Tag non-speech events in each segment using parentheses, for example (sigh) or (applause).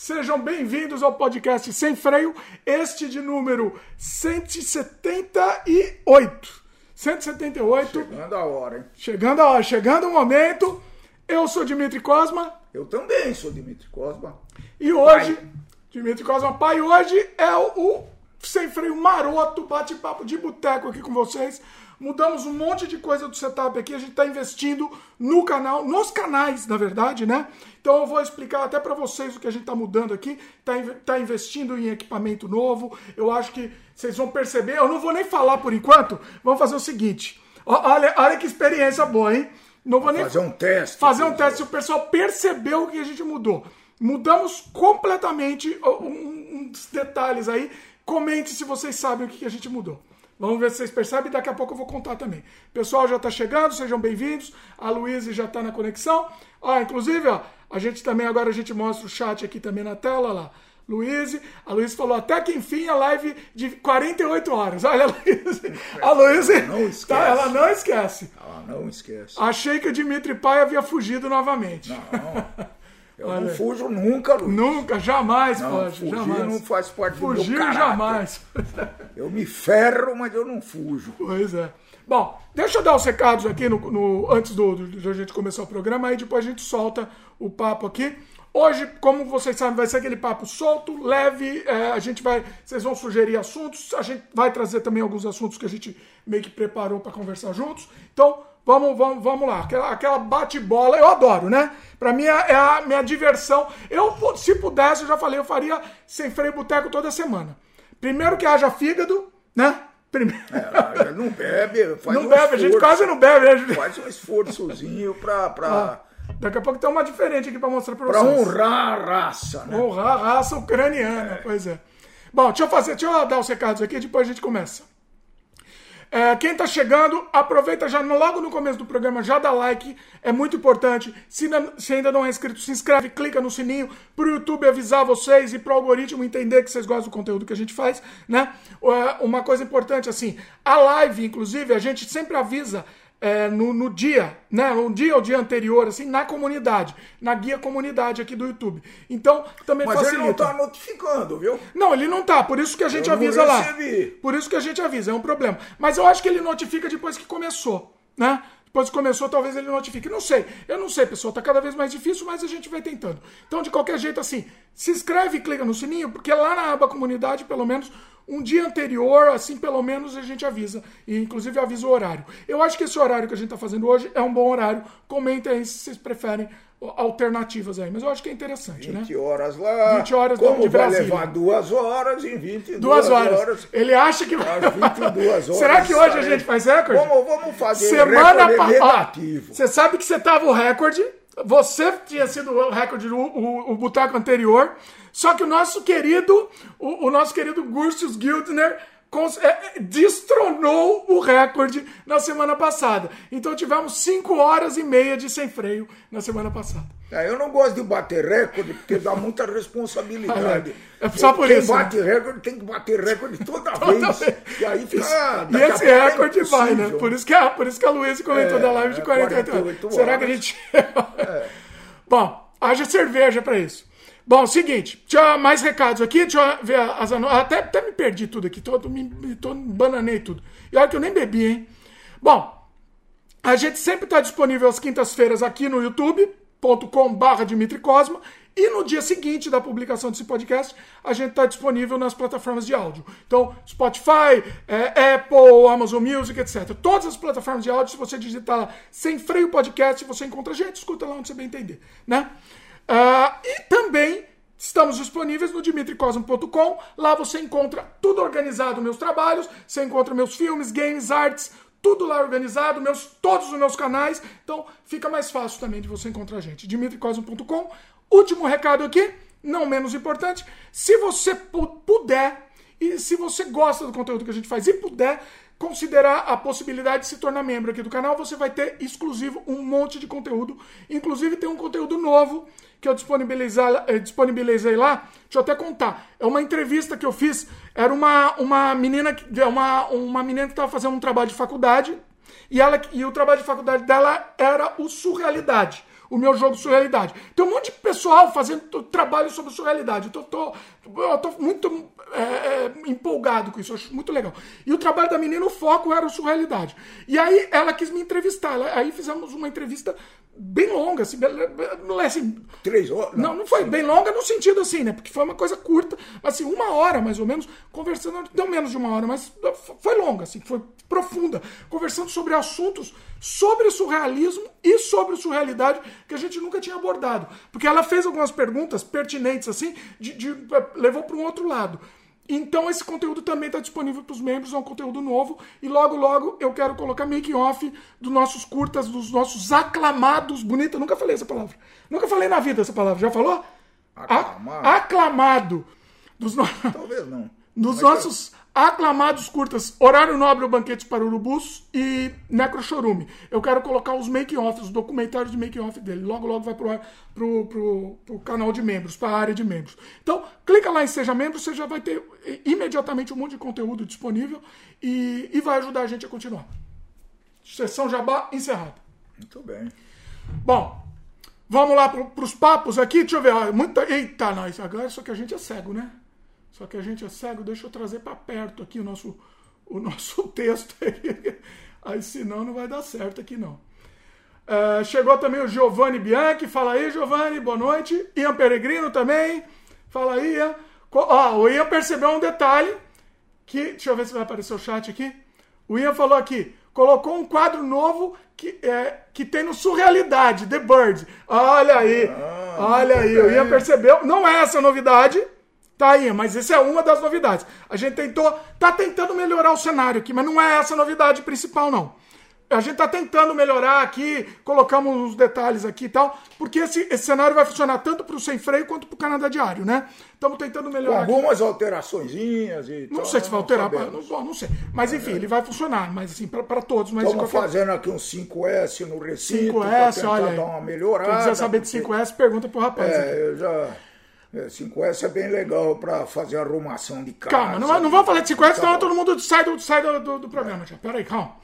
Sejam bem-vindos ao podcast Sem Freio, este de número 178. 178. Chegando a hora, hein? Chegando a hora, chegando o momento. Eu sou Dimitri Cosma. Eu também sou Dimitri Cosma. E hoje, pai. Dimitri Cosma Pai, hoje é o Sem Freio Maroto, bate-papo de boteco aqui com vocês. Mudamos um monte de coisa do setup aqui. A gente está investindo no canal, nos canais, na verdade, né? Então eu vou explicar até para vocês o que a gente está mudando aqui. Está tá investindo em equipamento novo. Eu acho que vocês vão perceber. Eu não vou nem falar por enquanto. Vamos fazer o seguinte. Olha, olha que experiência boa, hein? Não vou nem fazer um teste. Fazer um teste se o pessoal percebeu o que a gente mudou. Mudamos completamente uns detalhes aí. Comente se vocês sabem o que a gente mudou. Vamos ver se vocês percebem, daqui a pouco eu vou contar também. O pessoal já está chegando, sejam bem-vindos. A Luísa já está na conexão. Ó, inclusive, ó, a gente também, agora a gente mostra o chat aqui também na tela, lá. Luísa, a Luísa falou até que enfim a live de 48 horas. (laughs) Olha a Luísa. A Luísa, não esquece. Tá, ela não esquece. Ela não esquece. Achei que o Dimitri Pai havia fugido novamente. Não. (laughs) Eu Olha, não fujo nunca, Luiz. Nunca, jamais não, pode. Fugir jamais. não faz parte fugir do meu caráter. jamais. Eu me ferro, mas eu não fujo. Pois é. Bom, deixa eu dar os recados aqui no, no antes do, do, a gente começar o programa, aí depois a gente solta o papo aqui. Hoje, como vocês sabem, vai ser aquele papo solto, leve. É, a gente vai. Vocês vão sugerir assuntos. A gente vai trazer também alguns assuntos que a gente meio que preparou para conversar juntos. Então, Vamos, vamos, vamos lá. Aquela, aquela bate-bola, eu adoro, né? Pra mim é, é a minha diversão. Eu, se pudesse, eu já falei, eu faria sem freio boteco toda semana. Primeiro que haja fígado, né? Primeiro... É, não bebe, (laughs) faz Não um bebe, esforço, a gente quase não bebe, né? Faz um esforçozinho pra. pra... Ah, daqui a pouco tem uma diferente aqui pra mostrar pra, pra vocês. Pra honrar a raça, né? Honrar a raça ucraniana, é. pois é. Bom, deixa eu fazer, deixa eu dar os recados aqui, depois a gente começa. É, quem está chegando, aproveita já logo no começo do programa, já dá like, é muito importante. Se, se ainda não é inscrito, se inscreve, clica no sininho para o YouTube avisar vocês e para o algoritmo entender que vocês gostam do conteúdo que a gente faz, né? Uma coisa importante assim, a live, inclusive, a gente sempre avisa é, no, no, dia, né? Um dia ou dia anterior, assim, na comunidade, na guia comunidade aqui do YouTube. Então, também Mas facilita. ele não tá notificando, viu? Não, ele não tá, por isso que a gente eu avisa lá. Por isso que a gente avisa, é um problema. Mas eu acho que ele notifica depois que começou, né? Depois que começou, talvez ele notifique. Não sei. Eu não sei, pessoal. Tá cada vez mais difícil, mas a gente vai tentando. Então, de qualquer jeito, assim, se inscreve e clica no sininho, porque lá na aba comunidade, pelo menos, um dia anterior, assim, pelo menos a gente avisa. E inclusive avisa o horário. Eu acho que esse horário que a gente está fazendo hoje é um bom horário. Comentem aí se vocês preferem alternativas aí, mas eu acho que é interessante, 20 né? horas lá. 20 horas Como de vai Brasília. levar duas horas em 22 Duas horas. horas. Ele acha que vai. Às 22 horas. (laughs) Será que hoje a gente faz recorde? Vamos, vamos fazer Semana recorde passada. Você sabe que você tava o recorde. Você tinha sido o recorde do o, o boteco anterior. Só que o nosso querido, o, o nosso querido Gurstius Gildner é, é, destronou o recorde na semana passada. Então tivemos 5 horas e meia de sem freio na semana passada. É, eu não gosto de bater recorde porque dá muita responsabilidade. (laughs) É só por Quem isso, né? bate recorde tem que bater recorde toda, (laughs) Toda vez. vez. E aí fica. E daqui a esse é recorde vai, né? Por isso que a, por isso que a Luísa comentou É, da live de é, 48 horas. 48 Será que a horas. gente. (laughs) Bom, haja cerveja pra isso. Bom, seguinte, tinha mais recados aqui, deixa eu ver as ano... até, até me perdi tudo aqui, tô, me, tô, bananei tudo. E olha que eu nem bebi, hein? Bom, a gente sempre está disponível às quintas-feiras aqui no youtube.com.br Dimitri Cosma. E no dia seguinte da publicação desse podcast, a gente está disponível nas plataformas de áudio. Então, Spotify, é, Apple, Amazon Music, etc. Todas as plataformas de áudio, se você digitar lá sem freio podcast, você encontra a gente, escuta lá onde você bem entender. Né? Ah, e também Estamos disponíveis no dimitricosmo.com. Lá você encontra tudo organizado, meus trabalhos, você encontra meus filmes, games, arts, tudo lá organizado, meus, todos os meus canais. Então fica mais fácil também de você encontrar a gente. dimitricosmo.com. Último recado aqui, não menos importante, se você pu- puder e se você gosta do conteúdo que a gente faz e puder considerar a possibilidade de se tornar membro aqui do canal, você vai ter exclusivo um monte de conteúdo. Inclusive tem um conteúdo novo que eu eh, disponibilizei lá. Deixa eu até contar. É uma entrevista que eu fiz. Era uma, uma menina que uma, uma menina que estava fazendo um trabalho de faculdade e ela e o trabalho de faculdade dela era o surrealidade. O meu jogo de surrealidade. Tem um monte de pessoal fazendo trabalho sobre surrealidade. Eu tô, tô- eu tô muito é, é, empolgado com isso, eu acho muito legal. E o trabalho da menina, o foco era o surrealidade. E aí ela quis me entrevistar. Aí fizemos uma entrevista bem longa, assim, é assim, Três horas? não, não foi bem longa no sentido assim, né? Porque foi uma coisa curta, mas assim, uma hora mais ou menos, conversando, deu menos de uma hora, mas foi longa, assim, foi profunda, conversando sobre assuntos sobre surrealismo e sobre surrealidade que a gente nunca tinha abordado. Porque ela fez algumas perguntas pertinentes, assim, de, de- levou para um outro lado. Então esse conteúdo também está disponível para os membros, é um conteúdo novo. E logo, logo eu quero colocar making off dos nossos curtas, dos nossos aclamados. Bonita, nunca falei essa palavra. Nunca falei na vida essa palavra. Já falou? A- Aclamado. aclamado. Dos, no- Talvez não. (laughs) dos Mas nossos aclamados curtas Horário Nobre ou Banquete para Urubus e Necrochorume. Eu quero colocar os make-offs, os documentários de make-off dele. Logo, logo vai pro, pro, pro, pro canal de membros, para a área de membros. Então, clica lá em Seja Membro, você já vai ter eh, imediatamente um monte de conteúdo disponível e, e vai ajudar a gente a continuar. Sessão Jabá encerrada. Muito bem. Bom, vamos lá para os papos aqui. Deixa eu ver. ó, Muita... Eita, nós. Agora só que a gente é cego, né? Só que a gente é cego. Deixa eu trazer para perto aqui o nosso, o nosso (laughs) texto. Aí. aí senão não vai dar certo aqui não. É, chegou também o Giovanni Bianchi. Fala aí, Giovanni. Boa noite. Ian Peregrino também. Fala aí, Ian. Ó, o Ian percebeu um detalhe que. Deixa eu ver se vai aparecer o chat aqui. O Ian falou aqui. Colocou um quadro novo que, é, que tem no Surrealidade, The Bird. Olha aí. olha aí. O Ian percebeu. Não é essa novidade. Tá aí, mas essa é uma das novidades. A gente tentou, tá tentando melhorar o cenário aqui, mas não é essa a novidade principal, não. A gente tá tentando melhorar aqui, colocamos uns detalhes aqui e tal, porque esse, esse cenário vai funcionar tanto pro Sem Freio quanto pro Canadá Diário, né? Estamos tentando Com melhorar aqui. algumas alteraçõezinhas e Não tal, sei se vai alterar, não, não sei. Mas enfim, ele vai funcionar, mas assim, para todos. Mas Estamos qualquer fazendo aqui um 5S no recinto 5S, para tentar olha. dar uma melhorada. Quem quiser saber de porque- 5S, pergunta pro rapaz. aqui. É, eu já... é, 5S é bem legal para fazer arrumação de casa. Calma, não, não vamos falar de 50, Tá senão todo mundo sai do, sai do, do, do programa. Já. Pera aí, calma.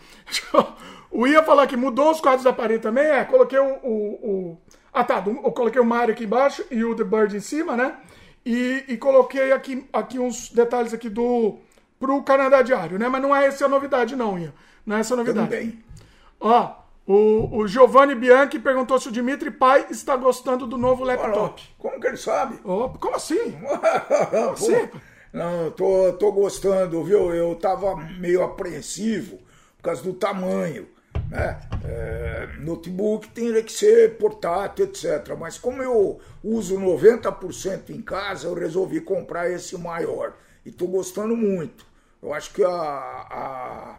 (laughs) O Ian falou que mudou os quadros da parede também. É, coloquei o. o, o- ah, tá. do- eu coloquei o Mario aqui embaixo e o The Bird em cima, né? E, e coloquei aqui, aqui uns detalhes aqui do. pro Canadá Diário, né? Mas não é essa a novidade, não, Ian. Não é essa a novidade. Também. Ó, o, o Giovanni Bianchi perguntou se o Dimitri Pai está gostando do novo laptop. Como que ele sabe? Ó, como assim? (laughs) Pô, Sim. Não, tô, tô gostando, viu? Eu tava meio apreensivo por causa do tamanho. Né? É, notebook tem que ser portátil, etc. Mas como eu uso 90% em casa, eu resolvi comprar esse maior. E tô gostando muito. Eu acho que a, a,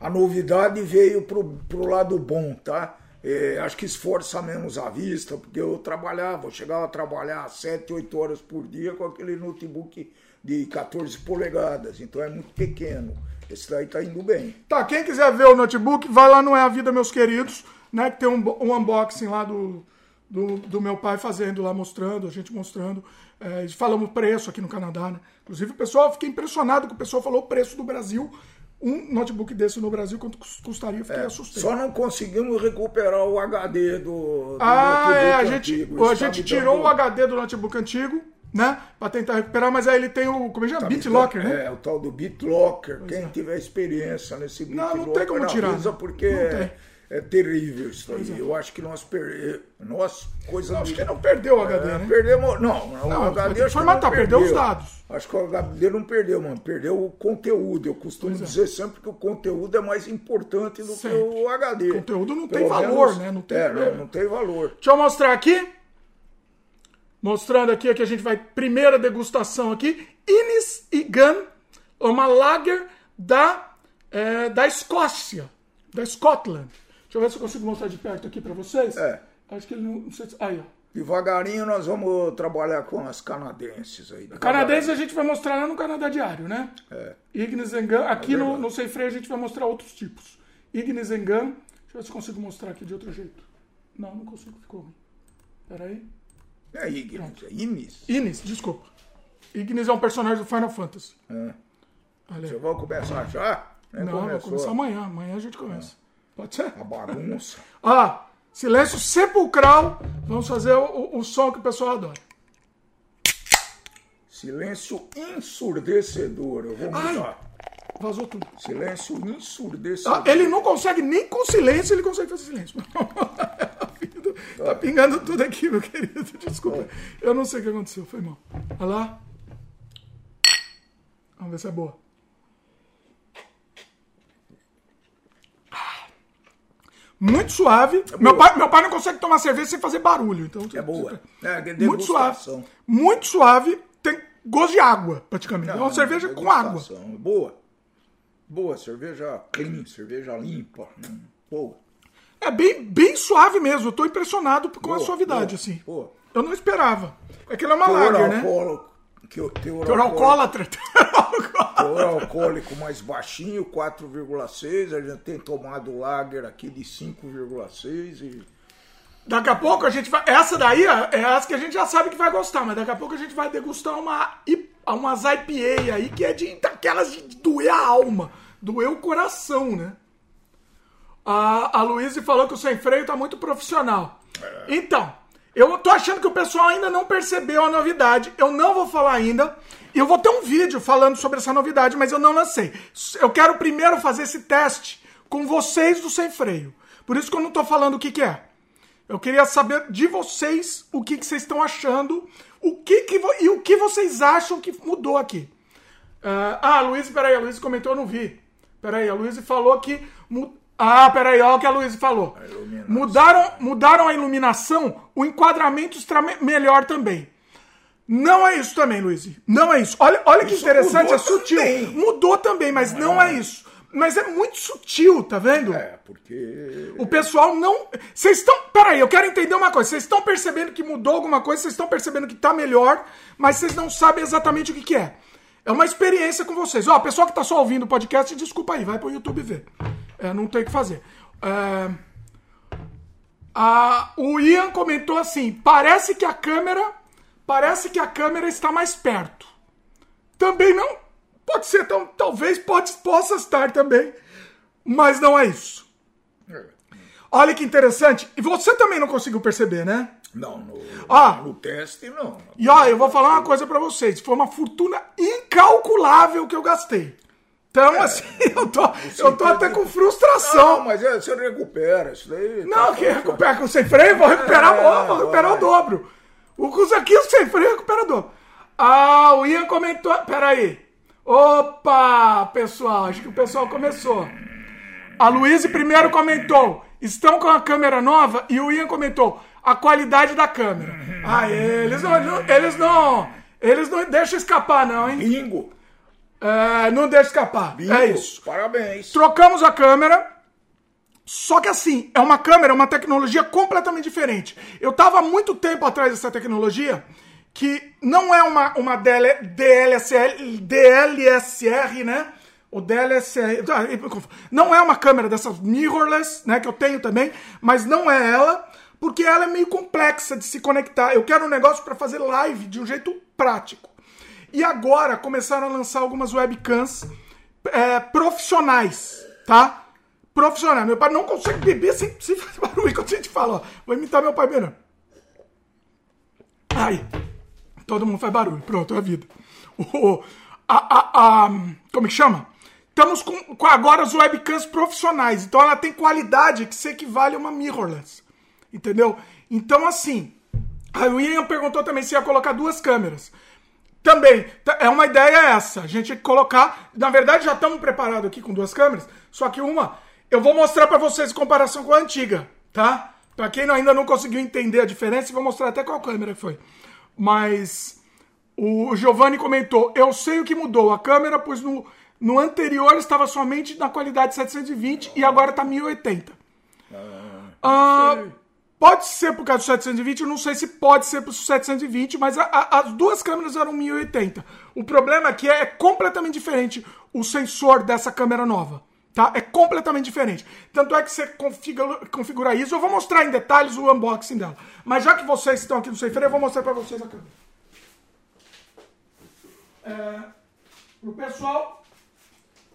a novidade veio pro, pro lado bom, tá? É, acho que esforça menos a vista, porque eu trabalhava, eu chegava a trabalhar 7, 8 horas por dia com aquele notebook de 14 polegadas, então é muito pequeno. Esse daí tá indo bem. Tá, quem quiser ver o notebook, vai lá no É a Vida, meus queridos, né? Que tem um, um unboxing lá do, do, do meu pai fazendo lá, mostrando, a gente mostrando. É, falamos preço aqui no Canadá, né? Inclusive, o pessoal, fiquei impressionado que o pessoal falou o preço do Brasil. Um notebook desse no Brasil, quanto cus- custaria? Fiquei assustado. Só não conseguimos recuperar o HD do, do Ah, notebook é, a gente, antigo. a gente tirou o HD do notebook antigo, né? Pra tentar recuperar, mas aí ele tem o. Como é que chama? tá BitLocker, dando- né? É, o tal do BitLocker. Quem tiver experiência nesse Não, não BitLocker, tem como tirar, porque Não é, tem. É terrível isso aí. Eu acho que nós perdemos. Nós, coisa Acho de- que não perdeu o HD, É, né? Perdemos. Não, Não, o HD que acho que formatar, não perdeu os dados. Acho que o HD não perdeu, mano. Perdeu o conteúdo. Eu costumo Pois é. dizer sempre que o conteúdo é mais importante do Sempre. que o HD. O conteúdo não tem Pelo valor, menos- né? Não tem- é, não, não tem valor. Deixa eu mostrar aqui. Mostrando aqui que a gente vai. Primeira degustação aqui. Innis e Gun, uma lager da, é, da Escócia. Da Scotland. Deixa eu ver se eu consigo mostrar de perto aqui pra vocês. É. Acho que ele não. não sei se, aí, ó. Devagarinho nós vamos trabalhar com as canadenses aí. Canadense a gente vai mostrar lá no Canadá Diário, né? É. Ignis and Gun. Aqui no, verdade. no Sem Freio a gente vai mostrar outros tipos. Ignis and Gun. Deixa eu ver se eu consigo mostrar aqui de outro jeito. Não, não consigo, ficou ruim. Peraí. É Ignis, é Inis. Desculpa. Ignis é um personagem do Final Fantasy. É. Olha Você aí. vai começar já? Nem Não, começou. começar amanhã. Amanhã a gente começa. Pode ser? A bagunça. (laughs) Ah, Silêncio sepulcral. Vamos fazer o, o, som que o pessoal adora. Silêncio ensurdecedor. Eu vou mudar. Ai, vazou tudo. Silêncio ensurdecedor. Ah, ele não consegue nem com silêncio, ele consegue fazer silêncio. (laughs) tá pingando tudo aqui, meu querido. Desculpa. Eu não sei o que aconteceu. Foi mal. Olha lá. Vamos ver se é boa. Muito suave. É meu, pai, meu pai não consegue tomar cerveja sem fazer barulho. Então, é boa. É, muito suave. Muito suave. Tem gosto de água, praticamente. Não, é uma cerveja com água. Boa. Boa. Cerveja clean, cerveja limpa. Hum, boa. É bem, bem suave mesmo. Eu tô impressionado com boa, a suavidade, boa, assim. Boa. Eu não esperava. É que ela é uma lager, né? Que, teor, teor (laughs) alcoólatra. Teor alcoólico mais baixinho, 4,6. A gente tem tomado lager aqui de 5,6 e... Daqui a pouco a gente vai. Essa daí é essa que a gente já sabe que vai gostar, mas daqui a pouco a gente vai degustar uma, umas IPA aí que é de daquelas de doer a alma, doer o coração, né? A, a Luísa falou que o sem freio tá muito profissional. Então, eu tô achando que o pessoal ainda não percebeu a novidade. Eu não vou falar ainda. Eu vou ter um vídeo falando sobre essa novidade, mas eu não lancei. Eu quero primeiro fazer esse teste com vocês do sem freio. Por isso que eu não tô falando o que, que é. Eu queria saber de vocês o que, que vocês estão achando, o que, que e o que vocês acham que mudou aqui. Uh, ah, a Luiz, peraí, a Luiz comentou, eu não vi. Peraí, a Luiz falou que ah, peraí, olha o que a Luísa falou. A mudaram, mudaram a iluminação, o enquadramento está melhor também. Não é isso também, Luiz. Não é isso. Olha, olha que interessante, é sutil. Também. Mudou também, mas não, não é isso. Mas é muito sutil, tá vendo? É, porque. O pessoal não. Vocês estão. Peraí, eu quero entender uma coisa. Vocês estão percebendo que mudou alguma coisa, vocês estão percebendo que tá melhor, mas vocês não sabem exatamente o que, que é. É uma experiência com vocês. Ó, pessoal que tá só ouvindo o podcast, desculpa aí, vai pro YouTube ver. É, não tem o que fazer. É, o Ian comentou assim: parece que a câmera. Parece que a câmera está mais perto. Também não. Pode ser, então, talvez pode, possa estar também. Mas não é isso. Olha que interessante. E você também não conseguiu perceber, né? Não, no, ah, no teste não. E ó, eu vou falar uma coisa para vocês. Foi uma fortuna incalculável que eu gastei. Então, é, assim, (laughs) eu tô, eu tô até com frustração. Não, mas é, você recupera isso daí. Não, tá que recupera com sem freio, vou recuperar, é, vou recuperar o dobro. O aqui, sem freio, recupera o dobro. Ah, o Ian comentou. Peraí. Opa, pessoal, acho que o pessoal começou. A Luísa primeiro comentou: estão com a câmera nova? E o Ian comentou: a qualidade da câmera. Ah, eles não, eles não, eles não deixam escapar, não, hein? Bingo. É, não deixa escapar. Bingo. É isso. Parabéns. Trocamos a câmera. Só que assim, é uma câmera, uma tecnologia completamente diferente. Eu tava muito tempo atrás dessa tecnologia, que não é uma, uma DL, DLSL, DLSR, né? O DLSR. Não é uma câmera dessas mirrorless, né? Que eu tenho também, mas não é ela, porque ela é meio complexa de se conectar. Eu quero um negócio para fazer live de um jeito prático. E agora começaram a lançar algumas webcams é, profissionais, tá? Profissionais. Meu pai não consegue beber sem, sem fazer barulho. Quando a gente fala, ó, vou imitar meu pai beber. Aí, todo mundo faz barulho. Pronto, é a vida. O, a, a, a, como que chama? Estamos com, com agora as webcams profissionais. Então ela tem qualidade que se equivale a uma mirrorless. Entendeu? Então, assim, a William perguntou também se ia colocar duas câmeras. Também, é uma ideia essa. A gente colocar. Na verdade, já estamos preparados aqui com duas câmeras. Só que uma, eu vou mostrar para vocês em comparação com a antiga, tá? Para quem ainda não conseguiu entender a diferença, vou mostrar até qual câmera foi. Mas o Giovanni comentou: eu sei o que mudou a câmera, pois no, no anterior estava somente na qualidade 720 e agora está 1080. Ah, ah Pode ser por causa do 720, eu não sei se pode ser por 720, mas a, a, as duas câmeras eram 1080. O problema aqui é, é completamente diferente o sensor dessa câmera nova. Tá? É completamente diferente. Tanto é que você configura, configura isso. Eu vou mostrar em detalhes o unboxing dela. Mas já que vocês estão aqui no Sem Freio, eu vou mostrar para vocês a câmera. É, pro pessoal,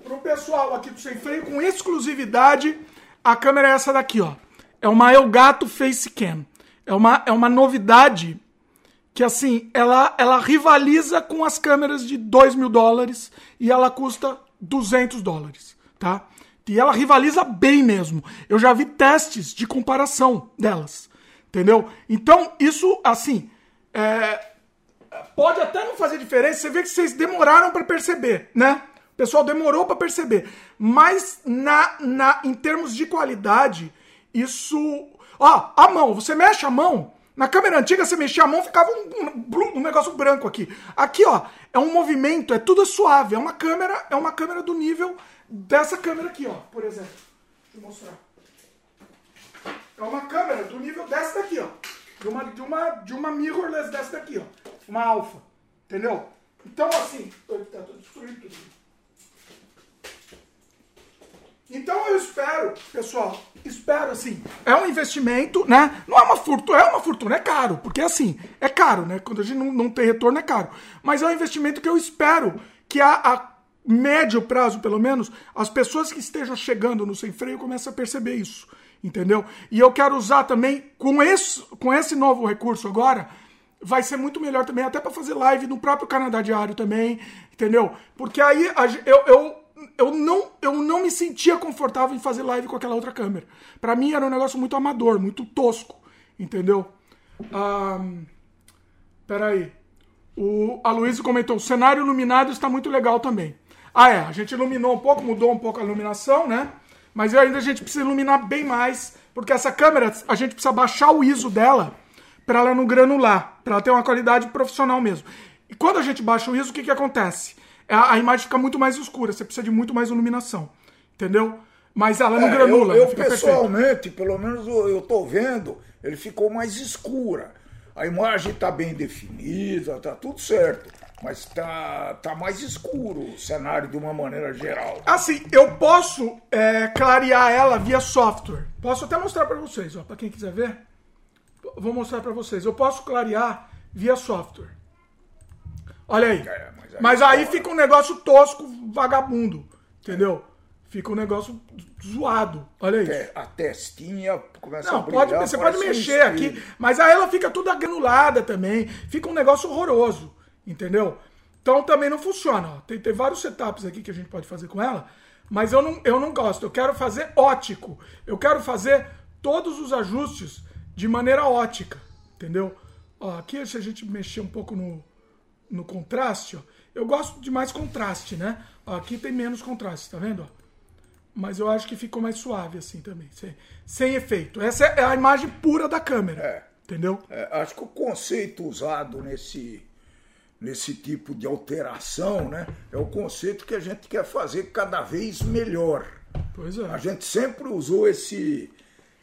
pro pessoal aqui do Sem Freio, com exclusividade, a câmera é essa daqui, ó. É uma Elgato Facecam. É uma, é uma novidade que, assim, ela, ela rivaliza com as câmeras de 2 mil dólares e ela custa 200 dólares, tá? E ela rivaliza bem mesmo. Eu já vi testes de comparação delas, entendeu? Então, isso, assim, é, pode até não fazer diferença. Você vê que vocês demoraram para perceber, né? O pessoal demorou para perceber. Mas na, na, em termos de qualidade, isso. Ó, a mão, você mexe a mão. Na câmera antiga, você mexia a mão, ficava um, um, um, negócio branco aqui. Aqui, ó, é um movimento, é tudo suave. É uma câmera, é uma câmera do nível dessa câmera aqui, ó, por exemplo. Deixa eu mostrar. É uma câmera do nível dessa daqui, ó. De uma, de uma, de uma mirrorless dessa daqui, ó. Uma alfa. Entendeu? Então, assim. Tá, tô destruindo tudo. Então eu espero, pessoal, espero assim, é um investimento, né? Não é uma fortuna, é uma fortuna, é caro, porque assim, é caro, né? Quando a gente não, não tem retorno é caro. Mas é um investimento que eu espero que a, a médio prazo, pelo menos, as pessoas que estejam chegando no sem freio comecem a perceber isso, entendeu? E eu quero usar também, com esse, com esse novo recurso agora, vai ser muito melhor também, até para fazer live no próprio Canadá Diário também, entendeu? Porque aí eu, eu eu não, eu não me sentia confortável em fazer live com aquela outra câmera. Para mim era um negócio muito amador, muito tosco, entendeu? Um, peraí. O Aloysio comentou: o cenário iluminado está muito legal também. Ah, é, a gente iluminou um pouco, mudou um pouco a iluminação, né? Mas ainda a gente precisa iluminar bem mais, porque essa câmera, a gente precisa baixar o ISO dela para ela não granular, para ela ter uma qualidade profissional mesmo. E quando a gente baixa o ISO, o que, que acontece? A, a imagem fica muito mais escura, você precisa de muito mais iluminação. Entendeu? Mas ela não é, granula. Eu, eu pessoalmente, perfeito. pelo menos eu estou vendo, ele ficou mais escura. A imagem está bem definida, está tudo certo. Mas tá, tá mais escuro o cenário de uma maneira geral. Assim, eu posso é, clarear ela via software. Posso até mostrar para vocês, ó, para quem quiser ver. Vou mostrar para vocês. Eu posso clarear via software. Olha aí. É, mas aí fica um negócio tosco, vagabundo. Entendeu? Fica um negócio zoado. Olha isso. A testinha começa Não, a brilhar, pode, você pode mexer um aqui, mas aí ela fica toda granulada também. Fica um negócio horroroso. Entendeu? Então também não funciona. Tem, tem vários setups aqui que a gente pode fazer com ela, mas eu não, eu não gosto. Eu quero fazer ótico. Eu quero fazer todos os ajustes de maneira ótica. Entendeu? Ó, aqui se a gente mexer um pouco no, no contraste, ó, eu gosto de mais contraste, né? Ó, aqui tem menos contraste, tá vendo? Mas eu acho que ficou mais suave assim também, sem, sem efeito. Essa é a imagem pura da câmera, é, entendeu? É, acho que o conceito usado nesse, nesse tipo de alteração, né? É o conceito que a gente quer fazer cada vez melhor. Pois é. A gente sempre usou esse,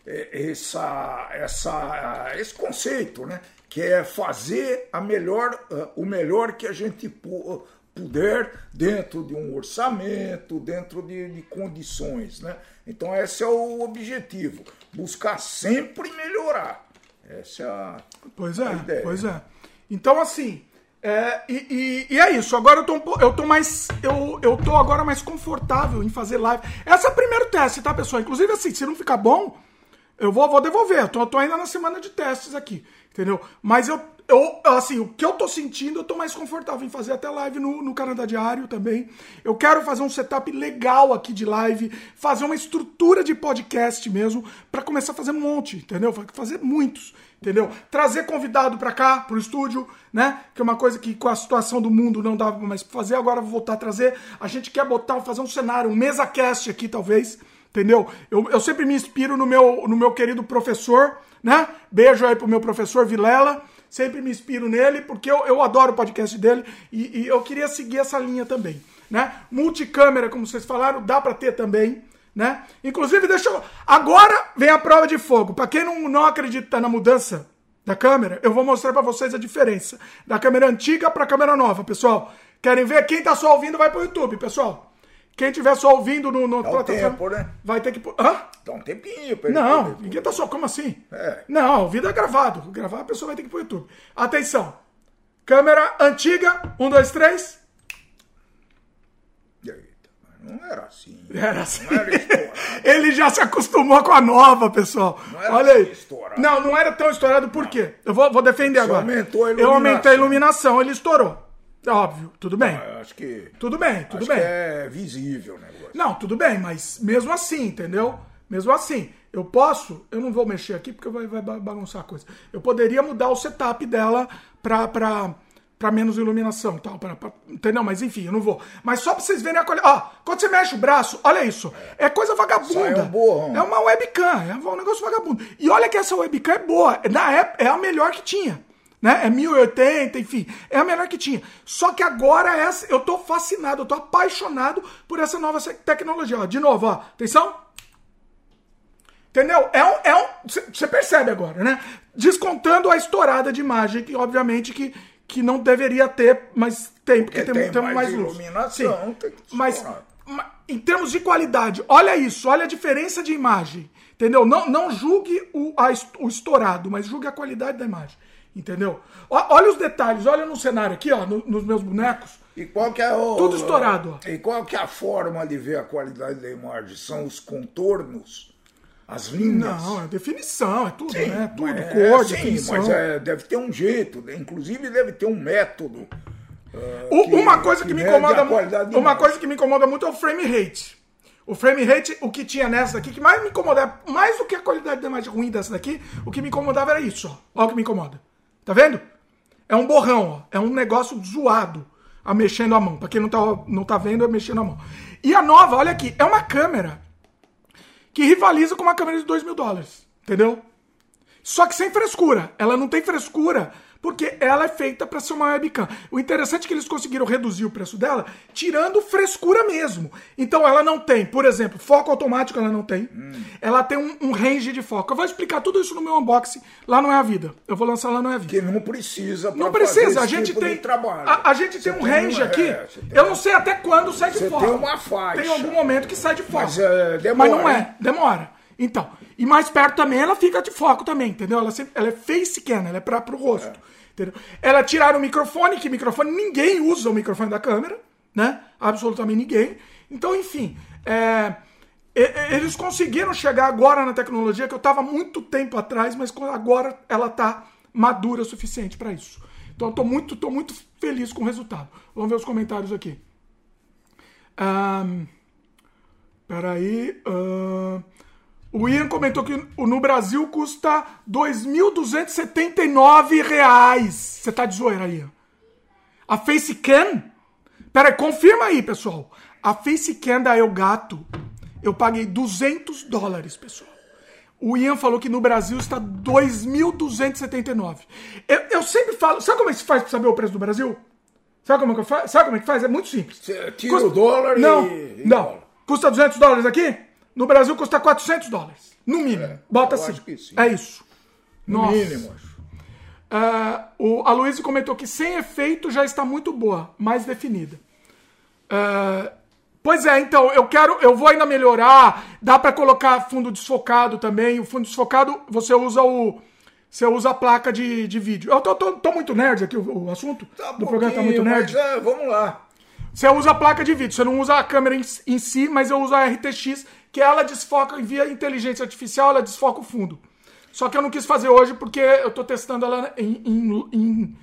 é, essa, essa, esse conceito, né? Que é fazer a melhor, uh, o melhor que a gente pu puder dentro de um orçamento, dentro de, de, condições. Né? Então, esse é o objetivo: buscar sempre melhorar. Essa é a, pois é, a ideia. Pois é. Então, assim. É, e, e, e, é isso. Agora eu tô, eu tô mais. Eu, eu tô agora mais confortável em fazer live. Esse é o primeiro teste, tá, pessoal? Inclusive, assim, se não ficar bom, eu vou, vou devolver. Eu tô, tô ainda na semana de testes aqui. Entendeu? Mas eu, eu, assim, o que eu tô sentindo, eu tô mais confortável em fazer até live no, no Canadá Diário também. Eu quero fazer um setup legal aqui de live, fazer uma estrutura de podcast mesmo, para começar a fazer um monte, entendeu? Fazer muitos, entendeu? Trazer convidado para cá, pro estúdio, né? Que é uma coisa que com a situação do mundo não dava mais pra fazer, agora vou voltar a trazer. A gente quer botar, fazer um cenário, um mesa cast aqui, talvez, entendeu? Eu, eu sempre me inspiro no meu, no meu querido professor, né? Beijo aí pro meu professor Vilela. Sempre me inspiro nele, porque eu, eu adoro o podcast dele e, e eu queria seguir essa linha também. Né? Multicâmera, como vocês falaram, dá para ter também. Né? Inclusive, deixa eu... Agora vem a prova de fogo. Para quem não, não acredita na mudança da câmera, eu vou mostrar para vocês a diferença da câmera antiga para a câmera nova, pessoal. Querem ver? Quem tá só ouvindo vai pro YouTube, pessoal. Quem estiver só ouvindo no, no Dá um tempo, né? vai ter que. Hã? Dá um tempinho pra Não, ninguém tá só. Como assim? É. Não, o vídeo é gravado. Gravar a pessoa vai ter que ir pro YouTube. Atenção. Câmera antiga. Um, dois, três. Eita, Não era assim. Era assim. Não era. (laughs) Ele já se acostumou com a nova, pessoal. Não era Olha aí. estourado. Não, não era tão estourado, por quê? Eu vou, vou defender agora. aumentou a Eu aumentei a iluminação. iluminação, ele estourou. Óbvio, tudo bem. Eu acho que. Tudo bem, tudo bem. que é visível o negócio. Não, tudo bem, mas mesmo assim, entendeu? Mesmo assim, eu posso, eu não vou mexer aqui porque vai, vai ba- bagunçar a coisa. Eu poderia mudar o setup dela pra, pra, pra menos iluminação e tal, pra, pra- entendeu? Mas enfim, eu não vou. Mas só pra vocês verem a qualidade. Ó, quando você mexe o braço, olha isso. É coisa vagabunda. Sai um. É uma webcam, é um negócio vagabundo. E olha que essa webcam é boa. Na época, é a melhor que tinha. Né? É 1080, enfim. É a melhor que tinha. Só que agora essa, eu tô fascinado, eu tô apaixonado por essa nova tecnologia. Ó, de novo, ó. Atenção. Entendeu? É um. É um você percebe agora, né? Descontando a estourada de imagem, que obviamente que, que não deveria ter, mas tem, porque, Porque tem, tem tem mais mais, luz. iluminação, tem que mas, em termos de qualidade, olha isso, olha a diferença de imagem. Entendeu? Não, não julgue o, a o estourado, mas julgue a qualidade da imagem. Entendeu? Ó- olha os detalhes, olha no cenário aqui, ó, no- nos meus bonecos. E qual que é o. Tudo estourado, ó. E qual que é a forma de ver a qualidade da imagem? São os contornos? As linhas? Não, é definição, é tudo, Sim, né? Tudo, é, cor, sim, definição. Mas é, deve ter um jeito, né? inclusive deve ter um método. O- que- uma coisa que, que me incomoda muito, uma coisa que me incomoda muito é o frame rate. O frame rate, o que tinha nessa daqui, que mais me incomodava, mais do que a qualidade da imagem ruim dessa daqui, o que me incomodava era isso, ó. Olha o que me incomoda. Tá vendo? É um borrão, ó. É um negócio zoado a mexendo a mão. Pra quem não tá, não tá vendo, é mexendo a mão. E a nova, olha aqui, é uma câmera que rivaliza com uma câmera de 2 mil dólares. Entendeu? Só que sem frescura. Ela não tem frescura porque ela é feita para ser uma webcam. O interessante é que eles conseguiram reduzir o preço dela tirando frescura mesmo. Então ela não tem, por exemplo, foco automático ela não tem. Ela tem um, um range de foco. Eu vou explicar tudo isso no meu unboxing lá não é a vida. Eu vou lançar lá não é a vida. Que não precisa Não fazer precisa, a gente tipo tem. A, a gente Você tem um range uma- aqui. é, eu não sei até quando sai de foco. tem uma faixa. Tem algum momento que sai de foco. Mas, é, demora, Mas não é, demora. Então, e mais perto também ela fica de foco também, entendeu? Ela, sempre, ela é face cam, ela é pra, pro rosto. Entendeu? Ela tiraram o microfone, que microfone, ninguém usa o microfone da câmera, né? Absolutamente ninguém. Então, enfim, é, eles conseguiram chegar agora na tecnologia que eu estava muito tempo atrás, mas agora ela tá madura o suficiente para isso. Então, tô muito, tô muito feliz com o resultado. Vamos ver os comentários aqui. Ahn, Peraí. ahn, o Ian comentou que no Brasil custa 2.279 reais. Você tá de zoeira, Ian? A Facecam? Peraí, confirma aí, pessoal. A Facecam da Elgato, eu paguei 200 dólares, pessoal. O Ian falou que no Brasil está 2.279. Eu, eu sempre falo... Sabe como é que se faz para saber o preço do Brasil? Sabe como é que faz? Sabe como é que faz? É muito simples. Tira o dólar e- Não, e não. Custa 200 dólares aqui? No Brasil custa 400 dólares. No mínimo. Bota eu assim. É isso. No Nossa. mínimo, acho. Ah, o, a Luísa comentou que sem efeito já está muito boa, mais definida. Ah, pois é, então, eu quero, eu vou ainda melhorar. Dá para colocar fundo desfocado também. O fundo desfocado, você usa o. Você usa a placa de, de vídeo. Eu tô, tô- tô muito nerd aqui, o, o assunto Tá do programa tá muito nerd. Mas, é, vamos lá. Você usa a placa de vídeo, você não usa a câmera em, em si, mas eu uso a RTX, que ela desfoca via inteligência artificial, ela desfoca o fundo. Só que eu não quis fazer hoje porque eu tô testando ela em, em- em-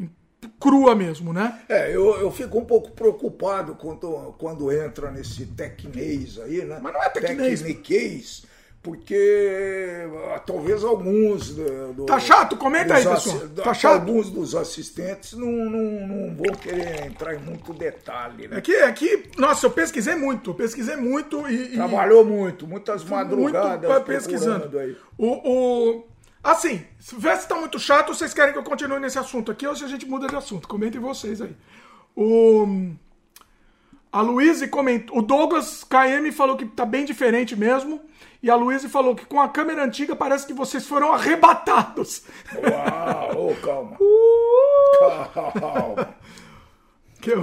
em crua mesmo, né? É, eu, eu fico um pouco preocupado quando, quando entra nesse tecnês aí, né? Mas não é tecnês. Tecniquez, porque ah, talvez alguns. Do, do- Tá chato? Comenta aí, pessoal. Tá chato? Alguns dos assistentes não, não, não vão querer entrar em muito detalhe, né? Aqui, aqui, nossa, eu pesquisei muito, pesquisei muito e. e- Trabalhou muito, muitas muito madrugadas pa- pesquisando aí. O, o, assim, se vê se tá muito chato, vocês querem que eu continue nesse assunto aqui ou se a gente muda de assunto? Comentem vocês aí. O, a Luíse comentou. O Douglas KM falou que tá bem diferente mesmo. E a Luíse falou que com a câmera antiga parece que vocês foram arrebatados. Uau, ô, calma. Calma. Que eu...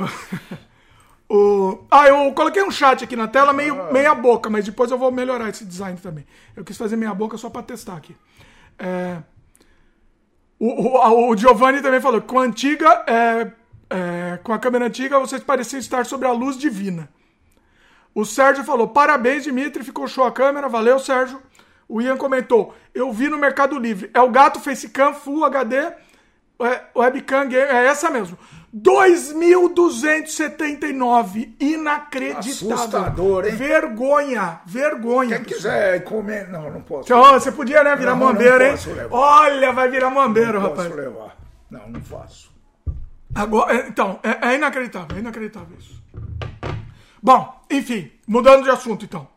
o... Ah, eu coloquei um chat aqui na tela, meio meia boca, mas depois eu vou melhorar esse design também. Eu quis fazer meia boca só para testar aqui. É... O, o, o Giovanni também falou que com a antiga, é, é, com a câmera antiga, vocês pareciam estar sobre a luz divina. O Sérgio falou: parabéns, Dimitri, ficou show a câmera, valeu, Sérgio. O Ian comentou: eu vi no Mercado Livre. É o gato Facecam Full HD, é, webcam game, é essa mesmo. 2.279. Inacreditável. Assustador, hein? Vergonha, vergonha. Quem quiser comer. Não, não posso. Então, você podia, né, virar Não, não mambeiro, hein? posso levar. Olha, vai virar mambeiro, não rapaz. posso levar. Não, não faço. Agora, é, então, é, é inacreditável, é inacreditável isso. Bom, enfim, mudando de assunto então.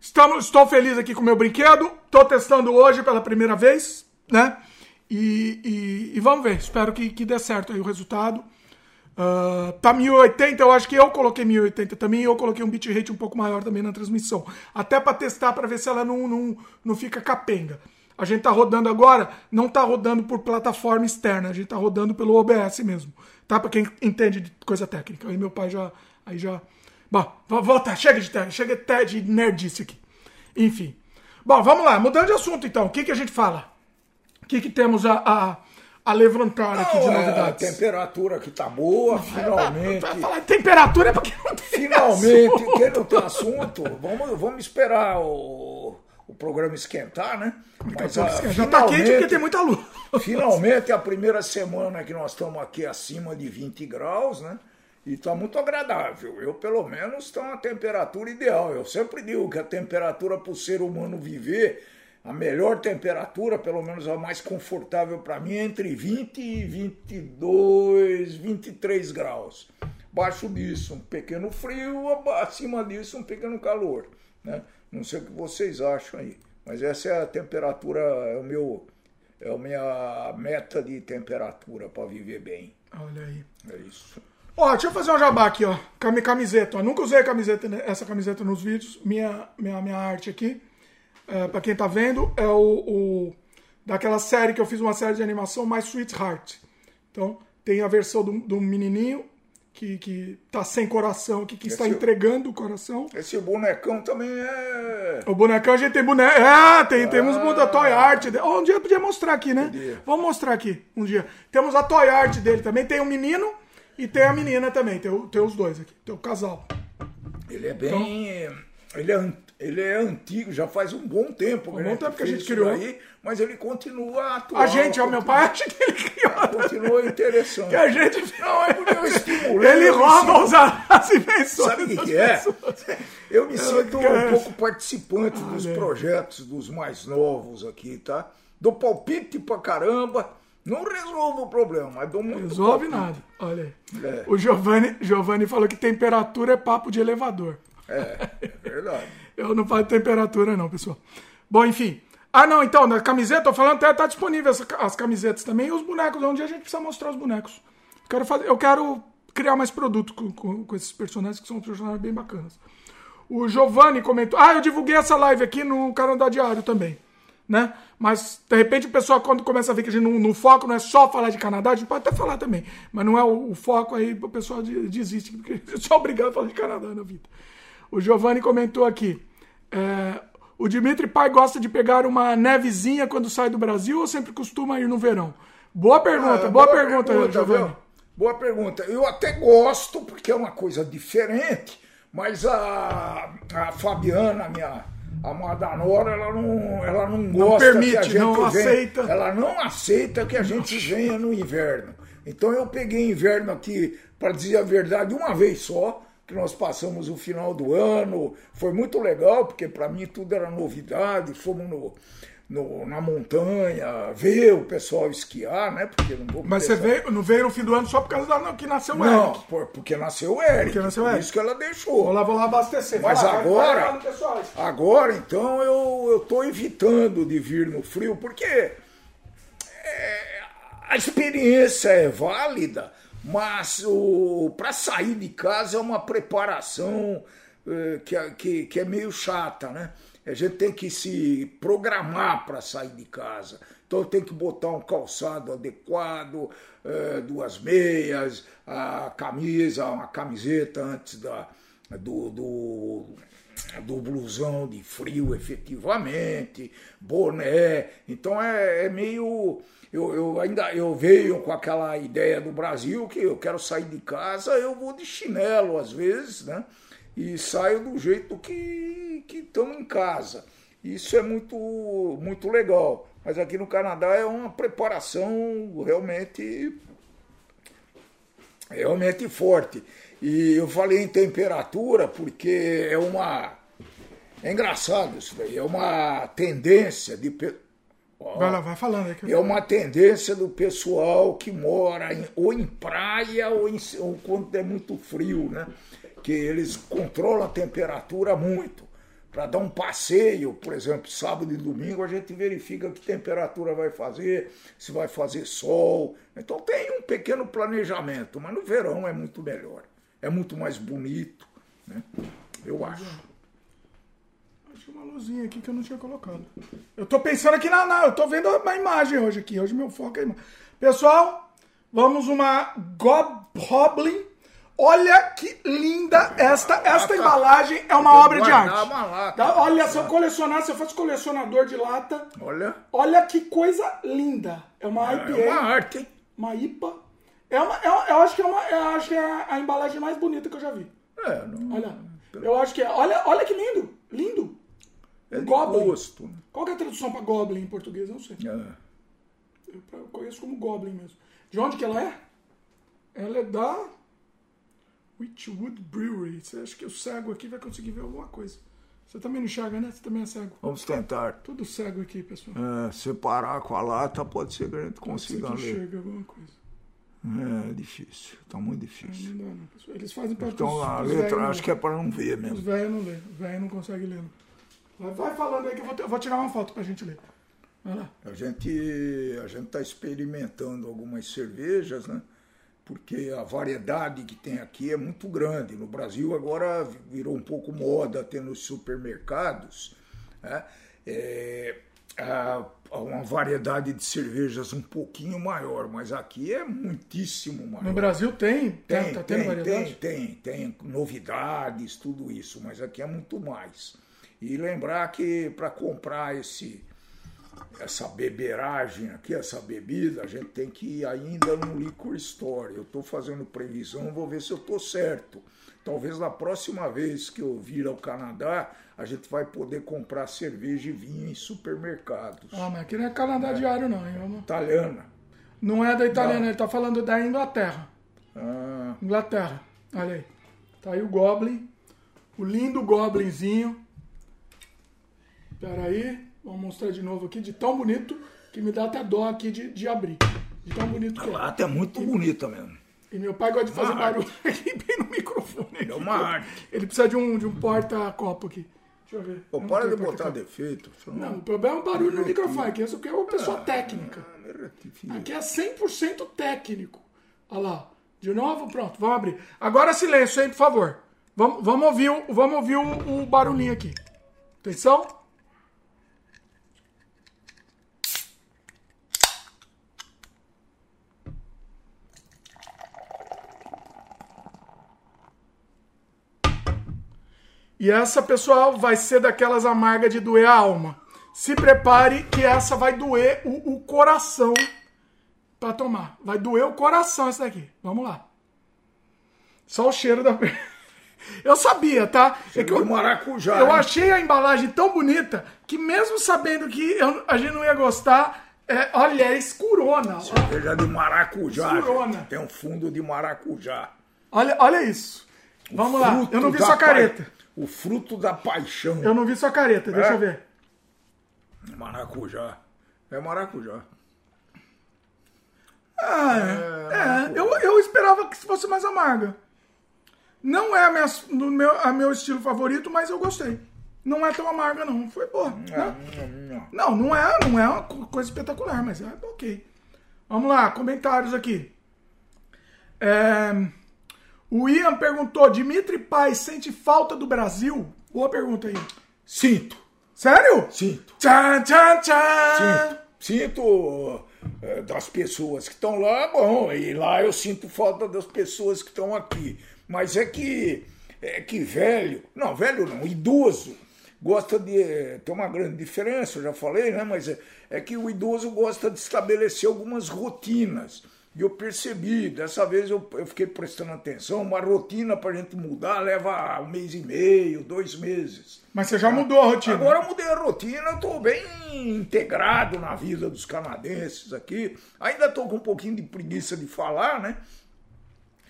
Estamos, estou feliz aqui com o meu brinquedo, estou testando hoje pela primeira vez, né? E, e- e vamos ver, espero que, que dê certo aí o resultado. Ah, tá 1080, eu acho que eu coloquei 1080 também, e eu coloquei um bitrate um pouco maior também na transmissão. Até para testar, para ver se ela não, não, não fica capenga. A gente tá rodando agora, não tá rodando por plataforma externa, a gente tá rodando pelo OBS mesmo. Tá? Para quem entende de coisa técnica. Aí meu pai já. Aí já. Bom, vo- volta, chega de, te- chega até de nerdice aqui. Enfim. Bom, vamos lá, mudando de assunto então. O que, que a gente fala? O que, que temos a, a, a levantar aqui de Não, é, a novidades? temperatura aqui tá boa, finalmente. Vai falar de temperatura é porque não tem Finalmente, assunto. quem não tem assunto, vamos, vamos esperar o, o programa esquentar, né? Mas, Já tá quente porque tem muita luz. Finalmente, é a primeira semana que nós estamos aqui acima de 20 graus, né? E está muito agradável. Eu, pelo menos, estou na temperatura ideal. Eu sempre digo que a temperatura para o ser humano viver, a melhor temperatura, pelo menos a mais confortável para mim, é entre 20 e 22, 23 graus. Abaixo disso, um pequeno frio, acima disso, um pequeno calor. Né? Não sei o que vocês acham aí. Mas essa é a temperatura, é o meu é a minha meta de temperatura para viver bem. Olha aí. É isso. Ó, deixa eu fazer um jabá aqui, ó. Camiseta. ó. Nunca usei camiseta, né, essa camiseta nos vídeos. Minha, minha, minha arte aqui. É, pra quem tá vendo, é o, o- Daquela série que eu fiz uma série de animação, My Sweetheart. Então, tem a versão do, do menininho que, que tá sem coração aqui, que está Esse- entregando o coração. Esse bonecão também é. O bonecão a gente tem boneco. É, tem, temos muita toy art. um dia eu podia mostrar aqui, né? Podia. Vamos mostrar aqui um dia. Temos a toy art dele também. Tem o menino e tem a menina também. Tem, tem os dois aqui. Tem o casal. Ele é bem. Ele, é, ele é antigo, já faz um bom tempo. Um bom tempo que a gente criou. daí, mas ele continua atual. A gente, ó, meu pai acha que ele criou. Continua (laughs) interessante. Que a gente. Não, é porque eu estimulei. Ele eu rouba sinto- os, as invenções. Sabe o que, é? pessoas. Eu me sinto cara. um pouco participante dos Olha aí. projetos dos mais novos aqui, tá? Dou palpite pra caramba. Não resolvo o problema, mas dou muito Resolve palpite. nada. Olha aí. É. O Giovanni, Giovanni falou que temperatura é papo de elevador. É, é verdade. (laughs) Eu não falo temperatura, não, pessoal. Bom, enfim. Ah, não, então, na camiseta, tô falando até tá disponível as, as camisetas também e os bonecos. Um dia a gente precisa mostrar os bonecos. Quero fazer, eu quero criar mais produto com, com, com esses personagens, que são personagens bem bacanas. O Giovanni comentou. Ah, eu divulguei essa live aqui no Canadá Diário também. Né? Mas, de repente, o pessoal, quando começa a ver que a gente não, não foco, não é só falar de Canadá, a gente pode até falar também. Mas não é o, o foco aí, o pessoal de- desiste, porque (laughs) eu sou obrigado a falar de Canadá na vida. O Giovanni comentou aqui. é, o Dimitri Pai gosta de pegar uma nevezinha quando sai do Brasil ou sempre costuma ir no verão? Boa pergunta, Ah, boa, pergunta, Giovanni. viu? Boa pergunta. Eu até gosto, porque é uma coisa diferente, mas a, a Fabiana, minha amada Nora, ela não, ela não gosta permite, que a gente não venha- aceita. Ela não aceita que a gente venha no inverno. Então eu peguei inverno aqui, para dizer a verdade, uma vez só, que nós passamos o final do ano. Foi muito legal, porque para mim tudo era novidade. Fomos no, no- na montanha, ver o pessoal esquiar, né? Porque não vou Mas você veio, não veio no fim do ano só por causa da que nasceu o Não, Eric. por- porque nasceu o Eric. Porque nasceu o por Eric. isso que ela Vou deixou. lá, vou lá abastecer. Mas lá, agora, agora então eu eu tô evitando de vir no frio, porque é, a experiência é válida, mas para sair de casa é uma preparação eh, que, é- que, que é meio chata, né? A gente tem que se programar para sair de casa. Então tem que botar um calçado adequado, eh, duas meias, a camisa, uma camiseta antes da, do, do, do blusão de frio efetivamente, boné. Então é, é meio. Eu, eu ainda eu venho com aquela ideia do Brasil que eu quero sair de casa, eu vou de chinelo às vezes, né? e saio do jeito que estamos em casa. Isso é muito, muito legal. Mas aqui no Canadá é uma preparação realmente, realmente forte. E eu falei em temperatura porque é uma. É engraçado isso daí, é uma tendência de. Vai lá, vai falando aí. É uma tendência do pessoal que mora em, ou em praia ou, em, ou quando é muito frio, né? que eles controlam a temperatura muito. Para dar um passeio, por exemplo, sábado e domingo, a gente verifica que temperatura vai fazer, se vai fazer sol. Então tem um pequeno planejamento, mas no verão é muito melhor. É muito mais bonito, né? Eu acho. Uma luzinha aqui que eu não tinha colocado. Eu tô pensando aqui na. na eu tô vendo uma imagem hoje aqui. Hoje meu foco é imagem. Pessoal, vamos uma Goblin Olha que linda esta esta embalagem é uma obra de arte. Tá? Olha, se eu colecionar, se eu fosse colecionador de lata, olha, olha que coisa linda. É uma IPA, é uma arte, uma IPA. É uma, é, eu acho que é uma, eu acho que é a embalagem mais bonita que eu já vi. É, não, olha, eu acho que é. Olha, olha que lindo, lindo. É Goblin. Gosto. Qual é a tradução para Goblin em português? Eu não sei. É. Eu conheço como Goblin mesmo. De onde que ela é? Ela é da Witchwood Brewery. Você acha que o cego aqui vai conseguir ver alguma coisa? Você também não enxerga, né? Você também é cego. Vamos tentar. Tudo cego aqui, pessoal. É, separar com a lata pode ser que a gente consiga pode ser que ler. enxerga alguma coisa. É difícil, tá muito difícil. É, não dá, não. Eles fazem para Então a letra acho que é para não ver mesmo. Os velhos não lê, os velhos não conseguem ler. Vai, vai falando aí que eu vou, eu vou tirar uma foto pra gente ler. Vai lá. A gente a gente está experimentando algumas cervejas, né? porque a variedade que tem aqui é muito grande. No Brasil agora virou um pouco moda ter nos supermercados né? é, uma variedade de cervejas um pouquinho maior, mas aqui é muitíssimo maior. No Brasil tem? Tem, tá, tem, tem, tem, tem novidades, tudo isso, mas aqui é muito mais. E lembrar que para comprar esse essa beberagem aqui, essa bebida, a gente tem que ir ainda no liquor store. Eu estou fazendo previsão, vou ver se eu estou certo. Talvez na próxima vez que eu vir ao Canadá, a gente vai poder comprar cerveja e vinho em supermercados. Ah, mas aqui não é Canadá é. diário, não, hein? Vamos... Italiana. Não é da italiana, não. ele está falando da Inglaterra. Ah. Inglaterra. Olha aí. Tá aí o Goblin. O lindo Goblinzinho. Peraí. Vou mostrar de novo aqui, de tão bonito que me dá até dó aqui de, de abrir. De tão bonito que é. A é muito e, bonita mesmo. E meu pai gosta de fazer barulho (laughs) aqui bem no microfone. É uma arte. Ele precisa de um, de um porta-copo aqui. Deixa eu ver. Pô, para de botar defeito. Não, o problema é o barulho no microfone, que isso aqui é uma pessoa ah, técnica. Aqui é 100% técnico. Olha lá. De novo, pronto, vamos abrir. Agora silêncio, hein, por favor. Vamos, vamos ouvir, vamos ouvir o, o barulhinho aqui. Atenção. E essa, pessoal, vai ser daquelas amargas de doer a alma. Se prepare que essa vai doer o, o coração para tomar. Vai doer o coração essa daqui. Vamos lá. Só o cheiro da. (laughs) Eu sabia, tá? é que eu, maracujá, eu achei a embalagem tão bonita que mesmo sabendo que eu, a gente não ia gostar, é, olha, é escurona. Cerveja de maracujá. Escurona. Tem um fundo de maracujá. Olha, olha isso. Vamos lá. Eu não vi sua careta o fruto da paixão. Eu não vi sua careta, é? deixa eu ver. Maracujá. É maracujá. Ah, é. é. Eu, eu esperava que fosse mais amarga. Não é a minha, no meu, a meu estilo favorito, mas eu gostei. Não é tão amarga, não. Foi boa. Né? Não, não é, não é uma coisa espetacular, mas é ok. Vamos lá, comentários aqui. É, o Ian perguntou: Dimitri Paz sente falta do Brasil? Boa pergunta aí. Sinto. Sério? Sinto. Tchan, tchan, tchan. Sinto. Sinto é, das pessoas que estão lá, bom, e lá eu sinto falta das pessoas que estão aqui. Mas é que, é que velho, não, velho não, idoso, gosta de. É, tem uma grande diferença, eu já falei, né? Mas é, é que o idoso gosta de estabelecer algumas rotinas E eu percebi, dessa vez eu, eu fiquei prestando atenção, uma rotina para a gente mudar leva um mês e meio, dois meses. Mas você já mudou a rotina? Agora eu mudei a rotina, estou bem integrado na vida dos canadenses aqui. Ainda estou com um pouquinho de preguiça de falar, né?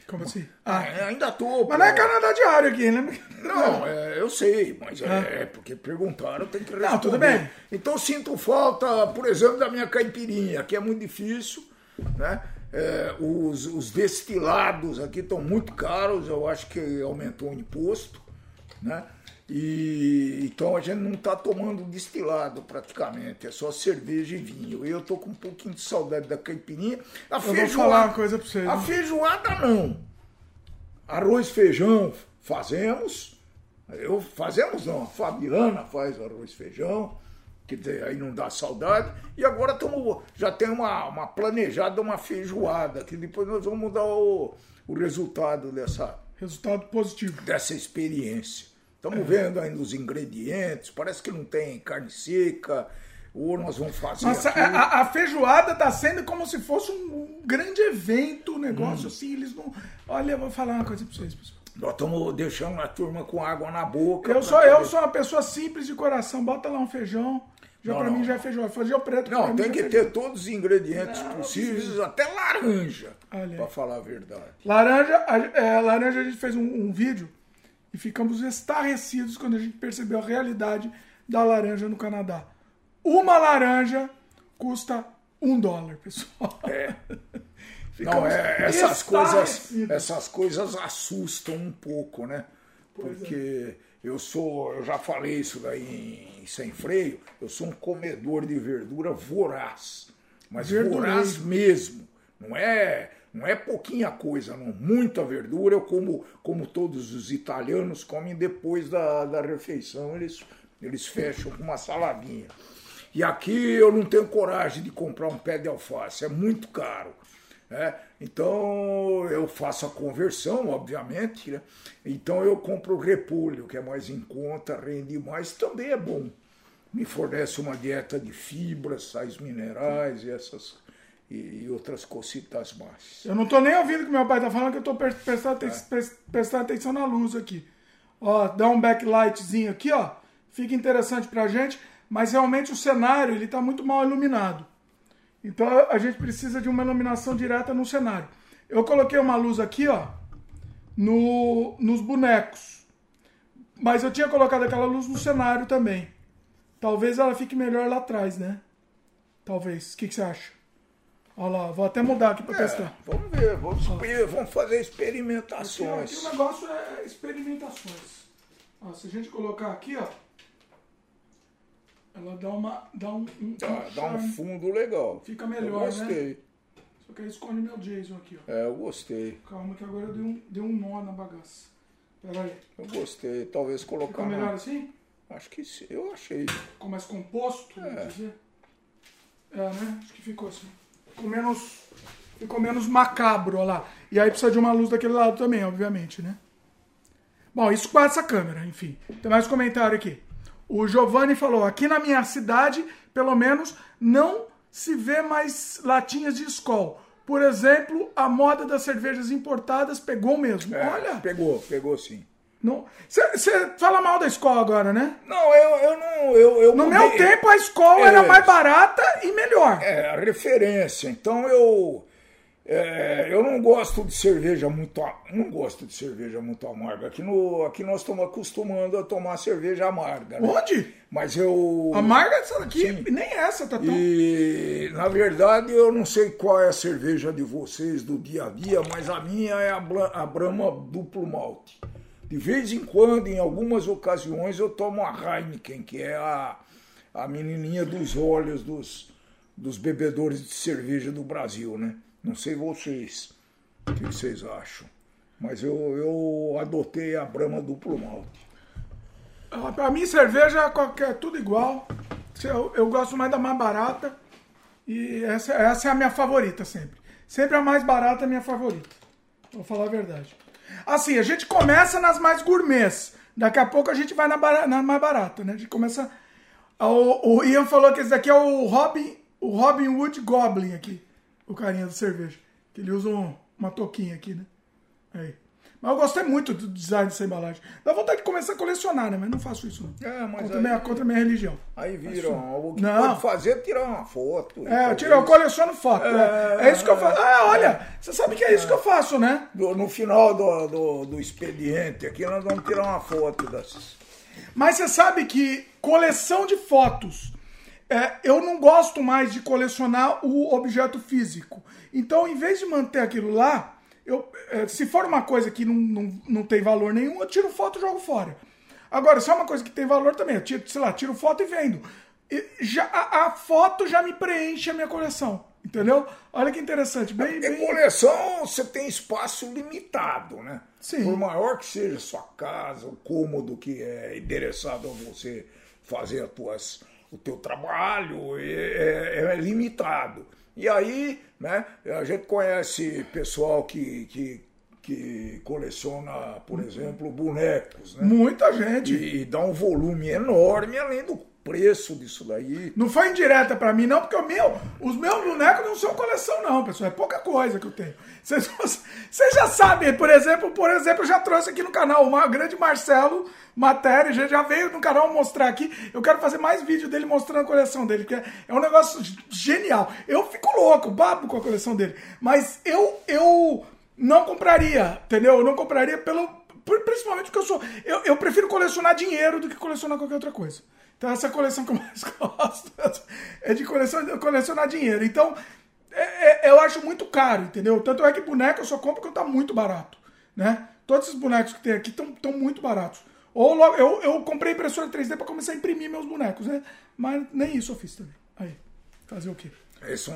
Como assim? Ah, ainda tô. Mas não é Canadá diário aqui, né? Não, é, eu sei, mas é, é, porque perguntaram, tem que responder. Não, tudo bem. Então sinto falta, por exemplo, da minha caipirinha, que é muito difícil, né? É, os, os destilados aqui estão muito caros, eu acho que aumentou o imposto, né? E então a gente não está tomando destilado praticamente, é só cerveja e vinho. E eu tô com um pouquinho de saudade da caipirinha. A Eu feijoada, vou falar uma coisa pra vocês. a né? feijoada não. Arroz, feijão fazemos. Eu fazemos não, a Fabiana faz arroz, feijão. Dizer, aí não dá saudade. E agora tamo, já tem uma, uma planejada, uma feijoada, que depois nós vamos dar o, o resultado dessa, Resultado positivo. dessa experiência. É. Estamos vendo ainda os ingredientes, parece que não tem carne seca, ou nós vamos fazer Nossa, a, a feijoada tá sendo como se fosse um grande evento, um negócio Hum. assim, eles não... Olha, eu vou falar uma coisa pra vocês, pessoal. Nós estamos deixando a turma com água na boca. Eu sou, eu sou uma pessoa simples de coração, bota lá um feijão, já Não, pra não, mim já é feijoada. Feijão preto pra Não, tem é que feijão. ter todos os ingredientes possíveis, até laranja, para falar a verdade. Laranja, a, é, laranja a gente fez um, um vídeo e ficamos estarrecidos quando a gente percebeu a realidade da laranja no Canadá. Uma laranja custa um dólar, pessoal. É. (laughs) Não, é, essas coisas, essas coisas assustam um pouco, né? Porque eu sou, eu já falei isso daí em sem freio, eu sou um comedor de verdura voraz, mas Verdureiro. voraz mesmo. Não é, não é pouquinha coisa, não. Muita verdura. Eu como, como todos os italianos comem depois da, da refeição, eles, eles fecham com uma saladinha. E aqui eu não tenho coragem de comprar um pé de alface, é muito caro. Né? Então eu faço a conversão, obviamente. Né? Então eu compro o repolho, que é mais em conta, rende mais, também é bom. Me fornece uma dieta de fibras, sais minerais e essas e, e outras cositas mais. Eu não tô nem ouvindo o que meu pai tá falando, que eu tô pre- prestando, É. pre- prestando atenção na luz aqui. Ó, dá um backlightzinho aqui, ó. Fica interessante pra gente, mas realmente o cenário, ele tá muito mal iluminado. Então a gente precisa de uma iluminação direta no cenário. Eu coloquei uma luz aqui, ó, no, nos bonecos. Mas eu tinha colocado aquela luz no cenário também. Talvez ela fique melhor lá atrás, né? Talvez. O que, que você acha? Olha lá, vou até mudar aqui pra É, testar. vamos ver, vamos, vamos fazer Aqui, experimentações. aqui o negócio é experimentações. Ó, se a gente colocar aqui, ó, ela dá uma, dá um, um, Dá, um dá um fundo legal. Fica Eu melhor, né? gostei. Só que aí esconde meu Jason aqui, ó. É, eu gostei. Calma que agora deu um, deu um nó na bagaça. Pera aí. Eu gostei. Talvez colocar. Ficou melhor assim? Acho que sim. Eu achei. Ficou mais composto, É. dizer? É, né? Acho que ficou assim. Ficou menos, ficou menos macabro, ó lá. E aí precisa de uma luz daquele lado também, obviamente, né? Bom, isso com essa câmera, enfim. Tem mais comentário aqui. O Giovanni falou: aqui na minha cidade, pelo menos, não se vê mais latinhas de Skol. Por exemplo, a moda das cervejas importadas pegou mesmo. É, Olha, Pegou, pegou sim. você fala mal da Skol agora, né? Não, eu, eu não. Eu, eu No mudei- meu tempo, a Skol É. era mais barata e melhor. É, a referência. Então eu. É, eu não gosto de cerveja muito. Não gosto de cerveja muito amarga. Aqui, no, aqui nós estamos acostumando a tomar cerveja amarga. né? Onde? Mas eu. Amarga essa daqui, Sim. nem essa tá tão. E na verdade eu não sei qual é a cerveja de vocês do dia a dia, mas a minha é a, Bla- a Brahma duplo malte. De vez em quando, em algumas ocasiões, eu tomo a Heineken, que é a, a menininha dos olhos dos, dos bebedores de cerveja do Brasil, né? Não sei vocês, o que vocês acham. Mas eu, eu adotei a Brahma duplo malte. Ah, Pra mim, cerveja qualquer, tudo igual. Eu, eu gosto mais da mais barata. E essa, essa é a minha favorita sempre. Sempre a mais barata é a minha favorita. Vou falar a verdade. Assim, a gente começa nas mais gourmets. Daqui a pouco a gente vai na, bara- na mais barata, né? A gente começa. O, o Ian falou que esse daqui é o Robin, o Robin Hood Goblin aqui. O carinha da cerveja. Que ele usa um- uma touquinha aqui, né? Aí. Mas eu gostei muito do design dessa embalagem. Dá vontade de começar a colecionar, né? Mas não faço isso, não. É, mas contra, aí- minha, contra minha religião. Aí viram, o que Não. pode fazer é tirar uma foto. É, eu, tiro, eu coleciono foto. É, é isso que eu faço. Ah, olha, você sabe que é isso que eu faço, né? No, no final do, do, do expediente aqui, nós vamos tirar uma foto dessas. Mas você sabe que coleção de fotos, é, eu não gosto mais de colecionar o objeto físico. Então, em vez de manter aquilo lá, eu, é, se for uma coisa que não, não, não tem valor nenhum, eu tiro foto e jogo fora. Agora, se é uma coisa que tem valor também, eu tiro, sei lá, tiro foto e vendo. E já, a, a foto já me preenche a minha coleção. Entendeu? Olha que interessante. Bem, Em bem... coleção, você tem espaço limitado, né? Sim. Por maior que seja a sua casa, o cômodo que é endereçado a você fazer as tuas, o teu trabalho, é, é- é limitado. E aí, né, a gente conhece pessoal que, que, que coleciona, por exemplo, bonecos, né? Muita gente. E, e dá um volume enorme, além do preço disso daí. Não foi indireta pra mim, não, porque o meu, os meus bonecos não são coleção, não, pessoal. É pouca coisa que eu tenho. Vocês, (laughs) já sabem, por exemplo, por exemplo, eu já trouxe aqui no canal o grande Marcelo Matéria, já, já veio no canal mostrar aqui. Eu quero fazer mais vídeo dele mostrando a coleção dele, porque é um negócio genial. Eu fico louco, babo com a coleção dele. Mas eu, eu não compraria, entendeu? Eu não compraria pelo. Principalmente porque eu sou. Eu, eu prefiro colecionar dinheiro do que colecionar qualquer outra coisa. Então essa é coleção que eu mais (laughs) gosto é de colecionar, colecionar dinheiro. Então, é- é- eu acho muito caro, entendeu? Tanto é que boneco eu só compro quando tá muito barato, né? Todos esses bonecos que tem aqui estão muito baratos. Ou logo, eu, eu comprei impressora 3D para começar a imprimir meus bonecos, né? Mas nem isso eu fiz também. Aí, fazer o quê?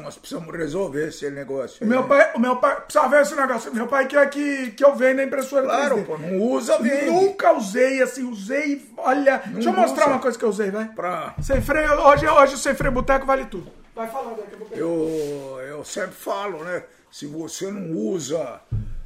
Nós precisamos resolver esse negócio. O meu pai, o meu pai, precisa ver esse negócio. Meu pai quer que, que eu venda a impressora Claro, 3D. pô, não usa, vende. Nunca usei, assim, usei. Olha, deixa eu mostrar usa. uma coisa que eu usei, vai. Pra... Sem freio, hoje, hoje o sem freio boteco vale tudo. Vai falando aí que eu vou pegar. Eu, eu sempre falo, né? Se você não usa,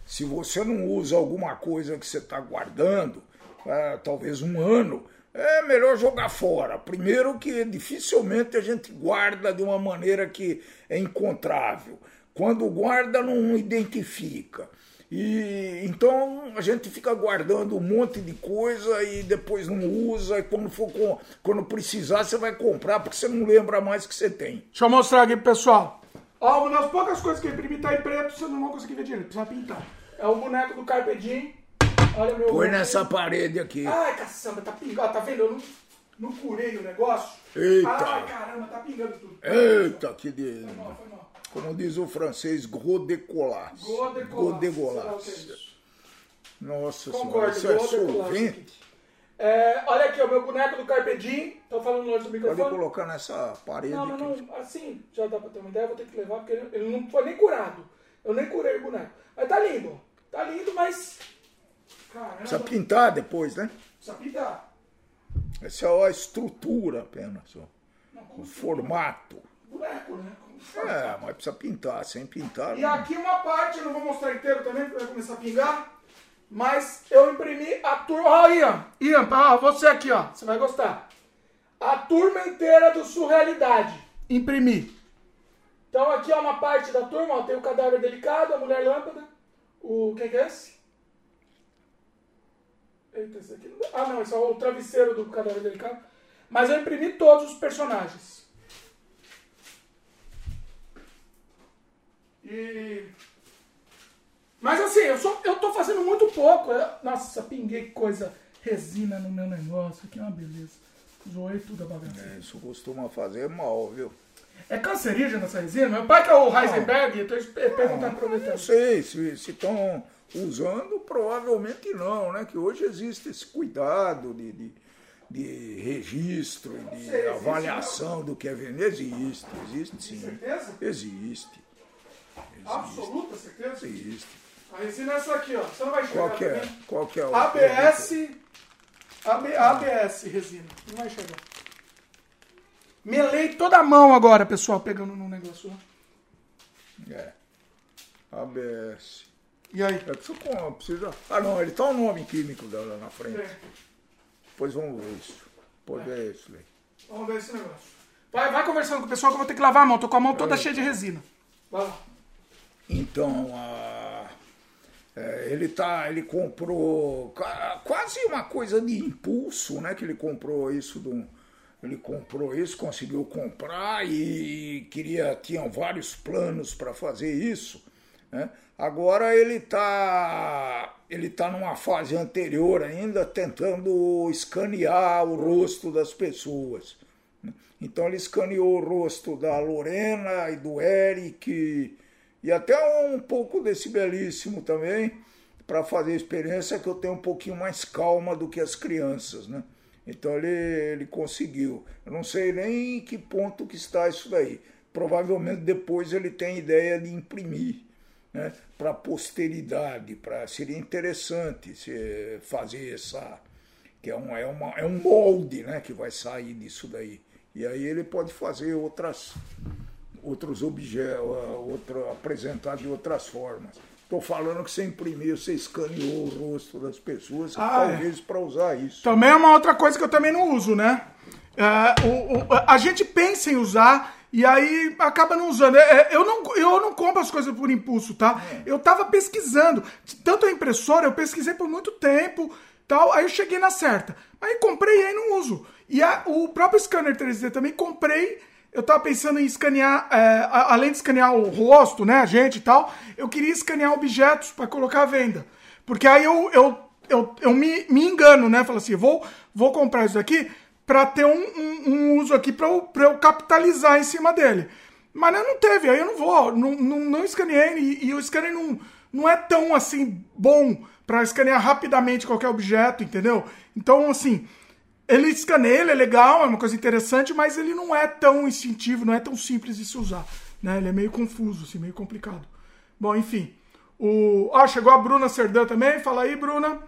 se você não usa alguma coisa que você está guardando, é, talvez um ano, é melhor jogar fora. Primeiro que dificilmente a gente guarda de uma maneira que é encontrável. Quando guarda, não identifica. E então a gente fica guardando um monte de coisa e depois não usa, e quando for com- quando precisar, você vai comprar, porque você não lembra mais que você tem. Deixa eu mostrar aqui pro pessoal. Ó, uma das poucas coisas que eu imprimi tá em preto, vocês não vão conseguir ver direito, precisa pintar. É o boneco do Carpe Diem. Olha meu. Põe nessa parede aqui. Ai, caçamba, tá pingando. Tá vendo? Eu não, não curei o negócio. Eita. Ai, caramba, tá pingando tudo. Eita, que de... Foi mal, foi mal. Como diz o francês, o que é. Nossa senhora, Concordo, isso é solvente. É, olha aqui, o meu boneco do Carpe Diem. Tô falando longe do Pode microfone. colocar nessa parede Não, mas não, assim, já dá pra ter uma ideia, vou ter que levar, porque ele, não foi nem curado. Eu nem curei o boneco. Mas tá lindo. Tá lindo, mas. Caramba, Precisa pintar depois, né? precisa pintar. Essa é a estrutura apenas, ó. o formato. Boneco, né? É, mas precisa pintar, sem pintar. E não- aqui uma parte, eu não vou mostrar inteiro também, porque vai começar a pingar. Mas eu imprimi a turma. Ó, Ian, Ian, ó, você aqui, ó. Você vai gostar. A turma inteira do Surrealidade. Imprimi. Então aqui é uma parte da turma, ó, tem o cadáver delicado, a mulher lâmpada. O que que é esse? Eita, esse aqui não dá. Ah, não, esse é o travesseiro do cadáver delicado. Mas eu imprimi todos os personagens. E. Mas assim, eu, sou, eu tô fazendo muito pouco. Eu- nossa, pinguei coisa, resina no meu negócio. Aqui é uma beleza. Zoei tudo a bagaça. É, Isso costuma fazer mal, viu? É cancerígena essa resina? Meu pai que é o Heisenberg, eu tô espe- perguntando Não aproveitando. sei se estão usando, provavelmente não, né? Que hoje existe esse cuidado de, de, de registro, de sei, existe, avaliação do que é veneno. Existe, existe sim. Certeza? Existe, Absoluta certeza? existe. A resina é essa aqui, ó. Você não vai enxergar. Qual é? Qual é ABS. AB, ABS resina. Não vai enxergar. Melei toda a mão agora, pessoal, pegando no negócio. É. ABS. E aí? É preciso, precisa. Ah não, ele tá o nome químico dela na frente. É. Depois vamos ver isso. Depois ver isso aí. Vamos ver esse negócio. Vai, vai conversando com o pessoal que eu vou ter que lavar a mão. Tô com a mão toda cheia de resina. Vai lá. Então, a, é, ele tá, ele comprou quase uma coisa de impulso, né? Que ele comprou isso do, ele comprou isso, conseguiu comprar e queria tinha vários planos para fazer isso. Né? Agora ele está ele tá numa fase anterior ainda, tentando escanear o rosto das pessoas. Então ele escaneou o rosto da Lorena e do Eric e até um pouco desse belíssimo também, para fazer experiência que eu tenho um pouquinho mais calma do que as crianças, né? Então ele, ele conseguiu. Eu não sei nem em que ponto que está isso daí. Provavelmente depois ele tem ideia de imprimir né, para a posteridade, para seria interessante se fazer essa que é um, é, uma, é um molde né, que vai sair disso daí. E aí ele pode fazer outras outros objetos, outro, apresentar de outras formas. Estou falando que você imprimiu, você escaneou o rosto das pessoas, ah, talvez é. para usar isso. Também é uma outra coisa que eu também não uso, né? É, o, o, a gente pensa em usar e aí acaba não usando. É, é, eu, não, eu não compro as coisas por impulso, tá? É. Eu tava pesquisando. Tanto a impressora, eu pesquisei por muito tempo, tal. Aí eu cheguei na certa. Aí comprei e aí não uso. E a, o próprio scanner 3D também comprei eu tava pensando em escanear, é, além de escanear o rosto, né, a gente e tal, eu queria escanear objetos para colocar à venda. Porque aí eu, eu, eu, eu me, me engano, né? Falo assim, vou, vou comprar isso aqui para ter um, um, um, uso aqui para eu, eu capitalizar em cima dele. Mas não teve, aí eu não vou, não, não, não escaneei e, e o scanner não, não é tão assim bom para escanear rapidamente qualquer objeto, entendeu? Então, assim, ele escaneia, ele é legal, é uma coisa interessante, mas ele não é tão instintivo, não é tão simples de se usar. Né? Ele é meio confuso, assim, meio complicado. Bom, enfim. O... Ah, chegou a Bruna Serdã também. Fala aí, Bruna.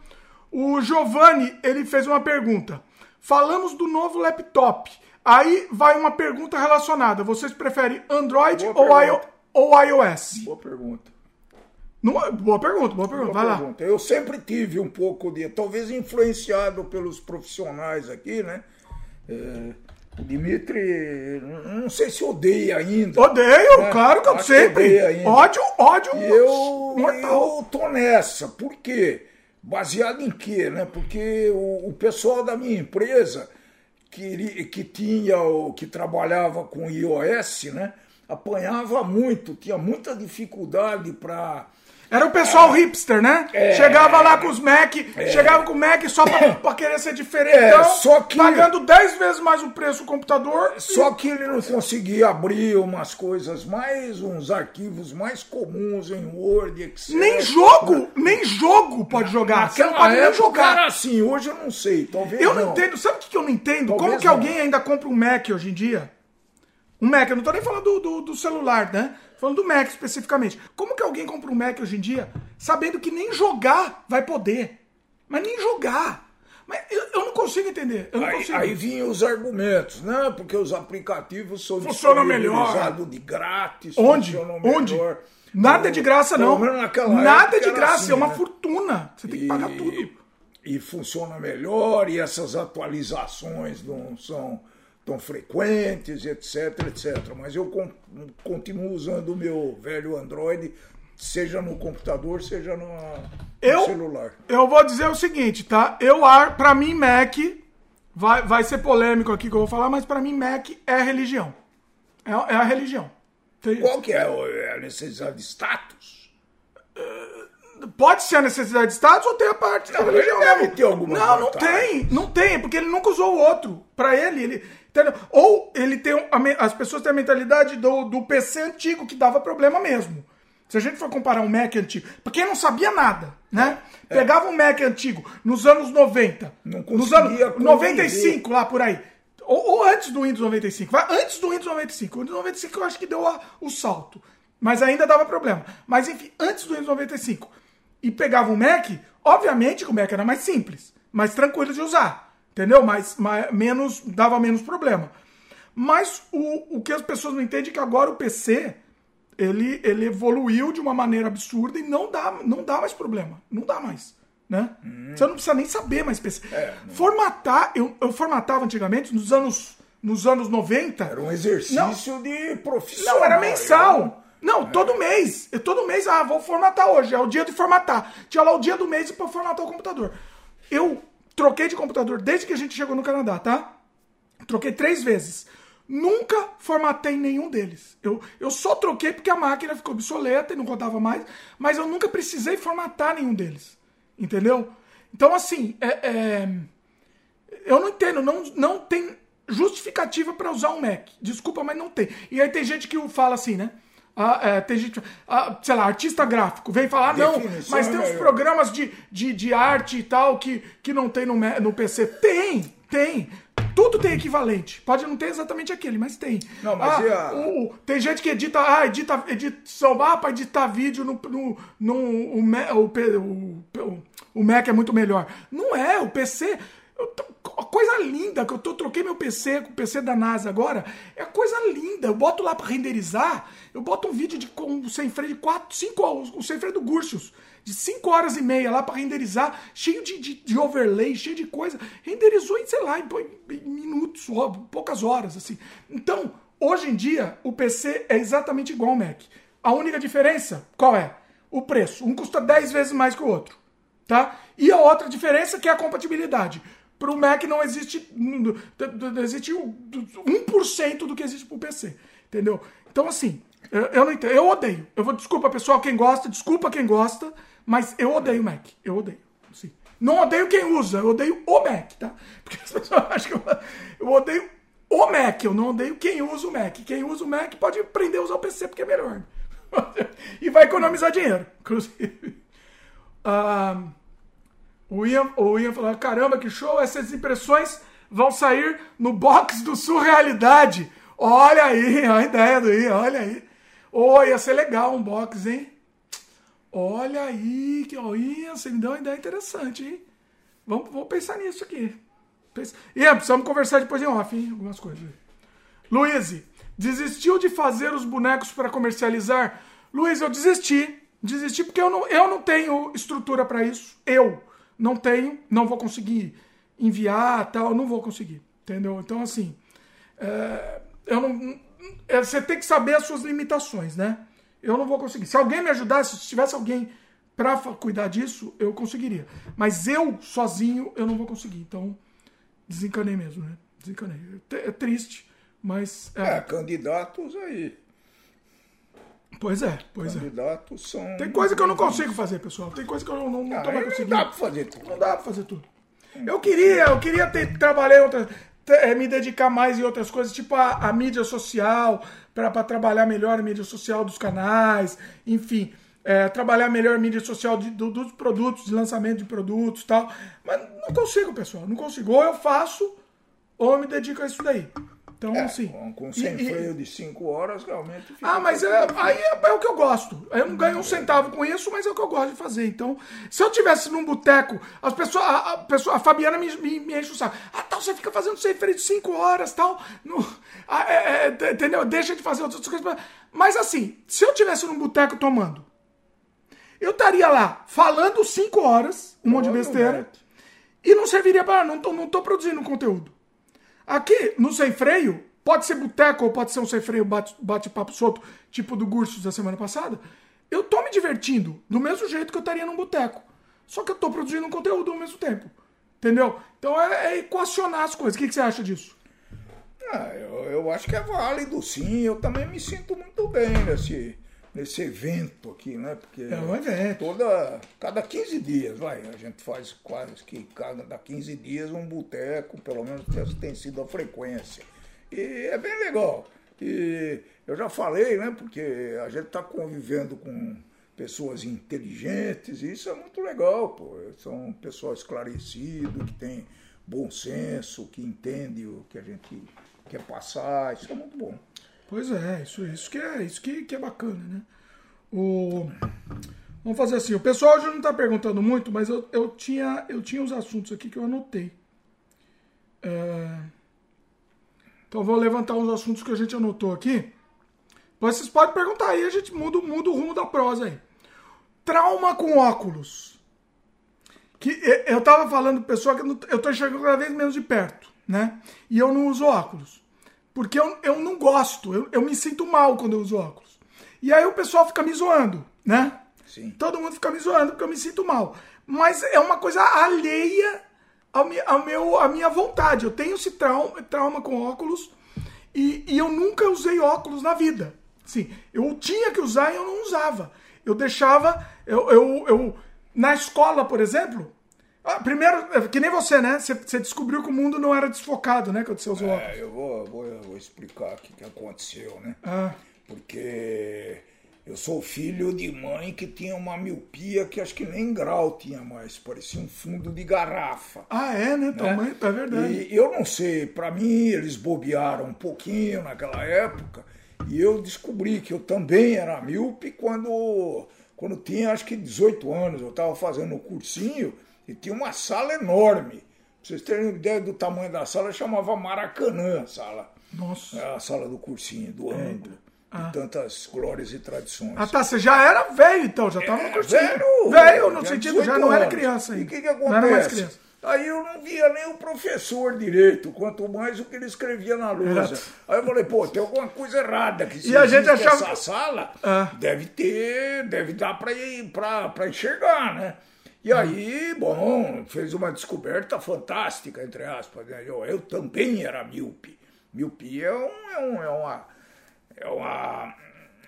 O Giovanni, ele fez uma pergunta. Falamos do novo laptop. Aí vai uma pergunta relacionada. Vocês preferem Android ou, I... ou iOS? Boa pergunta. Numa, boa pergunta, boa pergunta. Boa Vai pergunta. lá. Eu sempre tive um pouco de, talvez influenciado pelos profissionais aqui, né? É, Dimitri, não sei se odeia ainda. Odeio, né? claro que eu sempre. Ódio, ódio. E eu, eu tô nessa. Por quê? Baseado em quê? Né? Porque o, o pessoal da minha empresa, que, que tinha, que trabalhava com iOS, né? Apanhava muito, tinha muita dificuldade para era o pessoal é. hipster, né? É. Chegava lá com os Mac, é. chegava com o Mac só pra, pra querer ser diferente. É, só que... Pagando 10 vezes mais o preço do computador. Só e... que ele não conseguia abrir umas coisas mais, uns arquivos mais comuns em Word, Excel. Nem jogo, nem jogo pode jogar. Você não pode nem jogar. Era assim, hoje eu não sei, talvez Eu não, não entendo, sabe o que eu não entendo? Talvez Como que não. alguém ainda compra um Mac hoje em dia? Um Mac, eu não tô nem falando do, do, do celular, né? Falando do Mac especificamente. Como que alguém compra um Mac hoje em dia sabendo que nem jogar vai poder? Mas nem jogar. Mas eu, eu não consigo entender. Eu não aí, consigo. aí vinham os argumentos, né? Porque os aplicativos são Funciona melhor. de grátis. Onde? Onde? Melhor. Nada é de graça, não. Nada de graça, assim, é uma né? fortuna. Você tem que pagar tudo. E funciona melhor, e essas atualizações não são tão frequentes, etc, etc. Mas eu continuo usando o meu velho Android, seja no computador, seja no, eu, celular. Eu vou dizer o seguinte, tá? Eu, para mim, Mac, vai, vai ser polêmico aqui que eu vou falar, mas para mim, Mac é religião. É, é a religião. Qual que é, é a necessidade de status? Pode ser a necessidade de status ou tem a parte não, da religião. Deve ter alguma Não, não tem. Não tem, porque ele nunca usou o outro. Para ele, ele, Entendeu? Ou ele tem. As pessoas têm a mentalidade do, do PC antigo, que dava problema mesmo. Se a gente for comparar um Mac antigo, pra quem não sabia nada, né? É. Pegava um Mac antigo nos anos 90, não nos anos 95 lá por aí. Ou, ou, antes do Windows 95. Vai, antes do Windows 95. O Windows 95 eu acho que deu a, o salto. Mas ainda dava problema. Mas enfim, antes do Windows 95. E pegava um Mac, obviamente que o Mac era mais simples, mais tranquilo de usar entendeu? Mas, mas menos dava menos problema. Mas o, o que as pessoas não entendem é que agora o PC ele, ele evoluiu de uma maneira absurda e não dá, não dá mais problema. Não dá mais. Né? Hum. Você não precisa nem saber mais PC. É, Formatar, eu, eu formatava antigamente nos anos, nos anos 90. Era um exercício não, de profissional. Não, era mensal. Não, todo mês. Eu, todo mês, ah, vou formatar hoje. É o dia de formatar. Tinha lá o dia do mês para formatar o computador. Eu troquei de computador desde que a gente chegou no Canadá, tá? Troquei três vezes. Nunca formatei nenhum deles. Eu, eu só troquei porque a máquina ficou obsoleta e não rodava mais, mas eu nunca precisei formatar nenhum deles. Entendeu? Então, assim, é, é, eu não entendo, não, não tem justificativa para usar um Mac. Desculpa, mas não tem. E aí tem gente que fala assim, né? Ah, é, tem gente, ah, sei lá, artista gráfico, vem falar, não, mas tem uns programas de, de, de arte e tal que, que não tem no, no PC. Tem, tem. Tudo tem equivalente. Pode não ter exatamente aquele, mas tem. Não, mas ah, a... o, tem gente que edita, ah, edita edição, ah, para editar vídeo no, no, no o, o, o, o Mac é muito melhor. Não é, o PC Tô, coisa linda que eu tô, troquei meu PC com o PC da NASA agora. É coisa linda. Eu boto lá para renderizar. Eu boto um vídeo de com sem freio de 4, 5 o sem freio do Gursius, de 5 horas e meia lá para renderizar, cheio de, de, de, overlay, cheio de coisa. Renderizou em, sei lá, em, em minutos, poucas horas, assim. Então, hoje em dia, o PC é exatamente igual ao Mac. A única diferença, qual é? O preço. Um custa 10 vezes mais que o outro. Tá? E a outra diferença que é a compatibilidade. Para o Mac não existe, não existe 1% do que existe para o PC. Entendeu? Então, assim, eu, não entendo. Eu odeio. Eu vou, desculpa, pessoal, quem gosta, desculpa quem gosta, mas eu odeio Mac. Eu odeio. Sim. Não odeio quem usa, eu odeio o Mac, tá? Porque as pessoas (laughs) acham que eu, eu odeio o Mac, eu não odeio quem usa o Mac. Quem usa o Mac pode aprender a usar o PC porque é melhor. (laughs) e vai economizar dinheiro, inclusive. (laughs) Uh, o Ian, o Ian falou: caramba, que show! Essas impressões vão sair no box do Surrealidade. Olha aí, (laughs) a ideia do Ian, olha aí. Oh, ia ser legal um box, hein? Olha aí, que oh, Ian, você me deu uma ideia interessante, hein? Vamos, vamos pensar nisso aqui. Pensa... Ian, precisamos conversar depois em off, hein? Algumas coisas. Luiz, desistiu de fazer os bonecos para comercializar? Luiz, eu desisti. Desisti porque eu não, eu não tenho estrutura para isso. Eu não tenho, não vou conseguir enviar, tal, não vou conseguir, entendeu? Então, assim, é, eu não, é, você tem que saber as suas limitações, né? Eu não vou conseguir. Se alguém me ajudasse, se tivesse alguém para cuidar disso, eu conseguiria. Mas eu, sozinho, eu não vou conseguir. Então, desencanei mesmo, né? Desencanei. É triste, mas... É, é candidatos aí. Pois é, pois é. Candidatos é. são. Tem coisa que eu não consigo fazer, pessoal. Tem coisa que eu não, não, não tô mais conseguindo. Não dá pra fazer tudo. Não dá pra fazer tudo. Eu queria, eu queria ter, trabalhar em outras. Ter, me dedicar mais em outras coisas, tipo a, a mídia social, para trabalhar melhor a mídia social dos canais, enfim. É, trabalhar melhor a mídia social de, do, dos produtos, de lançamento de produtos tal. Mas não consigo, pessoal. Não consigo. Ou eu faço, ou eu me dedico a isso daí. Então, é, assim. Com, sem e, freio de 5 horas, realmente. ah, mas é, aí é, é, o que eu gosto. Eu não ganho um centavo com isso, mas é o que eu gosto de fazer. Então, se eu tivesse num boteco, as pessoas, a, a, pessoa, a Fabiana me, me, me enche o saco. Ah, tal, você fica fazendo sem freio de 5 horas, tal. No, ah, é, é, entendeu? Deixa de fazer outras coisas. Mas assim, se eu tivesse num boteco tomando, eu estaria lá falando 5 horas, um monte de besteira, e não serviria para. Não tô, não tô produzindo conteúdo. Aqui, no sem freio, pode ser boteco ou pode ser um sem freio bate-papo solto, tipo do Gursos da semana passada. Eu tô me divertindo do mesmo jeito que eu estaria num boteco. Só que eu tô produzindo um conteúdo ao mesmo tempo. Entendeu? Então é, é equacionar as coisas. O que, que você acha disso? Ah, eu, eu, acho que é válido, sim. Eu também me sinto muito bem nesse, nesse evento aqui, né? Porque é um evento. Toda, cada 15 dias, vai, a gente faz quase que cada 15 dias um boteco, pelo menos essa tem sido a frequência. E é bem legal. E eu já falei, né? Porque a gente está convivendo com pessoas inteligentes, e isso é muito legal, pô. São pessoas esclarecidas, que têm bom senso, que entendem o que a gente quer passar, isso é muito bom. Pois é, isso, isso que é isso que, que é bacana, né? O... Vamos fazer assim, o pessoal hoje não está perguntando muito, mas eu, eu, tinha, eu tinha os assuntos aqui que eu anotei. É... Então vou levantar os assuntos que a gente anotou aqui. Mas vocês podem perguntar aí, a gente muda, muda o rumo da prosa aí. Trauma com óculos. Que eu tava falando, pessoal, que eu tô enxergando cada vez menos de perto, né? E eu não uso óculos. Porque eu, eu não gosto, eu, eu me sinto mal quando eu uso óculos. E aí o pessoal fica me zoando, né? Sim. Todo mundo fica me zoando porque eu me sinto mal. Mas é uma coisa alheia ao, ao meu, à minha vontade. Eu tenho esse trauma, trauma com óculos e, e eu nunca usei óculos na vida. Sim, eu tinha que usar e eu não usava. Eu deixava. Eu, eu, eu- na escola, por exemplo. Ah, Primeiro, é que nem você, né? Você, você descobriu que o mundo não era desfocado, né? Quando você usou óculos. É, eu vou, vou, eu vou explicar o que, que aconteceu, né? Ah. Porque eu sou filho de mãe que tinha uma miopia que acho que nem grau tinha mais, parecia um fundo de garrafa. Ah, é, né? Tua né? mãe, é verdade. E eu não sei, para mim eles bobearam um pouquinho naquela época e eu descobri que eu também era míope quando, quando tinha acho que 18 anos. Eu estava fazendo um cursinho e tinha uma sala enorme. Pra vocês terem ideia do tamanho da sala, chamava Maracanã a sala. Nossa. É a sala do cursinho, do ângulo. De tantas glórias e tradições. Ah, tá. Você já era velho, então. Já tava no cursinho. É, Velho, Velho, no sentido, 18 já não era criança E ainda. o que, que acontece? Não era mais criança. Aí eu não via nem o professor direito, quanto mais o que ele escrevia na lousa. Aí eu falei, pô, tem alguma coisa errada aqui. Se E a gente achava- essa sala, Ah. deve ter, deve dar pra enxergar, né? E aí, bom, fez uma descoberta fantástica, entre aspas. Né? Eu, eu também era míope. Miopia é, um, é, um, é uma... É uma...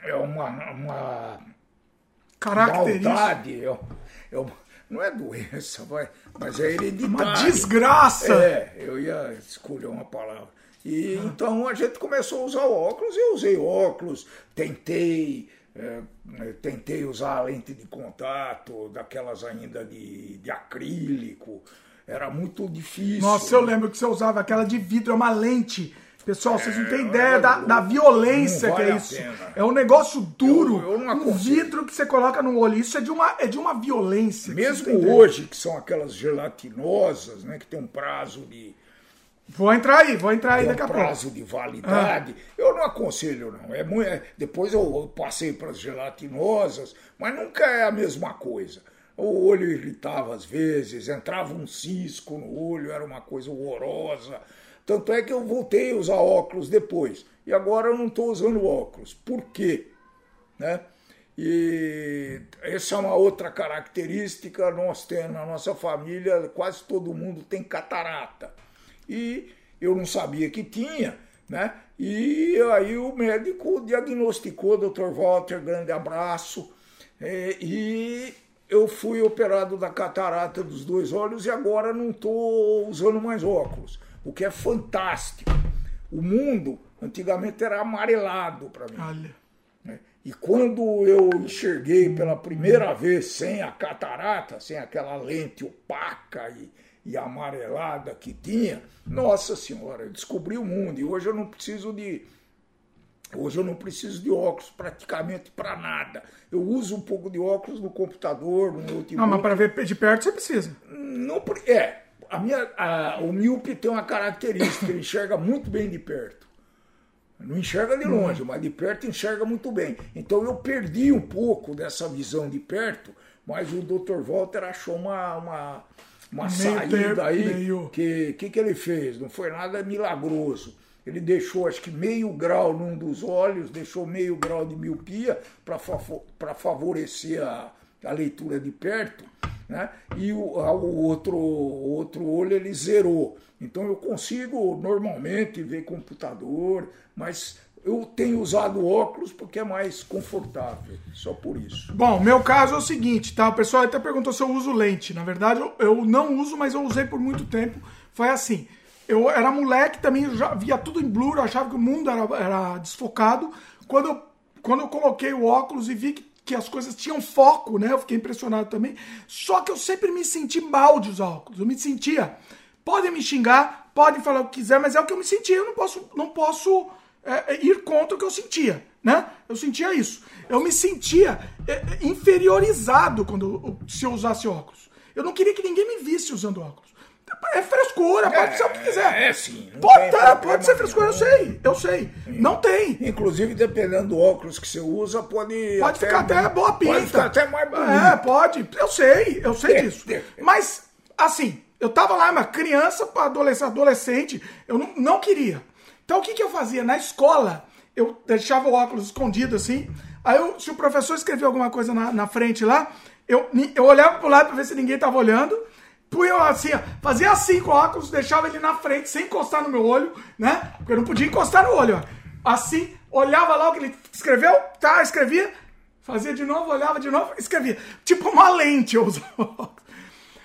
É uma, uma Característica. maldade, é, é uma- não é doença, vai, mas é hereditário. Uma desgraça. É, eu ia escolher uma palavra. E então a gente começou a usar óculos, eu usei óculos, tentei, é, é, tentei usar a lente de contato, daquelas ainda de, de acrílico, era muito difícil. Nossa, eu lembro que você usava aquela de vidro, é uma lente. Pessoal, vocês não têm É, ideia é da, da violência Não que vale é isso. É um negócio duro, Eu- eu não um vidro que você coloca no olho. Isso é de uma, é de uma violência. Mesmo hoje, que são aquelas gelatinosas, né, que tem um prazo de, Vou entrar aí, vou entrar aí daqui a pouco. prazo de validade. Eu não aconselho, não. É é- depois eu passei para as gelatinosas, mas nunca é a mesma coisa. O olho irritava às vezes, entrava um cisco no olho, era uma coisa horrorosa. Tanto é que eu voltei a usar óculos depois. E agora eu não estou usando óculos. Por quê? né? E essa é uma outra característica nós temos na nossa família, quase todo mundo tem catarata. E eu não sabia que tinha, né? E aí o médico diagnosticou, Dr. Walter, grande abraço, é, e eu fui operado da catarata dos dois olhos e agora não estou usando mais óculos, o que é fantástico. O mundo antigamente era amarelado para mim. Olha. né? E quando eu enxerguei pela primeira vez sem a catarata, sem aquela lente opaca e, e amarelada que tinha, nossa senhora, eu descobri o mundo. E hoje eu não preciso de. Hoje eu não preciso de óculos praticamente para nada. Eu uso um pouco de óculos no computador, no notebook. Não, mas para ver de perto você precisa. Não, é, a minha, a- o míope tem uma característica, ele enxerga muito bem de perto. Não enxerga de longe, mas de perto enxerga muito bem. Então eu perdi um pouco dessa visão de perto, mas o Dr. Walter achou uma, uma, uma Meio saída aí. meio- Que que, que ele fez? Não foi nada milagroso. Ele deixou, acho que meio grau num dos olhos, deixou meio grau de miopia para favorecer a, a leitura de perto, né? E o, o outro, o outro olho ele zerou. Então eu consigo normalmente ver computador, mas eu tenho usado óculos porque é mais confortável, só por isso. Bom, meu caso é o seguinte, tá? O pessoal até perguntou se eu uso lente. Na verdade, eu, eu não uso, mas eu usei por muito tempo. Foi assim. Eu era moleque também, já via tudo em blur, achava que o mundo era, era desfocado. Quando eu, quando eu coloquei o óculos e vi que, que as coisas tinham foco, né? Eu fiquei impressionado também. Só que eu sempre me senti mal de usar óculos. Eu me sentia. Podem me xingar, podem falar o que quiser, mas é o que eu me sentia. Eu não posso, não posso é, é, ir contra o que eu sentia, né? Eu sentia isso. Eu me sentia é, é, inferiorizado quando se eu usasse óculos. Eu não queria que ninguém me visse usando óculos. É frescura, pode ser o que quiser. é sim, não Pode, tá, pode ser frescura, eu sei, eu sei. Não tem. Inclusive, dependendo do óculos que você usa, pode. Pode ficar até boa pinta. Pode ficar até mais bonito. É, pode. Eu sei, eu sei É, disso. é. Mas, assim, eu tava lá, uma criança para adolescente, adolescente, eu não, não queria. Então, o que, que eu fazia? Na escola, eu deixava o óculos escondido assim, Aí eu, se o professor escrevia alguma coisa na, na frente lá, eu, eu olhava pro lado pra ver se ninguém tava olhando. Punha assim, fazia assim com o óculos, deixava ele na frente, sem encostar no meu olho, né? Porque eu não podia encostar no olho, ó. Assim, olhava lá o que ele escreveu, tá, escrevia, fazia de novo, olhava de novo, escrevia. Tipo uma lente eu usava.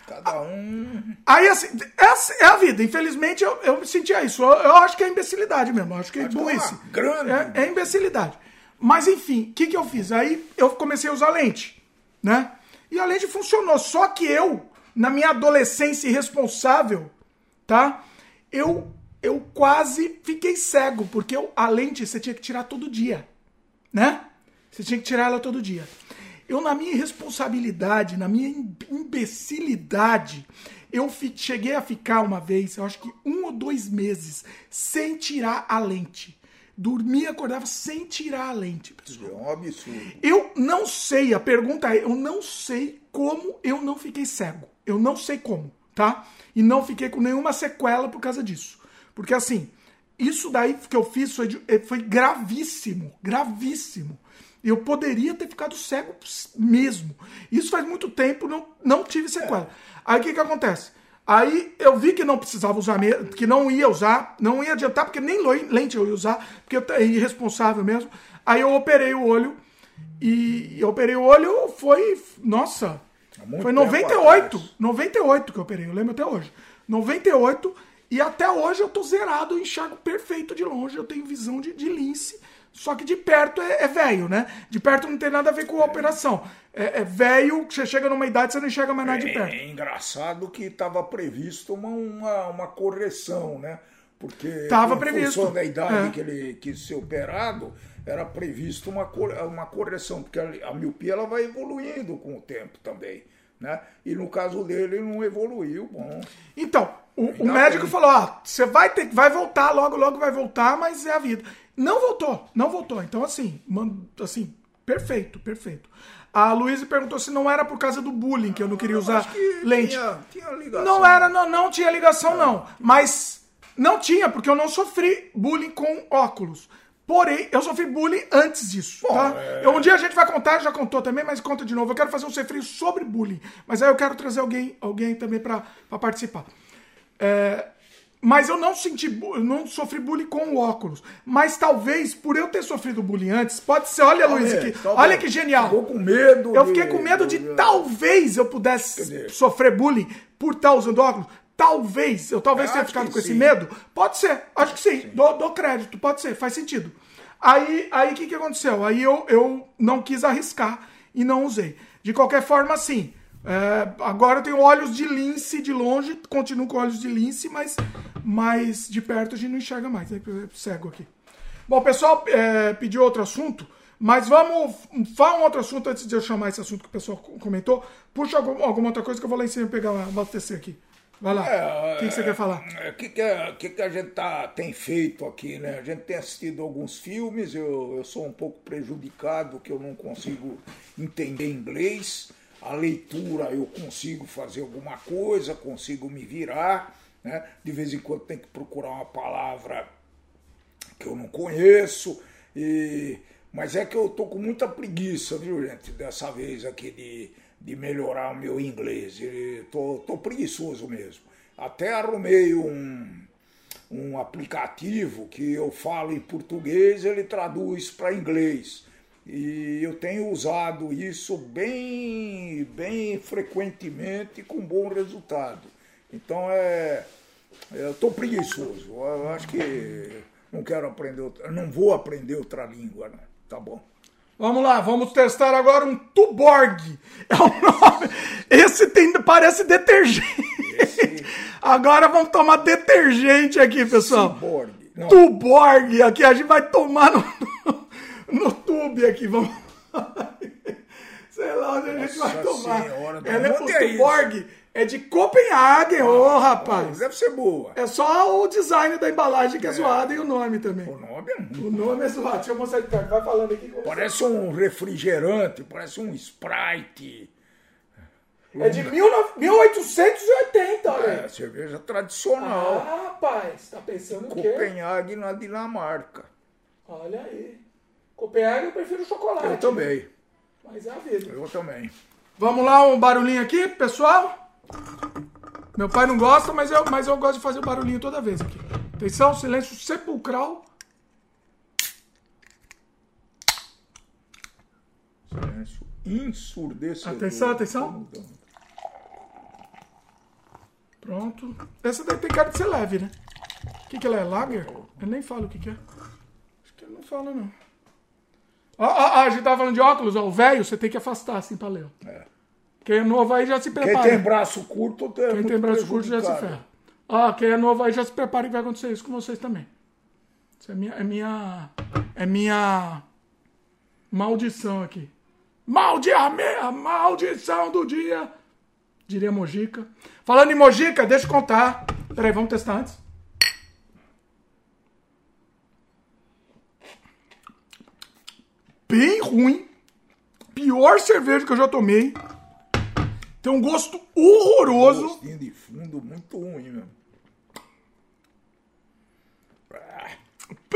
Cada um. Aí, assim, essa é a vida. Infelizmente, eu, eu sentia isso. Eu, eu acho que é imbecilidade mesmo. Eu acho que é é burrice. grande- É, é imbecilidade. Mas, enfim, o que, que eu fiz? Aí eu comecei a usar lente, né? E a lente funcionou. Só que eu, na minha adolescência irresponsável, tá? Eu, eu quase fiquei cego, porque eu- a lente você tinha que tirar todo dia, né? Você tinha que tirar ela todo dia. Eu, na minha irresponsabilidade, na minha im- imbecilidade, eu cheguei a ficar uma vez, eu acho que um ou dois meses, sem tirar a lente. Dormia, acordava sem tirar a lente. pessoal. É um absurdo. Eu não sei, a pergunta é, eu não sei como eu não fiquei cego. Eu não sei como, tá? E não fiquei com nenhuma sequela por causa disso. Porque assim, isso daí que eu fiz foi, de- eh, foi gravíssimo, gravíssimo. Eu poderia ter ficado cego mesmo. Isso faz muito tempo, não, não tive sequela. Aí o que que acontece? Aí eu vi que não precisava usar, que não ia usar, não ia adiantar, porque nem lente eu ia usar, porque eu é irresponsável mesmo. Aí eu operei o olho, e eu operei o olho, foi, nossa, muito foi tempo 98, atrás. 98 que eu operei, eu lembro até hoje. 98, e até hoje eu tô zerado, eu enxergo perfeito de longe, eu tenho visão de, de lince, só que de perto é é velho, né? De perto não tem nada a ver com a operação. É é velho, você chega numa idade, você não enxerga mais nada de perto. É engraçado que estava previsto uma, uma, uma correção, né? Porque Tava em previsto. função da idade É. que ele quis ser operado, era previsto uma, cor- uma correção, porque a, a miopia ela vai evoluindo com o tempo também. Né? E no caso dele não evoluiu, bom. Então, o, o médico bem. falou: ó, você vai ter, vai voltar, logo, logo vai voltar, mas é a vida. Não voltou, não voltou. Então, assim, man- assim, perfeito, perfeito. A Luísa perguntou se não era por causa do bullying que eu não queria usar Acho que lente. Tinha, tinha ligação. Não era, não, não tinha ligação, não. Mas não tinha, porque eu não sofri bullying com óculos. Porém, eu sofri bullying antes disso, tá? é. Um dia a gente vai contar, já contou também, mas conta de novo. Eu quero fazer um refri sobre bullying. Mas aí eu quero trazer alguém, alguém também pra participar. É, mas eu não senti, não sofri bullying com o óculos. Mas talvez, por eu ter sofrido bullying antes, pode ser, olha, Luiz, aqui, Talvez, olha que genial. Ficou com medo. Eu fiquei com medo de de- talvez eu pudesse dizer- sofrer bullying por estar usando óculos. Talvez, eu talvez Eu tenha ficado com esse sim. medo. Pode ser, acho que sim. Dou, dou crédito, pode ser, faz sentido. Aí, aí o que, que aconteceu? Aí eu, eu não quis arriscar e não usei. De qualquer forma, sim. É, agora eu tenho olhos de lince de longe, continuo com olhos de lince, mas, mas de perto a gente não enxerga mais. É cego aqui. Bom, o pessoal é, pediu outro assunto, mas vamos. Fala um outro assunto antes de eu chamar esse assunto que o pessoal co- comentou. Puxa algum- alguma outra coisa que eu vou lá em cima pegar, abastecer aqui. Vai lá. O que, que você quer falar? O que, que, a- que, que a gente tá, tem feito aqui, né? A gente tem assistido alguns filmes, eu, eu sou um pouco prejudicado, que eu não consigo entender inglês. A leitura eu consigo fazer alguma coisa, consigo me virar. Né? De vez em quando tem que procurar uma palavra que eu não conheço. E... Mas é que eu tô com muita preguiça, viu, gente, dessa vez aqui de, de melhorar o meu inglês. Tô, tô preguiçoso mesmo. Até arrumei um, um aplicativo que eu falo em português, ele traduz para inglês. E eu tenho usado isso bem, bem frequentemente com bom resultado. Então é. Eu estou preguiçoso. Eu acho que não quero aprender outra, não vou aprender outra língua, não. Tá bom. Vamos lá, vamos testar agora um Tuborg. (laughs) É o nome. Esse tem, parece detergente. Agora vamos tomar detergente aqui, pessoal. Não, Tuborg. Aqui a gente vai tomar no, no tube aqui. Vamos. (laughs) Sei lá onde a gente vai tomar. Senhora, Ela é, o onde é Tuborg é de Copenhague, ô rapaz. deve ser boa. É só o design da embalagem que é zoado e o nome também. O nome é muito. O nome é zoado. Deixa eu mostrar de perto. Vai falando aqui. Parece um refrigerante, parece um Sprite. É de 19 1880, olha É, cerveja tradicional. Ah, rapaz, tá pensando o quê? Copenhague, na Dinamarca. Olha aí. Copenhague eu prefiro chocolate. Eu também. Mas é a vida. Eu também. Vamos lá, um barulhinho aqui, pessoal. Meu pai não gosta, mas eu, mas eu gosto de fazer o barulhinho toda vez aqui. Atenção, silêncio sepulcral. Silêncio ensurdecedor. Atenção, atenção. Pronto. Essa daí tem cara de ser leve, né? O que, que ela é? Lager? Eu nem falo o que, que é. Acho que ele não fala, não. Ó, ó, ó, a gente tava falando de óculos, ó. O velho você tem que afastar assim pra ler. É. Quem é novo aí já se Quem prepara. tem braço curto tem Quem tem braço curto já se ferra. Ó, quem é novo aí já se prepara que vai acontecer isso com vocês também. Isso é minha. É minha. É minha. Maldição aqui. Maldi a maldição do dia. Diria Mojica. Falando em Mojica, deixa eu contar. Peraí, vamos testar antes. Bem ruim. Pior cerveja que eu já tomei. Tem um gosto horroroso. Gostinho de fundo muito ruim mesmo.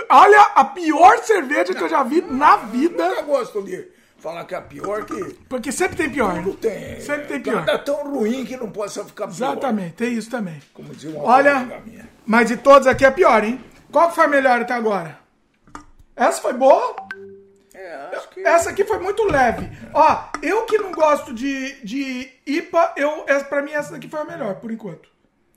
Olha a pior cerveja que eu já vi na vida. Eu gosto de falar que é pior que Porque sempre tem pior. tudo né? tem. Sempre tem pior. Nada tão ruim que não possa ficar pior. Exatamente, tem isso também. Como dizia uma Olha, mas de todos aqui é pior, hein? Qual que foi a melhor até agora? Essa foi boa? É, acho que... Essa aqui foi muito leve. Ó, eu que não gosto de, de IPA, eu, essa, pra mim essa daqui foi a melhor, por enquanto.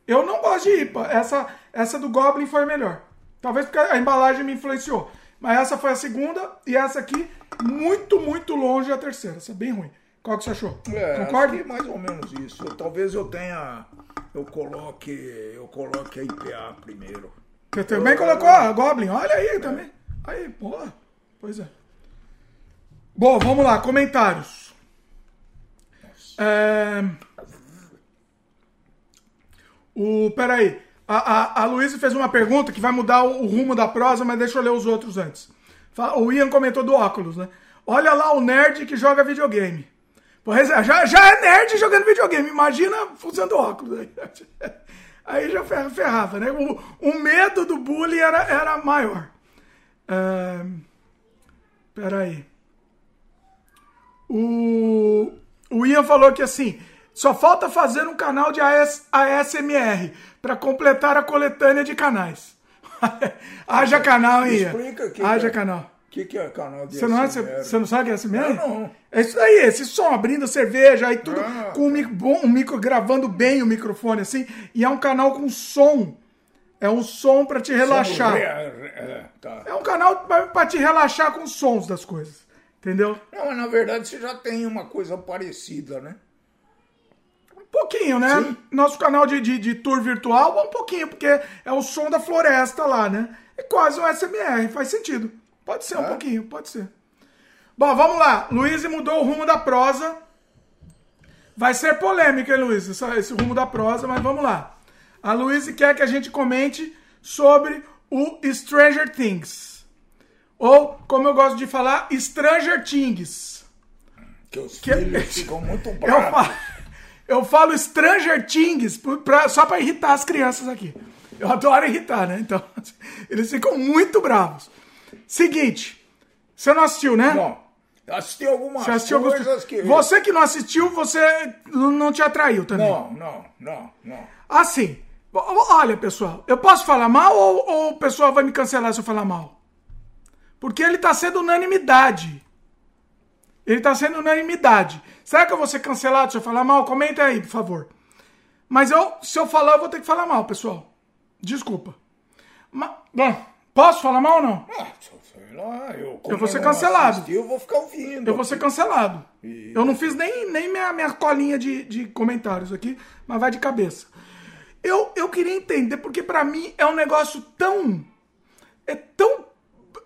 Eu não gosto de IPA. Essa, essa do Goblin foi a melhor. Talvez porque a embalagem me influenciou. Mas essa foi a segunda e essa aqui, muito, muito longe a terceira. Essa é bem ruim. Qual que você achou? É, Concorda? acho mais ou menos isso. Talvez eu tenha... Eu coloque, eu coloque a IPA primeiro. Você também colocou a Goblin. Olha aí também. Aí, porra. Pois é. Bom, vamos lá. Comentários. É... O, peraí. A, a, a Luísa fez uma pergunta que vai mudar o, o rumo da prosa, mas deixa eu ler os outros antes. O Ian comentou do óculos, né? Olha lá o nerd que joga videogame. É, já, já é nerd jogando videogame. Imagina usando óculos. Aí, (laughs) já fer- ferrava, né? O, o medo do bullying era, era maior. É... Peraí. O, o Ian falou que assim, só falta fazer um canal de AS, ASMR para completar a coletânea de canais. (laughs) Haja canal, Ian? Explica aqui, Haja cara. canal. O que, que é canal de Você não, é, ASMR? você não sabe o que é ASMR? Eu não. É isso aí, esse som, abrindo cerveja, aí tudo Ah. com um micro, bom, um micro gravando bem o microfone, assim. E é um canal com som. É um som para te relaxar. É, é, tá. É um canal para te relaxar com os sons das coisas. Entendeu? Não, mas na verdade você já tem uma coisa parecida, né? Um pouquinho, né? Nosso canal de, de, de tour virtual, um pouquinho, porque é o som da floresta lá, né? É quase um SMR, faz sentido. Pode ser um É? pouquinho, pode ser. Bom, vamos lá. Luiz mudou o rumo da prosa. Vai ser polêmica, hein, Luiz, esse rumo da prosa, mas vamos lá. A Luiz quer que a gente comente sobre o Stranger Things. Ou, como eu gosto de falar, Stranger Things. Que os Que- filhos ficam muito (laughs) Eu bravos. falo, eu falo Stranger Things pra- só pra irritar as crianças aqui. Eu adoro irritar, né? Então, (laughs) eles ficam muito bravos. Seguinte, você não assistiu, né? Bom, assisti algumas Você assistiu alguns- coisas que... Você que não assistiu, você não te atraiu também. Não, não, não, não. Assim, olha, pessoal, eu posso falar mal ou, ou o pessoal vai me cancelar se eu falar mal? Porque ele tá sendo unanimidade. Ele tá sendo unanimidade. Será que eu vou ser cancelado se eu falar mal? Comenta aí, por favor. Mas eu, se eu falar, eu vou ter que falar mal, pessoal. Desculpa. Bom, posso falar mal ou não? Ah, sei lá, eu, Eu vou ser cancelado. assisti, eu vou ficar ouvindo. Eu vou ser cancelado. E- Eu não fiz nem, nem minha, minha colinha de, de comentários aqui, mas vai de cabeça. Eu, eu queria entender, porque pra mim é um negócio tão. É tão.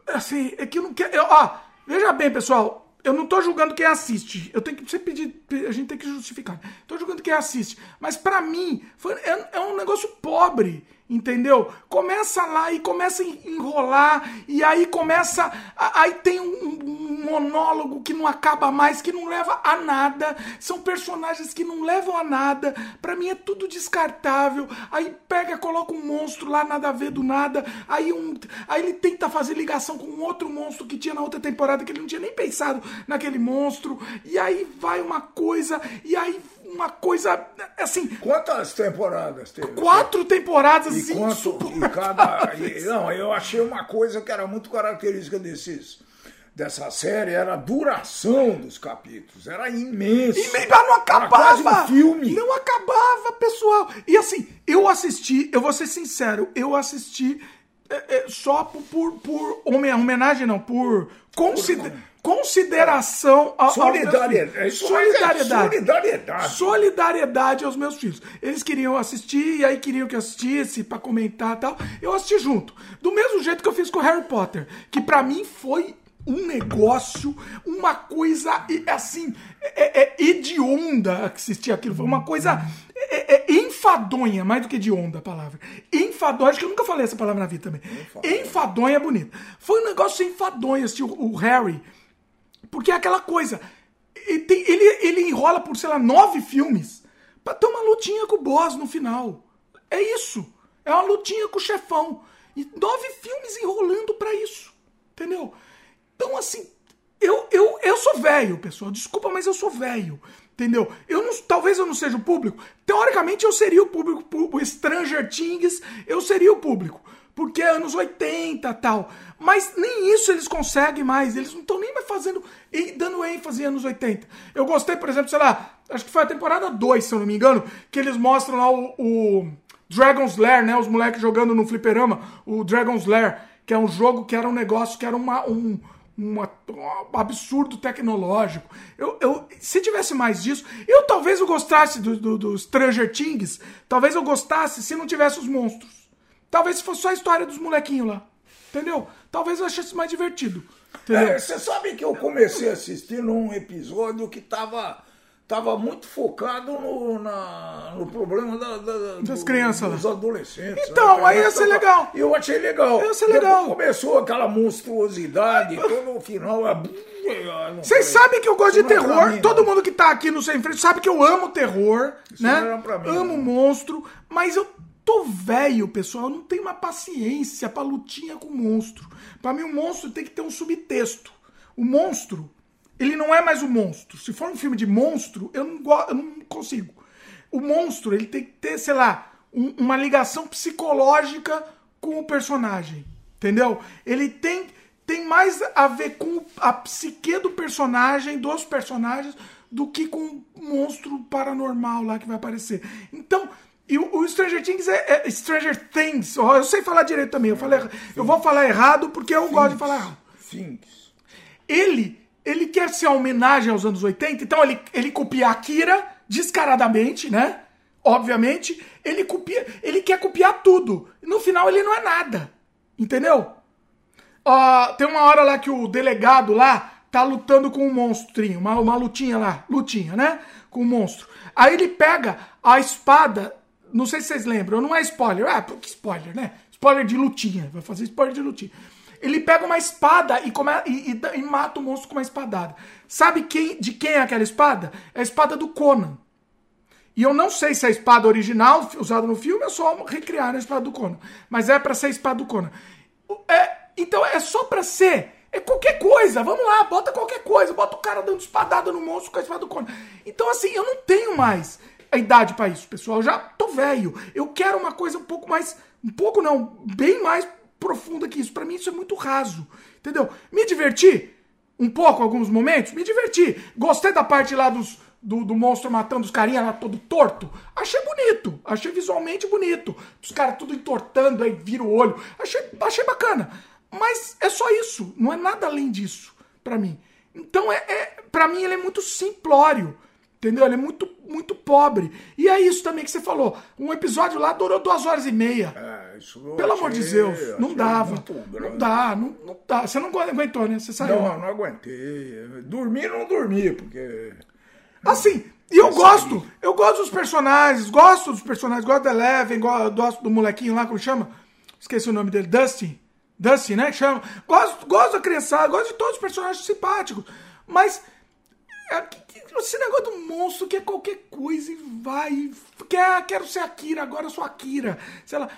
Assim, é que não quero. eu- Ó, veja bem, pessoal. Eu não tô julgando quem assiste. Eu tenho que sempre pedir. A gente tem que justificar. Tô julgando quem assiste. Mas pra mim, foi, é, é um negócio pobre. Entendeu? Começa lá e começa a enrolar. E aí começa. Aí tem um, um monólogo que não acaba mais, que não leva a nada. São personagens que não levam a nada. Para mim é tudo descartável. Aí pega, coloca um monstro lá, nada a ver do nada. Aí, um, aí ele tenta fazer ligação com outro monstro que tinha na outra temporada que ele não tinha nem pensado naquele monstro. E aí vai uma coisa, e aí uma coisa assim. Quantas temporadas teve? Quatro temporadas e quanto, e cada e, Não, eu achei uma coisa que era muito característica desses dessa série era a duração dos capítulos. Era imenso. E mas não acabava. Era um filme. Não acabava, pessoal. E assim, eu assisti, eu vou ser sincero, eu assisti é, é, só por, por, por homenagem, não, por consider, consideração ao, solidariedade. Aos solidariedade. Solidariedade. Solidariedade aos meus filhos. Eles queriam assistir, e aí queriam que eu assistisse para comentar e tal. Eu assisti junto. Do mesmo jeito que eu fiz com Harry Potter, que para mim foi um negócio, uma coisa assim, é, é, hedionda assistir aquilo. Foi uma coisa é, é, enfadonha, mais do que de onda a palavra. Enfadonha, acho que eu nunca falei essa palavra na vida também. Enfadonha, enfadonha é bonita. Foi um negócio enfadonho assistir o, o Harry, porque é aquela coisa. Ele, tem, ele, ele enrola por, sei lá, nove filmes pra ter uma lutinha com o boss no final. É isso. É uma lutinha com o chefão. E nove filmes enrolando para isso. Entendeu? Então, assim, eu, eu, eu sou velho, pessoal. Desculpa, mas eu sou velho. Entendeu? Eu não, talvez eu não seja o público. Teoricamente eu seria o público. O Stranger Things, eu seria o público. Porque é anos 80 tal. Mas nem isso eles conseguem mais. Eles não estão nem mais fazendo. e dando ênfase em anos 80. Eu gostei, por exemplo, sei lá. Acho que foi a temporada 2, se eu não me engano. Que eles mostram lá o, o Dragon's Lair, né? Os moleques jogando no fliperama. O Dragon's Lair. Que é um jogo que era um negócio que era uma. Um, uma, um absurdo tecnológico. Eu, eu, se tivesse mais disso, eu talvez eu gostasse do, do, do, Stranger Things, talvez eu gostasse se não tivesse os monstros. Talvez se fosse só a história dos molequinhos lá. Entendeu? Talvez eu achasse mais divertido. É, você sabe que eu comecei a assistir num episódio que tava estava muito focado no, na, no problema da, da, das do, crianças, dos adolescentes. Então, né? aí ia ser legal. Eu achei legal. Ia ser legal. Depois começou aquela monstruosidade, (laughs) todo no final. Vocês sabem que eu gosto de terror. Mim, Todo mundo que tá aqui no Sem Frente sabe que eu amo terror, Isso né? Mim, amo né? monstro, mas eu tô velho, pessoal. Eu não tenho uma paciência pra lutinha com monstro. Pra mim, o um monstro tem que ter um subtexto. O monstro ele não é mais o monstro. Se for um filme de monstro, eu não, eu não consigo. O monstro, ele tem que ter, sei lá, um, uma ligação psicológica com o personagem. Entendeu? Ele tem, tem mais a ver com a psique do personagem, dos personagens, do que com o monstro paranormal lá que vai aparecer. Então, e o, o Stranger Things é, é, Stranger Things. Eu sei falar direito também. Eu, falei, eu vou falar errado porque eu Things. gosto de falar errado. Things. Ele ele quer ser uma homenagem aos anos 80, então ele, ele copia Akira descaradamente, né? Obviamente, ele copia, ele quer copiar tudo. No final ele não é nada. Entendeu? Uh, tem uma hora lá que o delegado lá tá lutando com um monstrinho, uma, uma lutinha lá, lutinha, né? Com um monstro. Aí ele pega a espada, não sei se vocês lembram, não é spoiler, ah, que spoiler, né? Spoiler de lutinha, vai fazer spoiler de lutinha. Ele pega uma espada e, come, e, e, e, mata o monstro com uma espadada. Sabe quem, de quem é aquela espada? É a espada do Conan. E eu não sei se é a espada original usada no filme é só recriar a espada do Conan. Mas é para ser a espada do Conan. É, então é só para ser. É qualquer coisa. Vamos lá, bota qualquer coisa. Bota o cara dando espadada no monstro com a espada do Conan. Então, assim, eu não tenho mais a idade para isso, pessoal. Eu já tô velho. Eu quero uma coisa um pouco mais. Um pouco não, bem mais profunda que isso. Para mim isso é muito raso, entendeu? Me diverti um pouco alguns momentos, me diverti. Gostei da parte lá dos do, do monstro matando os carinha lá todo torto. Achei bonito, achei visualmente bonito. Os caras tudo entortando, aí vira o olho. Achei, achei bacana. Mas é só isso, não é nada além disso para mim. Então é, é para mim ele é muito simplório. Entendeu? Ele é muito, muito pobre. E é isso também que você falou. Um episódio lá durou duas horas e meia. É, isso Pelo achei, amor de Deus, não dava. Não dá, não, não dá. Você não aguentou, né? Você saiu. Não, não aguentei. Dormi não dormi, porque. Assim, e eu gosto. Eu gosto dos personagens, gosto dos personagens, gosto da Eleven, gosto do molequinho lá, como chama? Esqueci o nome dele, Dustin. Dusty, né? Chama. Gosto, gosto da criançada, gosto de todos os personagens simpáticos. Mas. É, esse negócio do monstro que é qualquer coisa e vai. Quer, quero ser Akira, agora sou Akira. Sei lá.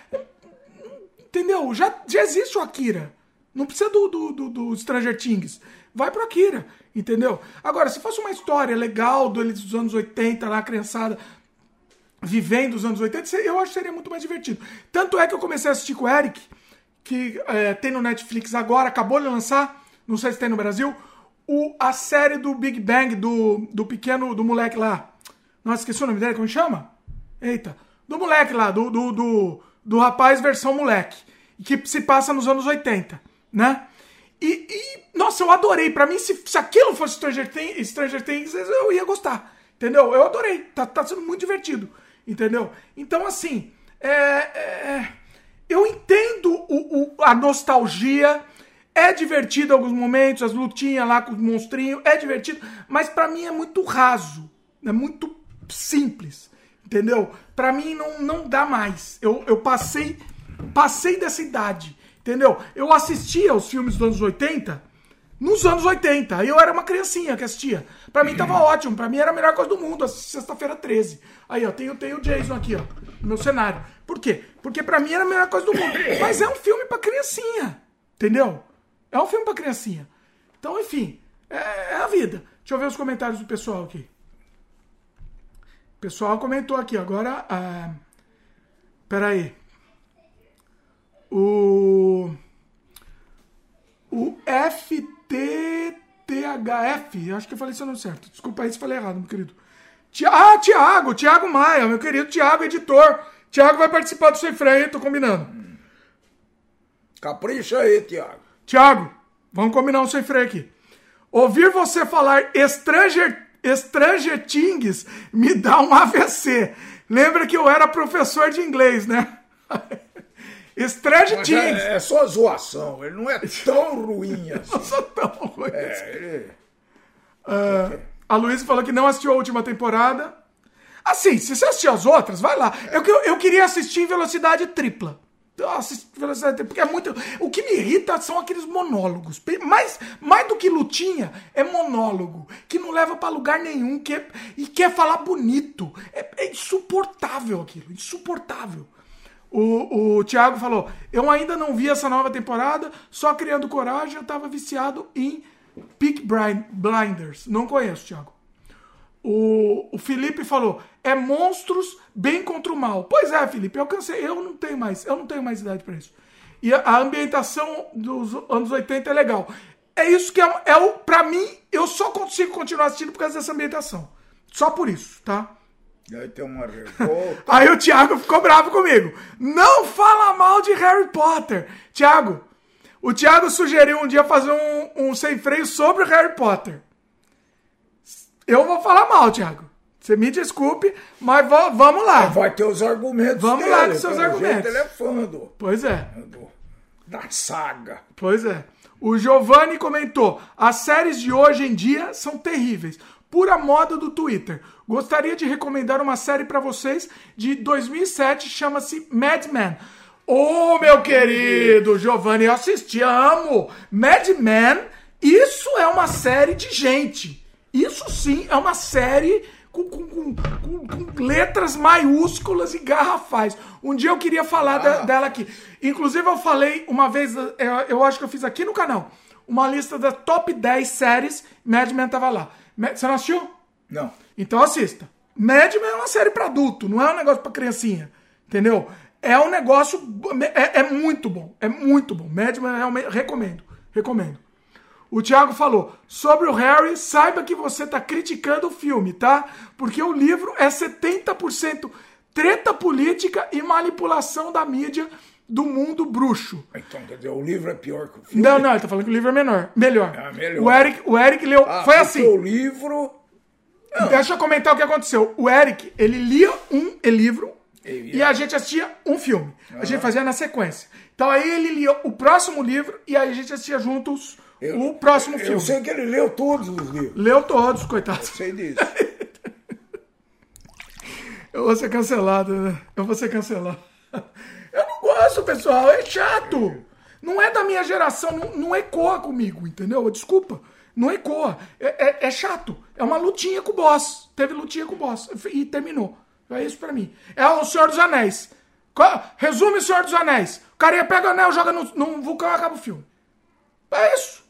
Entendeu? Já, já existe o Akira. Não precisa do, do, do, do Stranger Things. Vai pro Akira. Entendeu? Agora, se fosse uma história legal do, dos anos 80, lá, a criançada vivendo os anos 80, eu acho que seria muito mais divertido. Tanto é que eu comecei a assistir com o Eric, que é, tem no Netflix agora, acabou de lançar, não sei se tem no Brasil, o, a série do Big Bang, do, do pequeno, do moleque lá. Nossa, esqueci o nome dele, como chama? Eita. Do moleque lá, do, do, do, do rapaz versão moleque. Que se passa nos anos 80, né? E, e nossa, eu adorei. Para mim, se, se aquilo fosse Stranger Things, Stranger Things, eu ia gostar. Entendeu? Eu adorei. Tá, tá sendo muito divertido. Entendeu? Então, assim, é, é, eu entendo o, o, a nostalgia. É divertido em alguns momentos, as lutinhas lá com os monstrinhos, é divertido, mas para mim é muito raso, é muito simples, entendeu? Para mim não, não dá mais. Eu, eu passei passei dessa idade, entendeu? Eu assistia os filmes dos anos 80 nos anos 80. Aí eu era uma criancinha que assistia. Pra mim tava (laughs) ótimo, pra mim era a melhor coisa do mundo, sexta-feira 13. Aí, ó, tem, tem o Jason aqui, ó, no meu cenário. Por quê? Porque pra mim era a melhor coisa do mundo. (coughs) Mas é um filme pra criancinha, entendeu? É um filme pra criancinha. Então, enfim, é, é a vida. Deixa eu ver os comentários do pessoal aqui. O pessoal comentou aqui, agora. Ah, peraí. O. O FTTHF, acho que eu falei seu nome certo. Desculpa aí se falei errado, meu querido. Ah, Tiago, Tiago Maia, meu querido Tiago, editor. Tiago vai participar do Sem Freio, tô combinando. Capricha aí, Tiago. Tiago, vamos combinar um Sem Freio aqui. Ouvir você falar Stranger, Stranger Things me dá um AVC. Lembra que eu era professor de inglês, né? (laughs) Stranger Things. É, é, só zoação, ele não é tão ruim (laughs) assim. não sou tão ruim é, assim. Ele... Uh, a Luísa falou que não assistiu a última temporada. Assim, se você assistir as outras, vai lá. Eu, eu, eu queria assistir em velocidade tripla. Porque é muito. O que me irrita são aqueles monólogos. Mais, mais do que lutinha, é monólogo. Que não leva para lugar nenhum que é, e quer falar bonito. É, é insuportável aquilo. Insuportável. O, o Thiago falou: Eu ainda não vi essa nova temporada, só criando coragem, eu tava viciado em Peak Blinders. Não conheço, Thiago. O, o Felipe falou: é monstros bem contra o mal. Pois é, Felipe, eu cansei, eu não tenho mais, eu não tenho mais idade para isso. E a, a, ambientação dos anos 80 é legal. É isso que é, é o. Pra mim, eu só consigo continuar assistindo por causa dessa ambientação. Só por isso, tá? Aí tem uma revolta. (laughs) Aí o Thiago ficou bravo comigo. Não fala mal de Harry Potter. Thiago, o Thiago sugeriu um dia fazer um, um sem freio sobre o Harry Potter. Eu vou falar mal, Thiago. Você me desculpe, mas vamos lá. Vai ter os argumentos Vamos dele, lá com seus argumentos. Ele é fã do, pois é. Do, da saga. Pois é. O Giovanni comentou: as séries de hoje em dia são terríveis. Pura moda do Twitter. Gostaria de recomendar uma série para vocês de 2007, chama-se Mad Men. Ô, oh, meu querido Giovanni, eu assisti, amo. Mad Men, isso é uma série de gente. Isso sim é uma série com, com, com, com letras maiúsculas e garrafais. Um dia eu queria falar ah. da, dela aqui. Inclusive, eu falei uma vez, eu, eu acho que eu fiz aqui no canal, uma lista da top 10 séries. Mad Men tava lá. Você não assistiu? Não. Então assista. Mad Men é uma série para adulto, não é um negócio para criancinha. Entendeu? É um negócio. É, é, muito bom. É muito bom. Mad Men realmente recomendo. Recomendo. O Thiago falou: sobre o Harry, saiba que você está criticando o filme, tá? Porque o livro é 70% treta política e manipulação da mídia do mundo bruxo. Então, quer dizer, o livro é pior que o filme? Não, não, ele tá falando que o livro é menor. Melhor. É melhor. O Eric, o Eric leu. Ah, foi assim. O livro. Não. Deixa eu comentar o que aconteceu. O Eric, ele lia um livro e a gente assistia um filme. A gente fazia na sequência. Então aí ele lia o próximo livro e aí a gente assistia juntos eu, o próximo eu filme. Eu sei que ele leu todos os livros. Leu todos, coitado. Eu sei disso. (laughs) eu vou ser cancelado, né? Eu vou ser cancelado. (laughs) Eu não gosto, pessoal. É chato. Não é da minha geração, não, não ecoa comigo, entendeu? Desculpa. Não ecoa. É, é, é, chato. É uma lutinha com o boss. Teve lutinha com o boss. E terminou. É isso pra mim. É o Senhor dos Anéis. Resume o Senhor dos Anéis. O cara pega o anel, joga no, no vulcão e acaba o filme. É isso.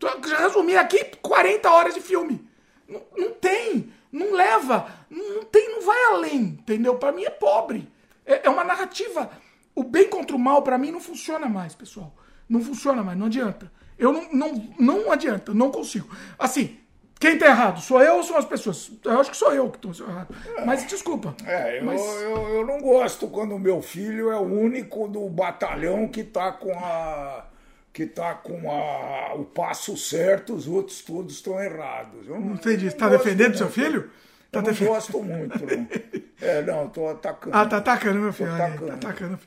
Já resumi aqui 40 horas de filme. Não, não tem. Não leva. Não tem, não vai além. Entendeu? Pra mim é pobre. É, é uma narrativa. O bem contra o mal, pra mim, não funciona mais, pessoal. Não funciona mais, não adianta. Eu não, não, não adianta, não consigo. Assim, quem tá errado? Sou eu ou são as pessoas? Eu acho que sou eu que tô errado. Mas desculpa. É, eu, mas... eu, eu, não gosto quando o meu filho é o único do batalhão que tá com a. que tá com a, o passo certo, os outros todos estão errados. Eu não, entendi. Você tá defendendo seu filho? Tá eu não gosto muito. Não. (laughs) É, não, tô atacando. Ah, tá atacando, meu filho. Tá atacando. Tá atacando.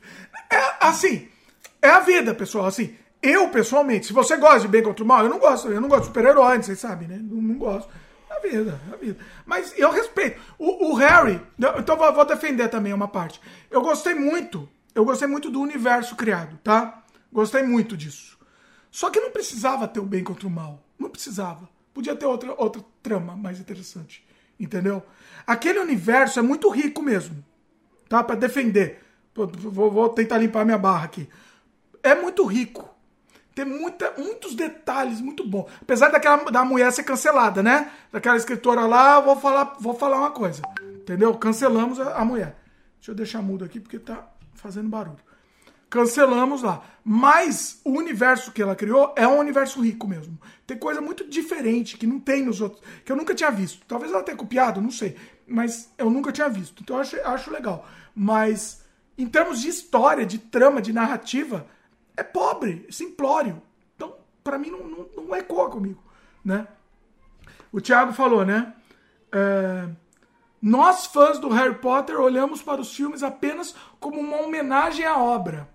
É, assim, é a vida, pessoal. Assim, eu, pessoalmente, se você gosta de bem contra o mal, eu não gosto. Eu não gosto de super-herói, vocês sabem, né? Não, não gosto. É a vida, é a vida. Mas eu respeito. O, o Harry, então vou, vou defender também uma parte. Eu gostei muito, eu gostei muito do universo criado, tá? Gostei muito disso. Só que não precisava ter o bem contra o mal. Não precisava. Podia ter outra, outra trama mais interessante. Entendeu? Aquele universo é muito rico mesmo. Tá? Para defender. Vou, vou tentar limpar minha barra aqui. É muito rico. Tem muita, muitos detalhes muito bons. Apesar daquela da mulher ser cancelada, né? Daquela escritora lá, vou falar, vou falar uma coisa. Entendeu? Cancelamos a, a mulher. Deixa eu deixar mudo aqui porque tá fazendo barulho. Cancelamos lá. Mas o universo que ela criou é um universo rico mesmo. Tem coisa muito diferente que não tem nos outros, que eu nunca tinha visto. Talvez ela tenha copiado, não sei. Mas eu nunca tinha visto. Então eu acho, acho legal. Mas em termos de história, de trama, de narrativa, é pobre, é simplório. Então, para mim, não, não, não ecoa comigo, né? O Thiago falou, né? É, nós, fãs do Harry Potter, olhamos para os filmes apenas como uma homenagem à obra.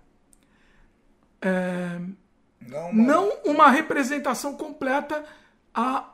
É, não, não uma representação completa à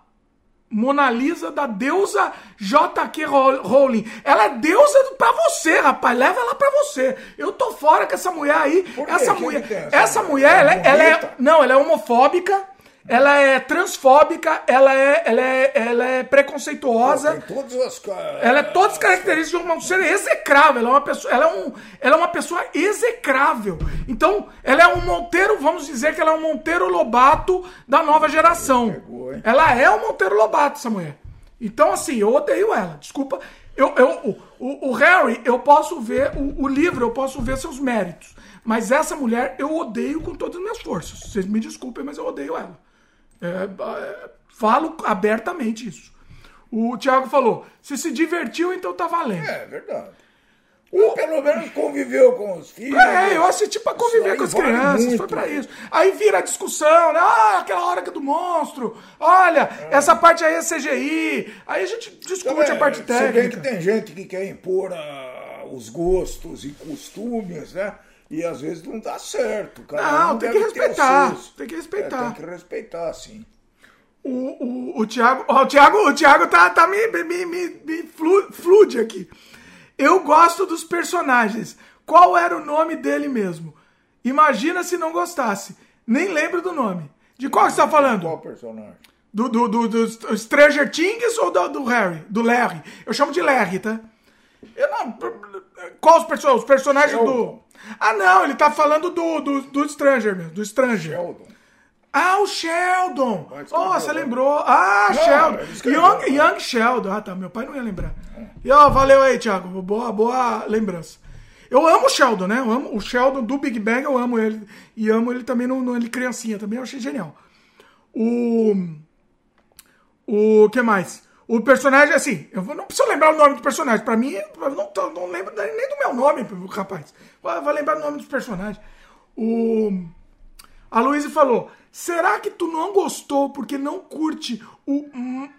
Mona Lisa da deusa J.K. Rowling. Ela é deusa pra você, rapaz. Leva ela pra você. Eu tô fora com essa mulher aí. Essa mulher, essa, essa mulher, ela, é, ela é. Não, ela é homofóbica ela é transfóbica, ela é, ela é, ela é preconceituosa. Tem todas as Ela é todas as características de uma ser execrável. Ela é uma pessoa, ela é, um, ela é uma pessoa execrável. Então, ela é um Monteiro, vamos dizer que ela é um Monteiro Lobato da nova geração. Ela é um Monteiro Lobato, essa mulher. Então, assim, eu odeio ela. Desculpa. Eu, eu, o, o Harry, eu posso ver, o, o livro, eu posso ver seus méritos. Mas essa mulher eu odeio com todas as minhas forças. Vocês me desculpem, mas eu odeio ela. É, é, falo abertamente isso. O Thiago falou: se se divertiu, então tá valendo. É verdade. Ou pelo menos conviveu com os filhos. É, eu assisti pra conviver com as crianças, muito. foi pra isso. Aí vira a discussão, né? Ah, aquela hora que é do monstro. Olha, é. essa parte aí é CGI. Aí a gente discute a parte técnica. Você vê que tem gente que quer impor uh, os gostos e costumes, né? E às vezes não dá certo, cara. Não, tem que respeitar. Tem que respeitar. É, tem que respeitar, sim. O, o, o Thiago, o Thiago, o Thiago tá, tá me, me, me, me flude aqui. Eu gosto dos personagens. Qual era o nome dele mesmo? Imagina se não gostasse. Nem lembro do nome. De qual você tá falando? Qual personagem? Do, do, do, do Stranger Things ou do, do Harry? Do Larry? Eu chamo de Larry, tá? Eu não. Qual os, perso os personagens do. Ah, não, ele tá falando do, do, do Stranger mesmo, do Stranger. Sheldon. Ah, o Sheldon! Oh, você lembrou? Ah, não, Sheldon. Young, Young Sheldon. Ah, tá. Meu pai não ia lembrar. E ó, valeu aí, Thiago. Boa, boa lembrança. Eu amo o Sheldon, né? Eu amo o Sheldon do Big Bang, eu amo ele. E amo ele também no, no ele criancinha também, eu achei genial. O. O que mais? O personagem, assim, eu não preciso lembrar o nome do personagem. Pra mim, eu não, não lembro nem do meu nome, rapaz. Vai lembrar o nome dos personagens. O... A Luísa falou: será que tu não gostou porque não curte o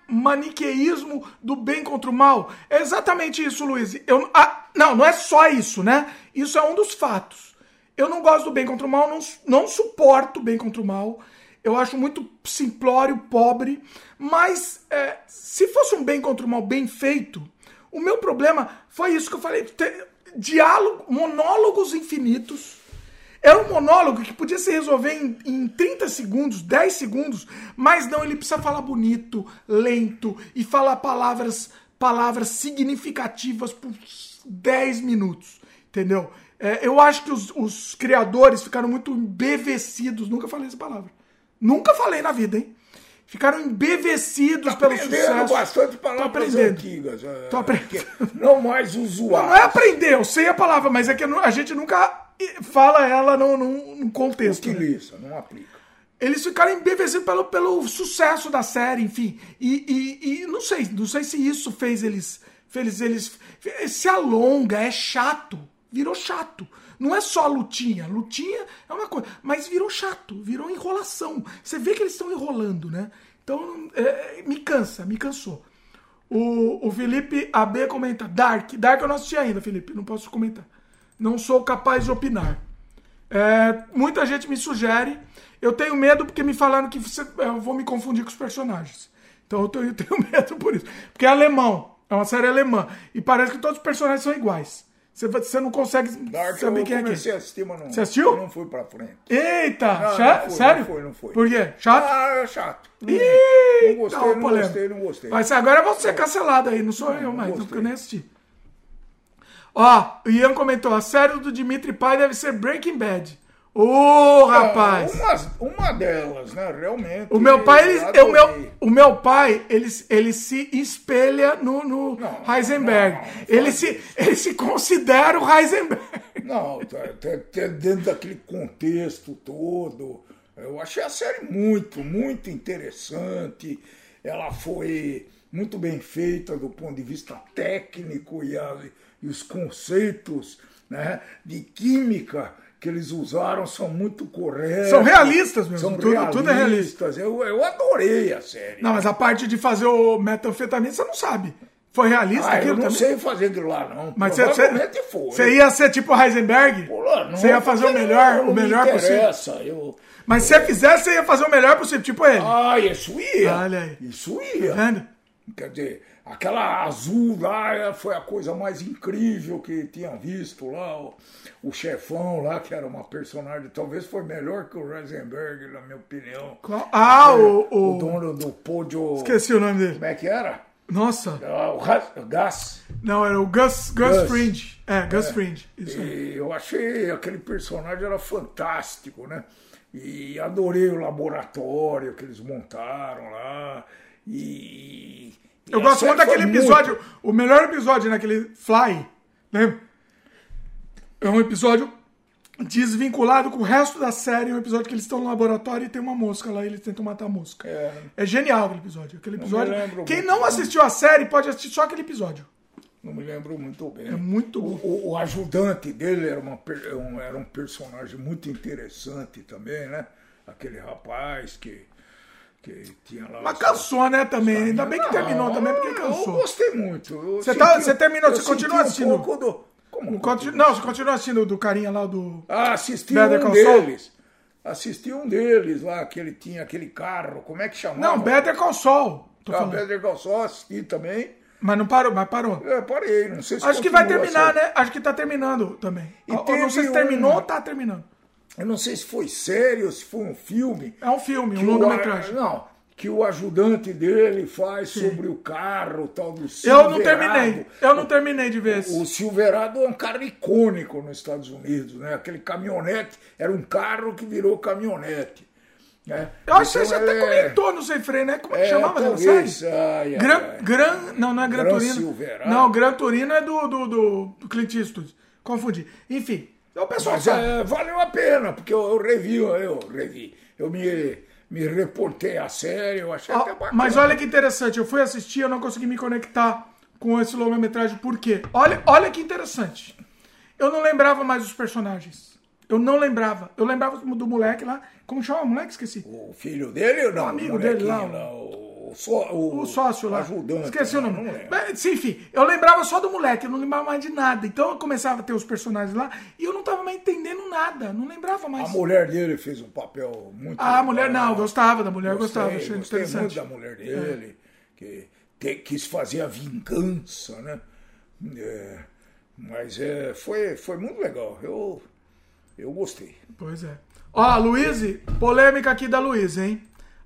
maniqueísmo do bem contra o mal? É exatamente isso, Luísa. Eu, ah, não, não é só isso, né? Isso é um dos fatos. Eu não gosto do bem contra o mal, não, não suporto o bem contra o mal. Eu acho muito simplório, pobre. Mas é, se fosse um bem contra o mal bem feito, o meu problema foi isso que eu falei. Diálogo, monólogos infinitos. Era um monólogo que podia se resolver em, em 30 segundos, 10 segundos, mas não, ele precisa falar bonito, lento e falar palavras, palavras significativas por 10 minutos, entendeu? É, eu acho que os, os criadores ficaram muito embevecidos, nunca falei essa palavra. Nunca falei na vida, hein? Ficaram embevecidos Tá pelo aprendendo sucesso. bastante palavras antigas. é, Tô aprendendo. Não mais usuárias. não é aprender, eu sei a palavra, mas é que a gente nunca fala ela no, no contexto. né? Utiliza, não aplica. Eles ficaram embevecidos pelo, pelo sucesso da série, enfim. E, e- e não sei, não sei se isso fez eles, fez eles. Se alonga, é chato. Virou chato. Não é só lutinha. Lutinha é uma coisa. Mas virou chato, virou enrolação. Você vê que eles estão enrolando, né? Então, é, me cansa, me cansou. O, o Felipe AB comenta: Dark. Dark eu não assisti ainda, Felipe. Não posso comentar. Não sou capaz de opinar. É, muita gente me sugere. Eu tenho medo porque me falaram que você- eu vou me confundir com os personagens. Então eu tenho, eu (laughs) tenho medo por isso. Porque é alemão. É uma série alemã. E parece que todos os personagens são iguais. Você, você não consegue Dark saber eu quem é quem. comecei a assistir, mas não, Você assistiu? eu não fui pra frente. Eita! Não, não foi, sério? não foi, não foi. Por quê? Chato? Ah, é chato. Ih, não gostei, não polêmica. gostei, não gostei. Mas agora eu vou ser cancelado aí, não sou eu mais, porque eu nem assisti. Ó, o Ian comentou, a série do Dimitri Pai deve ser Breaking Bad. Ô, rapaz! Uma, uma delas, né? Realmente. O meu pai, ele, o meu, o meu pai, ele, ele se espelha no, no Não, Heisenberg. não, não ele, se, ele se considera o Heisenberg. Não, tá, tá- tá dentro daquele contexto todo. Eu achei a série muito, muito interessante. Ela foi muito bem feita do ponto de vista técnico e, a- e os conceitos né, de química que eles usaram são muito corretos. São realistas mesmo, São tudo- tudo é realista. realistas. Eu, eu adorei a série. Não, mas a parte de fazer o metanfetamina, você não sabe. Foi realista Ah, eu aquilo não também? sei fazer aquilo lá, não. Mas você, Provavelmente você, foi. você ia ser tipo Heisenberg? Pô, não, você ia fazer o melhor, não o melhor me possível. Eu... Mas se você fizesse, você ia fazer o melhor possível, tipo ele. Ah, isso ia. Olha aí. Isso Tá ia. vendo? Quer dizer, aquela azul lá foi a coisa mais incrível que tinha visto lá. O, o chefão lá, que era uma personagem, talvez foi melhor que o Heisenberg, na minha opinião. Qual- Ah, o, O o... dono do pódio. Esqueci o nome dele. Como é que era? Nossa. Ah, O Gas. Não, era o Gus, Gus, Gus. Fringe. É, Gus Fringe. Isso. E eu achei aquele personagem era fantástico, né? E adorei o laboratório que eles montaram lá. E. Eu gosto muito daquele foi muito- episódio. O melhor episódio naquele Fly, lembra? É um episódio desvinculado com o resto da série. É um episódio que eles estão no laboratório e tem uma mosca lá e eles tentam matar a mosca. É, genial aquele episódio. Aquele episódio. lembro Quem não assistiu a série pode assistir só aquele episódio. Não me lembro muito bem. É muito bom. O, o ajudante dele era, uma, um, era um personagem muito interessante também, né? Aquele rapaz que, que tinha lá. Mas cansou, né, também. Ainda bem que terminou também, porque Eu cansou. gostei muito. Eu Você tá- senti- você terminou, eu você continua senti um assistindo? pouco do- como Não, você continua assistindo do carinha lá do. Ah, assisti Better um Call Saul? deles. Assisti um deles lá, que ele tinha aquele carro. Como é que chamava? Não, Better Call Saul. Tô Ah, falando. Better Call Saul, assisti também. Mas não parou, mas parou. É, parei, não sei se Acho que vai continua terminar, né? Acho que tá terminando também. E Eu não sei se terminou um- ou tá terminando. Eu não sei se foi sério, se foi um filme. É um filme, um longa-metragem. Não, que o ajudante dele faz sobre o carro, tal do Eu Silverado. não terminei. Eu não terminei de ver. O Silverado é um carro icônico nos Estados Unidos, né? Aquele caminhonete, era um carro que virou caminhonete. Né? Eu acho que Então você até ele comentou no Sem Freio, né? Como é que É, chamava talvez, ai, ai, Gran, ai. Gran, não, não é Gran, Gran Turino. Silverado. Não, Gran Turino é do, do, do, do Clint Eastwood. Confundi. Enfim, então o pessoal Mas é, valeu a pena, porque eu, eu revi, eu revi. Eu me, me reportei a série, eu achei Ó, até bacana. Mas olha que interessante, eu fui assistir, eu não consegui me conectar com esse longa-metragem, por quê? Olha, olha que interessante. Eu não lembrava mais dos personagens. Eu não lembrava. Eu lembrava do moleque lá. Como chama o moleque? Esqueci. O filho dele ou não? O amigo o dele lá, molequinho o, o, só- o, O sócio lá. Ajudante. Esqueci o não, nome. Não. Mas, enfim, eu lembrava só do moleque, eu não lembrava mais de nada. Então eu começava a ter os personagens lá e eu não tava mais entendendo nada. Não lembrava mais. A mulher dele fez um papel muito Ah, a mulher não, eu gostava da mulher, Gostei, gostava, achei gostei interessante. muito da mulher dele, que te- quis fazer a vingança, né? É, mas é, foi, foi muito legal. Eu, Eu gostei. Pois é. Ó, Luíse, polêmica aqui da Luíse, hein?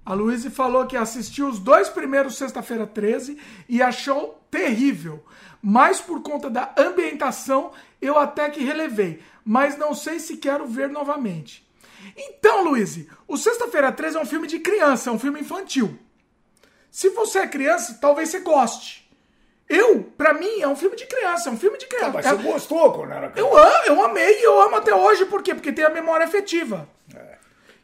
A Luíse falou que assistiu os dois primeiros Sexta-feira 13 e achou terrível. Mas por conta da ambientação, eu até que relevei. Mas não sei se quero ver novamente. Então, Luíse, o Sexta-feira 13 é um filme de criança, é um filme infantil. Se você é criança, talvez você goste. Eu, pra mim, é um filme de criança, é um filme de criança. Ah, mas É- você gostou quando era criança? eu amo, eu amei e eu amo até hoje, por quê? Porque tem a memória afetiva.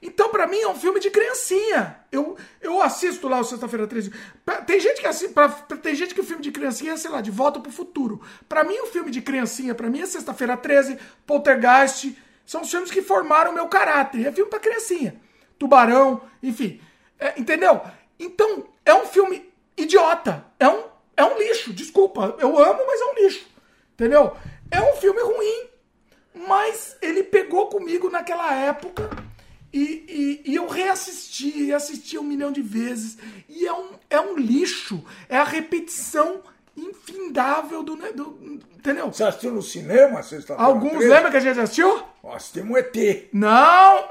Então, pra mim, é um filme de criancinha. Eu, eu assisto lá o Sexta-feira 13. Pra- Tem gente que assim, pra- tem gente que o filme de criancinha é, sei lá, de volta pro futuro. Pra mim, o filme de criancinha, pra mim, é Sexta-feira 13, Poltergeist. São os filmes que formaram meu caráter. É filme pra criancinha. Tubarão, enfim. É, entendeu? Então, é um filme idiota. É um, é um lixo, desculpa. Eu amo, mas é um lixo. Entendeu? É um filme ruim. Mas ele pegou comigo naquela época e, e- e eu reassisti, e assisti um milhão de vezes. E é um, é um lixo. É a repetição infindável do. né, do entendeu? Você assistiu no cinema sexta-feira? Alguns 13? lembram que a gente assistiu? Assistimos ET. Não,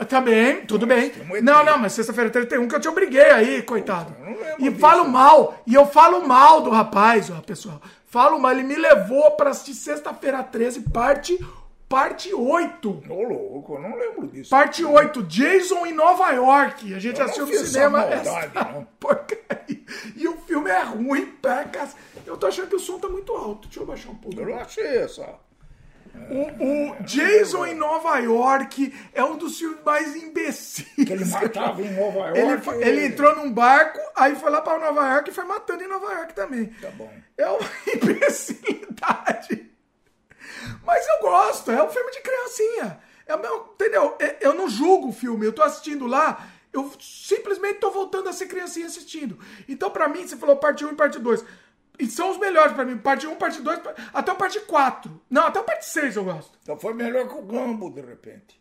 tudo bem. um ET. Não, não, mas sexta-feira 31 que eu te obriguei aí, coitado. não lembro E disso. falo mal, e eu falo mal do rapaz, ó, pessoal. Falo mal, ele me levou pra assistir sexta-feira 13, parte, parte 8. Ô, louco, eu não lembro disso. Parte 8, Jason em Nova York. A gente Eu assistiu no cinema. essa maldade, essa. (laughs) E o filme é ruim, pecas. Eu tô achando que o som tá muito alto. Deixa eu baixar um pouco. Eu não achei essa. O, o Jason em Nova York é um dos filmes mais imbecis. Que ele matava em Nova (laughs) York. Ele, ele entrou num barco, aí foi lá pra Nova York e foi matando em Nova York também. Tá bom. É uma (laughs) imbecilidade. Mas eu gosto, é um filme de criancinha. É meu, entendeu? É- Eu não julgo o filme, eu tô assistindo lá, eu simplesmente tô voltando a ser criancinha assistindo. Então, pra mim, você falou parte 1 e parte 2. E são os melhores pra mim. Parte 1, parte 2, pa- até o parte 4. Não, até o parte 6 eu gosto. Então foi melhor que o Gambo, de repente.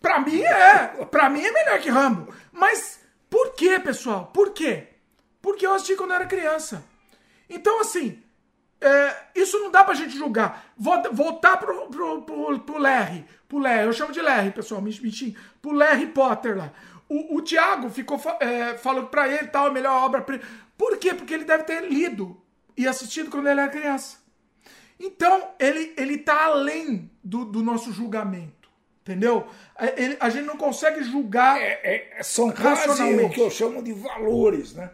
Pra mim é. Pra mim é melhor que Rambo. Mas por quê, pessoal? Por quê? Porque eu assisti quando eu era criança. Então, assim, é, isso não dá pra gente julgar. Vou voltar pro, pro, pro, pro Larry. Pro Larry. Eu chamo de Larry, pessoal. Me, me, pro Larry Potter lá. O, o Thiago ficou é, falando pra ele tal, a melhor obra. Por quê? Porque ele deve ter lido e assistido quando ele era criança. Então, ele, ele tá além do, do nosso julgamento. Entendeu? É, ele- a gente não consegue julgar. É, é, são quase o que eu chamo de valores, né?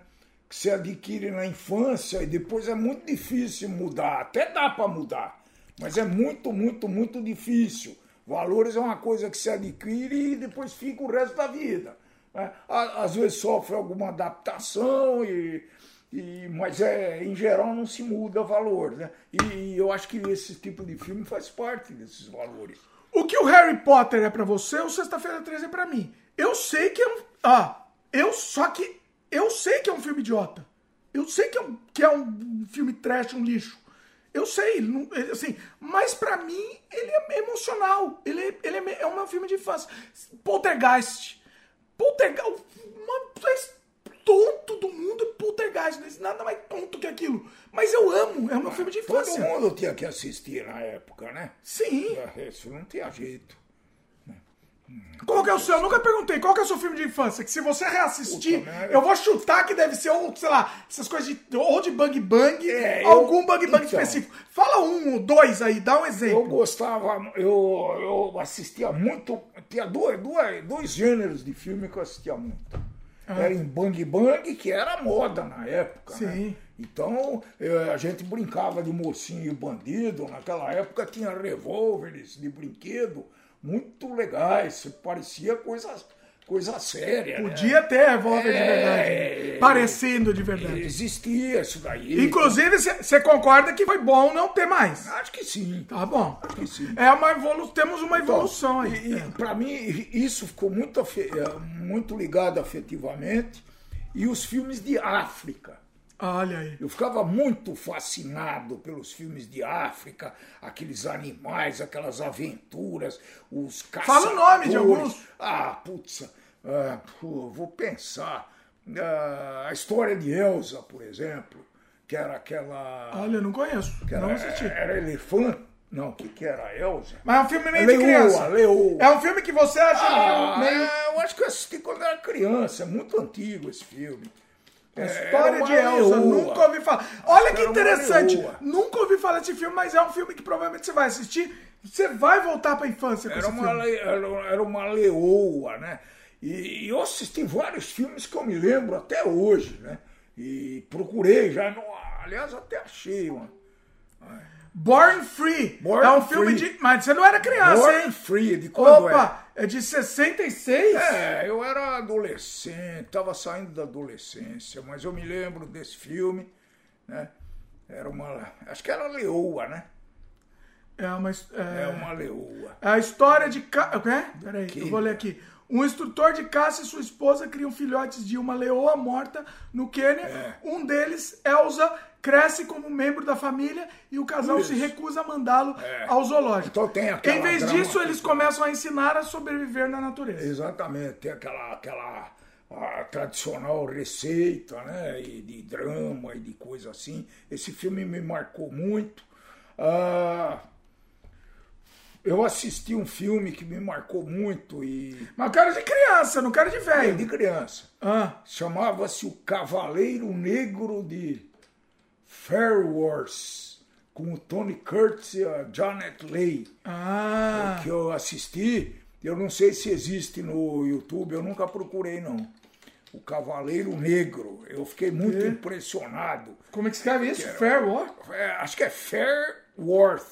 Que se adquire na infância e depois é muito difícil mudar. Até dá para mudar, mas é muito, muito, muito difícil. Valores é uma coisa que se adquire e depois fica o resto da vida. né? Às vezes sofre alguma adaptação, e, e- mas é, em geral não se muda valor. Né? E eu acho que esse tipo de filme faz parte desses valores. O que o Harry Potter é pra você, o Sexta-feira 13 é pra mim. Eu sei que é um. Ah, eu só que. Eu sei que é um filme idiota. Eu sei que é um, que é um filme trash, um lixo. Eu sei, não- é, assim, mas pra mim ele é emocional. Ele, é- ele é, é um filme de infância. Poltergeist. Poltergeist. O mais tonto do mundo é Poltergeist. Existe nada mais tonto que aquilo. Mas eu amo, é um filme de Todo infância. mundo tinha que assistir na época, né? Sim. Isso não tinha jeito. Qual que é o seu? Eu nunca perguntei. Qual que é o seu filme de infância? Que se você reassistir, Puta eu vou chutar que deve ser, ou, sei lá, essas coisas de. Ou de Bang Bang, É, eu- algum Bang Bang então. específico. Fala um ou dois aí, dá um Eu exemplo. gostava, eu, eu assistia muito, tinha dois, dois, dois gêneros de filme que eu assistia muito. Era em Bang Bang, que era moda na época. né? Sim. Então eh, a gente brincava de mocinho e bandido. Naquela época tinha revólveres de brinquedo muito legais. Parecia coisa, coisa séria. né? Podia ter revólver de É. verdade. Parecendo de verdade. Existia isso daí. Inclusive, você concorda que foi bom não ter mais. Acho que sim. Tá bom. que sim. É uma evolu temos uma evolução aí. E, É. para mim, isso ficou muito, eh, muito ligado afetivamente. E os filmes de África. Olha aí. Eu ficava muito fascinado pelos filmes de África, aqueles animais, aquelas aventuras, os Fala o nome de caçadores. alguns. Ah, putz, ah, pô, vou pensar. Ah, a história de Elsa, por exemplo, que era aquela. Olha, eu não conheço. era, Não assisti. era elefante, Não, o que, que era? Elza? Mas é um filme meio Leoa, de criança. Leoa. É um filme que você acha Ah, meio... é, eu acho que eu assisti quando era criança. É muito antigo esse filme. É, História era uma de Elsa, leoa. nunca ouvi falar. Olha que interessante, nunca ouvi falar desse filme, mas é um filme que provavelmente você vai assistir, você vai voltar pra infância com Era uma, le- era, era uma leoa, né? E, e eu assisti vários filmes que eu me lembro até hoje, né? E procurei já, aliás, até achei uma. Born Free. Born é um filme Free. de... Mas você não era criança, Born hein? Free, de quando é? Opa, é de 66? É, eu era adolescente, estava saindo da adolescência, mas eu me lembro desse filme, né? Era uma. Acho que era leoa, né? É, uma... É É, uma leoa. é a história de... Ca... O quê? Peraí, Que? eu vou ler aqui. Um instrutor de caça e sua esposa criam filhotes de uma leoa morta no Quênia. É. Um deles, Elsa, cresce como membro da família e o casal se recusa a mandá-lo É. ao zoológico. Então tem aquela Em vez disso, eles que- começam a ensinar a sobreviver na natureza. Exatamente, tem aquela, aquela a tradicional receita, né? E de drama e de coisa assim. Esse filme me marcou muito. Ah, eu assisti um filme que me marcou muito e Mas eu quero de criança, não quero de é velho. de criança. Ah, Chamava-se O Cavaleiro Negro de Fairworth, com o Tony Curtis e a Janet Leigh. ah, que eu assisti, eu não sei se existe no YouTube, eu nunca procurei não. O Cavaleiro Negro, eu fiquei muito Que? impressionado. como é que escreve isso? Fair War? É, acho que é Fairworth,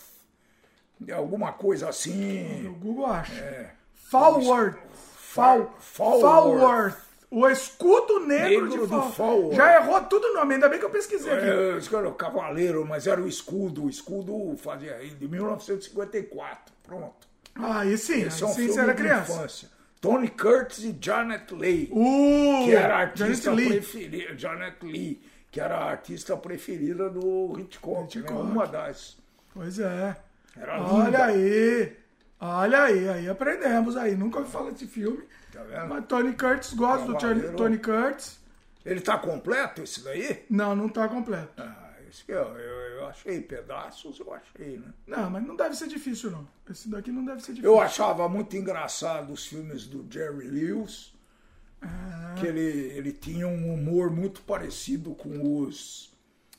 alguma coisa assim. O Google acha. Falworth. Fal, Falworth. Falworth. O escudo negro, Negro de do Fal. Falworth. Já errou tudo o nome, ainda bem que eu pesquisei aqui. É, isso era o Cavaleiro, mas era o escudo. O escudo fazia de 1954. Pronto. Ah, aí sim, Esse é um sim filme era de criança. infância. Tony Curtis e Janet Leigh. Uh, que era a artista Janet Leigh. preferida, Janet Lee, que era a artista preferida do Hitchcock, Hitchcock. Né? uma das. Pois é. Era Olha linda. aí. Olha aí, aí aprendemos aí. Nunca ouvi falar desse filme. Tá vendo? Mas Tony Curtis, gosto do Tony, Curtis. Ele tá completo esse daí? Não, não tá completo. Ah, esse que eu, eu, eu achei pedaços, eu achei, né? Não, mas não deve ser difícil, não. Esse daqui não deve ser difícil. Eu achava muito engraçado os filmes do Jerry Lewis, Ah. que ele, ele tinha um humor muito parecido com os,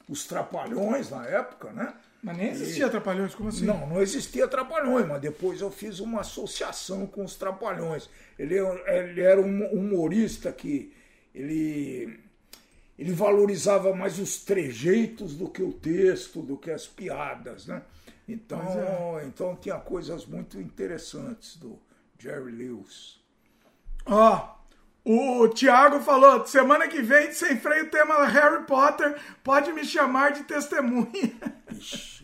os Trapalhões na época, né? Mas nem existia Trapalhões, como assim? Não, não existia Trapalhões, mas depois eu fiz uma associação com os Trapalhões. Ele, ele era um humorista que ele, ele valorizava mais os trejeitos do que o texto, do que as piadas, né? Então, é. então tinha coisas muito interessantes do Jerry Lewis. Ó, o Thiago falou, semana que vem, sem freio, tema Harry Potter, pode me chamar de testemunha. Ixi,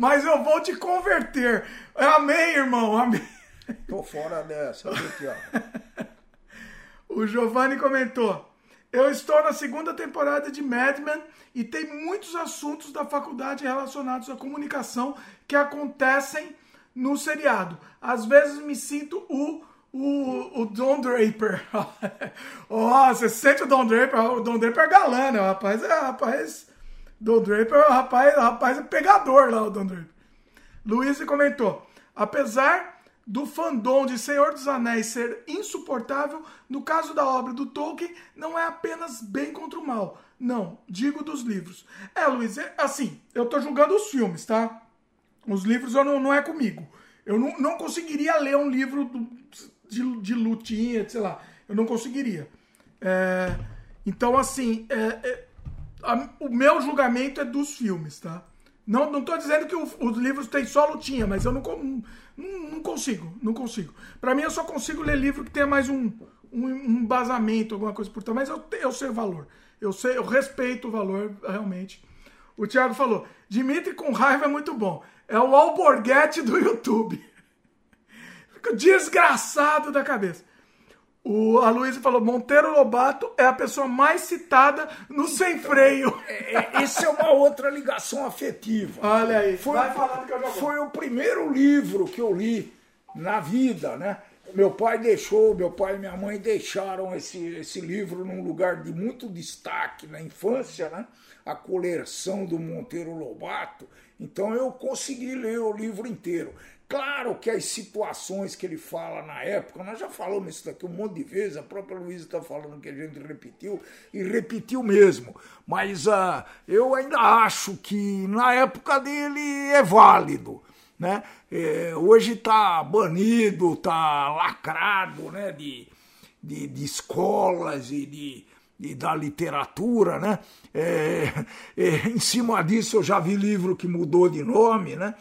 Mas eu vou te converter. Amém, irmão, amém. tô fora dessa, viu, (laughs) Tiago? O Giovanni comentou: Eu estou na segunda temporada de Mad Men e tem muitos assuntos da faculdade relacionados à comunicação que acontecem no seriado. Às vezes me sinto o, o, o Don Draper. (laughs) Ó, você sente o Don Draper? O Don Draper é galã, né? O rapaz é rapaz. Don Draper é o rapaz, o rapaz é pegador lá, o Don Draper. Luiz comentou: apesar do fandom de Senhor dos Anéis ser insuportável, no caso da obra do Tolkien, não é apenas bem contra o mal. Não, digo dos livros. É, Luiz, é, assim, eu tô julgando os filmes, tá? Os livros eu não, não é comigo. Eu não, não conseguiria ler um livro do- de, de lutinha, sei lá. Eu não conseguiria. É, então, assim, é, é, a- o meu julgamento é dos filmes, tá? Não, não tô dizendo que o- os livros têm só lutinha, mas eu não, não, não consigo, não consigo. Pra mim, eu só consigo ler livro que tenha mais um, um, um embasamento, alguma coisa por trás. Mas eu, eu sei o valor. Eu sei, eu respeito o valor, realmente. O Thiago falou, Dimitri com raiva é muito bom. É o alborguete do YouTube. (laughs) Fico desgraçado da cabeça. O, a Luísa falou: Monteiro Lobato é a pessoa mais citada no Sem Freio. É, Essa é uma outra ligação afetiva. Olha aí, Foi, vai falando que eu já vou. foi o primeiro livro que eu li na vida, né? meu pai deixou, meu pai e minha mãe deixaram esse, esse livro num lugar de muito destaque na infância, né? A coleção do Monteiro Lobato. Então eu consegui ler o livro inteiro. Claro que as situações que ele fala na época, nós já falamos isso daqui um monte de vezes, a própria Luísa está falando que a gente repetiu, e repetiu mesmo. Mas uh, eu ainda acho que na época dele é válido. Né? É, hoje está banido, está lacrado né? de, de, de escolas e de, de, da literatura. Né? É, é, em cima disso eu já vi livro que mudou de nome, né?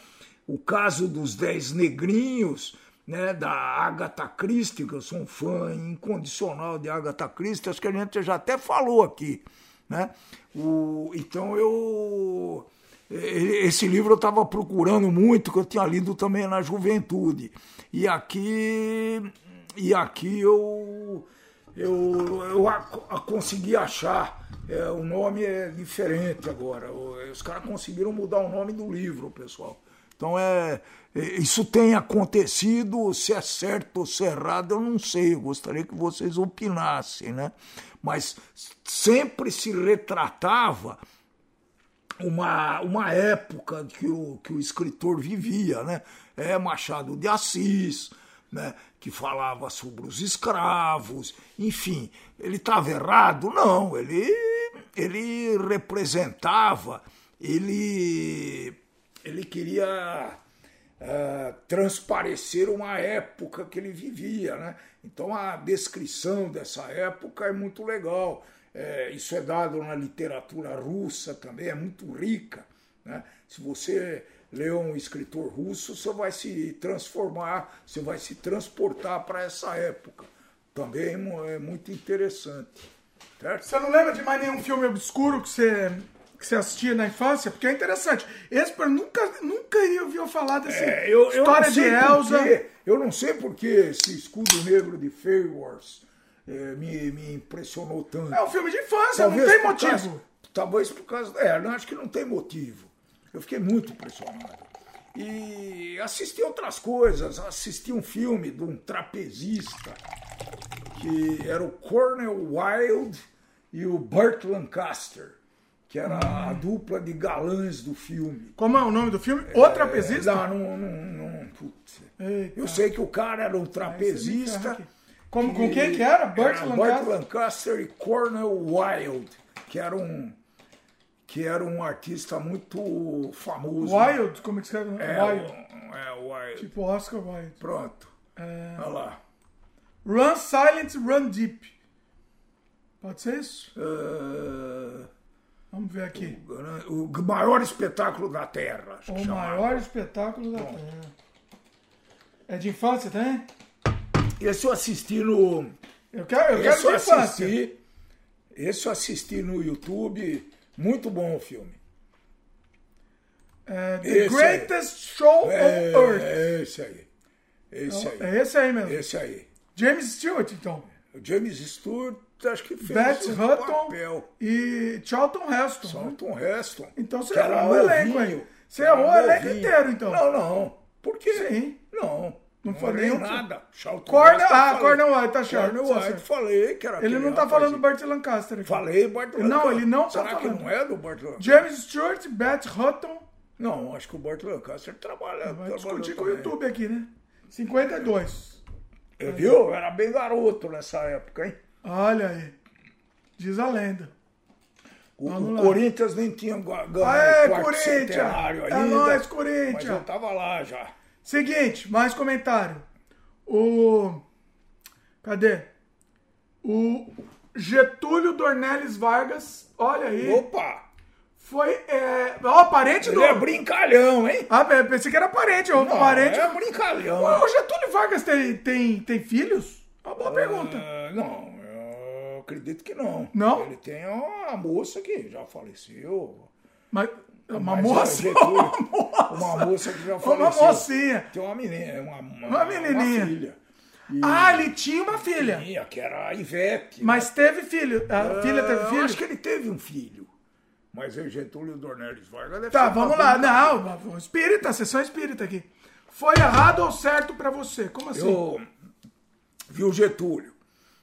O caso dos Dez Negrinhos, né, da Agatha Christie, que eu sou um fã incondicional de Agatha Christie, acho que a gente já até falou aqui. Né? O, então eu. Esse livro eu estava procurando muito, que eu tinha lido também na juventude. E aqui, e aqui eu, eu, eu a, a consegui achar. É, o nome é diferente agora. Os caras conseguiram mudar o nome do livro, pessoal. Então é, é, isso tem acontecido, se é certo ou se é errado, eu não sei, eu gostaria que vocês opinassem, né? Mas sempre se retratava uma, uma época que o, que o escritor vivia, né? É Machado de Assis, né? que falava sobre os escravos, enfim, ele estava errado? Não, ele, ele representava, ele ele queria uh, transparecer uma época que ele vivia, né? Então a descrição dessa época é muito legal. É, isso é dado na literatura russa também, é muito rica. Né? Se você lê um escritor russo, você vai se transformar, você vai se transportar para essa época. Também é muito interessante. Certo? Você não lembra de mais nenhum filme obscuro que você que você assistia na infância, porque é interessante. Esse nunca, nunca ouvir falar dessa é, eu, história eu de Elsa. Porque, eu não sei porque esse escudo negro de Wars é, me, me impressionou tanto. É um filme de infância, talvez não tem motivo. Causa, talvez por causa. É, acho que não tem motivo. Eu fiquei muito impressionado. E assisti outras coisas. Assisti um filme de um trapezista que era o Cornel Wilde e o Burt Lancaster que era a dupla de galãs do filme. Como é o nome do filme? O é, Trapezista? Não, não, não, não putz. Eu sei que o cara era um trapezista. Como, com quem que era? Burt era Lancaster? Burt Lancaster e Cornel Wilde, que era um que era um artista muito famoso. Wild, como é que escreve? É, Wild. É, Wild. Tipo Oscar Wilde. Pronto. É... Olha lá. Run Silent, Run Deep. Pode ser isso? Uh... Vamos ver aqui. O, o maior espetáculo da Terra. O maior espetáculo da Bom. Terra. É de infância também? Esse eu assisti no. Eu quero, eu quero de infância. esse eu assisti no YouTube. Muito bom o filme. É, The esse Greatest aí. Show é, on Earth. É esse aí. Esse aí. É esse aí mesmo. Esse aí. James Stewart, então. O James Stewart acho que fez Beth Hutton papel. e Charlton Heston. Charlton Heston. Então você errou o elenco aí. Você errou o elenco inteiro, então. Não, não. Por quê? Sim. Não. Não, não falei nada. Charlton Corner, ah, Cornel White, tá certo. Cornel White, falei que era Ele não tá falando do Burt Lancaster aqui. Falei Burt Lancaster. Não, ele não Será tá falando. que não é do Burt Lancaster? James Stewart, Beth Hutton. Não, acho que o Burt Lancaster trabalha. Vai discutir com o YouTube aqui, né? 52. Eu, viu? Eu era bem garoto nessa época, hein? Olha aí. Diz a lenda. O, o Corinthians nem tinha ganho Aê, o centenário é ainda. É nóis, Corinthians. Mas eu tava lá já. Seguinte, mais comentário. O... Cadê? O Getúlio Dornelles Vargas, olha aí. Opa! Foi. É... Ó, parente do. Ele é brincalhão, hein? Ah, pensei que era parente. Não, parente. É brincalhão. O Getúlio Vargas tem, tem, tem filhos? Uma boa uh, pergunta. Não, acredito que não. Não? Ele tem uma moça que já faleceu. Mas. Uma moça, (laughs) uma moça. Uma moça que já faleceu. Uma mocinha. Tem uma menina, uma, uma, uma menininha. Uma filha. E ah, ele tinha uma filha. Tinha, que era a Ivete. Mas né? teve filho. A filha teve filho? Acho que ele teve um filho. Mas o Getúlio Dornelles Vargas deve Tá, vamos lá. Não, espírita, sessão espírita aqui. Foi errado ou certo para você? Como assim? Eu, Viu, Getúlio?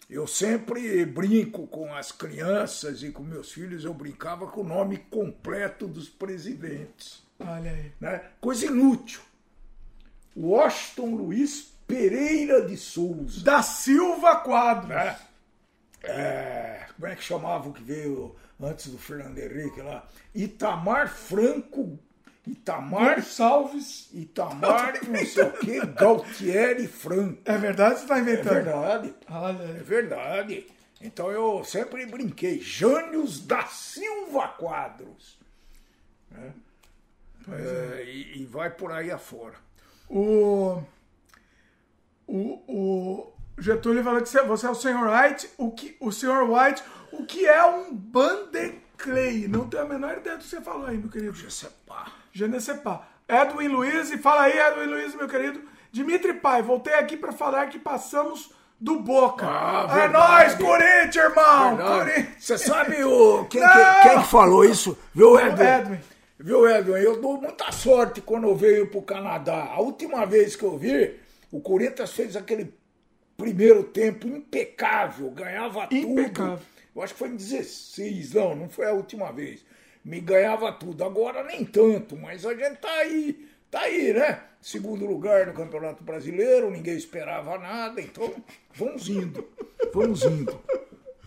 Eu sempre brinco com as crianças e com meus filhos, eu brincava com o nome completo dos presidentes. Olha aí. Né? Coisa inútil. Washington Luiz Pereira de Souza. Da Silva Quadros. Né? É, como é que chamava o que veio antes do Fernando Henrique lá? Itamar Franco Itamar Salves. Itamar, não sei o que, Galtieri Franco. É verdade você está É inventando? verdade. Olha É verdade. Então eu sempre brinquei. Jânios da Silva Quadros. Né? É, e, e vai por aí afora. O, o, o Getúlio falou que você, é o Sr. White. O, que, o Sr. White, o que é um Bandeclay? Não tenho a menor ideia do que você falou aí, meu querido. Je sais pas. Je ne sais pas. Edwin Luiz, e fala aí, Edwin Luiz, meu querido. Dimitri Pai, voltei aqui para falar que passamos do Boca. Ah, é nóis, Corinthians, irmão! Corinthians! Você sabe o, quem, Não! quem, quem que falou isso? Viu, Edwin? Edwin. Viu, Edwin? Eu dou muita sorte quando eu venho pro Canadá. A última vez que eu vi, o Corinthians fez aquele primeiro tempo impecável, ganhava Impecável. tudo. Eu acho que foi em 16, não, não foi a última vez. Me ganhava tudo. Agora nem tanto, mas a gente tá aí, tá aí, né? Segundo lugar no Campeonato Brasileiro, ninguém esperava nada, então vamos indo, vamos indo.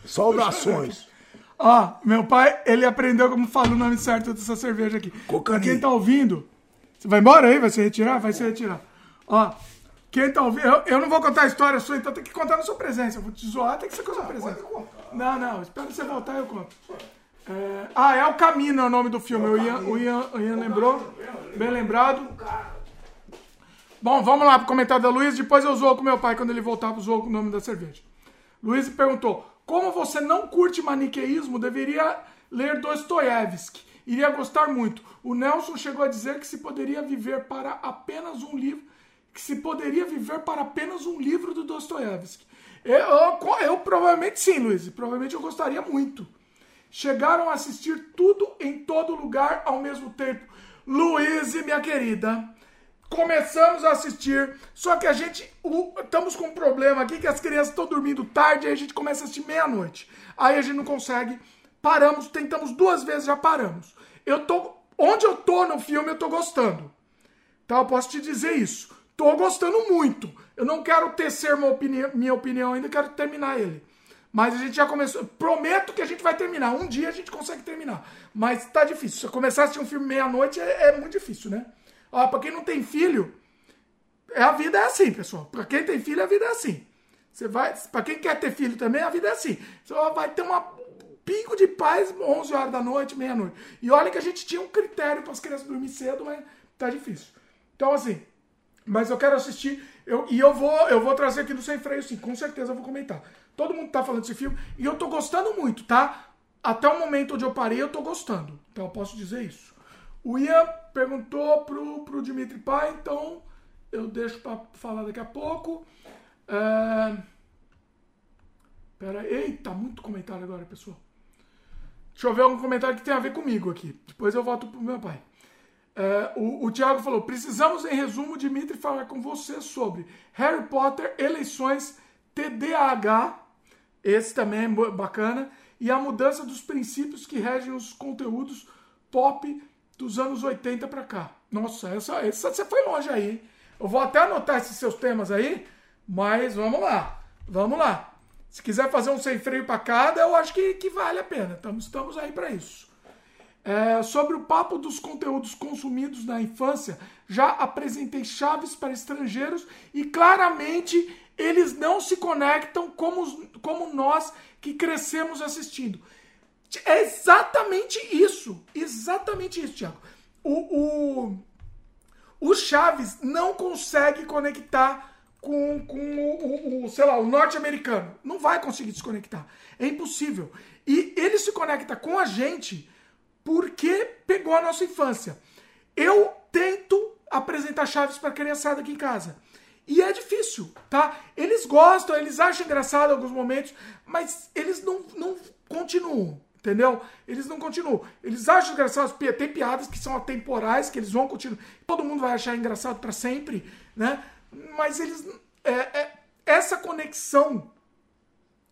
Saudações. (laughs) Ó, meu pai, ele aprendeu como fala o nome certo dessa cerveja aqui. Quem tá ouvindo, você vai embora aí? Vai se retirar? Vai se retirar. Ó, quem tá ouvindo, eu, eu não vou contar a história sua, então tem que contar na sua presença. Eu vou te zoar, tem que ser com a sua presença. Não, não, espera você voltar eu conto. É, ah, é o Camino é o nome do filme. O Ian, o Ian, o Ian lembrou. Bem lembrado. Bom, vamos lá pro comentário da Luiz. Depois eu zoo com meu pai quando ele voltar pro zoo com o nome da cerveja. Luiz perguntou: Como você não curte maniqueísmo, deveria ler Dostoiévski. Iria gostar muito. O Nelson chegou a dizer que se poderia viver para apenas um livro. Que se poderia viver para apenas um livro do Dostoiévski. Eu, eu, eu provavelmente sim, Luiz. Provavelmente eu gostaria muito. Chegaram a assistir tudo em todo lugar ao mesmo tempo. Luiz, minha querida, começamos a assistir, só que a gente estamos com um problema aqui que as crianças estão dormindo tarde e a gente começa a assistir meia-noite. Aí a gente não consegue. Paramos, tentamos duas vezes, já paramos. Eu tô onde eu tô no filme, eu tô gostando. Tá, eu posso te dizer isso. Tô gostando muito. Eu não quero tecer uma opinião, minha opinião ainda, quero terminar ele. Mas a gente já começou. Prometo que a gente vai terminar. Um dia a gente consegue terminar. Mas tá difícil. Se eu começar a assistir um filme meia-noite, é, é muito difícil, né? Ó, pra quem não tem filho, é, a vida é assim, pessoal. Pra quem tem filho, a vida é assim. Você vai. Pra quem quer ter filho também, a vida é assim. Você vai ter uma pico de paz 11 horas da noite, meia-noite. E olha que a gente tinha um critério para as crianças dormir cedo, mas tá difícil. Então, assim, mas eu quero assistir. Eu, e eu vou, eu vou trazer aqui no Sem Freio, sim. Com certeza eu vou comentar. Todo mundo tá falando desse filme. E eu tô gostando muito, tá? Até o momento onde eu parei, eu tô gostando. Então eu posso dizer isso. O Ian perguntou pro, pro Dimitri Pai, então eu deixo pra falar daqui a pouco. É... Pera. Eita, muito comentário agora, pessoal. Deixa eu ver algum comentário que tem a ver comigo aqui. Depois eu volto pro meu pai. É, o, o Thiago falou: precisamos, em resumo, Dimitri, falar com você sobre Harry Potter, eleições, TDAH, esse também é bacana, e a mudança dos princípios que regem os conteúdos pop dos anos 80 pra cá. Nossa, essa, essa você foi longe aí. Eu vou até anotar esses seus temas aí, mas vamos lá. Vamos lá. Se quiser fazer um sem freio pra cada, eu acho que, que vale a pena. Estamos, estamos aí pra isso. É, sobre o papo dos conteúdos consumidos na infância, já apresentei chaves para estrangeiros e claramente eles não se conectam como, como nós que crescemos assistindo. É exatamente isso. Exatamente isso, Thiago. O, o, o Chaves não consegue conectar com, com o, o- o, sei lá, o norte-americano. Não vai conseguir se conectar. É impossível. E ele se conecta com a gente porque pegou a nossa infância. Eu tento apresentar Chaves para a criançada aqui em casa. E é difícil, tá? Eles gostam, eles acham engraçado alguns momentos, mas eles não, não continuam, entendeu? Eles não continuam. Eles acham engraçado, tem piadas que são atemporais, que eles vão continuar. Todo mundo vai achar engraçado para sempre, né? Mas eles. É, é, essa conexão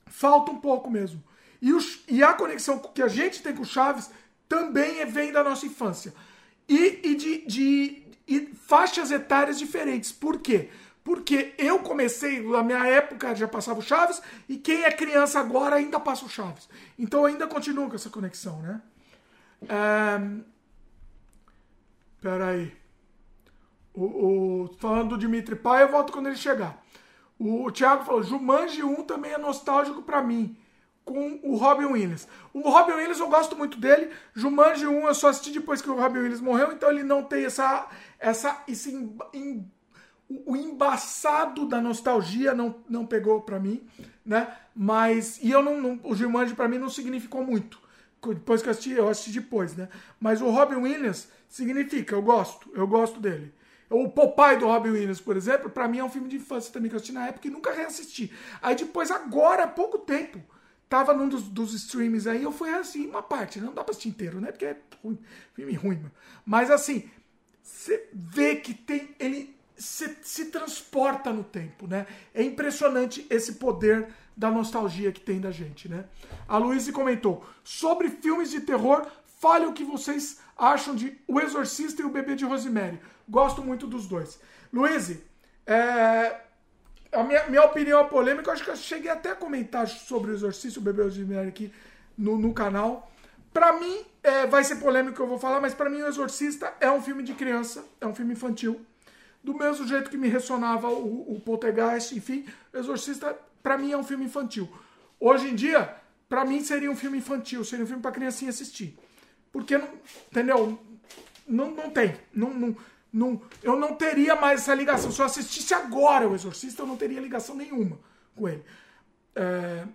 falta um pouco mesmo. E, os, e a conexão que a gente tem com o Chaves também é, vem da nossa infância. E, e de, de e faixas etárias diferentes. Por quê? Porque eu comecei, na minha época já passava o Chaves, e quem é criança agora ainda passa o Chaves. Então ainda continuo com essa conexão, né? Um, peraí. O, o, falando do Dimitri Pai, eu volto quando ele chegar. O, o Thiago falou: Jumanji 1 também é nostálgico para mim com o Robin Williams. O Robin Williams eu gosto muito dele. Jumanji 1 eu só assisti depois que o Robin Williams morreu, então ele não tem essa essa esse o embaçado da nostalgia não, não pegou para mim, né? Mas e eu não, não o Jumanji para mim não significou muito. Depois que eu assisti, eu assisti depois, né? Mas o Robin Williams significa, eu gosto, eu gosto dele. O Popeye do Robin Williams, por exemplo, para mim é um filme de infância também que eu assisti na época e nunca reassisti. Aí depois, agora, há pouco tempo, Tava num dos, dos streams aí, eu fui assim, uma parte, não dá pra assistir inteiro, né? Porque é ruim, filme ruim, mano. Mas assim, você vê que tem. Ele se, se transporta no tempo, né? É impressionante esse poder da nostalgia que tem da gente, né? A Luísa comentou: sobre filmes de terror, fale o que vocês acham de O Exorcista e o Bebê de Rosemary. Gosto muito dos dois. Luísa, é, a minha, minha opinião é polêmica, eu acho que eu cheguei até a comentar sobre o Exorcista, o Bebê de Mary aqui no, no canal. Pra mim, é, vai ser polêmico que eu vou falar, mas pra mim o Exorcista é um filme de criança, é um filme infantil. Do mesmo jeito que me ressonava o, o Poltergeist, enfim, Exorcista pra mim é um filme infantil. Hoje em dia, pra mim seria um filme infantil, seria um filme pra criancinha assistir. Porque, não, entendeu? Não, não tem. Não, não, não, eu não teria mais essa ligação. Se eu assistisse agora o Exorcista, eu não teria ligação nenhuma com ele. É,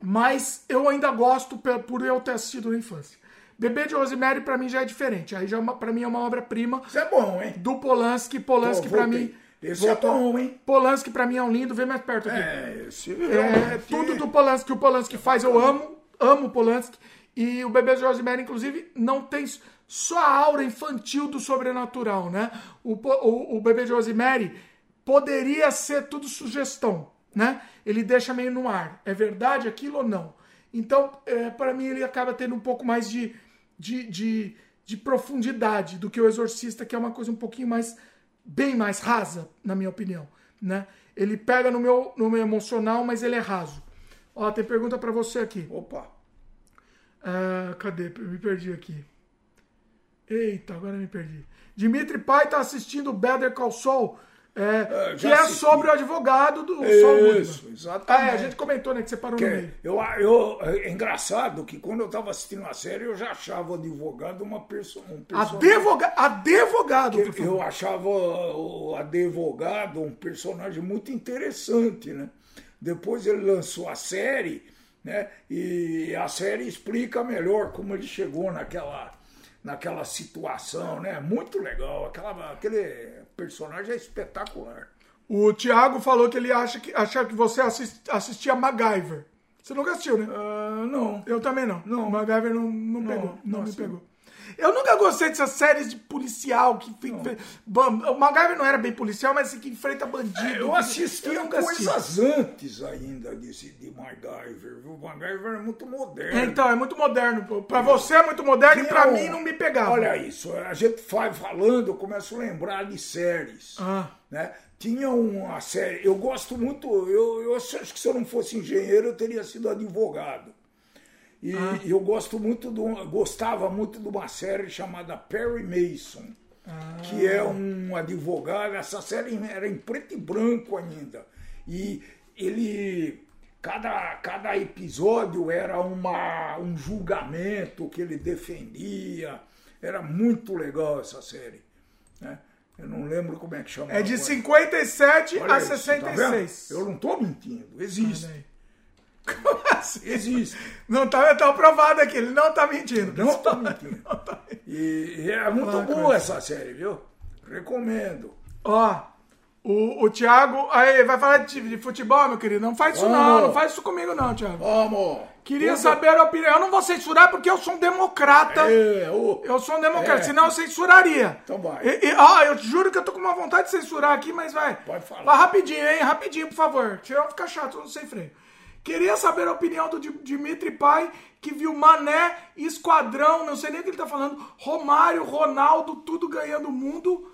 mas eu ainda gosto por eu ter assistido na infância. Bebê de Rosemary para mim já é diferente. Aí já é para mim é uma obra-prima. Isso é bom, hein? Do Polanski. Polanski para mim. Esse é bom, hein? Polanski para mim é um lindo. Vem mais perto aqui. É, esse é, é tudo do Polanski que o Polanski faz eu amo. Amo o Polanski. E o Bebê de Rosemary, inclusive, não tem só a aura infantil do sobrenatural, né? O, o, o bebê de Rosemary poderia ser tudo sugestão, né? Ele deixa meio no ar. É verdade aquilo ou não? Então, é, para mim, ele acaba tendo um pouco mais de, de, de, de, profundidade do que o Exorcista, que é uma coisa um pouquinho mais, bem mais rasa, na minha opinião, né? Ele pega no meu, no meu emocional, mas ele é raso. Ó, tem pergunta para você aqui. Opa. Uh, cadê? Me perdi aqui. Eita, agora me perdi. Dimitri Pai tá assistindo Better Call Saul, é, que é sobre o advogado do Saul Isso, exatamente. É, a gente comentou, né, que você parou que, no meio. Eu, eu, é engraçado que quando eu tava assistindo a série, eu já achava o advogado uma perso um personagem... Advoga advogado, Eu achava o advogado um personagem muito interessante, né? Depois ele lançou a série, né? E a série explica melhor como ele chegou naquela naquela situação, né? Muito legal. Aquela, aquele personagem é espetacular. O Thiago falou que ele acha que, acha que você assist, assistia MacGyver. Você nunca assistiu, né? Uh, não. Eu também não. Não. MacGyver não, não, não pegou. Não, não me pegou. Eu nunca gostei dessas séries de policial que fica. O MacGyver não era bem policial, mas assim, que enfrenta bandido. É, eu assistia eu coisas assisti. antes ainda desse, de MacGyver. O MacGyver é muito moderno. É, então, é muito moderno. Pra você é muito moderno e pra um... mim não me pegava. Olha isso, a gente vai falando, eu começo a lembrar de séries. Ah. Né? Tinha uma série, eu gosto muito, eu, eu acho que se eu não fosse engenheiro, eu teria sido advogado. E ah. eu gosto muito do, gostava muito de uma série chamada Perry Mason, ah. que é um advogado. Essa série era em preto e branco ainda. E ele cada, cada episódio era uma, um julgamento que ele defendia. Era muito legal essa série. Né? Eu não lembro como é que chama. É de agora. 57 Olha a isso, 66. Tá eu não estou mentindo, existe. Como assim? Existe. Não está tá provado aqui, ele não está mentindo. Não está mentindo. (laughs) Não tá mentindo. E, e, é muito ah, boa essa série, viu? Recomendo. Ó, o, o Thiago aí vai falar de, de, futebol, meu querido. Não faz isso Vamos. não, não faz isso comigo não, Thiago. Vamos. Queria saber a opinião. Eu não vou censurar porque eu sou um democrata. É, ô, Eu sou um democrata, É. senão eu censuraria. Então vai. E, e- ó, eu te juro que eu tô com uma vontade de censurar aqui, mas vai. Pode falar. Vai rapidinho, hein? Rapidinho, por favor. Senão fica chato, eu não sei freio. Queria saber a opinião do Di- Dimitri Pai, que viu Mané, Esquadrão, não sei nem o que ele tá falando, Romário, Ronaldo, tudo ganhando o mundo.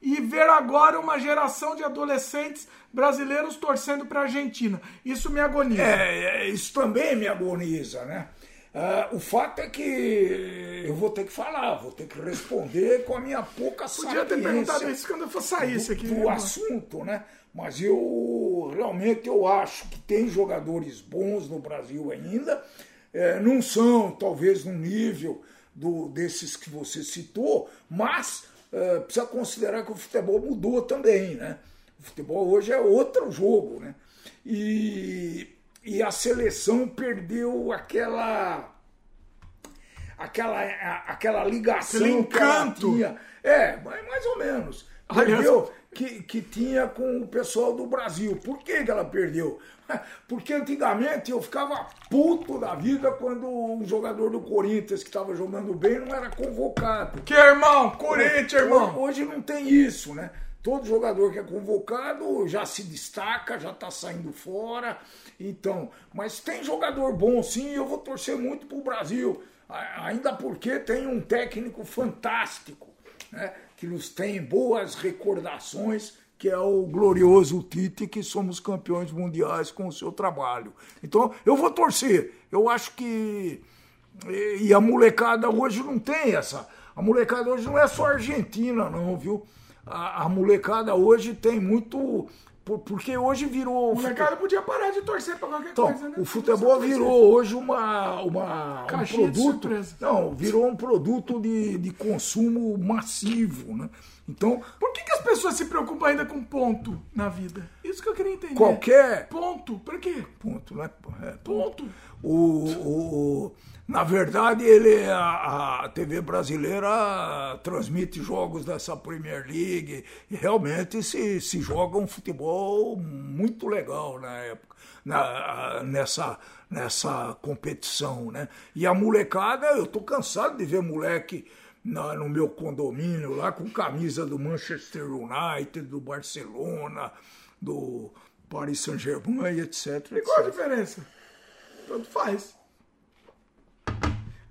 E ver agora uma geração de adolescentes brasileiros torcendo pra Argentina. Isso me agoniza. É, é, isso também me agoniza, né? Ah, o fato é que eu vou ter que falar, vou ter que responder com a minha pouca Podia ter sapiência perguntado isso quando eu for sair isso aqui. do assunto, né? Mas eu realmente eu acho que tem jogadores bons no Brasil ainda, É, não são talvez no nível do, desses que você citou, mas é, precisa considerar que o futebol mudou também, né? O futebol hoje é outro jogo, né? E, e a seleção perdeu aquela aquela, aquela ligação Aquele que ela encanto. tinha. É, mais ou menos. Perdeu que, que tinha com o pessoal do Brasil. Por que, que ela perdeu? (laughs) Porque antigamente eu ficava puto da vida quando um jogador do Corinthians que estava jogando bem não era convocado. Que irmão, Corinthians, irmão. Hoje não tem isso, né? Todo jogador que é convocado já se destaca, já está saindo fora. Então, mas tem jogador bom sim, eu vou torcer muito pro Brasil. Ainda porque tem um técnico fantástico, né? Que nos tem boas recordações, que é o glorioso Tite, que somos campeões mundiais com o seu trabalho. Então, eu vou torcer. Eu acho que e, a molecada hoje não tem essa. A molecada hoje não é só argentina, não, viu? A, a molecada hoje tem muito. Por- Porque hoje virou. O mercado podia parar de torcer pra qualquer Então, coisa, né? o futebol virou hoje uma, uma, um produto. Não, virou um produto de, de consumo massivo, né? Então, Por que, que as pessoas se preocupam ainda com ponto na vida? Isso que eu queria entender. qualquer Ponto. Pra quê? ponto, né? É, Ponto. O, o- o- na verdade, ele, a, a TV brasileira transmite jogos dessa Premier League e realmente se, se joga um futebol muito legal na época, na, nessa, nessa competição. Né? E a molecada, eu tô cansado de ver moleque na- no meu condomínio lá com camisa do Manchester United, do Barcelona, do Paris Saint-Germain, etc. E qual a etc. diferença? Tanto faz.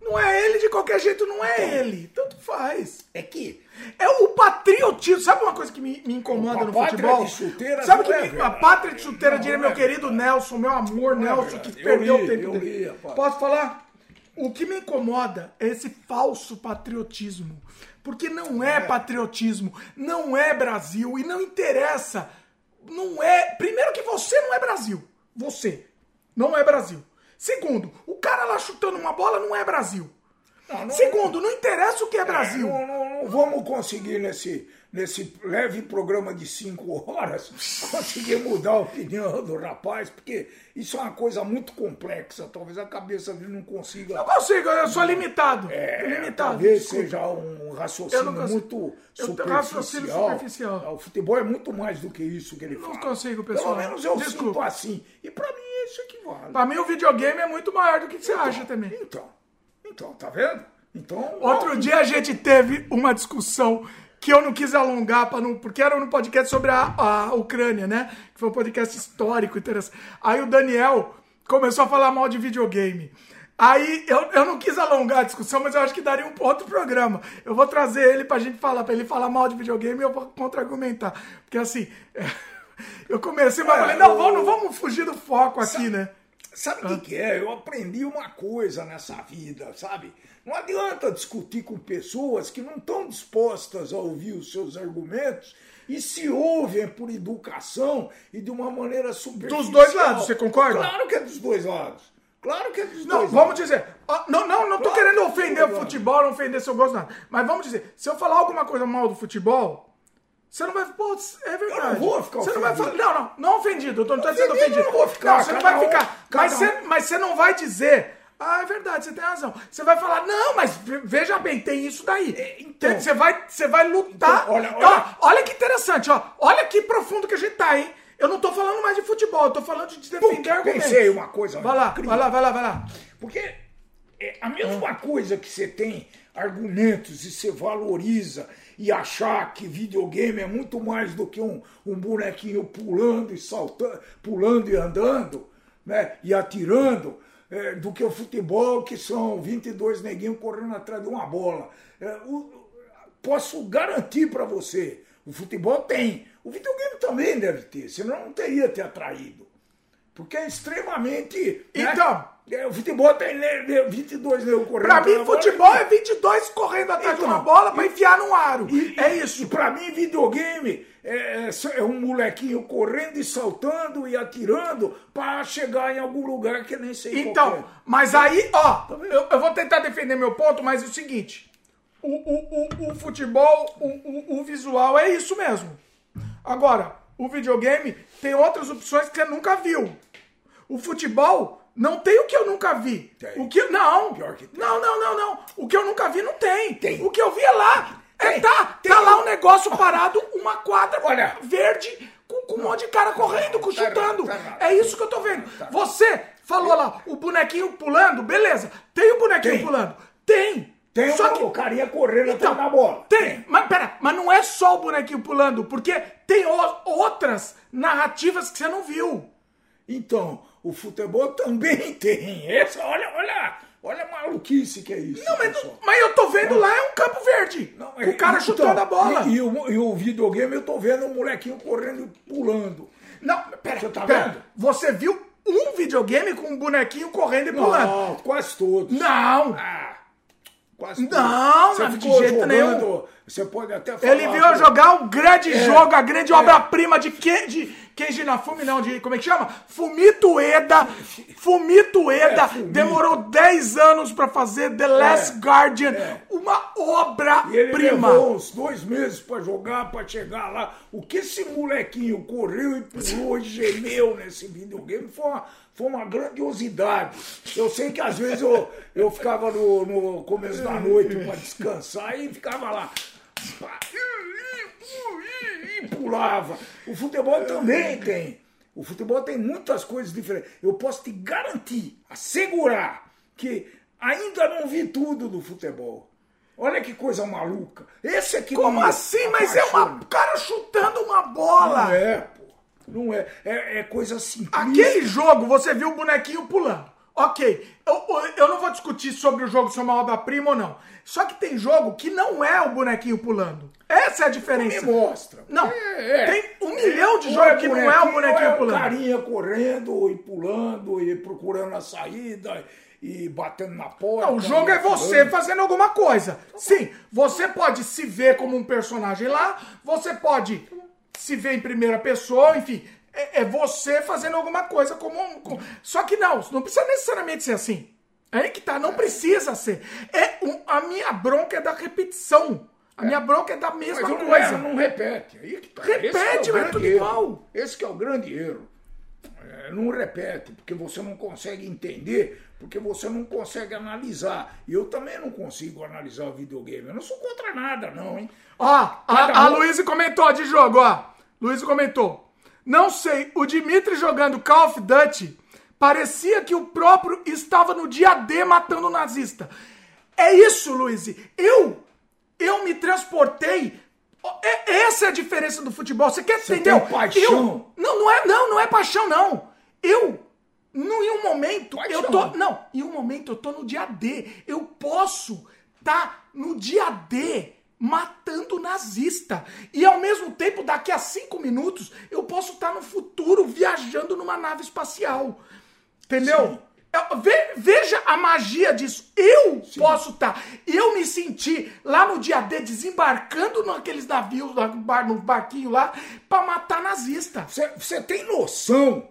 Não é ele de qualquer jeito, não é ele. Tanto faz. É que É o patriotismo. Sabe uma coisa que me, me incomoda no futebol? de chuteira Sabe que é me- a pátria de chuteira, diria não meu é querido Nelson, meu amor, Nelson, verdade. que Eu perdeu li, o tempo dele. li. Posso falar? O que me incomoda é esse falso patriotismo. Porque não é, patriotismo, não é Brasil e não interessa. Não é. Primeiro que você não é Brasil. Você não é Brasil. Segundo, o cara lá chutando uma bola não é Brasil. Não, não- Segundo, não interessa o que é Brasil. Não, não- não vamos conseguir nesse, nesse leve programa de cinco horas conseguir mudar a opinião do rapaz, porque isso é uma coisa muito complexa. Talvez a cabeça dele não consiga. Não consigo, eu sou limitado. É, limitado. talvez desculpa. seja um Eu raciocínio não muito Eu superficial. raciocínio superficial. O futebol é muito mais do que isso que ele Não fala. consigo, pessoal. Pelo menos eu Desculpa. sinto assim. E pra mim isso equivale. Pra mim o videogame é muito maior do que você acha também. Então, então, tá vendo? Então, Outro dia a gente teve uma discussão que eu não quis alongar, pra não, porque era no podcast sobre a, a Ucrânia, né? Que foi um podcast histórico, interessante. Aí o Daniel começou a falar mal de videogame. Aí eu, eu não quis alongar a discussão, mas eu acho que daria um outro programa. Eu vou trazer ele pra gente falar, pra ele falar mal de videogame e eu vou contra-argumentar. Porque assim, (laughs) eu comecei, mas É, falei, não, o- vamos, não vamos fugir do foco aqui, né? Sabe o que, que é? Eu aprendi uma coisa nessa vida, sabe? Não adianta discutir com pessoas que não estão dispostas a ouvir os seus argumentos e se ouvem por educação e de uma maneira superficial. Dos dois lados, você concorda? Claro que é dos dois lados. Claro que é dos Não, dois vamos lados. dizer. Não, não, não tô Claro, querendo tudo ofender o futebol, não ofender seu gosto, nada. Mas vamos dizer, se eu falar alguma coisa mal do futebol, você não vai. Pô, é verdade. Eu não vou ficar Você não vai falar. ofendido. Não, não, não ofendido. Eu tô, não tô Ofendido ofendido. eu não vou ficar, Não, você não vai um- ficar. Mas, um. você, mas você não vai dizer. Ah, é verdade, você tem razão. Você vai falar, não, mas ve- veja bem, tem isso daí. então- Tem- você, vai, você vai lutar. Então, olha, olha- olha que interessante, ó. Olha que profundo que a gente tá, hein? Eu não tô falando mais de futebol, eu tô falando de defender argumentos. pensei uma coisa. Vai lá, incrível. vai lá, vai lá, vai lá. Porque é a mesma coisa que você tem argumentos e você valoriza e achar que videogame é muito mais do que um, um bonequinho pulando e saltando, pulando e andando, né? E atirando, é, do que o futebol, que são 22 neguinhos correndo atrás de uma bola. É, o- posso garantir para você, o futebol tem. O videogame também deve ter, senão não teria te atraído. Porque é extremamente. né? Então. É, o futebol tem né, né, 22 negros correndo. Pra mim, bola. futebol é 22 correndo atrás de Então, uma bola pra e- enfiar num aro. E, é isso. E pra mim, videogame é, é é um molequinho correndo e saltando e atirando pra chegar em algum lugar que nem sei Então, é. mas aí, ó, Tá eu, eu vou tentar defender meu ponto, mas é o seguinte: o, o, o, o futebol, o, o, visual é isso mesmo. Agora, o videogame tem outras opções que você nunca viu. O futebol não tem o que eu nunca vi. Tem. O que não. Pior que tem. Não, não, não, não. O que eu nunca vi não tem. Tem. O que eu vi é lá. É, Tem. tá, Tem. tá lá um negócio parado, uma quadra Olha. verde com, com um monte de cara correndo, com, Tá chutando. errado, tá errado. É isso que eu tô vendo. Você falou lá, o bonequinho pulando, beleza. Tem o bonequinho Tem. pulando? Tem. Tem Só que o carinha correndo então, atrás da bola. tem, mas pera, mas não é só o bonequinho pulando, porque tem o- outras narrativas que você não viu. Então, o futebol também (laughs) tem. Essa, olha, olha, olha a maluquice que é isso. Não, mas, mas eu tô vendo lá é um campo verde. Não, o cara então, chutando a bola. E, e o, e o videogame eu tô vendo um molequinho correndo e pulando. Não, pera, Você tá pera. vendo? Você viu um videogame com um bonequinho correndo e pulando? Não, quase todos. Não. Ah, quase Não. Você não, de jeito jogando, nenhum. Você pode até falar. Ele que- jogar o grande É. jogo, a grande obra-prima de, Ke, de Kenji Nafume, não, de como é que chama? Fumito Ueda. Fumito Ueda É, Fumito. demorou 10 anos pra fazer The Last É, Guardian, é. uma obra-prima. levou uns dois meses pra jogar, pra chegar lá. O que esse molequinho correu e pulou e gemeu nesse videogame foi uma, foi uma grandiosidade. Eu sei que às vezes eu, eu ficava no, no começo da noite pra descansar e ficava lá. E pulava. O futebol também tem. O futebol tem muitas coisas diferentes. Eu posso te garantir, assegurar, que ainda não vi tudo do futebol. Olha que coisa maluca. Esse aqui Como assim? Mas é uma apaixona. cara chutando uma bola. Não é, pô. Não é. É, é coisa simplista. Aquele jogo, você viu o bonequinho pulando. Ok, eu, eu não vou discutir sobre o jogo ser uma obra-prima ou não. Só que tem jogo que não é o bonequinho pulando. Essa é a Me diferença. mostra. Não, É, é. tem um milhão de Ou jogos que não é o bonequinho é pulando. carinha correndo e pulando e procurando a saída e batendo na porta. Não, o jogo é você atirando. fazendo alguma coisa. Sim, você pode se ver como um personagem lá, você pode se ver em primeira pessoa, enfim. É, é você fazendo alguma coisa como um. com- Só que não, não precisa necessariamente ser assim. É aí que tá, não precisa ser. É um- a minha bronca é da repetição. A minha bronca é da Mas mesma não, coisa. é, não repete. Aí que tá. Repete, é mas é grande tudo erro. igual. Esse que é o grande erro. É, não repete, porque você não consegue entender, porque você não consegue analisar. E eu também não consigo analisar o videogame. Eu não sou contra nada, não, hein? Ó, a, a um- Luiz comentou de jogo, ó. Luiz comentou. Não sei, o Dimitri jogando Call of Duty parecia que o próprio estava no dia D matando o nazista. É isso, Luiz. Eu, eu me transportei. É- Essa é a diferença do futebol. Você quer Você entender? tem paixão. Eu, não, não é, não, não é paixão, não. Eu, não, em um momento, Paixão. eu tô, não, em um momento eu tô no dia D. Eu posso tá no dia D matando nazista. E ao mesmo tempo, daqui a cinco minutos, eu posso estar no futuro viajando numa nave espacial. Entendeu? Sim. Eu- ve- veja a magia disso. Eu posso estar. Eu me senti lá no dia D desembarcando naqueles navios, no, bar, no barquinho lá, pra matar nazista. Você tem noção,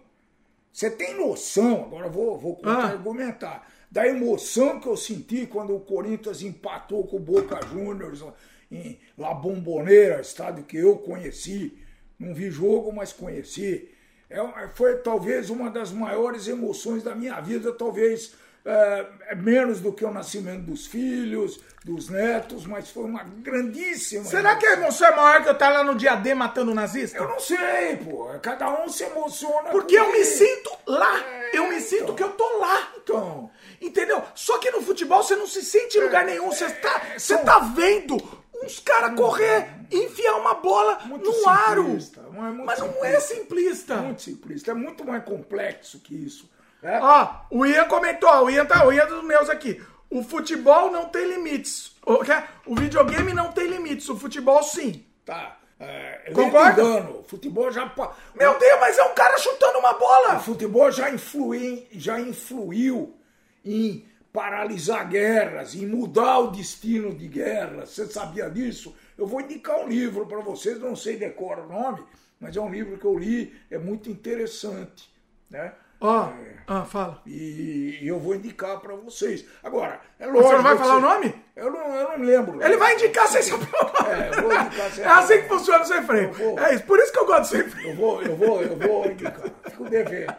você tem noção, agora vou, vou Ah. argumentar, da emoção que eu senti quando o Corinthians empatou com o Boca Juniors em La Bombonera, estádio que eu conheci. Não vi jogo, mas conheci. É, foi talvez uma das maiores emoções da minha vida, talvez é, é menos do que o nascimento dos filhos, dos netos, mas foi uma grandíssima. Será que a emoção é maior que eu estar lá no dia D matando nazista? Eu não sei, pô. Cada um se emociona. Porque eu com me ele. sinto lá. É, eu me sinto então. que eu tô lá. Então. Entendeu? Só que no futebol você não se sente em lugar nenhum. Você tá, você então. tá vendo uns caras correr, enfiar uma bola Muito no aro. não é Mas não simplista. é simplista. Muito simplista. É muito mais complexo que isso. Né? Ó, o Ian comentou, ó, o Ian tá, o Ian é dos meus aqui. O futebol não tem limites. O, o videogame não tem limites, o futebol sim. Tá. É, Concorda? O futebol já. Meu Deus, mas é um cara chutando uma O bola. futebol já, influi, já influiu em paralisar guerras, em mudar o destino de guerras. Você sabia disso? Eu vou indicar um livro para vocês, não sei decora o nome, mas é um livro que eu li, é muito interessante. Né? Ó, É, ah, fala. e eu vou indicar para vocês. Agora, é lógico. Você não vai falar o nome? Eu não, eu não lembro. Ele vai indicar sem saber o nome. É, eu vou indicar sem É assim que funciona o sem freio. Vou. É isso, por isso que eu gosto do sem freio. Eu vou, eu vou, eu vou indicar. Fico devendo.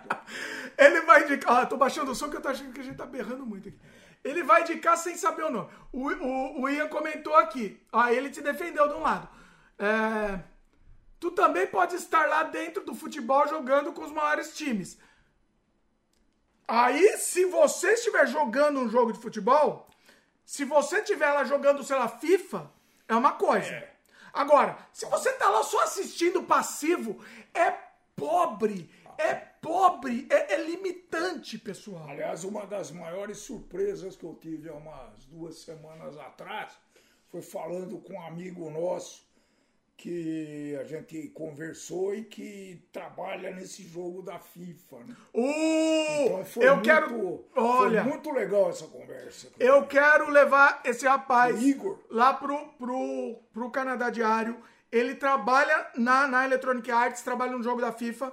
Ele vai indicar. Ah, tô baixando o som que eu tô achando que a gente tá berrando muito aqui. Ele vai indicar sem saber o nome. O, o, o Ian comentou aqui. Ah, ele te defendeu de um lado. É, tu também pode estar lá dentro do futebol jogando com os maiores times. Aí, se você estiver jogando um jogo de futebol, se você estiver lá jogando, sei lá, FIFA, é uma coisa. Agora, se você tá lá só assistindo passivo, é pobre, é pobre, é, é limitante, pessoal. Aliás, uma das maiores surpresas que eu tive há umas duas semanas atrás foi falando com um amigo nosso que a gente conversou e que trabalha nesse jogo da FIFA. Né? Uh, Então foi eu muito- quero. Olha, muito legal essa conversa. eu quero levar esse rapaz Igor. lá pro, pro, pro Canadá Diário. Ele trabalha na, na Electronic Arts, trabalha no jogo da FIFA.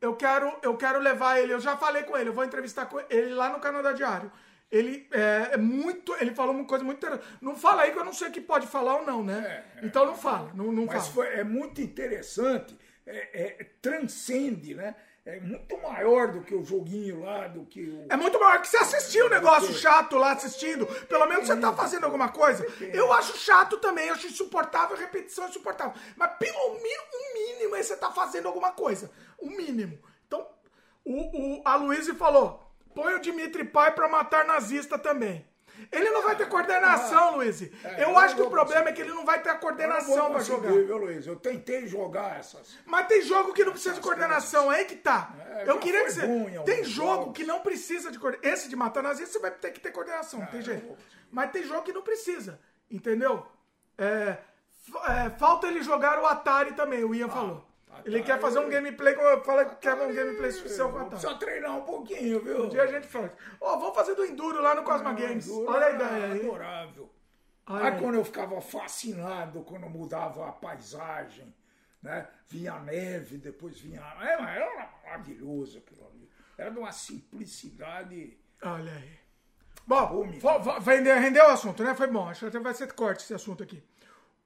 Eu quero, eu quero levar ele. Eu já falei com ele, eu vou entrevistar com ele lá no Canadá Diário. Ele é, é muito. Ele falou uma coisa muito interessante. Não fala aí que eu não sei o que pode falar ou não, né? É, é. então não fala, não, não Mas fala. foi, é muito interessante, é, é- transcende, né? É muito maior do que o joguinho lá, do que o. É muito maior que você assistir o negócio chato lá assistindo. Pelo menos você tá fazendo alguma coisa. Eu acho chato também, eu acho insuportável, repetição insuportável. Mas pelo mínimo, o mínimo é você tá fazendo alguma coisa. O mínimo. Então, o, o, a Luísa falou: põe o Dimitri Pai pra matar nazista também. Ele não vai ter coordenação, Luiz. É, Eu eu acho que o problema é que ele não vai ter a coordenação conseguir, jogar. viu, Luiz? Eu tentei jogar essas. Mas tem jogo que não precisa de coordenação, é aí que tá. É, eu queria alguns Tem jogo jogos. que não precisa de coordenação. Esse de matar nazista você vai ter que ter coordenação, não tem eu jeito. Mas tem jogo que não precisa, entendeu? É, fa- é, falta ele jogar o Atari também, o Ian falou. Ele quer fazer um gameplay, como eu falei que quer um gameplay oficial com o Atari. Precisa treinar um pouquinho, viu? Um dia a gente faz. Ó, vamos fazer do Enduro lá no Cosma Games. Olha a ideia aí. Adorável. Aí aí. quando eu ficava fascinado, quando mudava a paisagem, né? Vinha neve, depois vinha. É, Era maravilhoso aquilo ali. Era de uma simplicidade. Olha aí. Bom, vendeu- rendeu o assunto, né? Foi bom. Acho que até vai ser corte esse assunto aqui.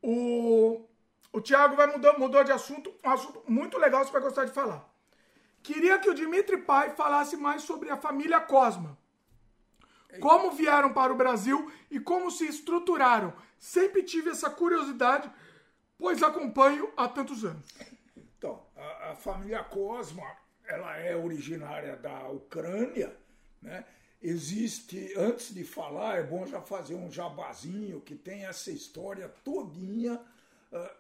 O, o Thiago vai mudou, mudou de assunto. Um assunto muito legal, você vai gostar de falar. Queria que o Dimitri Pai falasse mais sobre a família Cosma. Como vieram para o Brasil e como se estruturaram. Sempre tive essa curiosidade, pois acompanho há tantos anos. Então, a, a família Cosma, ela é originária da Ucrânia, né? Existe, antes de falar, é bom já fazer um jabazinho que tem essa história todinha,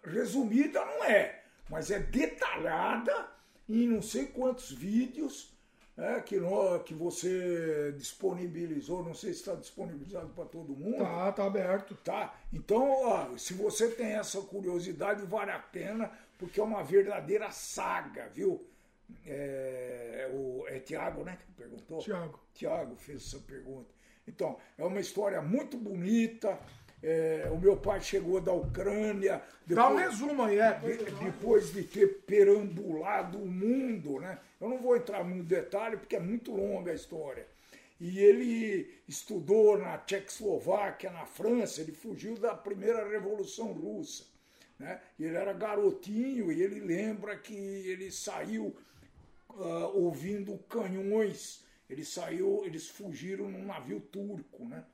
resumida não é, mas é detalhada em não sei quantos vídeos né, que, nó- que você disponibilizou, não sei se está disponibilizado para todo mundo. Tá, tá aberto. Tá? Então, ó, se você tem essa curiosidade, vale a pena, porque é uma verdadeira saga, viu? É, o, é Tiago, né, que perguntou? Thiago. Tiago fez essa pergunta. Então, é uma história muito bonita. É, o meu pai chegou da Ucrânia. Dá um depois- resumo aí, é. de- depois de ter perambulado o mundo, né? Eu não vou entrar muito detalhe porque é muito longa a história. E ele estudou na Tchecoslováquia, na França, ele fugiu da primeira Revolução Russa. Né? Ele era garotinho e ele lembra que ele saiu ah, ouvindo canhões Ele saiu, eles fugiram num navio turco, né?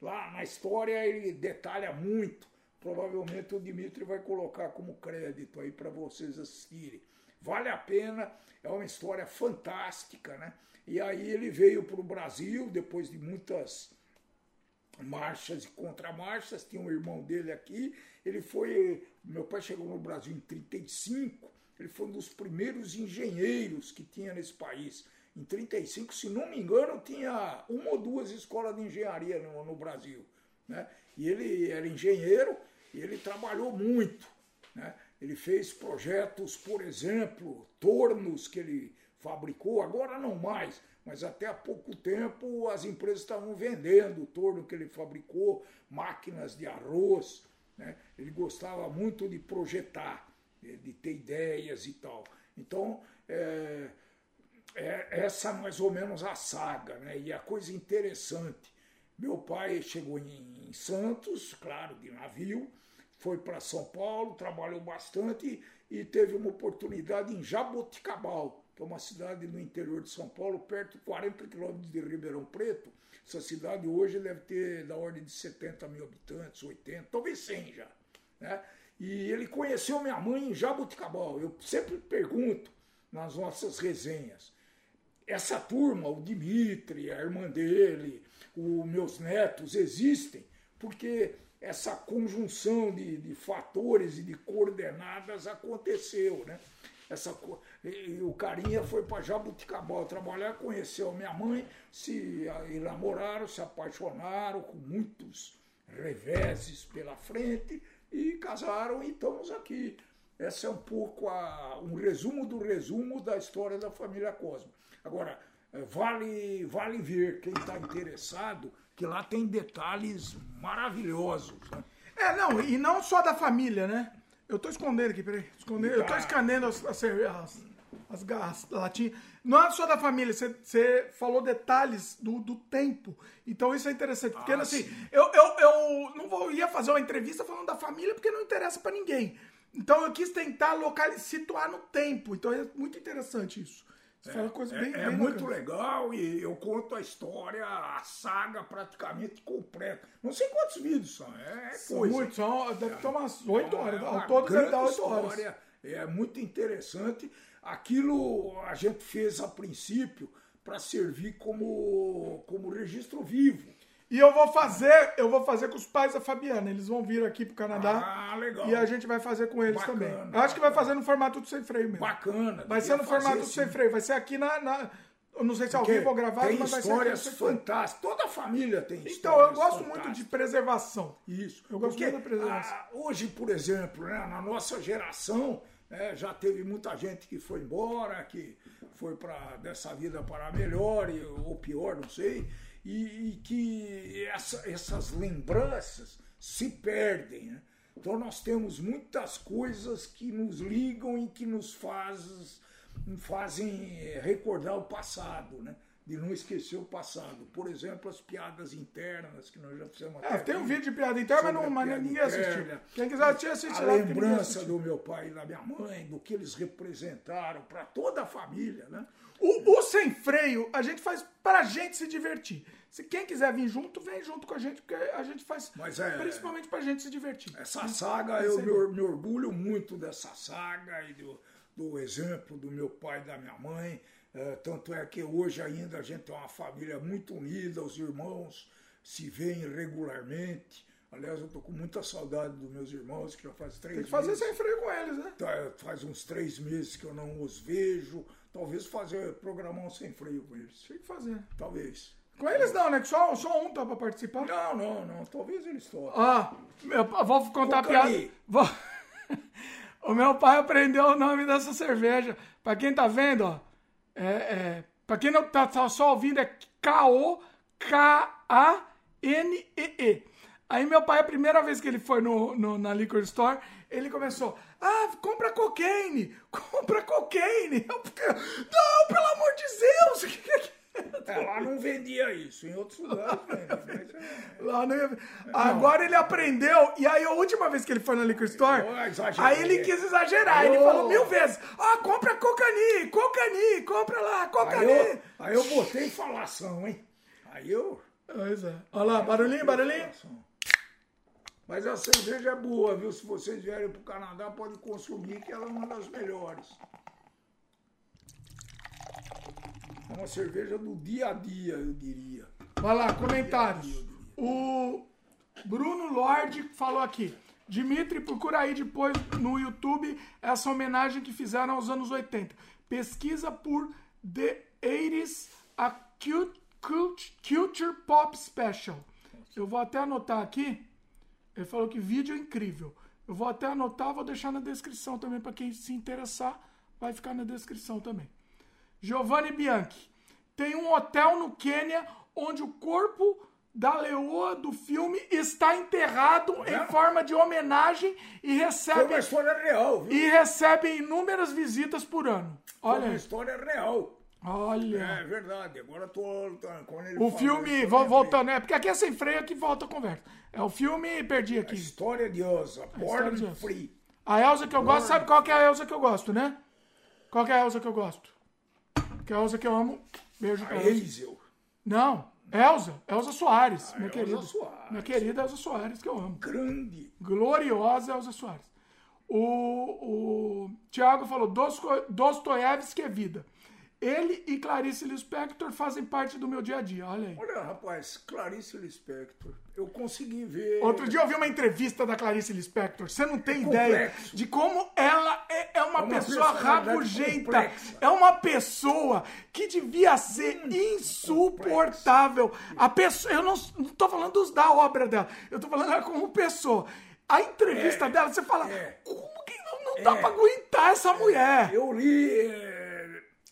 Lá na história ele detalha muito. Provavelmente o Dimitri vai colocar como crédito aí para vocês assistirem. Vale a pena, é uma história fantástica, né? E aí ele veio para o Brasil depois de muitas marchas e contramarchas, tinha um irmão dele aqui, ele foi, meu pai chegou no Brasil em 35, ele foi um dos primeiros engenheiros que tinha nesse país. Em 35, se não me engano, tinha uma ou duas escolas de engenharia no, no Brasil. Né? E ele era engenheiro e ele trabalhou muito. Né? Ele fez projetos, por exemplo, tornos que ele fabricou, agora não mais, mas até há pouco tempo as empresas estavam vendendo o torno que ele fabricou, máquinas de arroz. Né? Ele gostava muito de projetar, de ter ideias e tal. Então, é, é essa mais ou menos a saga. Né? E a coisa interessante, meu pai chegou em Santos, claro, de navio, foi para São Paulo, trabalhou bastante e teve uma oportunidade em Jaboticabal, que é uma cidade no interior de São Paulo, perto de 40 quilômetros de Ribeirão Preto. Essa cidade hoje deve ter da ordem de 70 mil habitantes, 80, talvez 100 já. Né? E ele conheceu minha mãe em Jaboticabal. Eu sempre pergunto nas nossas resenhas. Essa turma, o Dimitri, a irmã dele, os meus netos, existem porque essa conjunção de, de fatores e de coordenadas aconteceu, né? Essa, e o carinha foi para Jabuticabal trabalhar, conheceu minha mãe, se namoraram, se apaixonaram com muitos reveses pela frente e casaram e estamos aqui. Esse é um pouco a, um resumo do resumo da história da família Cosmo. Agora, eh, vale, vale ver quem está interessado que lá tem detalhes maravilhosos. Né? É, não, e não só da família, né? Eu tô escondendo aqui, peraí. Escondendo, eu tô escandendo as, as, as, as garras latinhas. Não é só da família, você, você falou detalhes do, do tempo. Então isso é interessante. Porque ah, assim, eu, eu, eu não vou, ia fazer uma entrevista falando da família porque não interessa para ninguém. Então eu quis tentar localizar, situar no tempo. Então é muito interessante isso. Você é, fala coisa bem, é, é bem muito legal e eu conto a história, a saga praticamente completa. Não sei quantos vídeos são, é, são coisa. Muitos, são, deve ter umas oito horas. Ao todo deve dar oito horas. É muito interessante. Aquilo a gente fez a princípio para servir como, como registro vivo. E eu vou fazer, eu vou fazer com os pais da Fabiana. Eles vão vir aqui pro Canadá. Ah, legal. E a gente vai fazer com eles bacana, também. Eu acho que vai fazer no formato do sem freio mesmo. Bacana. Vai ser no formato do sem freio. Vai ser aqui na. na eu não sei se é ao vivo ou gravado, tem mas vai ser histórias fantásticas. Toda a família tem histórias Então, eu gosto muito de preservação. Isso. Eu gosto Porque, muito da preservação. Ah, hoje, por exemplo, né, na nossa geração, é, já teve muita gente que foi embora, que foi para dessa vida para melhor ou pior, não sei e, e que essa, essas lembranças se perdem. Né? Então nós temos muitas coisas que nos ligam e que nos faz, fazem recordar o passado, né? De não esquecer o passado. Por exemplo, as piadas internas que nós já fizemos. É, tem um vídeo de piada interna, mas, não, mas ninguém assistiu. Quem quiser assistir, assiste A lá, lembrança do meu pai e da minha mãe, do que eles representaram para toda a família, né? O, o, sem freio, a gente faz pra gente se divertir. Se quem quiser vir junto, vem junto com a gente, porque a gente faz Mas é, principalmente pra gente se divertir. Essa saga, eu me, me, orgulho muito dessa saga e do, do exemplo do meu pai e da minha mãe. É, tanto é que hoje ainda a gente é uma família muito unida, os irmãos se veem regularmente. Aliás, eu tô com muita saudade dos meus irmãos, que já faz três meses. Tem que fazer sem freio com eles, né? Tá, faz uns três meses que eu não os vejo. Talvez fazer, programar um sem freio com eles. Tem que fazer. Talvez. Com eles não, né? Que só, só um tá pra participar. Não, não, não. Talvez eles topem. Ah, eu vou contar a piada. Vou... (laughs) o meu pai aprendeu o nome dessa cerveja. Pra quem tá vendo, ó. É, é, pra quem não tá, tá só ouvindo, é K-O-K-A-N-E-E. Aí meu pai, a primeira vez que ele foi no, no, na liquor store, ele começou, ah, compra cocaine, (laughs) compra cocaine. Eu, não, pelo amor de Deus, (laughs) o que é (laughs) Lá não vendia isso, em outros lugares vende. É- Lá não ia... Agora ele aprendeu, e aí a última vez que ele foi na Liquor Store, aí ele quis exagerar. Ele falou mil vezes: Ó, oh, compra Cocani, Cocani, compra lá, Cocani. Aí eu, aí eu botei falação, hein? Aí eu. Pois é. Olha lá, barulhinho, barulhinho. Mas a cerveja é boa, viu? Se vocês vierem para o Canadá, podem consumir, que ela é uma das melhores. É uma cerveja do dia a dia, eu diria. Vai lá, comentários. O Bruno Lorde falou aqui. Dimitri, procura aí depois no YouTube essa homenagem que fizeram aos anos 80. Pesquisa por The 80s a Culture Pop Special. Eu vou até anotar aqui. Ele falou que vídeo é incrível. Eu vou até anotar, vou deixar na descrição também para quem se interessar, vai ficar na descrição também. Giovanni Bianchi. Tem um hotel no Quênia onde o corpo da leoa do filme está enterrado é? em forma de homenagem e recebe. Uma história real, viu? E recebe inúmeras visitas por ano. Olha. Uma história real. Olha. É verdade. Agora tô. Quando ele o filme, vou, voltando, né? Porque aqui é sem freio que volta a conversa. É o filme, perdi aqui. A história de Elsa. Born Free. A Elsa que eu gosto, sabe qual que é a Elsa que eu gosto, né? Qual que é a Elsa que eu gosto? Que é a Elsa que eu amo. Beijo pra Hazel. Não, Elza, Elza Soares, ah, minha Elza querida. Soares. Minha querida Elza Soares, que eu amo. Grande. Gloriosa Elza Soares. O, o Tiago falou, Dostoiévski é vida. Ele e Clarice Lispector fazem parte do meu dia a dia, olha aí. Olha, rapaz, Clarice Lispector, eu consegui ver... Outro dia eu vi uma entrevista da Clarice Lispector, você não tem é ideia de como ela é, é uma, é uma pessoa rabugenta. Complexa. É uma pessoa que devia ser hum, insuportável. Complexa. A pessoa, eu não, não tô falando dos, da obra dela, eu tô falando ela como pessoa. A entrevista é, dela, você fala, é, como que não, não dá é, pra aguentar essa mulher? Eu li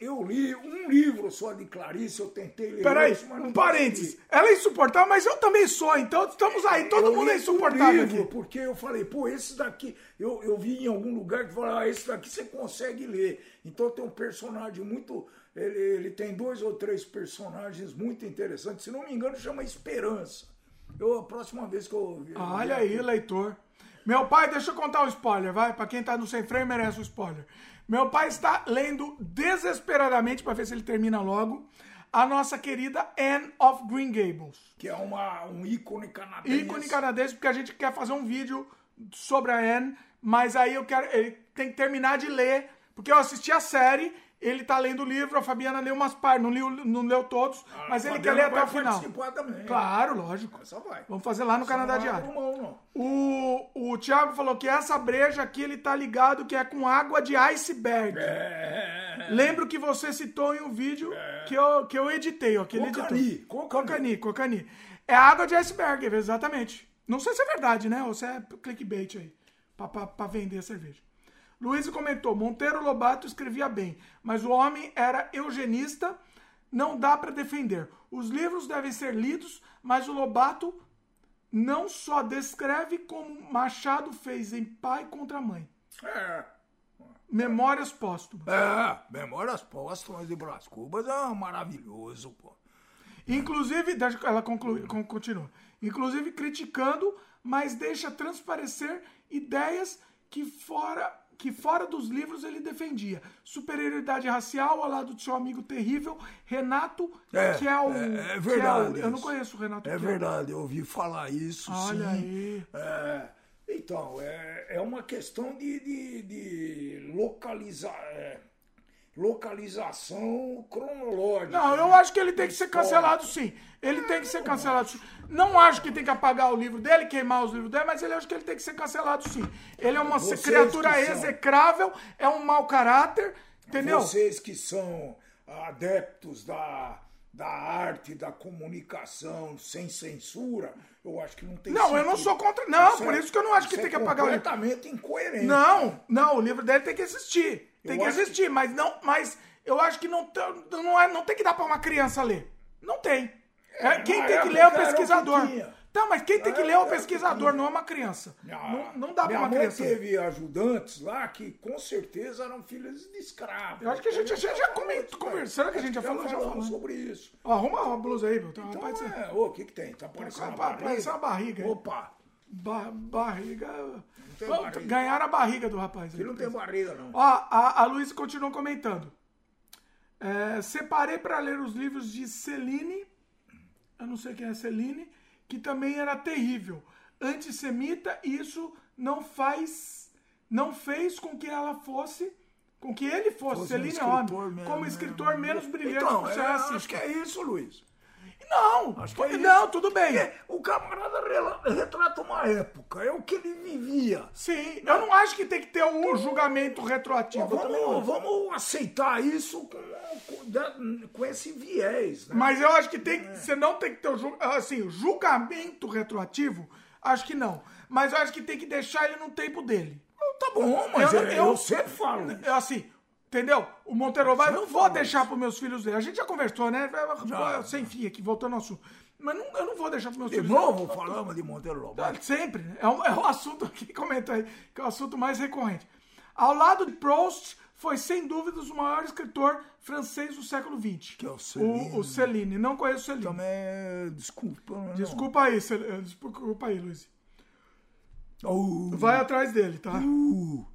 eu li um livro só de Clarice, eu tentei ler. Peraí, um parênteses. Ela é insuportável, mas eu também sou, então estamos aí, todo eu mundo é insuportável. Um livro, aqui. porque eu falei, pô, esse daqui, eu, eu vi em algum lugar que falou, ah, esse daqui você consegue ler. Então tem um personagem muito. Ele, ele tem dois ou três personagens muito interessantes. Se não me engano, chama Esperança. Eu, a próxima vez que eu ouvir. Olha aí, leitor. Meu pai, deixa eu contar um spoiler, vai. Pra quem tá no sem freio, merece um spoiler. Meu pai está lendo desesperadamente para ver se ele termina logo a nossa querida Anne of Green Gables. Que é uma, um ícone canadense. Ícone canadense, porque a gente quer fazer um vídeo sobre a Anne, mas aí eu quero. Ele tem que terminar de ler, porque eu assisti a série ele tá lendo o livro, a Fabiana leu umas partes, não leu, não leu todos, ah, mas ele quer ler até o final. Também. Claro, lógico. Essa vai. Vamos fazer lá no essa Canadá Diário. O, o Thiago falou que essa breja aqui ele tá ligado que é com água de iceberg. É. Lembro que você citou em um vídeo é. que, eu, que eu editei, ó. Que cocani, cocani. Cocani, cocani. É água de iceberg, exatamente. Não sei se é verdade, né? Ou se é clickbait aí. Pra, pra, pra vender a cerveja. Luiz comentou: Monteiro Lobato escrevia bem, mas o homem era eugenista, não dá para defender. Os livros devem ser lidos, mas o Lobato não só descreve como Machado fez em Pai contra Mãe. É. Memórias póstumas. É, Memórias póstumas de Brás Cubas é maravilhoso, pô. Inclusive, ela conclui, continua. Inclusive criticando, mas deixa transparecer ideias que fora que fora dos livros ele defendia superioridade racial ao lado do seu amigo terrível Renato, é, que é o. É, é verdade. O, eu não conheço o Renato. É verdade, eu ouvi falar isso. Olha sim. aí. É, então, é, é uma questão de, de, de localizar. É, localização cronológica. Não, eu acho que ele tem que ser cancelado sim. Ele tem que ser cancelado sim. Não acho que tem que apagar o livro dele, queimar os livros dele, mas ele acho que ele tem que ser cancelado sim. Ele é uma Vocês criatura execrável, é um mau caráter, entendeu? Vocês que são adeptos da, da arte, da comunicação sem censura, eu acho que não tem Não, sentido. eu não sou contra. Não, isso por é, isso que eu não acho que tem é que apagar o livro. completamente incoerente. Não, não, o livro dele tem que existir. Tem que existir, que... mas não, mas eu acho que não, não, é, não tem que dar para uma criança ler. Não tem. É, quem tem que ler é o pesquisador. Tá, mas quem tem que ler é o pesquisador, não é uma criança. Não, não dá pra Minha uma criança. teve ajudantes lá que com certeza eram filhos de escravos. Eu acho que a gente já, já comentou, conversou, será que a gente já falou? Já falou. sobre isso. Ó, arruma uma blusa aí, meu. Tem uma Então, é, ô, o que que tem? Tá parecendo uma barriga? Opa, ba- barriga. barriga. Ganhar a barriga do rapaz. ele não tem barriga, não. Ó, a, a Luísa continua comentando. É, separei para ler os livros de Celine, eu não sei quem é Celine, que também era terrível. Antissemita, isso não faz, não fez com que ela fosse, com que ele fosse, Fosse um Celine é escritor homem, mesmo, como né? escritor menos brilhante Então, por é, acho que é isso, Luiz. Não, que é isso. não, tudo bem. O camarada retrata uma época, é o que ele vivia. Sim, eu não acho que tem que ter um julgamento retroativo. Vamos, acho. vamos aceitar isso com, com, com esse viés, né? Mas eu acho que tem que, você não tem que ter assim, julgamento retroativo, acho que não. Mas eu acho que tem que deixar ele no tempo dele. Tá bom, mas Eu- eu, eu- sempre falo. Assim, entendeu? O Monteiro vai, não vou deixar para meus filhos ler. A gente já conversou, né? Já. Sem fim aqui, voltando ao assunto. Mas não- eu não vou deixar para meus De filhos novo ler. falamos de Monteiro Lobato. Sempre. né? É um, é assunto aqui, (laughs) comenta aí, que é o assunto mais recorrente. Ao lado de Proust, foi sem dúvidas o maior escritor francês do século XX. Que é o Céline. O, o Céline. Não conheço o Céline. Também, desculpa. não- Desculpa aí, Cel- eh, desculpa aí, Luiz. Uh, Vai atrás dele, tá? uh,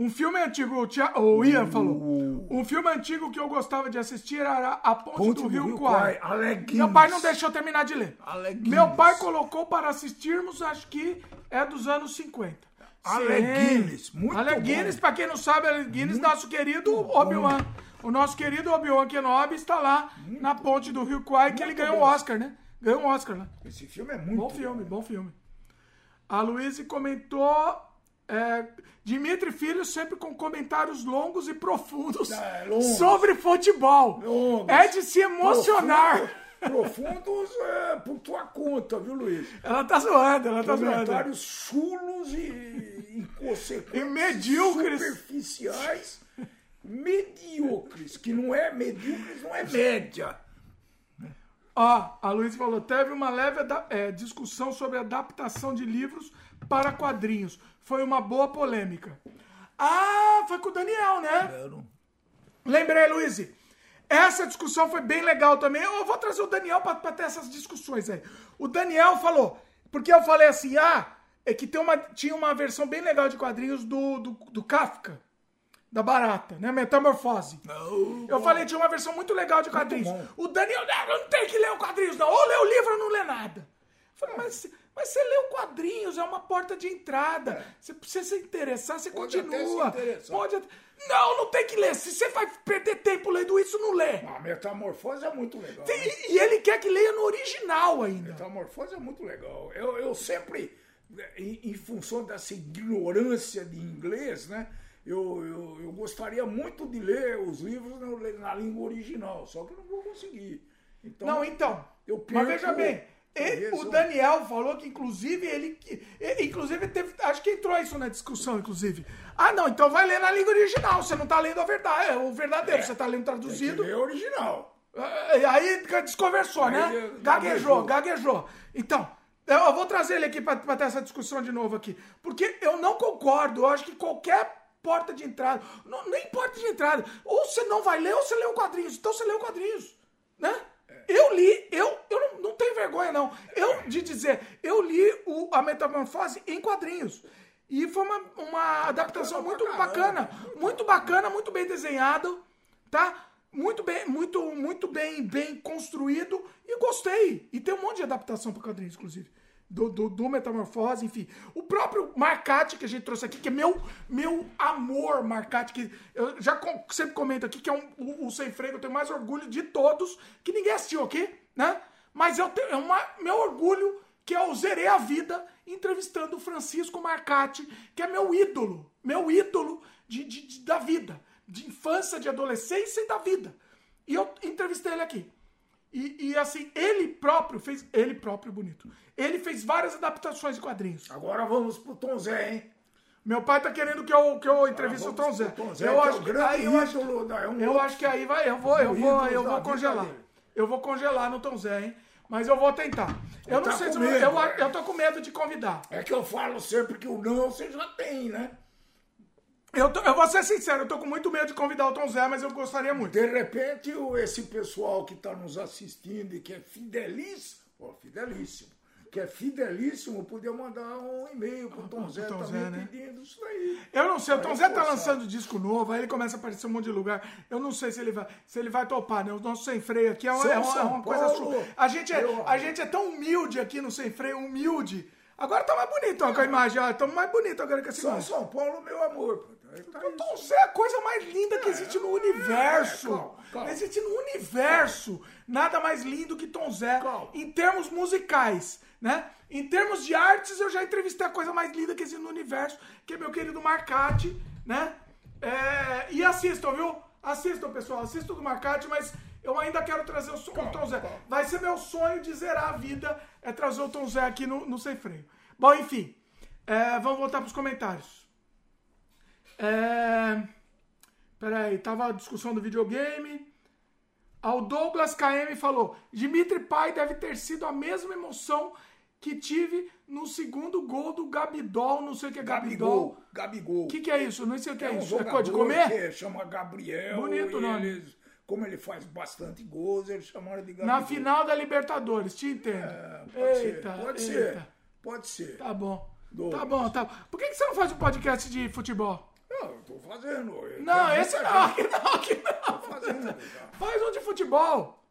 Um filme antigo, o, Tia- o Ian falou. Um filme antigo que eu gostava de assistir era A Ponte, Ponte do, do Rio, Rio Alec Meu pai não deixou terminar de ler. Alec Meu pai colocou para assistirmos, acho que é dos anos 50. Alec Sim. Guinness, muito Alec bom. Pra quem não sabe, Alec Guinness, nosso querido Obi-Wan. O nosso querido Obi-Wan Kenobi está lá na ponte do Rio Kwai, que ele ganhou um bom. Oscar, né? Ganhou um Oscar lá. Esse filme é muito Bom filme, bom filme. A Luísa comentou. É, Dimitri Filho sempre com comentários longos e profundos É, longos. sobre futebol. Longos. É de se emocionar. Profundo- Profundos é, por tua conta, viu, Luiz? Ela tá zoando, ela tá zoando. Comentários chulos e inconsequentes. E medíocres. Superficiais. Medíocres. Que não é medíocres, não é média. Ó, a Luísa falou, teve uma leve é, discussão sobre adaptação de livros para quadrinhos. Foi uma boa polêmica. Ah, foi com o Daniel, né? Lembrei, Luiz. Essa discussão foi bem legal também. Eu vou trazer o Daniel para ter essas discussões aí. O Daniel falou, porque eu falei assim, ah, é que tem uma, tinha uma versão bem legal de quadrinhos do, do, do Kafka, da Barata, né? Metamorfose. Eu falei, tinha uma versão muito legal de quadrinhos. O Daniel, não, não tem que ler o quadrinhos, não. Ou lê o livro ou não lê nada. Eu falei, mas, mas você lê o quadrinhos, é uma porta de entrada. Você precisa se interessar, você Pode até continua. se interessar. Pode até- Não, não tem que ler. Se você vai perder tempo lendo isso, não lê. A metamorfose é muito legal. né? E, ele quer que leia no original ainda. Metamorfose é muito legal. Eu, eu sempre, em, em função dessa ignorância de inglês, né? Eu, eu, eu gostaria muito de ler os livros na, na língua original, só que eu não vou conseguir. Então, Não, então. eu mas perco- veja bem, o Daniel falou que, inclusive, ele. Inclusive, teve. Acho que entrou isso na discussão, inclusive. Ah, não, então vai ler na língua original. Você não tá lendo a verdade, o verdadeiro, você tá lendo traduzido. ler original. É, Aí desconversou, Aí né? Gaguejou, gaguejou. Então, eu vou trazer ele aqui para ter essa discussão de novo aqui. Porque eu não concordo. Eu acho que qualquer porta de entrada, não, nem porta de entrada, ou você não vai ler ou você lê o quadrinhos. Então você lê o quadrinhos, né? Eu li, eu, eu não, não tenho vergonha, não. Eu, de dizer, eu li o, a Metamorfose em quadrinhos. E foi uma, uma adaptação muito bacana. Muito bacana, muito bem desenhado, tá? Muito bem, muito, muito bem, bem construído e gostei. E tem um monte de adaptação para quadrinhos, inclusive. Do, do, do Metamorfose, enfim. O próprio Marcati que a gente trouxe aqui, que é meu, meu amor, Marcati, que eu já com- sempre comento aqui, que é um, o, o Sem Freio, eu tenho mais orgulho de todos, que ninguém assistiu aqui, né? Mas eu tenho, é uma, meu orgulho que eu zerei a vida entrevistando o Francisco Marcati, que é meu ídolo, meu ídolo de, de- de- da vida, de infância, de adolescência e da vida. E eu entrevistei ele aqui. E, e, assim, ele próprio fez. Ele próprio, bonito. Ele fez várias adaptações de quadrinhos. Agora vamos pro Tom Zé, hein? Meu pai tá querendo que eu, que eu entreviste o Tom Zé. Tom Zé, Eu que é acho que grande aí eu acho, da- é um eu outro- acho que aí vai. Eu vou, eu vou, eu vou congelar. Eu vou congelar no Tom Zé, hein? Mas eu vou tentar. Eu Tá não sei se eu, né? eu tô com medo de convidar. É que eu falo sempre que o não você já tem, né? Eu, tô- eu vou ser sincero, eu tô com muito medo de convidar o Tom Zé, mas eu gostaria muito. De repente, esse pessoal que está nos assistindo e que é fidelíssimo, ó, fidelíssimo, que é fidelíssimo, podia mandar um e-mail pro Tom Zé Tom também Zé, né? pedindo isso daí. Eu não sei, o Tom Zé tá lançando disco novo, aí ele começa a aparecer um monte de lugar. Eu não sei se ele vai, se ele vai topar, né? O nosso sem freio aqui é uma, é uma- é uma coisa A gente é, a gente é tão humilde aqui no sem freio, humilde. Agora tá mais bonito ó, com a imagem, ó. Tamo mais bonito agora com essa São. São Paulo, meu amor. Aí tá O isso. Tom Zé é a coisa mais linda que existe no universo. calma, calma. Existe no universo. Nada mais lindo que Tom Zé Calma. em termos musicais, né? Em termos de artes, eu já entrevistei a coisa mais linda que existe no universo, que é meu querido Marcati, né? É, e assistam, viu? Assistam, pessoal. Assistam do Marcati, mas eu ainda quero trazer o, o Tom Zé. calma. Vai ser meu sonho de zerar a vida, é trazer o Tom Zé aqui no, no Sem Freio. Bom, enfim. é, vamos voltar para os comentários. É... Peraí, tava a discussão do videogame. Ao Douglas KM falou: Dimitri Pai deve ter sido a mesma emoção que tive no segundo gol do Gabidol, não sei o que é Gabidol. Gabigol, Gabigol. O que, que é isso? Não sei o que é, um isso. É coisa de comer? que chama Gabriel. Bonito o nome. eles- como ele faz bastante gols, eles chamaram de Gabigol. Na final da Libertadores, te entendo. É, pode eita, ser, pode eita. ser. Pode ser. Tá bom. Douglas. Tá bom, tá bom. Por que, que você não faz um podcast de futebol? Não, eu tô fazendo. eu- Não, esse não, aqui (laughs) não, Tô não. fazendo. cara. Faz um de futebol.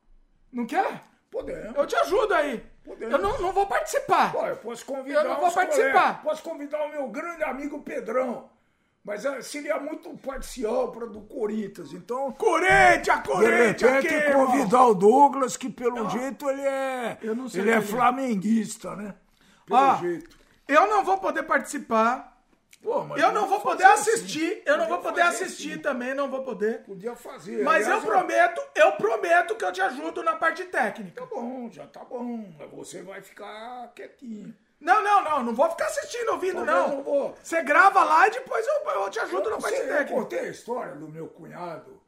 Não quer? Podemos. Eu te ajudo aí. Podemos. Eu não, não vou participar. Pô, eu posso convidar Eu não vou participar. colegas, Posso convidar o meu grande amigo Pedrão. Mas ah, seria muito parcial para do Corinthians. Então, Corinthians, Corinthians aqui, irmão. convidar o Douglas, que pelo jeito ele é. Não ele é ele é. flamenguista, né? Pelo Ó, jeito. eu não vou poder participar. Pô, Eu não vou poder fazer assistir. assim. Eu não vou poder assistir assim. também, não vou poder. Podia fazer. Mas eu Aliás, prometo, eu prometo que eu te ajudo na parte técnica. Tá bom, já tá bom. Mas Você vai ficar quietinho. Não, não, não, não vou ficar assistindo, ouvindo, eu não. vou. Você grava lá e depois eu, eu te ajudo na Eu, parte sei, eu técnica. contei a história do meu cunhado.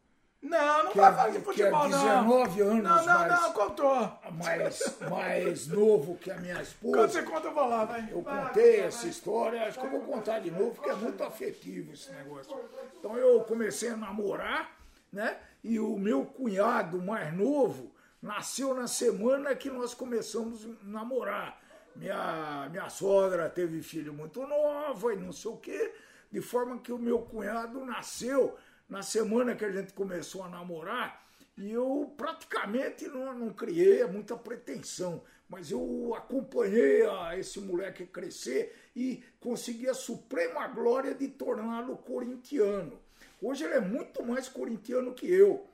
Não, não Que vai é- falar de que futebol, é não. 19 anos Não, não, mais- não, contou. (laughs) mais, mais novo que a minha Quando esposa. você conta, eu vou lá, vai. Eu Vai contei vai, essa vai. história, acho que eu vou contar de novo, porque é muito afetivo esse negócio. Então eu comecei a namorar, né? E o meu cunhado mais novo nasceu na semana que nós começamos a namorar. Minha, minha sogra teve filho muito nova e não sei o quê, de forma que o meu cunhado nasceu na semana que a gente começou a namorar. E eu praticamente não, não criei muita pretensão, mas eu acompanhei a esse moleque crescer e consegui a suprema glória de torná-lo corintiano. Hoje ele é muito mais corintiano que eu.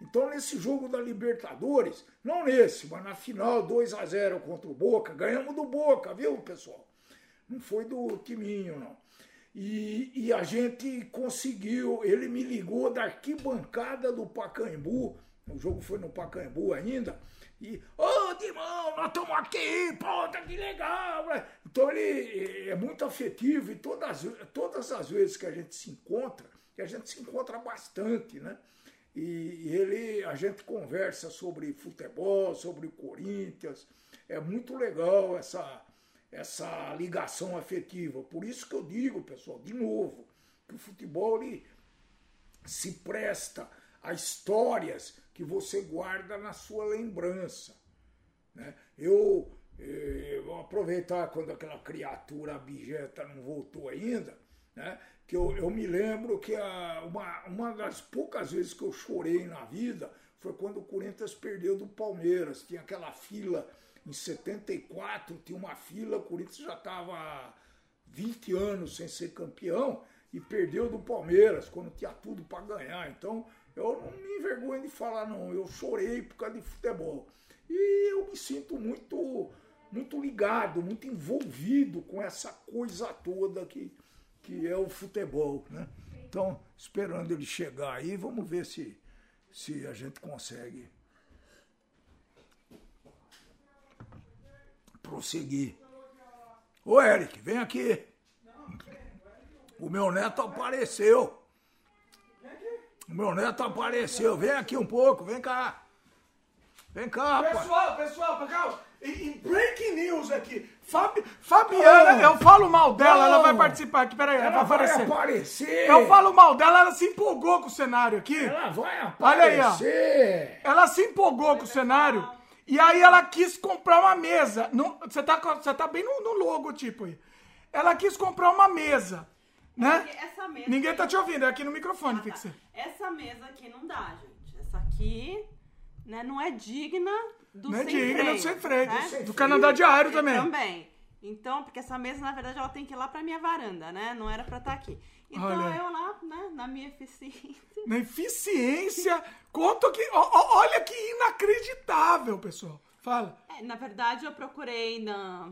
Então, nesse jogo da Libertadores, não nesse, mas na final 2 a 0 contra o Boca, ganhamos do Boca, viu, pessoal? Não foi do Timinho, não. E, e a gente conseguiu, ele me ligou da arquibancada do Pacaembu, o jogo foi no Pacaembu ainda, e, ô, Dimão, nós estamos aqui, pô, tá que legal. né? Então ele é muito afetivo e todas, todas as vezes que a gente se encontra, e a gente se encontra bastante, né? E ele, a gente conversa sobre futebol, sobre o Corinthians. É muito legal essa, essa ligação afetiva. Por isso que eu digo, pessoal, de novo, que o futebol ele se presta a histórias que você guarda na sua lembrança. Né? Eu, eh, vou aproveitar quando aquela criatura abjeta não voltou ainda, né? que eu, eu me lembro que a, uma, uma das poucas vezes que eu chorei na vida foi quando o Corinthians perdeu do Palmeiras. Tinha aquela fila em 74, tinha uma fila, o Corinthians já estava 20 anos sem ser campeão e perdeu do Palmeiras, quando tinha tudo para ganhar. Então, eu não me envergonho de falar, não. Eu chorei por causa de futebol. E eu me sinto muito, muito ligado, muito envolvido com essa coisa toda que, que é o futebol. Né? Então, esperando ele chegar aí, vamos ver se, se a gente consegue prosseguir. Ô Eric, vem aqui. O meu neto apareceu. O meu neto apareceu. Vem aqui um pouco, vem cá. Vem cá, rapaz. Pessoal, pessoal, pessoal, em, breaking news aqui, Fabi- Fabiana, eu falo mal dela, ela vai Não. participar aqui, peraí, ela, Ela vai aparecer. aparecer. Eu falo mal dela, ela se empolgou com o cenário aqui. Ela vai Olha aí, ó. aparecer. Ela se empolgou com o cenário e aí ela quis comprar uma mesa. Não- Você tá, você tá bem no, no logotipo aí. Ela quis comprar uma mesa, né? Essa mesa Ninguém tá te ouvindo, é aqui no microfone Ah, tá. Essa mesa aqui não dá, gente. Essa aqui né, não é digna do Não é sem digna freio, do sem freio. né? Do Canadá Diário E também. Também. Então, porque essa mesa, na verdade, ela tem que ir lá pra minha varanda, né? Não era pra estar aqui. Então, Olha. eu lá, né, na minha eficiência. Na eficiência, (laughs) conta que. ó, olha que inacreditável, pessoal. Fala. É, na verdade, eu procurei na,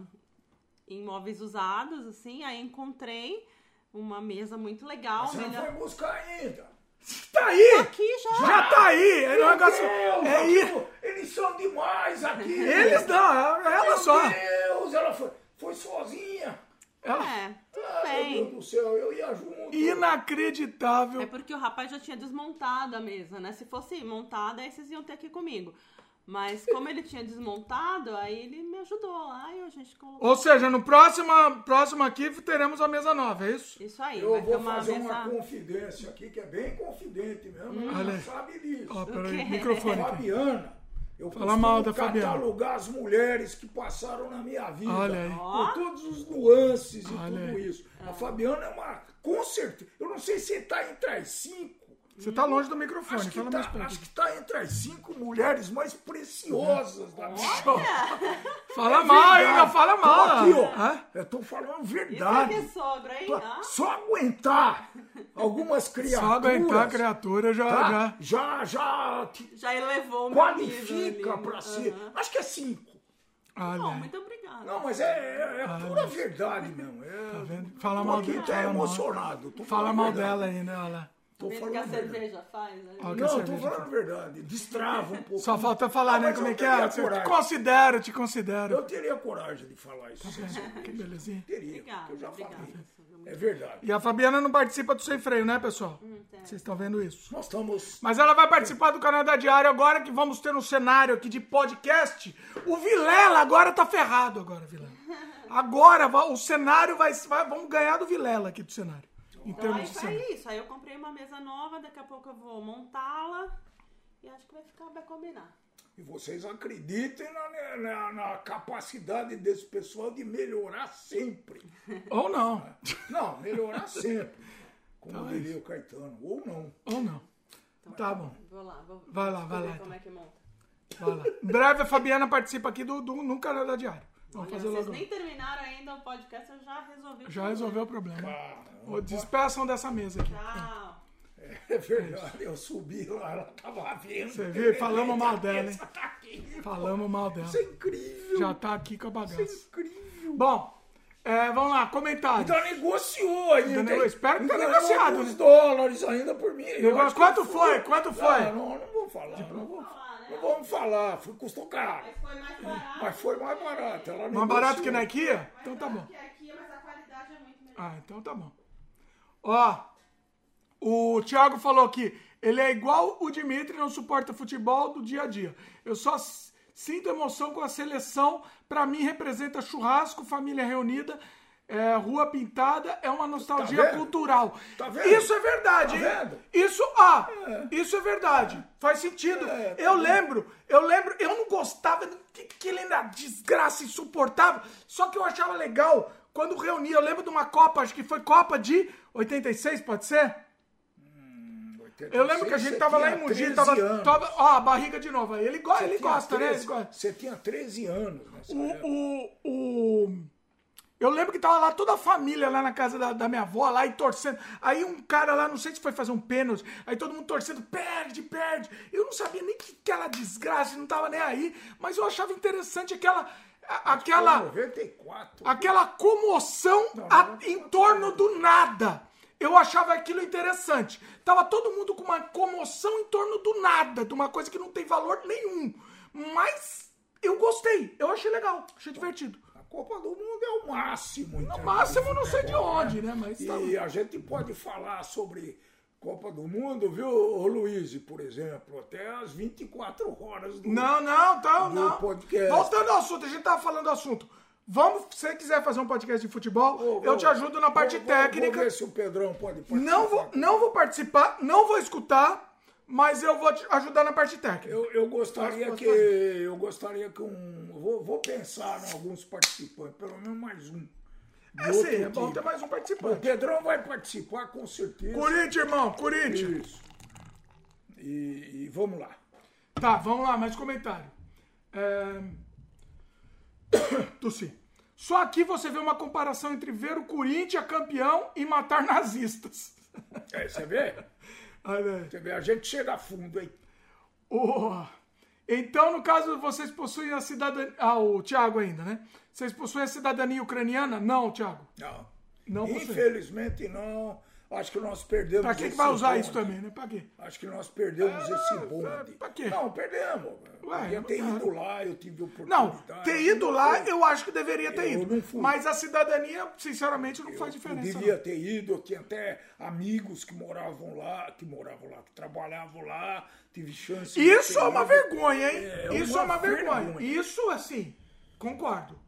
em móveis usados, assim, aí encontrei uma mesa muito legal. Você não melhor- foi buscar ainda. Tá aí! Aqui já. Já tá aí! É um Meu negócio. Deus, É eles são demais aqui. (laughs) Eles não, ela Meu só. Deus, ela foi, foi sozinha. Ela... É, Ah, meu. Deus do céu, eu ia junto. Inacreditável. É porque o rapaz já tinha desmontado a mesa, né? Se fosse montada, aí vocês iam ter aqui comigo. Mas como ele tinha desmontado, aí ele me ajudou. Aí a gente colocou. Ou seja, no próximo, próximo aqui teremos a mesa nova, é isso? Isso aí, Eu vou uma fazer mesa. uma confidência aqui, que é bem confidente mesmo. Ela Olha aí. sabe disso. Ó, quê? peraí, microfone. Fabiana, eu Fala mal da Fabiana. catalogar as mulheres que passaram na minha vida. Olha aí. Ó. Por todos os nuances e Olha tudo aí. isso. A Fabiana é uma. Com certeza. Eu não sei se está entre as cinco. Você tá longe do microfone, Acho que, fala tá, mais perto. acho que tá entre as cinco mulheres mais preciosas da minha (laughs) Fala mal, Verdade. ainda fala Tô mal. aqui, ó. Hã? Eu tô falando Isso aqui verdade. é sogro, hein? Tô-. Só aguentar algumas (laughs) criaturas. Só aguentar a criatura já. tá? já. já, já te Já elevou qualifica pra ser. Acho que é cinco. Olha Bom, aí. muito obrigada. Não, mas é, é, é pura verdade mesmo. É, Tá vendo? Fala tô mal aqui dela. mal, emocionado. Tô fala mal verdade. dela ainda, olha lá. Tô Vendo que a falando verdade. cerveja faz, né? Que Não, tô falando verdade. Destrava um pouco. Só falta falar, Ah, né? Como é que é? te considero, te considero. Eu teria coragem de falar isso. sim. Que belezinha. Teria, Obrigada, eu já obrigada. falei. É verdade. E a Fabiana não participa do Sem Freio, né, pessoal? Hum, tá. Vocês estão vendo isso. Nós estamos. Mas ela vai participar do Canadá Diário agora, que vamos ter um cenário aqui de podcast. O Vilela agora tá ferrado agora, Vilela. Agora o cenário vai, vai- Vamos ganhar do Vilela aqui do cenário. Em Então, aí de foi cenário. isso. Aí eu comprei uma mesa nova, daqui a pouco eu vou montá-la. E acho que vai ficar, vai combinar. E vocês acreditem na, na- na capacidade desse pessoal de melhorar sempre. (laughs) Ou não. Não, melhorar sempre. Como Então é diria o Caetano. Ou não. Ou não. Tá bom. Vou lá, vou Vai lá, vou vai ver lá, como então. é que monta. Vai lá. Em breve a Fabiana participa aqui do, do, no Canadá Diário. Vamos Olha, fazer vocês logo. nem terminaram ainda o podcast, eu já resolvi. o Já resolveu o problema. Ah, Ô, Despeçam dessa mesa aqui. Tchau. é verdade. Eu subi lá, ela tava vendo. Você viu? Falamos mal dela, hein? Tá aqui. Falamos mal dela. Isso é incrível. Já tá aqui com a Isso é bagaça. incrível. Bom, é, vamos lá, comentários. Ainda negociou ainda. Nego- espero que tenha Ganhou negociado, alguns né? dólares ainda por mim. Eu quanto foi? Quanto foi? Não, não vou falar. Não, vou, falar? Não vamos falar. Foi, custou caro. Mas foi mais barato. Mas foi mais barato. Ela Mais barato que na IKEA? Então tá bom. Que aqui, mas a qualidade é muito melhor. Ah, então tá bom. Ó, o Thiago falou aqui, ele é igual o Dimitri, não suporta futebol do dia a dia. Eu só sinto emoção com a seleção, pra mim representa churrasco, família reunida, é, rua pintada, é uma nostalgia vendo? cultural. Tá? Isso é verdade, Tá hein? Isso, ah, isso é verdade. Faz sentido. É, tá eu lembro, eu lembro, eu não gostava que aquele na desgraça insuportável, só que eu achava legal quando reunia. Eu lembro de uma Copa, acho que foi Copa de 86, pode ser? Eu lembro que a gente tava lá em Mogi, 13 tava, tava. Ó, a barriga de novo aí. Ele, go ele gosta, né? 13 Ele gosta. Você tinha 13 anos nessa. O, o, o- Eu lembro que tava lá toda a família lá na casa da, da minha avó, lá e torcendo. Aí um cara lá, não sei se foi fazer um pênalti, aí todo mundo torcendo, perde, perde. Eu não sabia nem que aquela desgraça, não tava nem aí, mas eu achava interessante aquela. a- Aquela. Foi 94. aquela comoção Não, a- em torno do nada. Eu achava aquilo interessante. Tava todo mundo com uma comoção em torno do nada, de uma coisa que não tem valor nenhum. Mas eu gostei, eu achei legal, achei divertido. Copa do Mundo é o máximo. No entendeu? máximo, não sei de Futebol, onde, né? Mas tá E a gente pode falar sobre Copa do Mundo, viu, Luiz, por exemplo, até às 24 horas do. Não, não, tá, do não. podcast. Voltando ao assunto, a gente tava falando do assunto. Vamos, se você quiser fazer um podcast de futebol, Vou- eu vou- te ajudo na parte vou- técnica. Vou ver se o Pedrão pode participar. Não vou, não vou participar, não vou escutar, mas eu vou te ajudar na parte técnica. Eu, eu gostaria que. fazer? Eu gostaria que um. Vou, vou pensar em alguns participantes, pelo menos mais um. É sim, é bom ter mais um O participante. Pedrão vai participar com certeza. Corinthians, irmão, Corinthians. Isso. E, e vamos lá. Tá, vamos lá, mais comentário. É... (coughs) Tossi. Só aqui você vê uma comparação entre ver o Corinthians campeão e matar (laughs) nazistas. É, você vê? A gente chega a fundo, hein? Oh. Então, no caso, vocês possuem a cidadania. Ah, o Thiago ainda, né? Vocês possuem a cidadania ucraniana? Não, Thiago. Não. Não. Infelizmente não. Acho que nós perdemos. Pra que, que vai usar bonde. isso também, né? Pra quê? Acho que nós perdemos Ah, esse bonde. pra quê? Não, perdemos. Ué, Podia ter não- ido lá, eu tive Não, oportunidade. ter ido lá, eu acho que deveria ter Eu ido. não. Mas a cidadania, sinceramente, não Eu faz diferença. Poderia ter ido, eu tinha até amigos que moravam lá, que moravam lá, que trabalhavam lá, tive chance Isso é uma vergonha, hein? É Isso uma é uma vergonha. vergonha. Isso, assim, concordo.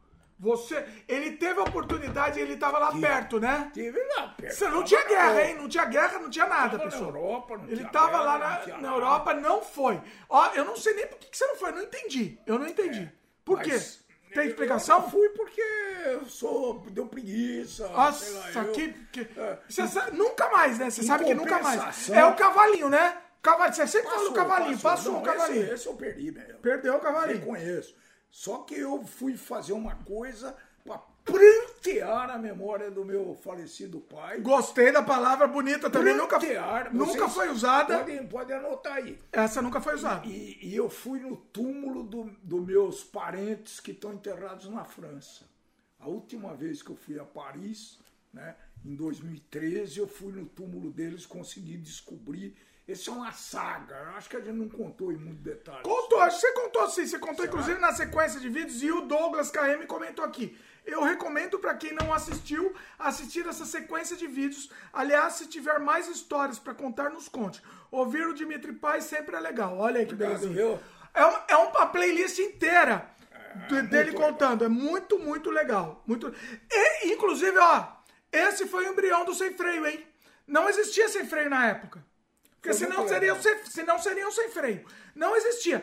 Você, ele teve a oportunidade, ele tava lá perto, né? Tive lá perto. Você não tinha na guerra, hein? Não tinha guerra, não tinha nada, Tava na pessoal. Europa, não Ele tinha tava guerra, lá na, na. Europa, não foi. Ó, eu não sei nem por que que você não foi, não entendi. Eu não entendi. Por É, Mas quê? Tem Eu explicação? não fui porque eu sou. deu preguiça. sei lá, Nossa, eu- que. que- É. Você sabe- nunca mais, né? Você sabe que nunca mais. É o cavalinho, né? Cavalinho, você sempre fala Passou, do cavalinho, passou, Não, o cavalinho. Esse, esse eu perdi mesmo. Perdeu o cavalinho. Reconheço. Só que eu fui fazer uma coisa pra prantear a memória do meu falecido pai. Gostei da palavra bonita também. Nunca, Prantear. nunca Vocês foi usada. Podem, podem anotar aí. Essa nunca foi usada. E, e eu fui no túmulo dos do meus parentes que estão enterrados na França. A última vez que eu fui a Paris, né, em 2013, eu fui no túmulo deles, consegui descobrir. Esse é uma saga. Eu acho que a gente não contou em muito detalhe. Contou, acho que você contou sim. Você contou inclusive na sequência de vídeos e o Douglas KM comentou aqui. Eu recomendo para quem não assistiu, assistir essa sequência de vídeos. Aliás, se tiver mais histórias para contar, nos conte. Ouvir o Dimitri Paz sempre é legal. Olha aí que viu? É uma, é uma playlist inteira de- dele contando. É muito, muito legal. Muito... E, inclusive, ó, esse foi o embrião do sem freio, hein? Não existia sem freio na época. Porque senão muito seria, legal. sem, senão seriam sem freio. Não existia.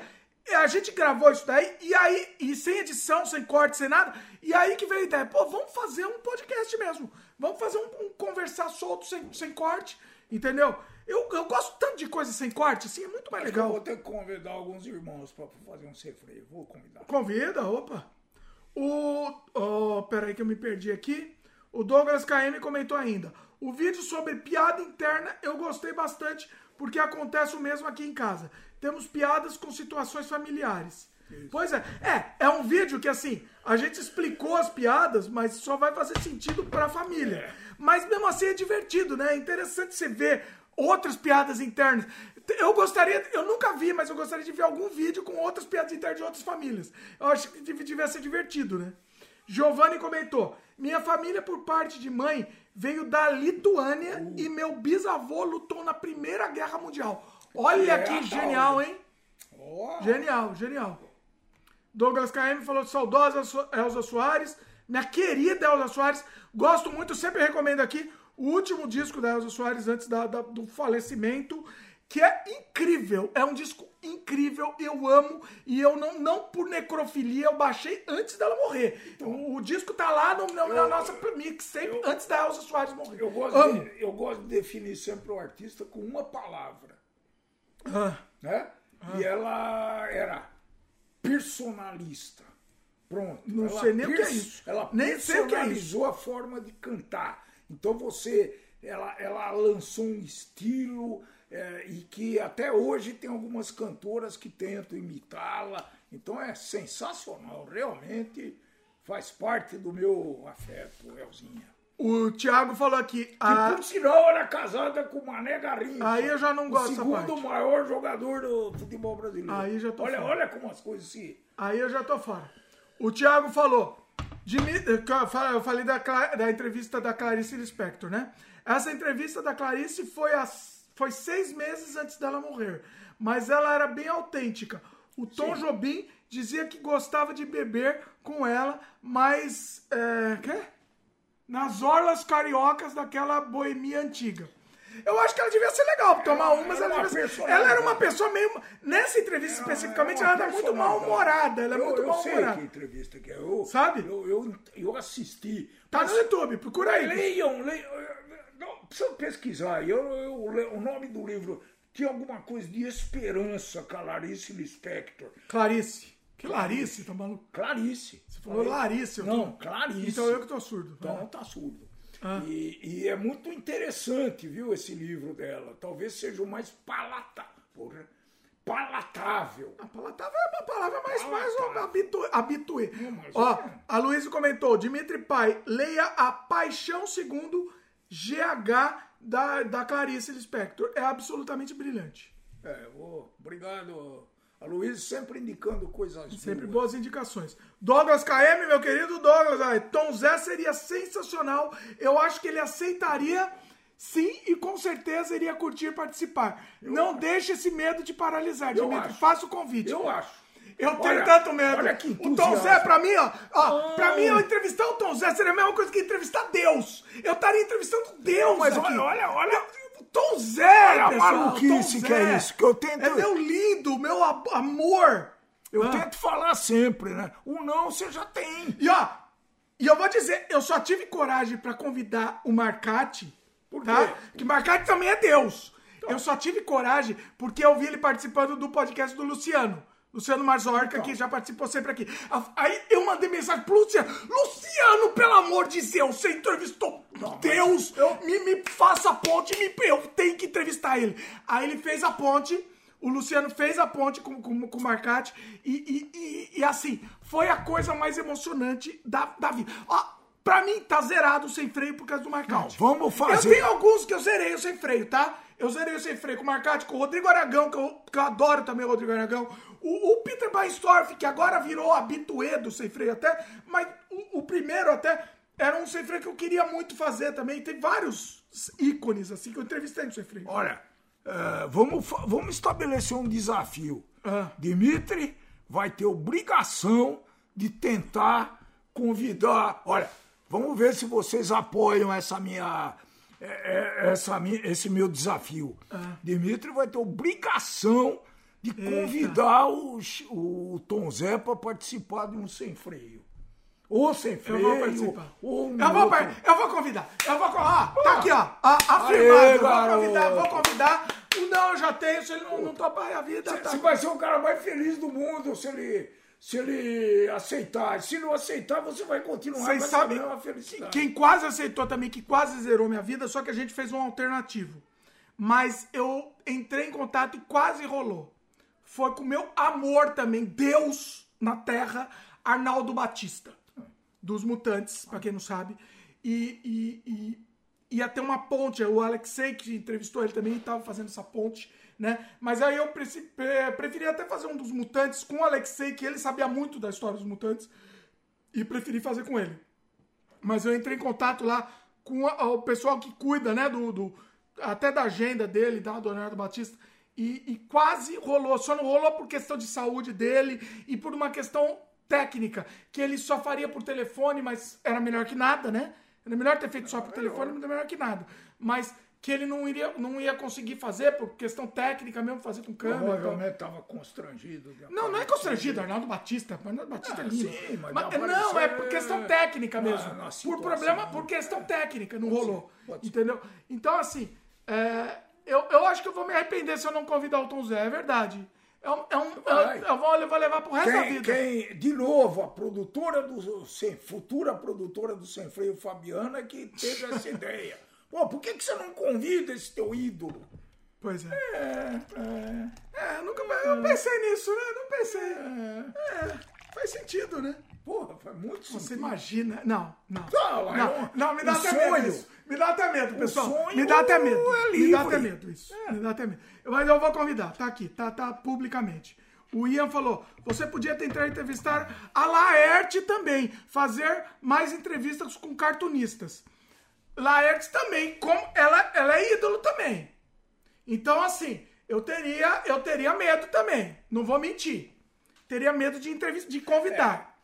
A gente gravou isso daí, e aí, e sem edição, sem corte, sem nada, e aí que veio a ideia, pô, vamos fazer um podcast mesmo. Vamos fazer um, um conversar solto, sem, sem corte, entendeu? Eu, eu gosto tanto de coisa sem corte, assim, é muito mais Acho que eu legal. vou ter que convidar alguns irmãos para fazer um refreio. Vou convidar. Convida, opa. O. Oh, peraí que eu me perdi aqui. O Douglas KM comentou ainda. O vídeo sobre piada interna eu gostei bastante, porque acontece o mesmo aqui em casa. Temos piadas com situações familiares. Pois é, é, é um vídeo que assim, a gente explicou as piadas, mas só vai fazer sentido pra família. Mas mesmo assim é divertido, né? É interessante você ver outras piadas internas. Eu gostaria, eu nunca vi, mas eu gostaria de ver algum vídeo com outras piadas internas de outras famílias. Eu acho que devia ser divertido, né? Giovanni comentou: Minha família, por parte de mãe, veio da Lituânia e meu bisavô lutou na Primeira Guerra Mundial. Olha É, que genial, olha. hein? Ó, Genial, genial. Douglas KM falou saudosa Su- Elza Soares. Minha querida Elza Soares. Gosto muito, sempre recomendo aqui o último disco da Elza Soares antes da- da- do falecimento, que é incrível. É um disco incrível, eu amo. E eu não, não por necrofilia, eu baixei antes dela morrer. O, o disco tá lá no, no- na nossa mixtape antes da Elza Soares morrer. eu, gosto amo. de, eu gosto de definir sempre o artista com uma palavra. Ah, né? E ela era personalista. Pronto. Não Ela sei nem o que é isso. Ela Nem sei o que é personalizou a forma de cantar. Então você, ela, ela lançou um estilo é, e que até hoje tem algumas cantoras que tentam imitá-la. Então é sensacional, realmente faz parte do meu afeto, Elzinha. o Thiago falou aqui. Que a- por sinal era casada com o Mané Garrincha. Aí eu já não gosto O segundo maior jogador do futebol brasileiro. Aí já tô olha, fora. olha como as coisas se. Aí eu já tô fora. O Thiago falou. Eu fa- eu falei da, da entrevista da Clarice Lispector, né? Essa entrevista da Clarice foi, a, foi seis meses antes dela morrer. Mas ela era bem autêntica. O Tom Jobim dizia que gostava de beber com ela, mas. É, quê? Nas orlas cariocas daquela boemia antiga. Eu acho que ela devia ser legal tomar uma, mas era ela, uma devia ser- pessoa ela era uma pessoa meio. Nessa entrevista especificamente, uma ela era muito mal-humorada. Ela é eu, muito eu sei mal-humorada. que entrevista que é. Eu, Sabe? Eu, eu, eu assisti. Tá Mas- no YouTube, procura aí. Leiam, leiam. Não, precisa pesquisar. Eu, eu, o nome do livro tinha alguma coisa de esperança, Clarice Lispector. Clarice. Que Larice, tá maluco? Clarice. Você falou Larice. eu tô- Não, Clarice. Então eu que tô surdo. Então tá surdo. Ah. E, e é muito interessante, viu, esse livro dela. Talvez seja o mais palata, porra, palatável. A palatável é uma palavra mais, mais Palatável. habituê. Ó, é. a Luísa comentou, Dimitri Pai, leia A Paixão Segundo GH da, da Clarice Lispector. É absolutamente brilhante. É, ô, obrigado. A Luísa sempre indicando coisas Sempre boas. boas indicações. Douglas KM, meu querido Douglas, ai, Tom Zé seria sensacional. Eu acho que ele aceitaria sim e com certeza iria curtir participar. Não deixe esse medo te paralisar, Eu Dimitri. acho. Faça o convite. Eu acho. Eu tenho Olha- tanto medo. olha que o Tom. Zé, pra mim, ó, ó Ah. pra mim, eu entrevistar o Tom Zé seria a mesma coisa que entrevistar Deus. Eu estaria entrevistando Deus Mas aqui. olha, olha, olha. O Tom Zé, Olha a pessoal, maluquice Tom que é Zé. isso, que eu tento- É meu lindo, meu amor. Eu Ah. tento falar sempre, né? O não você já tem. E ó, e eu vou dizer, eu só tive coragem pra convidar o Marcati, Por tá? quê? Que Marcati também é Deus. Eu só tive coragem porque eu vi ele participando do podcast do Luciano. Luciano Marzorca, que já participou sempre aqui. Aí eu mandei mensagem pro Luciano. Luciano, pelo amor de Deus, você entrevistou Deus. Me, me faça a ponte, me, eu tenho que entrevistar ele. Aí ele fez a ponte. O Luciano fez a ponte com, com, com o Marcati e, e, e- e, assim, foi a coisa mais emocionante da, da vida. Ó, pra mim, tá zerado sem freio por causa do Marcati. Não, vamos fazer- Eu tenho alguns que eu zerei o sem freio, tá? Eu zerei o sem freio com o Marcati, com o Rodrigo Aragão, que eu, que eu adoro também o Rodrigo Aragão. O, o Peter Baistorff, que agora virou habituê do sem freio até, mas o, o primeiro até era um sem freio que eu queria muito fazer também. Tem vários ícones, assim, que eu entrevistei no sem freio. Olha, é, vamos, vamos estabelecer um desafio. Ah. Dimitri vai ter obrigação de tentar convidar. Olha, vamos ver se vocês apoiam essa minha. é, é, Essa, esse meu desafio. Ah. Dimitri vai ter obrigação de convidar o, Ch- o Tom Zé para participar de um sem freio. Ou sem Eu freio. vou participar. Ou um Eu vou, par- eu vou convidar. Eu vou. Ah, tá aqui, ó. A, afirmado. Aê, eu vou convidar, vou convidar. O não eu já tenho, se ele não, não topar a vida, tá. Você vai ser o cara mais feliz do mundo se ele, se ele aceitar. Se não aceitar, você vai continuar Vocês sabem felicidade. quem quase aceitou também, que quase zerou minha vida, só que a gente fez um alternativo. Mas eu entrei em contato e quase rolou. Foi com meu amor também, Deus na Terra, Arnaldo Batista, dos Mutantes, pra quem não sabe. E, e, e ia ter uma ponte, o Alexei, que entrevistou ele também, estava fazendo essa ponte, né? Mas aí eu preferi até fazer um dos Mutantes com o Alexei, que ele sabia muito da história dos Mutantes, e preferi fazer com ele. Mas eu entrei em contato lá com o pessoal que cuida, né, do, do- até da agenda dele, da do Leonardo Batista, e, e quase rolou. Só não rolou por questão de saúde dele e por uma questão técnica, que ele só faria por telefone, mas era melhor que nada, né? Era melhor ter feito só por telefone, mas era melhor que nada. Mas que ele não iria, não ia conseguir fazer por questão técnica mesmo, fazer com câmera. Provavelmente estava constrangido. Não, não é constrangido, Arnaldo Batista. Arnaldo Batista Ah, é lindo. sim, mas Mas- não, é por questão técnica mesmo. na por problema, por questão técnica, não rolou. Entendeu? Então, assim, é, eu, eu acho que eu vou me arrepender se eu não convidar o Tom Zé, é verdade. É um, é um, eu, Vai. eu vou, eu vou levar pro resto da Quem, vida. quem, de novo, a produtora do sem, futura produtora do Sem Freio Fabiana que teve essa (laughs) ideia. Pô, por que, que você não convida esse teu ídolo? Pois é. É, é, É, nunca, eu pensei nisso, né? Não pensei. É, faz sentido, né? porra, faz muito Você sentido. imagina. Não, não. Não, é não, um- não, me dá um sonho. isso. Me dá até medo, pessoal. me dá até medo. é Me dá até medo isso. Me dá até medo. Mas eu vou convidar. Tá aqui, tá, tá publicamente. O Ian falou: você podia tentar entrevistar a Laerte também, fazer mais entrevistas com cartunistas. Laerte também, como ela, ela é ídolo também. Então, assim, eu teria, eu teria medo também. Não vou mentir. Teria medo de entrevista, de convidar.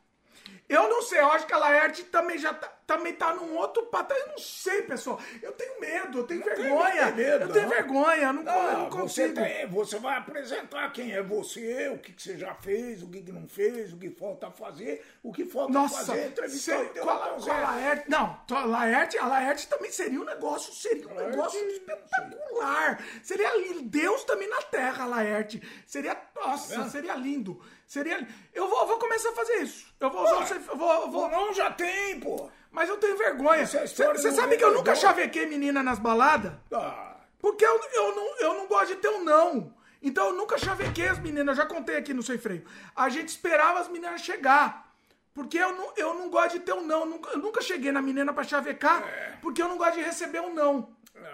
Eu não sei, eu acho que a Laerte também já tá, também tá num outro patamar. Eu não sei, pessoal. Eu tenho medo, eu tenho Não tem vergonha. medo, eu tenho não. vergonha, eu não, eu não você, consigo. tem, você vai apresentar quem é você, o que, que você já fez, o que, que não fez, o que falta fazer, o que falta Nossa, fazer é entrevistar cê- com, a, com a Laerte. Não, a Laerte, a Laerte também seria um negócio, seria um Laerte, negócio espetacular. Seria lindo. Deus também na terra, Laerte. Seria, nossa, vendo? seria lindo. Seria eu vou, vou começar a fazer isso. Eu vou usar eu vou, eu vou- Ou não, já tem, pô. Mas eu tenho vergonha. É Você sabe que eu nunca chavequei menina nas baladas? Ah, Porque eu, eu, não, eu não gosto de ter um não. Então eu nunca chavequei as meninas, eu já contei aqui no Sem Freio. A gente esperava as meninas chegar. Porque eu não, eu não gosto de ter um não. Eu nunca, eu nunca cheguei na menina pra chavecar, porque eu não gosto de receber um não.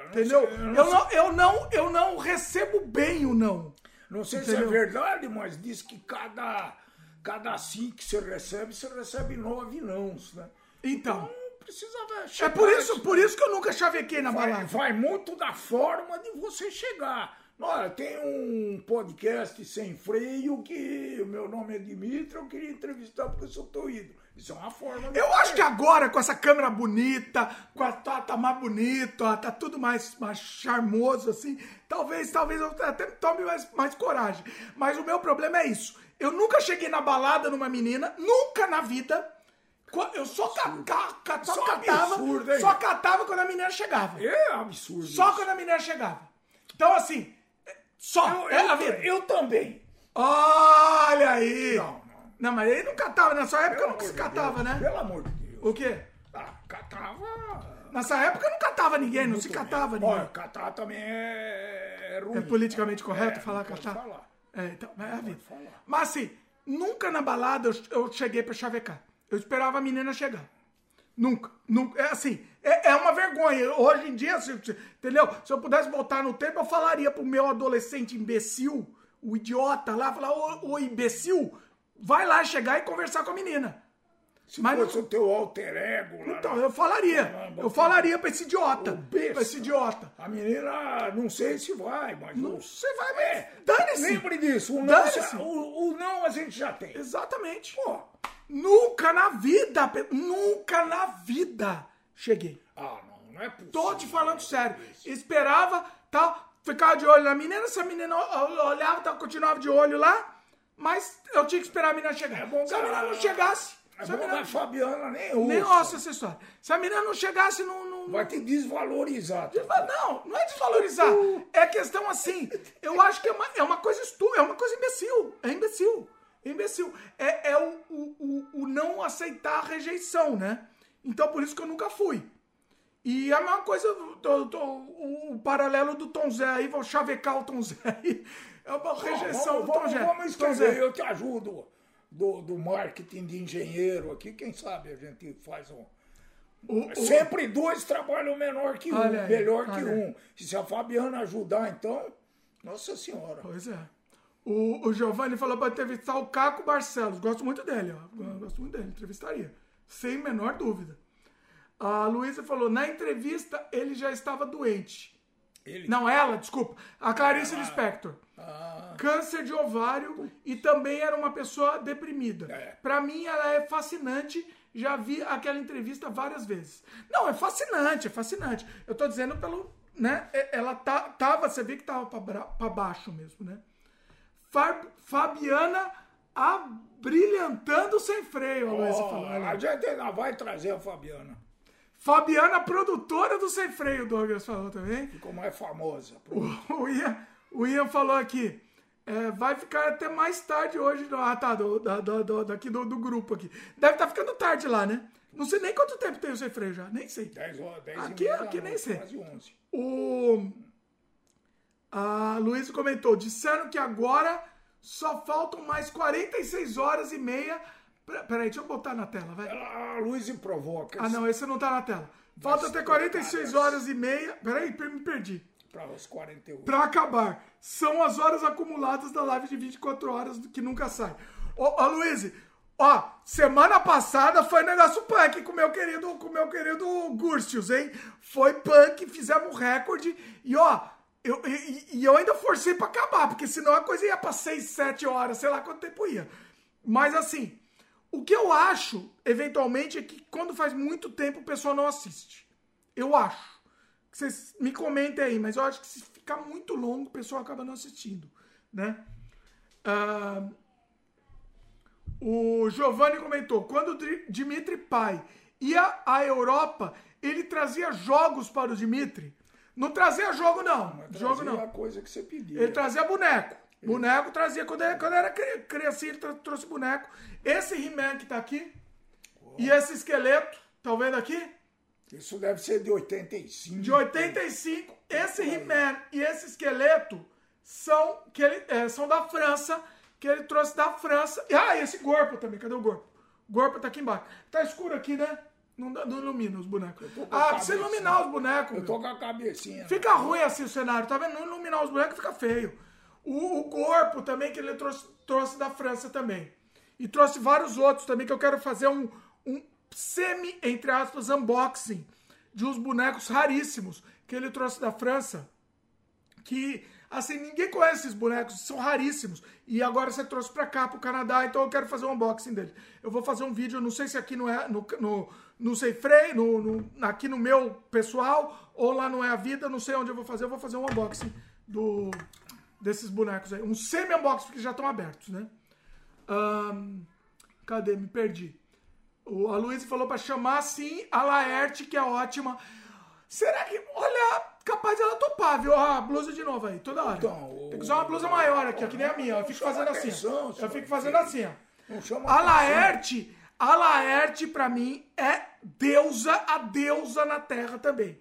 Entendeu? sei, É. eu não eu, não, eu, não, eu não recebo bem o não. não sei Entendeu? se é verdade, mas diz que cada, cada sim que você recebe, você recebe nove nãos, né? Então. Não precisava É chegar por isso, por isso que eu nunca chavequei na vai, balada. vai muito da forma de você chegar. Olha, tem um podcast sem freio que o meu nome é Dimitri, eu queria entrevistar porque eu sou teu ídolo. Isso é uma forma Eu acho que agora, com essa câmera bonita, com a tá, tá mais bonito, tá tudo mais, mais charmoso, assim, talvez, talvez eu até tome mais, mais coragem. Mas o meu problema é isso. Eu nunca cheguei na balada numa menina, nunca na vida. Eu só, ca, ca- ca- só Isso é um catava, absurdo, só catava quando a menina chegava. É absurdo. Só isso. quando a menina chegava. Então, assim, só. eu, é a eu, eu também. Olha aí! Não, não. Não, mas ele não catava. Nessa época não se catava, Deus, né? Pelo amor de Deus. O quê? Ah, catava. Nessa época não catava ninguém, não se catava ninguém. Olha, catar também é, é ruim. É politicamente correto É, falar catar? falar. É, então, é a vida. Mas assim, nunca na balada eu, eu cheguei pra chavecar. Eu esperava a menina chegar. Nunca. nunca. É assim, é, é uma vergonha. Hoje em dia, se- entendeu? Se eu pudesse voltar no tempo, eu falaria pro meu adolescente imbecil, o idiota lá, falar, ô, ô imbecil, vai lá chegar e conversar com a menina. Se Mas fosse não- o teu alter ego lá. Então, na- eu falaria. Eu falaria pra esse idiota. Besta. Pra esse idiota. A menina, não sei se vai, mas. Não, você vai, mas É, dane-se. Lembre disso, o não, o, o não a gente já tem. Exatamente. Pô, Nunca na vida, nunca na vida cheguei. ah, não, não é possível. Tô te falando sério. Esperava, tal, ficava de olho na menina, se a menina olhava, tal, continuava de olho lá, mas eu tinha que esperar a menina chegar. É bom se a menina não chegasse, É se a menina, Fabiana nem ouça. nem ouça essa história. Se a menina não chegasse, não... não, Vai te desvalorizar. tá? Não, não é desvalorizar. (laughs) É questão assim. Eu acho que é uma, é uma coisa estu, é uma coisa imbecil. É imbecil. Imbecil. É, é o, o, o, o não aceitar a rejeição, né? Então por isso que eu nunca fui. E a mesma coisa, tô- tô- o, o paralelo do Tom Zé aí, vou chavecar o Tom Zé aí. É uma rejeição vamos, do Tom vamos, Zé. vamos escrever, eu te ajudo. Do, do marketing de engenheiro aqui, quem sabe a gente faz um. O- o- Sempre dois trabalham menor que um, aí, melhor que um. E se a Fabiana ajudar, então, nossa senhora. Pois é. O, o Giovanni falou para entrevistar o Caco Barcelos. Gosto muito dele, ó. Gosto muito dele, entrevistaria. Sem menor dúvida. A Luísa falou, na entrevista ele já estava doente. Ele- Não, ela, desculpa. A Clarice Lispector. Ah, Câncer de ovário e também era uma pessoa deprimida. É. Pra mim, ela é fascinante. Já vi aquela entrevista várias vezes. Não, é fascinante, é fascinante. Eu tô dizendo pelo. Né? Ela tá, tava, você vê que tava pra, pra baixo mesmo, né? Fa- Fabiana abrilhantando sem freio, a Luísa olha a gente ainda vai trazer a Fabiana. Fabiana, produtora do Sem Freio, o Douglas falou também. Ficou mais famosa. O Ian, o Ian falou aqui. é, vai ficar até mais tarde hoje. Ah, tá. Do, do- do- daqui do, do grupo aqui. Deve estar ficando tarde lá, né? Não sei nem quanto tempo tem o sem freio já. Nem sei. 10 horas, 10 Aqui- aqui nem sei. Quase 11. O. A Luísa comentou: disseram que agora só faltam mais 46 horas e meia. Peraí, deixa eu botar na tela, vai. Ela, a Luiz provoca Ah, não, esse não tá na tela. Falta até 46 horas e meia. Peraí, per- me perdi. para os 48. Pra acabar, são as horas acumuladas da live de 24 horas que nunca sai. Ô, ô Luiz, ó, semana passada foi negócio punk com o meu querido, com meu querido Gurstius, hein? Foi punk, fizemos recorde e ó, Eu, e, e eu ainda forcei pra acabar, porque senão a coisa ia pra 6, 7 horas, sei lá quanto tempo ia. Mas assim, o que eu acho, eventualmente, é que quando faz muito tempo o pessoal não assiste. Eu acho. Vocês me comentem aí, mas eu acho que se ficar muito longo, o pessoal acaba não assistindo, né? Ah, o Giovanni comentou, quando o Dimitri Pai ia à Europa, ele trazia jogos para o Dimitri. Não trazia jogo, não. Mas jogo não. a coisa que você pedia. Ele trazia boneco. Boneco trazia. Quando, ele, quando era cri- criancinha, ele trouxe boneco. Esse He-Man que tá aqui. E esse esqueleto, tá vendo aqui? Isso deve ser de 85. De 85. Esse He-Man e esse esqueleto são, que ele, é, são da França. Que ele trouxe da França. E, ah, e esse Gorpo também. Cadê o Gorpo? O Gorpo tá aqui embaixo. Tá escuro aqui, né? Não, dá- não ilumina os bonecos. tô com Ah, precisa cabeça. iluminar os bonecos. Eu meu. tô com a cabecinha. Fica ruim assim o cenário, tá vendo? Não iluminar os bonecos fica feio. O, o corpo também, que ele trouxe, trouxe da França também. E trouxe vários outros também, que eu quero fazer um, um semi, entre aspas, unboxing de uns bonecos raríssimos que ele trouxe da França. Que, assim, ninguém conhece esses bonecos, são raríssimos. E agora você trouxe pra cá, pro Canadá, então eu quero fazer um unboxing dele. Eu vou fazer um vídeo, não sei se aqui não é no, no, no Sei Frei, no, no- aqui no meu pessoal, ou lá não é a vida, não sei onde eu vou fazer, eu vou fazer um unboxing do, desses bonecos aí. Um semi-unboxing, porque já estão abertos, né? Ahn, cadê? Me perdi. O, a Luísa falou pra chamar, sim, a Laerte, que é ótima. Será que. Olha, capaz dela topar, viu? Ah, a blusa de novo aí, toda hora. Então, Tem que usar uma blusa maior aqui, ó, que nem a minha. Eu fico fazendo assim. ó. Eu fico fazendo assim, ó. Chama A. Laerte, a Laerte, pra mim, é deusa, a deusa na Terra também.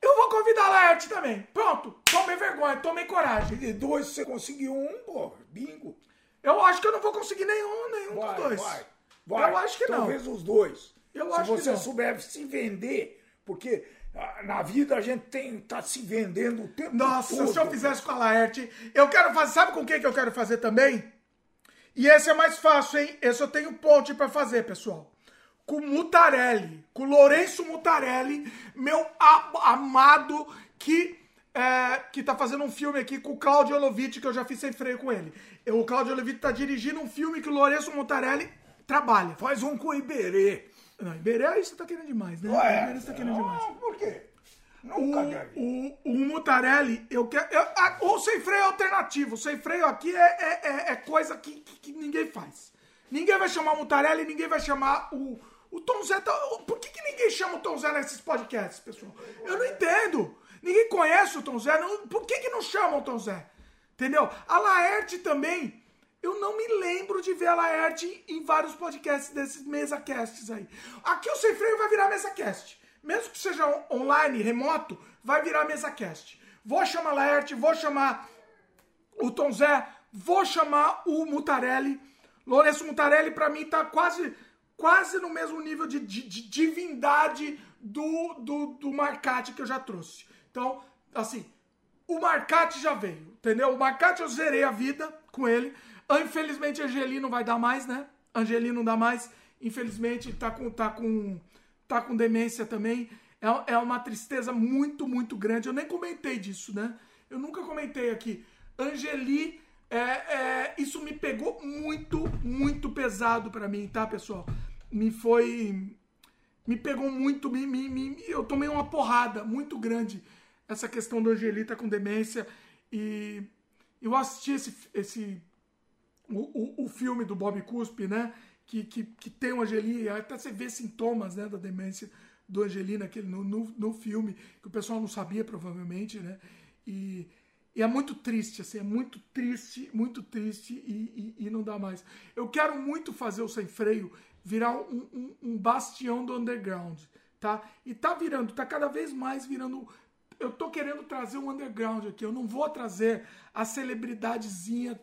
Eu vou convidar a Laerte também. Pronto, tomei vergonha, tomei coragem. De dois você conseguiu um, pô, bingo. Eu acho que eu não vou conseguir nenhum, nenhum Vai, dos dois. vai, vai. Eu acho que não. Talvez os dois. Eu se acho que você não. souber se vender, porque ah, na vida a gente tem tá se vendendo o tempo Nossa, todo. se eu fizesse com a Laerte, eu quero fazer, sabe com quem que eu quero fazer também? E esse é mais fácil, hein? Esse eu tenho ponte pra fazer, pessoal. Com o Mutarelli, com o Lourenço Mutarelli, meu amado que é, que tá fazendo um filme aqui com o Claudio Olovitch, que eu já fiz sem freio com ele. O Claudio Olovitch tá dirigindo um filme que o Lourenço Mutarelli trabalha. Faz um com o Iberê. Não, Iberê, aí você tá querendo demais, né? Ué, Iberê você tá querendo demais. não, por quê? Nunca. O, o, o Mutarelli, eu quero. Eu, a- o sem freio é alternativo. O sem freio aqui é, é, é- é coisa que, que- que ninguém faz. Ninguém vai chamar o Mutarelli, ninguém vai chamar o. O Tom Zé. Tá, por que, que ninguém chama o Tom Zé nesses podcasts, pessoal? Eu não entendo. Ninguém conhece o Tom Zé. não- por que, que não chamam o Tom Zé? Entendeu? A Laerte também. Eu não me lembro de ver a Laerte em vários podcasts desses mesa-casts aí. Aqui o Sem Freio vai virar mesa-cast. Mesmo que seja on- online, remoto, vai virar mesa-cast. Vou chamar a Laerte, vou chamar o Tom Zé, vou chamar o Mutarelli. Lourenço Mutarelli, pra mim, tá quase, quase no mesmo nível de, de- de divindade do, do, do Marcati que eu já trouxe. Então, assim, o Marcati já veio, entendeu? O Marcati eu zerei a vida com ele. Ah, Infelizmente, Angeli não vai dar mais, né? Angeli não dá mais. Infelizmente, tá com, tá com, tá com demência também. É, é uma tristeza muito, muito grande. Eu nem comentei disso, né? Eu nunca comentei aqui. Angeli, é, é, isso me pegou muito, muito pesado pra mim, tá, pessoal? Me foi me pegou muito, me, me- me- eu tomei uma porrada muito grande essa questão do Angelita com demência e eu assisti esse, esse o, o, o filme do Bob Cuspe, né, que, que, que tem o Angeli, até você vê sintomas, né, da demência do Angeli naquele, no, no, no filme, que o pessoal não sabia provavelmente, né, e, e é muito triste, assim, é muito triste, muito triste e, e, e não dá mais. Eu quero muito fazer o Sem Freio virar um, um, um bastião do underground, tá? E tá virando, tá cada vez mais virando. Eu tô querendo trazer um underground aqui. Eu não vou trazer a celebridadezinha,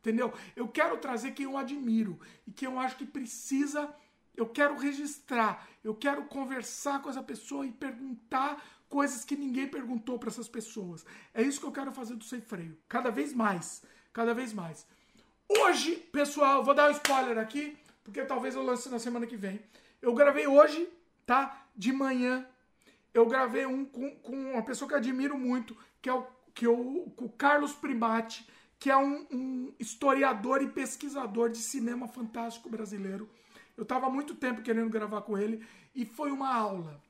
entendeu? Eu quero trazer quem eu admiro e quem eu acho que precisa. Eu quero registrar, eu quero conversar com essa pessoa e perguntar coisas que ninguém perguntou para essas pessoas. É isso que eu quero fazer do Sem Freio. Cada vez mais. Cada vez mais. Hoje, pessoal, vou dar um spoiler aqui, porque talvez eu lance na semana que vem. Eu gravei hoje, tá? De manhã. Eu gravei um com, com uma pessoa que eu admiro muito, que é o, que eu, com o Carlos Primati, que é um, um historiador e pesquisador de cinema fantástico brasileiro. Eu estava há muito tempo querendo gravar com ele e foi uma aula.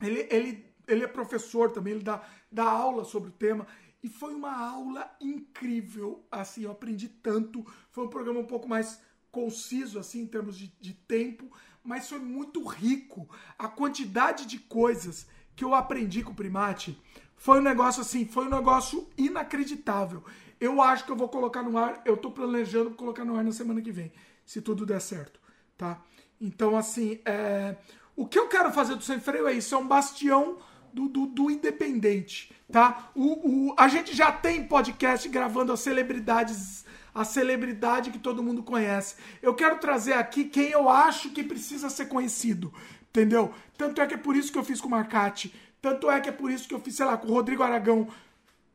Ele, ele, ele é professor também, ele dá, dá aula sobre o tema. E foi uma aula incrível, assim, eu aprendi tanto. Foi um programa um pouco mais conciso, assim, em termos de, de tempo, mas foi muito rico. A quantidade de coisas que eu aprendi com o Primate foi um negócio assim, foi um negócio inacreditável. Eu acho que eu vou colocar no ar, eu tô planejando colocar no ar na semana que vem, se tudo der certo, tá? Então, assim, é... o que eu quero fazer do Sem Freio é isso, é um bastião do, do, do independente, tá? O, o, a gente já tem podcast gravando as celebridades, a celebridade que todo mundo conhece. Eu quero trazer aqui quem eu acho que precisa ser conhecido, entendeu? Tanto é que é por isso que eu fiz com o Marcati, tanto é que é por isso que eu fiz, sei lá, com o Rodrigo Aragão,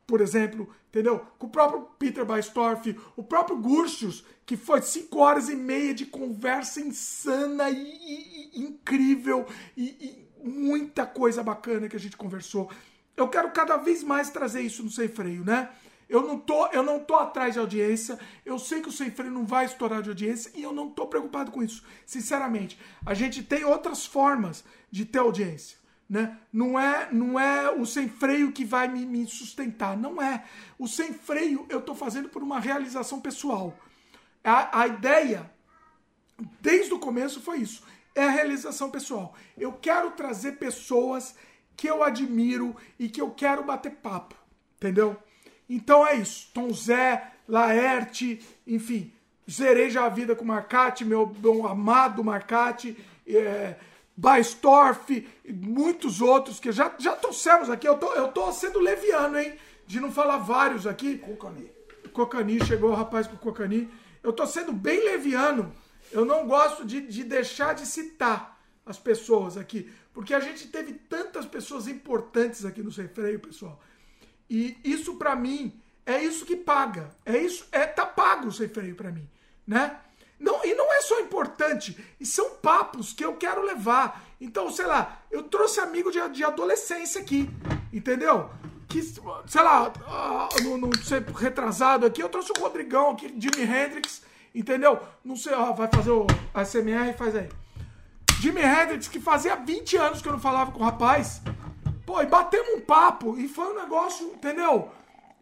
por exemplo, entendeu? Com o próprio Peter Baistorff, o próprio Gurchus, que foi cinco horas e meia de conversa insana e, e, e incrível e, e, muita coisa bacana que a gente conversou. Eu quero cada vez mais trazer isso no Sem Freio, né? Eu não tô, eu não tô atrás de audiência. Eu sei que o Sem Freio não vai estourar de audiência e eu não tô preocupado com isso, sinceramente. A gente tem outras formas de ter audiência. Né? Não é não é o sem freio que vai me, me sustentar, não é. O sem freio eu estou fazendo por uma realização pessoal. A, a ideia, desde o começo, foi isso. É a realização pessoal. Eu quero trazer pessoas que eu admiro e que eu quero bater papo, entendeu? Então é isso. Tom Zé, Laerte, enfim, zerei já a vida com o Marcati, meu, meu amado Marcati. É, Baistorff, muitos outros que já, já trouxemos aqui. Eu tô, eu tô sendo leviano, hein? De não falar vários aqui. Cocani. Cocani, chegou o rapaz com o Cocani. Eu tô sendo bem leviano. Eu não gosto de, de deixar de citar as pessoas aqui. Porque a gente teve tantas pessoas importantes aqui no Sem Freio, pessoal. E isso para mim é isso que paga. É isso, é tá pago o Sem Freio para mim, né? Não, e não é só importante, e são papos que eu quero levar. Então, sei lá, eu trouxe amigo de, de adolescência aqui, entendeu? Que, sei lá, no, no sei, retrasado aqui, eu trouxe o Rodrigão aqui, Jimi Hendrix, entendeu? Não sei, ó, vai fazer o ASMR, faz aí. Jimi Hendrix, que fazia 20 anos que eu não falava com o rapaz. Pô, e batemos um papo, e foi um negócio, entendeu?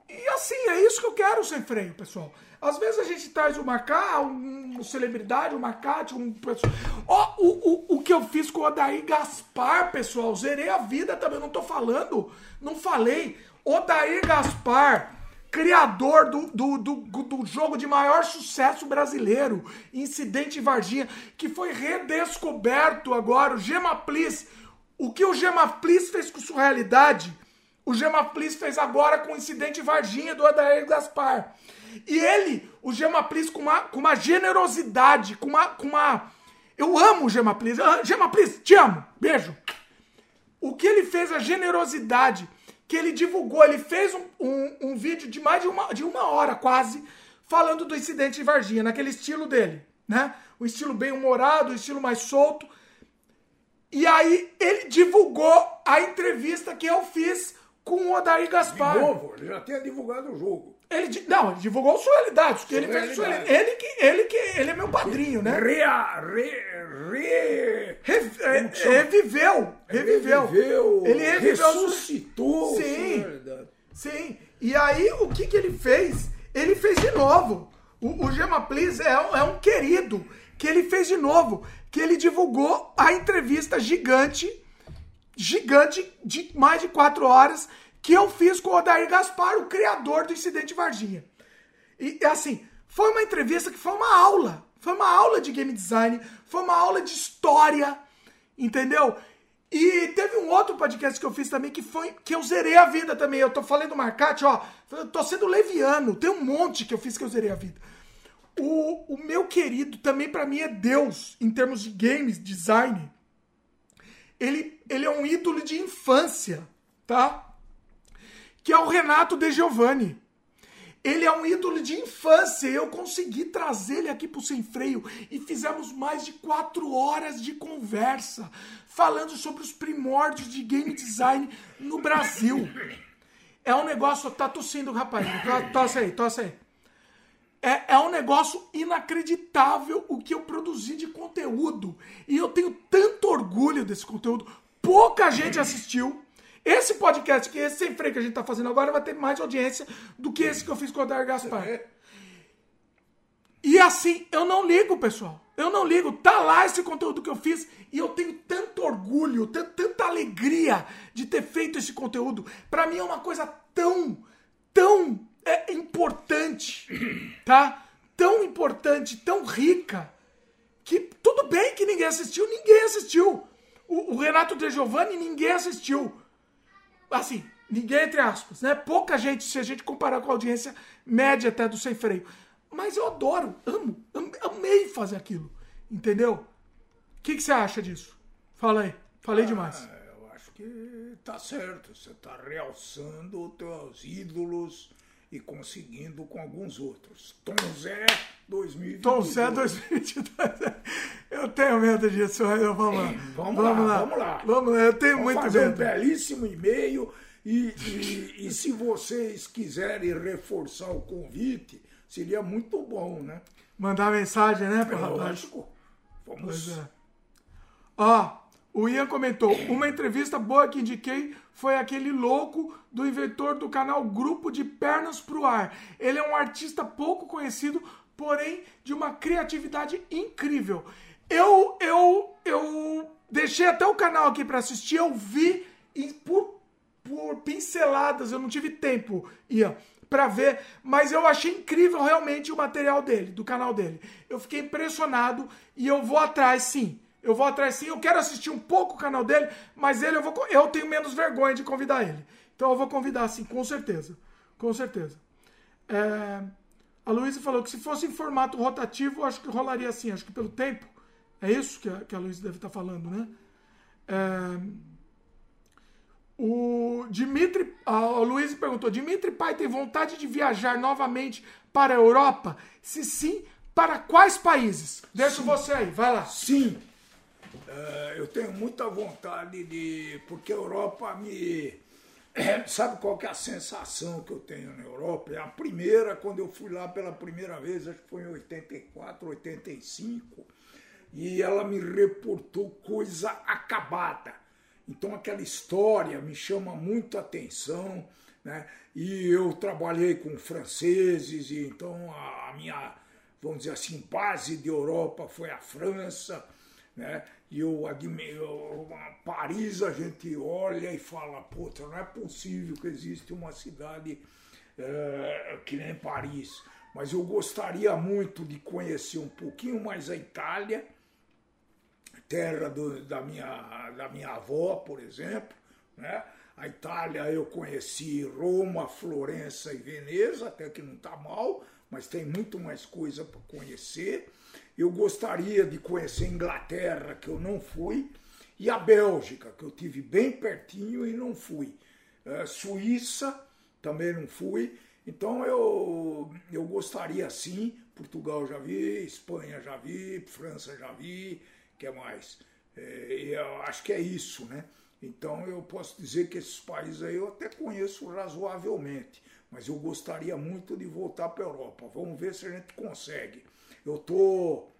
E assim, é isso que eu quero sem freio, pessoal. Às vezes a gente traz uma Macá, um, celebridade, um Macate, um pessoal. Ó, oh, o, o, o que eu fiz com o Odair Gaspar, pessoal. Zerei a vida também, não tô falando. Não falei. Odair Gaspar, criador do, do, do, do jogo de maior sucesso brasileiro, Incidente Varginha, que foi redescoberto agora, o Gemaplis. O que o Gemaplis fez com sua realidade, o Gemaplis fez agora com o Incidente Varginha do Odair Gaspar. E ele, o Gemaplis, com uma, com uma generosidade, com uma, com uma. Eu amo o Gemaplis. Ah, Gemaplis, te amo. Beijo. O que ele fez, a generosidade que ele divulgou, ele fez um, um, um vídeo de mais de uma, de uma hora quase, falando do incidente de Varginha, naquele estilo dele, né? O estilo bem humorado, o estilo mais solto. E aí ele divulgou a entrevista que eu fiz com o Odair Gaspar. De novo, ele já tinha divulgado o jogo. Ele, não, ele divulgou sua realidade, que ele fez sua ele que ele que ele é meu padrinho, né? Re, re, Re, é, reviveu, reviveu, reviveu. Ele reviveu, ressuscitou. Sim, sim. E aí o que que ele fez? Ele fez de novo. O, o Gema Please é, é um querido que ele fez de novo, que ele divulgou a entrevista gigante, gigante de mais de quatro horas que eu fiz com o Odair Gaspar, o criador do Incidente Varginha. E assim, foi uma entrevista que foi uma aula. Foi uma aula de game design, foi uma aula de história, entendeu? E teve um outro podcast que eu fiz também que foi que eu zerei a vida também. Eu tô falando do Marcate, ó, tô sendo leviano. Tem um monte que eu fiz que eu zerei a vida. O, o meu querido também para mim é Deus em termos de games, design. Ele, ele é um ídolo de infância, tá? Que é o Renato De Giovanni. Ele é um ídolo de infância. Eu consegui trazer ele aqui para o Sem Freio e fizemos mais de quatro horas de conversa falando sobre os primórdios de game design no Brasil. É um negócio. Tá tossindo, rapaz. To- Tosse aí, tosse aí. É, é um negócio inacreditável o que eu produzi de conteúdo. E eu tenho tanto orgulho desse conteúdo. Pouca gente assistiu. Esse podcast, que esse sem freio que a gente tá fazendo agora, vai ter mais audiência do que esse que eu fiz com o Odair Gaspar. É, E assim, eu não ligo, pessoal. Eu não ligo. Tá lá esse conteúdo que eu fiz e eu tenho tanto orgulho, tan- tanta alegria de ter feito esse conteúdo. Pra mim é uma coisa tão, tão é, importante, (clears throat) tá? Tão importante, tão rica, que tudo bem que ninguém assistiu, ninguém assistiu. O, o Renato De Giovanni, ninguém assistiu. Assim, ninguém entre aspas, né? Pouca gente, se a gente comparar com a audiência média até do Sem Freio. Mas eu adoro, amo, am- amei fazer aquilo, entendeu? O que, que você acha disso? Fala aí, falei demais. É, eu acho que tá certo. Você tá realçando os teus ídolos e conseguindo com alguns outros. Tom Zé 2022. Tom Zé 2022. Eu tenho medo disso, eu- vamos lá. Vamos lá, vamos lá. Vamos lá, eu tenho Vamos muito fazer um medo. belíssimo e-mail e, e, e se vocês quiserem reforçar o convite, seria muito bom, né? Mandar mensagem, né, pro rapaz? Lógico. Vamos. É. Ó, o Ian comentou: uma entrevista boa que indiquei foi aquele louco do inventor do canal Grupo de Pernas pro Ar. Ele é um artista pouco conhecido, porém de uma criatividade incrível. Eu, eu, eu deixei até o canal aqui pra assistir, eu vi e por, por pinceladas, eu não tive tempo, Ian, pra ver, mas eu achei incrível realmente o material dele, do canal dele. Eu fiquei impressionado e eu vou atrás sim. Eu vou atrás sim. Eu quero assistir um pouco o canal dele, mas ele eu vou eu tenho menos vergonha de convidar ele. Então eu vou convidar sim, com certeza. Com certeza. É, a Luísa falou que se fosse em formato rotativo, acho que rolaria assim, acho que pelo tempo. É isso que a, que a Luísa deve estar falando, né? É, o Dimitri, a Luiz perguntou: Dimitri Pai tem vontade de viajar novamente para a Europa? Se sim, para quais países? Deixa você aí, vai lá. Sim, eu tenho muita vontade de. Porque a Europa me. (clears throat) Sabe qual que é a sensação que eu tenho na Europa? É a primeira, quando eu fui lá pela primeira vez, acho que foi em 84, 85, e ela me reportou coisa acabada. Então aquela história me chama muito atenção, né? E eu trabalhei com franceses, e então a minha, vamos dizer assim, base de Europa foi a França, né? E eu admiro, Paris a gente olha e fala, puta, não é possível que existe uma cidade eh, que nem Paris. Mas eu gostaria muito de conhecer um pouquinho mais a Itália, terra do- da, minha, da minha avó, por exemplo. Né? A Itália eu conheci Roma, Florença e Veneza, até que não está mal, mas tem muito mais coisa para conhecer. Eu gostaria de conhecer a Inglaterra, que eu não fui, e a Bélgica, que eu tive bem pertinho e não fui. Eh, Suíça, também não fui. Então eu, eu gostaria sim, Portugal já vi, Espanha já vi, França já vi, que mais? É, eu acho que é isso, né? Então eu posso dizer que esses países aí eu até conheço razoavelmente, mas eu gostaria muito de voltar para a Europa. Vamos ver se a gente consegue. Eu estou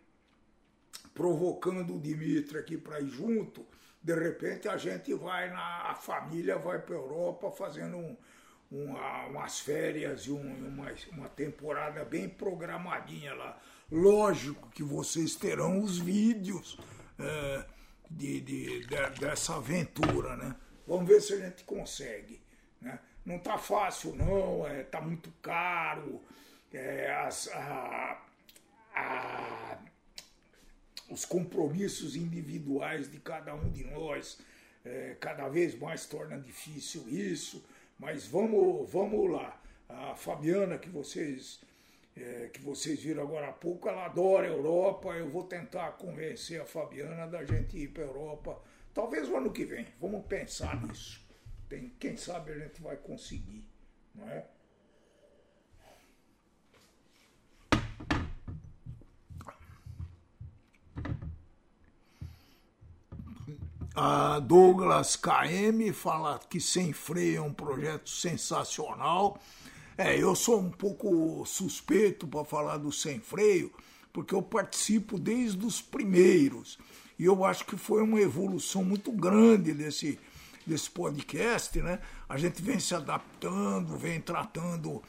provocando o Dimitri aqui para ir junto. De repente a gente vai na a família vai para Europa fazendo um, uma- umas férias e um- uma, uma temporada bem programadinha lá. Lógico que vocês terão os vídeos é, de, de- de- dessa aventura, né? Vamos ver se a gente consegue. Né? Não tá fácil não, é, tá muito caro. é, as- a- a- os compromissos individuais de cada um de nós eh, cada vez mais torna difícil isso, mas vamos, vamos lá. A Fabiana que vocês eh, que vocês viram agora há pouco, ela adora a Europa. Eu vou tentar convencer a Fabiana da gente ir para a Europa, talvez no ano que vem. Vamos pensar nisso. Tem, quem sabe a gente vai conseguir, não é? A Douglas KM fala que Sem Freio é um projeto sensacional. É, eu sou um pouco suspeito para falar do Sem Freio, porque eu participo desde os primeiros. E eu acho que foi uma evolução muito grande desse, desse podcast, né? A gente vem se adaptando, vem tratando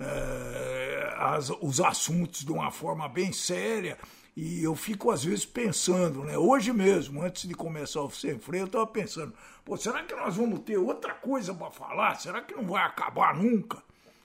é, as, os assuntos de uma forma bem séria e eu fico, às vezes, pensando, né? Hoje mesmo, antes de começar o Sem Freio, eu estava pensando, pô, será que nós vamos ter outra coisa para falar? Será que não vai acabar nunca?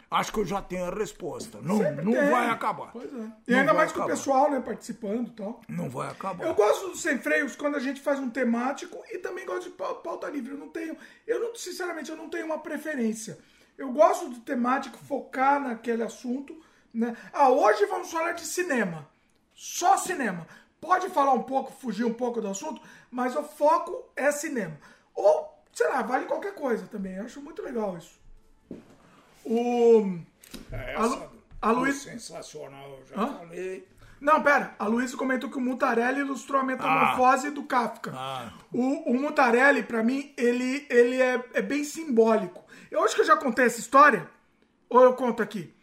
Acho que eu já tenho a resposta. Não, não tem. vai acabar. Pois é. E Não ainda mais com o acabar. pessoal, né, participando e tal. Não vai acabar. Eu gosto dos sem freios quando a gente faz um temático e também gosto de pau- pauta livre. Eu não tenho, eu não, sinceramente, eu não tenho uma preferência. Eu gosto do temático, focar naquele assunto, né? Ah, hoje vamos falar de cinema. Só cinema. Pode falar um pouco, fugir um pouco do assunto, mas o foco é cinema. Ou, sei lá, vale qualquer coisa também. Eu acho muito legal isso. O É, a Lu- a Luiz- sensacional, eu já Hã? falei. Não, pera. A Luísa comentou que o Mutarelli ilustrou a metamorfose do Kafka. Ah. O, o Mutarelli, pra mim, ele, ele é, é bem simbólico. Eu acho que eu já contei essa história, ou eu conto aqui.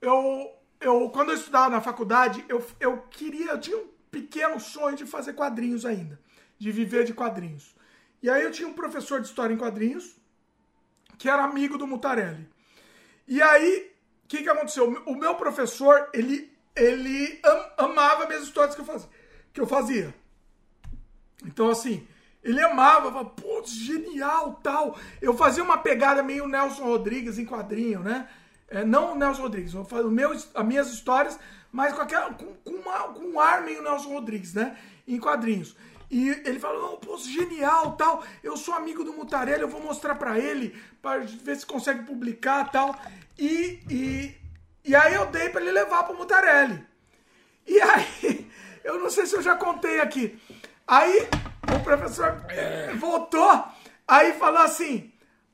Eu, eu quando eu estudava na faculdade, eu, eu queria, eu tinha um pequeno sonho de fazer quadrinhos ainda, de viver de quadrinhos. E aí eu tinha um professor de história em quadrinhos, que era amigo do Mutarelli. E aí, o que, que aconteceu? O meu professor, ele, ele am- amava minhas histórias que eu fazia. Que eu fazia. Então, assim, ele amava, putz, genial, tal. Eu fazia uma pegada meio Nelson Rodrigues em quadrinho, né? É, não o Nelson Rodrigues, fazia o meu, as minhas histórias, mas com, aquela, com, com, uma- com um ar meio Nelson Rodrigues, né? Em quadrinhos. E ele falou, não, pô, genial, tal. Eu sou amigo do Mutarelli, eu vou mostrar pra ele, pra ver se consegue publicar, tal. E, e, e aí eu dei pra ele levar pro Mutarelli. E (laughs) aí, eu não sei se eu já contei aqui. Aí o professor eh, voltou, aí falou assim: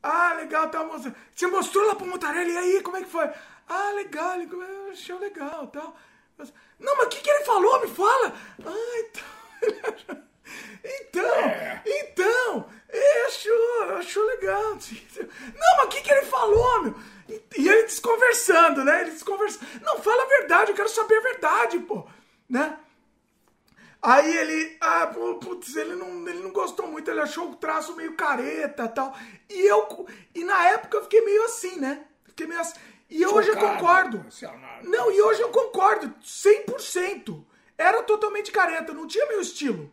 Ah, legal, tá mostrando. Você mostrou lá pro Mutarelli, e aí, como é que foi? Ah, legal, ele achei legal tal. Não, mas o que, que ele falou? Me fala! Ah, então. (laughs) Então, então, ele achou, achou legal. (laughs) Não, mas o que, que ele falou, meu? E, e ele desconversando, né? Ele desconversando. Não, fala a verdade, eu quero saber a verdade, pô. Né? Aí ele, ah, putz, ele não, ele não gostou muito, ele achou o traço meio careta e tal. E eu, e na época eu fiquei meio assim, né? Fiquei meio assim. E hoje eu Chocado, concordo. emocionado. Não, e hoje eu concordo, 100%. Era totalmente careta, não tinha meu estilo.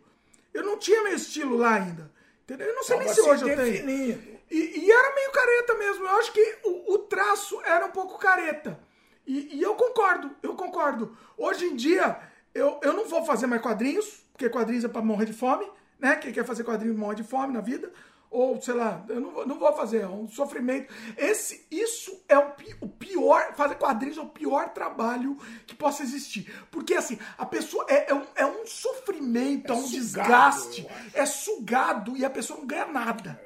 Eu não tinha meu estilo lá ainda. Entendeu? Eu não sei Tava nem se hoje eu tenho. E, e era meio careta mesmo. Eu acho que o, o traço era um pouco careta. E, e eu concordo, eu concordo. Hoje em dia, eu, eu não vou fazer mais quadrinhos, porque quadrinhos é pra morrer de fome, né? Quem quer fazer quadrinhos morre de fome na vida. Ou, sei lá, eu não, vou- não vou fazer, é um sofrimento. Esse, isso é o, o pior, fazer quadrinhos é o pior trabalho que possa existir. Porque, assim, a pessoa é, é um, é um sofrimento, é, um sugado, desgaste, é sugado e a pessoa não ganha nada.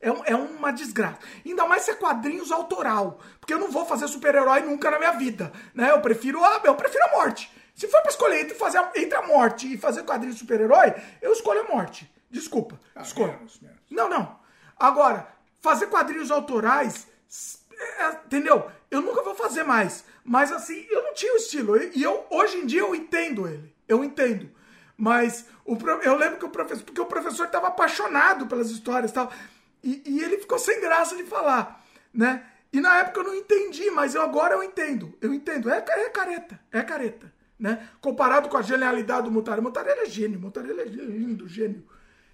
É, um- é uma desgraça. Ainda mais se é quadrinhos autoral. Porque eu não vou fazer super-herói nunca na minha vida. Né? Eu prefiro a, eu prefiro a morte. Se for pra escolher entre, fazer, a- entre a morte e fazer quadrinho de super-herói, eu escolho a morte. Desculpa. Ah, escolho. menos, menos. Não, não. Agora, fazer quadrinhos autorais, s- é, entendeu? Eu nunca vou fazer mais. Mas assim, eu não tinha o estilo. E eu, hoje em dia, eu entendo ele. Eu entendo. Mas o, eu lembro que o professor. Porque o professor estava apaixonado pelas histórias e tal. E, e ele ficou sem graça de falar, né? E na época eu não entendi, mas eu agora eu entendo. Eu entendo. É, é careta. É careta. Né? Comparado com a genialidade do Mutarelli. Mutarelli é gênio. Mutarelli é lindo, gênio.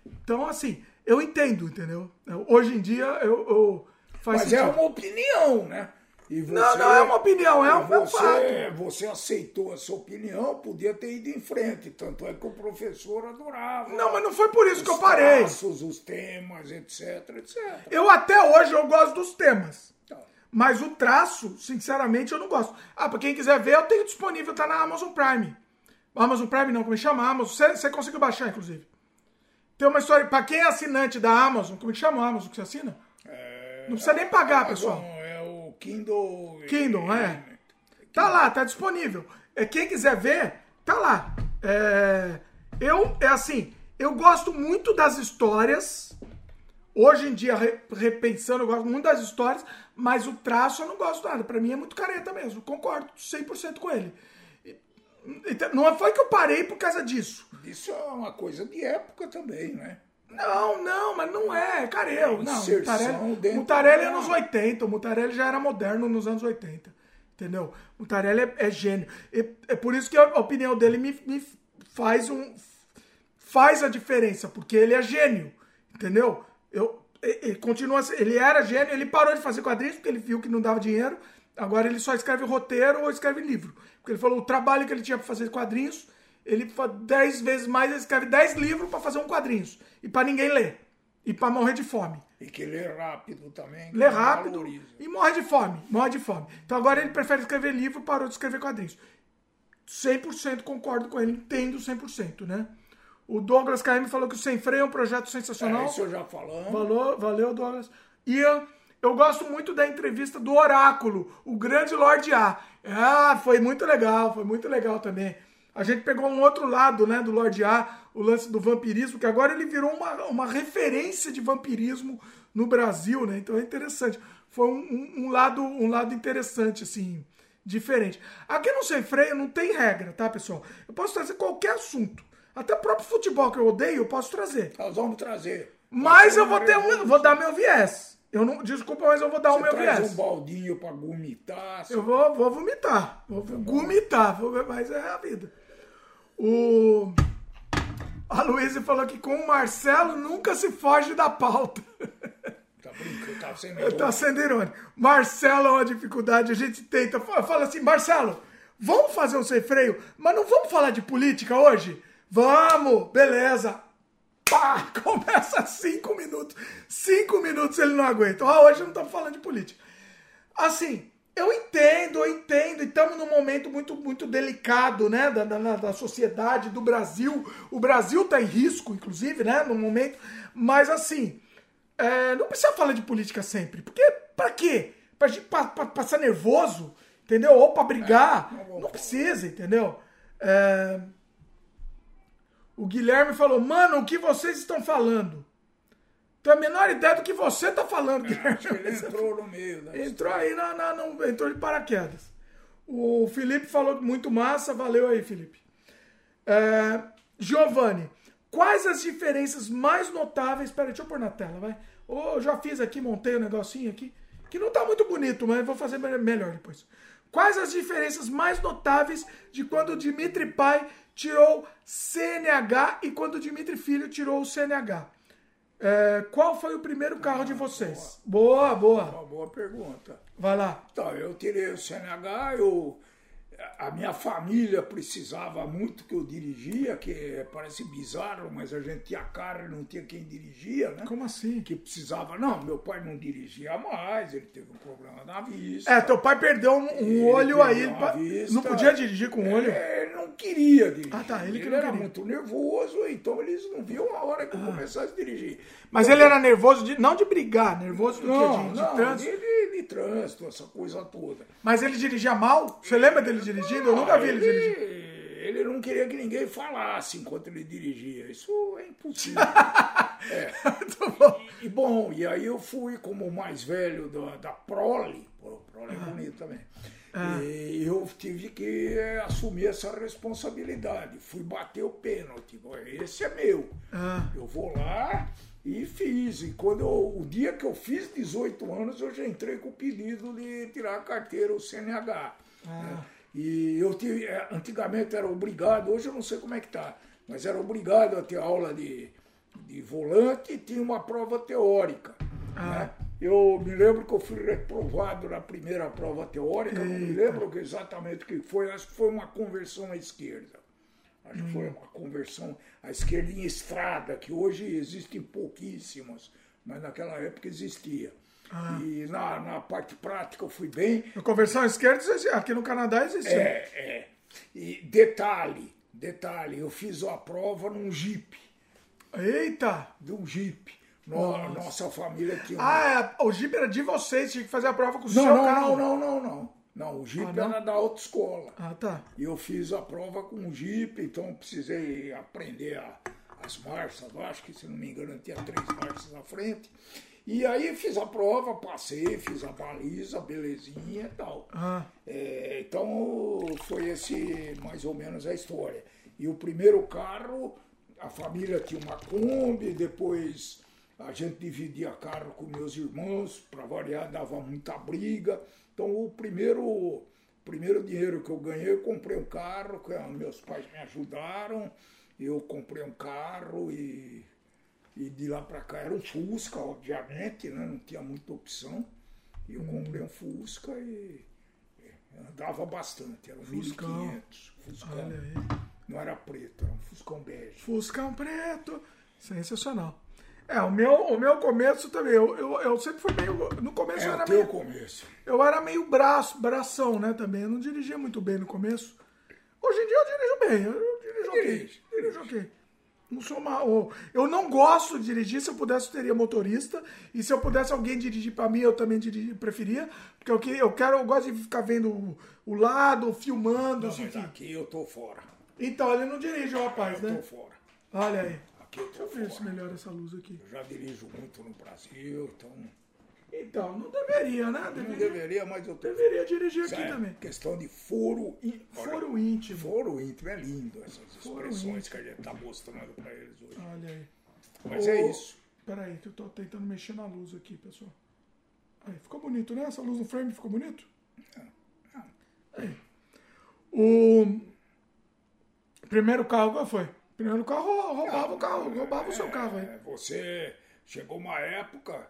Então, assim, eu entendo, entendeu? Hoje em dia, eu. eu Mas é sentido. uma opinião, né? Você, Não, não é uma opinião, é um, é você, fato. você aceitou essa opinião, podia ter ido em frente. Tanto é que o professor adorava. Não, mas não foi por isso os que eu parei. traços, os temas, etc, etc. Eu até hoje eu gosto dos temas. Mas o traço, sinceramente, eu não gosto. Ah, pra quem quiser ver, eu tenho disponível, tá na Amazon Prime. Amazon Prime não, como é que chama? Amazon. Você, você conseguiu baixar, inclusive. Tem uma história. Pra quem é assinante da Amazon, como é que chama a Amazon que você assina? Não precisa nem pagar, pessoal. É o Kindle. Kindle, é. Tá lá, tá disponível. É, quem quiser ver, tá lá. É, eu, é assim, Eu gosto muito das histórias. Hoje em dia, re- repensando, eu gosto muito das histórias, mas o traço eu não gosto nada. Pra mim é muito careta mesmo. Concordo 100% com ele. Então, Não foi que eu parei por causa disso. Isso é uma coisa de época também, né? Não, não, mas não é, careu. Não, Inserção Mutarelli, dentro Mutarelli é da- nos 80, o Mutarelli já era moderno nos anos 80. Entendeu? Mutarelli é, é gênio. E é por isso que a opinião dele me, me faz um. faz a diferença, porque ele é gênio. Entendeu? Eu, e- e continua, se- ele era gênio, ele parou de fazer quadrinhos porque ele viu que não dava dinheiro. Agora ele só escreve roteiro ou escreve livro. Porque ele falou o trabalho que ele tinha para fazer quadrinhos, ele fa- dez vezes mais, ele escreve 10 livros para fazer um quadrinhos. E para ninguém ler. E para morrer de fome. E que lê rápido também. Lê rápido valoriza. e morre de fome. Morre de fome. Então agora ele prefere escrever livro parou de escrever quadrinhos. 100% concordo com ele, entendo 100%, né? O Douglas KM falou que o Sem Freio é um projeto É, sensacional. isso eu já falamos. Valeu, valeu, Douglas. E eu, eu gosto muito da entrevista do Oráculo, o grande Lorde A. Ah, foi muito legal, foi muito legal também. A gente pegou um outro lado, né, do Lorde A, o lance do vampirismo, que agora ele virou uma, uma referência de vampirismo no Brasil, né? Então é interessante. Foi um, um- um lado, um lado interessante, assim, diferente. Aqui no Sem Freio não tem regra, tá, pessoal? Eu posso trazer qualquer assunto. Até o próprio futebol que eu odeio, eu posso trazer. Nós vamos trazer. Mas eu vou ter um, vou dar meu viés. Eu não, desculpa, mas eu vou dar o Você meu traz viés. um baldinho pra gomitar. Eu vou, vou vomitar, vou vomitar, vou, mas é a vida. O a Luísa falou que com o Marcelo nunca se foge da pauta. (laughs) Tá brincando, tá sendo Tá sendo irônico. Marcelo é uma dificuldade, a gente tenta. Fala fala assim, Marcelo, vamos fazer um sem freio, mas não vamos falar de política hoje? Vamos, beleza. Pá, (laughs) começa cinco minutos. Cinco minutos ele não aguenta. Ah, hoje não estamos falando de política. Assim, eu entendo, eu entendo, e estamos num momento muito, muito delicado, né, da, da, da sociedade, do Brasil. O Brasil está em risco, inclusive, né, no momento. Mas, assim, é, não precisa falar de política sempre. Porque, pra quê? Pra gente pa- pa- passar nervoso, entendeu? Ou pra brigar. Não precisa, entendeu? É, O Guilherme falou, mano, o que vocês estão falando? Tenho a menor ideia do que você tá falando, (laughs) Guilherme. Ele entrou no meio, né? Entrou aí na, na- no- entrou de paraquedas. O Felipe falou muito massa, valeu aí, Felipe. É, Giovanni, quais as diferenças mais notáveis? Peraí, deixa eu pôr na tela, vai. Eu já fiz aqui, montei um negocinho aqui, que não tá muito bonito, mas vou fazer me- melhor depois. Quais as diferenças mais notáveis de quando o Dimitri Pai tirou CNH e quando o Dimitri Filho tirou o CNH? É, qual foi o primeiro carro de vocês? Boa, boa. Uma boa pergunta. Vai lá. Então, eu tirei o CNH, eu, a minha família precisava muito que eu dirigia, que parece bizarro, mas a gente tinha carro e não tinha quem dirigia, né? Como assim? Que precisava. Não, meu pai não dirigia mais, ele teve um problema na vista. É, teu pai perdeu um, um olho aí. pa- vista. Não podia dirigir com um olho? É, ele não queria dirigir. Ah, tá, ele que ele não era queria. muito nervoso, então eles não viam a hora Ah. que eu começasse a dirigir. Mas ele era nervoso, de, não de brigar, nervoso do Não, quê? De, de não, trânsito. de, de, de trânsito, essa coisa toda. Mas ele dirigia mal? Você lembra dele dirigindo? Eu nunca vi ele dirigir. Ele não queria que ninguém falasse enquanto ele dirigia. Isso é impossível. (laughs) Muito bom. e bom, e aí eu fui como o mais velho da, da prole. Pô, prole é bonito também. E eu tive que eh, assumir essa responsabilidade. Fui bater o pênalti. Esse é meu. Ah. Eu vou lá e fiz. E quando eu- o dia que eu fiz 18 anos, eu já entrei com o pedido de tirar a carteira, o CNH. né? E eu tive, eh, antigamente era obrigado, hoje eu não sei como é que tá, mas era obrigado a ter aula de, de volante e tinha uma prova teórica. né? Eu me lembro que eu fui reprovado na primeira prova teórica, não me lembro exatamente o que foi, acho que foi uma conversão à esquerda. Acho que foi uma conversão à esquerda em estrada, que hoje existem pouquíssimas, mas naquela época existia. E na, na parte prática eu fui bem. A conversão esquerda, aqui no Canadá existe. É, é. E detalhe, detalhe, eu fiz a prova num Jeep, Eita! de um Jeep. No- nossa família tinha Ah, é, o Jeep era de vocês, tinha que fazer a prova com o Não, seu não, carro. não, não, não, não. Não, o Jeep Ah, não? era da autoescola. Ah, tá. E eu fiz a prova com o Jeep, então precisei aprender a, as marchas, eu acho que se não me engano tinha três marchas na frente. E aí fiz a prova, passei, fiz a baliza, belezinha e tal. Ah. É, então foi esse mais ou menos a história. E o primeiro carro, a família tinha uma Kombi, depois a gente dividia carro com meus irmãos, para variar dava muita briga. Então o primeiro, primeiro dinheiro que eu ganhei, eu comprei um carro, meus pais me ajudaram, eu comprei um carro e, e de lá para cá era um Fusca, obviamente, né? não tinha muita opção. E eu comprei um Fusca e andava bastante, era um Fuscão. 1500. Fuscão. Olha aí. Não era preto, era um Fuscão bege. Fuscão preto. Sensacional. É, o meu, o meu começo também. Eu, eu, eu sempre fui meio. No começo É eu era teu meio. começo. Eu era meio braço, bração, né, também. Eu não dirigia muito bem no começo. Hoje em dia eu dirijo bem. Eu dirijo ok. Dirige, Dirijo ok. Não sou mal. Eu não gosto de dirigir. Se eu pudesse, eu teria motorista. E se eu pudesse alguém dirigir pra mim, eu também dirigi, preferia. Porque eu, eu quero, eu gosto de ficar vendo o, o lado, filmando, Não, mas enfim. aqui eu tô fora. Então, ele não dirige, o rapaz, Eu né? tô fora. Olha aí. Aqui eu Deixa eu tô ver se fora. melhora essa luz aqui. Eu já dirijo muito no Brasil, então. Então, não deveria, né? Não Deveria, deveria, mas eu tô deveria dirigir aqui é também. Questão de foro íntimo. Foro íntimo. Foro íntimo, é lindo essas Foro expressões que a gente tá mostrando pra eles hoje. Olha aí. Mas Ô, é isso. Peraí, que eu tô tentando mexer na luz aqui, pessoal. Aí, ficou bonito, né? Essa luz no frame ficou bonito? Aí. O primeiro carro, qual foi? Primeiro carro roubava o carro, roubava o seu carro aí. É, você chegou uma época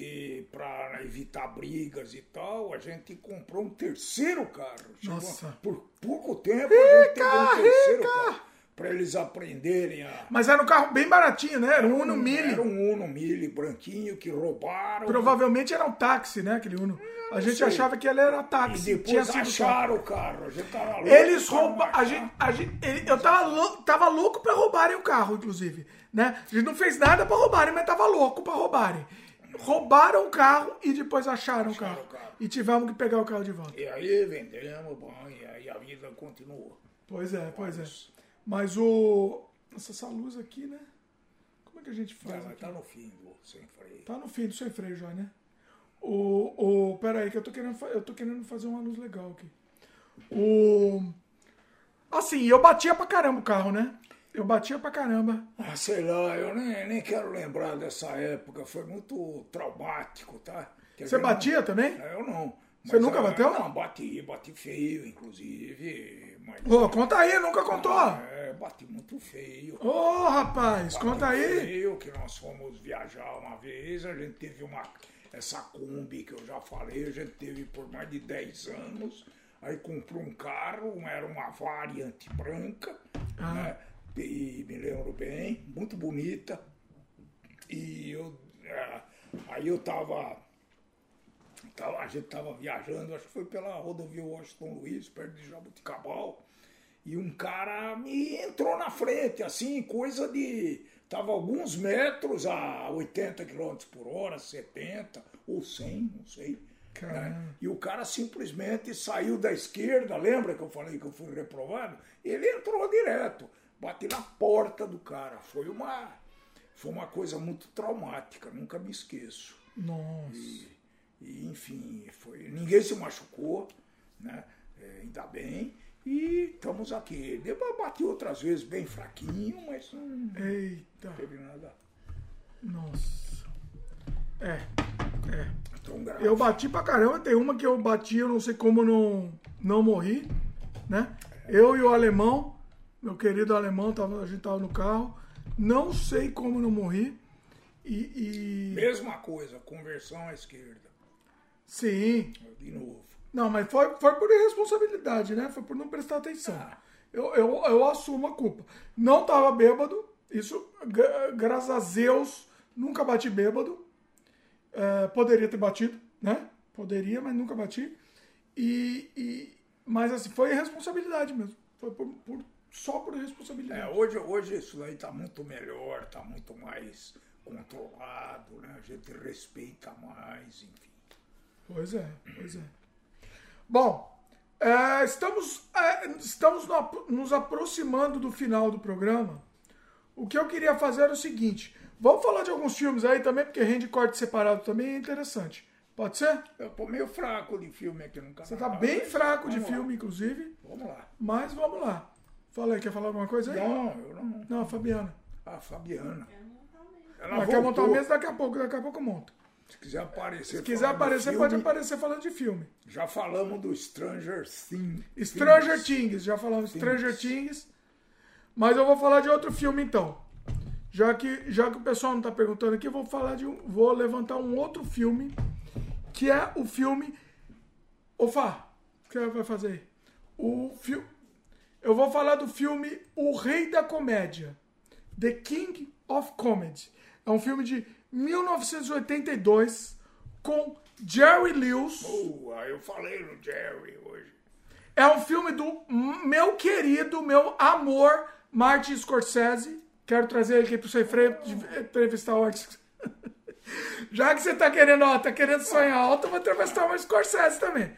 que para evitar brigas e tal, a gente comprou um terceiro carro. Chegou- Nossa. por pouco tempo a gente teve um terceiro rica! carro para eles aprenderem a Mas era um carro bem baratinho, né? Era um Uno Mille. Era um Uno Mille branquinho que roubaram. Provavelmente era um táxi, né? Aquele Uno. A gente sei. achava que ele era E táxi. Tinha depois sido acharam o carro. A gente tava louco Eles pra roubam. A gente, a gente, ele- eu tava, lou- tava louco pra roubarem o carro, inclusive. Né? A gente não fez nada pra roubarem, mas tava louco pra roubarem. Roubaram o carro e depois acharam, o, Acharam carro. o carro. E tivemos que pegar o carro de volta. E aí vendemos, bom, e aí a vida continuou. Pois é, pois é. Mas o. Nossa, essa luz aqui, né? Como é que a gente faz? Ela aqui? tá no fim do sem freio. Tá no fim do sem freio já, né? O, o, pera aí, que eu tô, querendo, eu tô querendo fazer uma luz legal aqui. O. Assim, eu batia pra caramba o carro, né? Eu batia pra caramba. Ah, sei lá, eu nem, nem quero lembrar dessa época, foi muito traumático, tá? Quer Você dizer, batia também? Não, eu não. Você nunca ah, bateu? Não, bati, bati feio, inclusive. Mas, Ô, conta aí, nunca contou. É, bati muito feio. Ô, rapaz, Bati conta aí. Feio, que nós fomos viajar uma vez, a gente teve uma. Essa Kombi que eu já falei, a gente teve por mais de 10 anos. Aí comprou um carro, era uma variante branca, Ah. né? E me lembro bem, muito bonita. E eu. é, aí eu tava. A gente tava viajando, acho que foi pela rodovia Washington Luiz, perto de Jabuticabal. E um cara me entrou na frente, assim, coisa de. Tava alguns metros a 80 km por hora, 70 ou 100, não sei. né? E o cara simplesmente saiu da esquerda, lembra que eu falei que eu fui reprovado? Ele entrou direto, bati na porta do cara. Foi uma, foi uma coisa muito traumática, nunca me esqueço. Nossa. E, enfim, foi, ninguém se machucou, né? É, ainda bem. E estamos aqui. Depois bati outras vezes bem fraquinho, mas não Eita. teve nada Nossa. É, é. tão grave. Eu bati pra caramba. Tem uma que eu bati, eu não sei como não, não morri, né? Eu e o alemão, meu querido alemão, tava, a gente tava no carro. Não sei como não morri. E. e- Mesma coisa, conversão à esquerda. sim. De novo. Não, mas foi, foi por irresponsabilidade, né? Foi por não prestar atenção. Eu, eu, eu assumo a culpa. Não tava bêbado. Isso, gra- graças a Deus, nunca bati bêbado. É, poderia ter batido, né? Poderia, mas nunca bati. E, e- mas assim, foi irresponsabilidade mesmo. Foi por, por- só por irresponsabilidade. É, hoje, hoje isso daí está muito melhor, está muito mais controlado, né? A gente respeita mais, enfim. Pois é, pois é. Bom, é, estamos, é, estamos no- nos aproximando do final do programa. o que eu queria fazer era o seguinte. Vamos falar de alguns filmes aí também, porque rende corte separado também é interessante. Pode ser? Eu tô meio fraco de filme aqui no canal. Você tá bem fraco de Vamos lá. filme, inclusive. Vamos lá. Mas vamos lá. Fala aí, quer falar alguma coisa aí? Não, eu não. Não, a Fabiana. A Fabiana. Ela Ela quer montar a mesa daqui a pouco, daqui a pouco eu monto. Se quiser aparecer. Se quiser aparecer, filme, pode aparecer falando de filme. Já falamos do Stranger Things. Stranger Things, já falamos Stranger Things. Mas eu vou falar de outro filme então. Já que, já que o pessoal não tá perguntando aqui, eu vou falar de um, vou levantar um outro filme, que é o filme Fá, o que vai fazer aí? O filme Eu vou falar do filme O Rei da Comédia. The King of Comedy. É um filme de 1982 com Jerry Lewis. Aí eu falei no Jerry hoje. É um filme do meu querido, meu amor, Martin Scorsese. Quero trazer ele aqui freio de entrevistar antes. (laughs) Já que você tá querendo, ó, tá querendo sonhar alto, eu vou entrevistar o Scorsese também.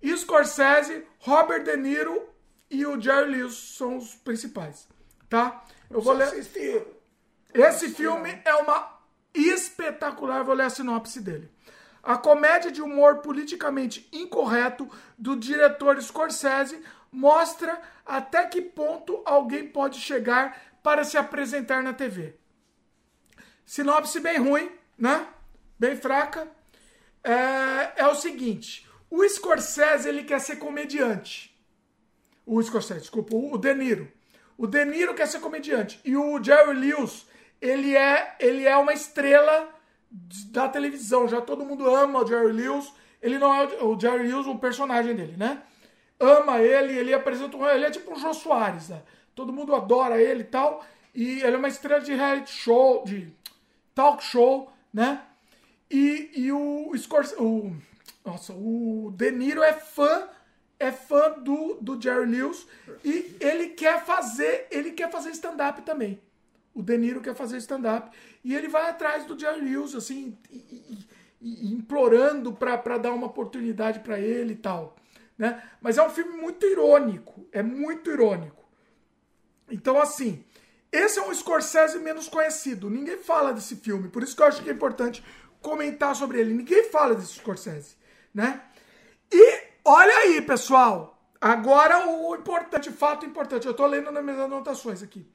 E Scorsese, Robert De Niro e o Jerry Lewis são os principais, tá? Eu vou ler. Esse filme é uma espetacular, vou ler a sinopse dele. A comédia de humor politicamente incorreto do diretor Scorsese mostra até que ponto alguém pode chegar para se apresentar na TV. Sinopse bem ruim, né? Bem fraca. É, é o seguinte: o Scorsese ele quer ser comediante. O Scorsese, desculpa, o De Niro. O De Niro quer ser comediante. E o Jerry Lewis, ele é, ele é uma estrela da televisão. Já todo mundo ama o Jerry Lewis. Ele não é o, Jerry Lewis, o personagem dele, né? Ama ele, ele apresenta um, ele é tipo um Jô Soares, né? Todo mundo adora ele e tal. E ele é uma estrela de reality show, de talk show, né? E, e o Scorsese, o, nossa, o De Niro é fã é fã do, do Jerry Lewis e ele quer fazer, ele quer fazer stand-up também. O De Niro quer fazer stand-up e ele vai atrás do Jerry Lewis, assim, e, e- e- implorando para dar uma oportunidade para ele e tal, né? Mas é um filme muito irônico, é muito irônico. Então, assim, esse é um Scorsese menos conhecido. Ninguém fala desse filme, por isso que eu acho que é importante comentar sobre ele. Ninguém fala desse Scorsese, né? E olha aí, pessoal. Agora o importante, fato importante. Eu tô lendo nas minhas anotações aqui.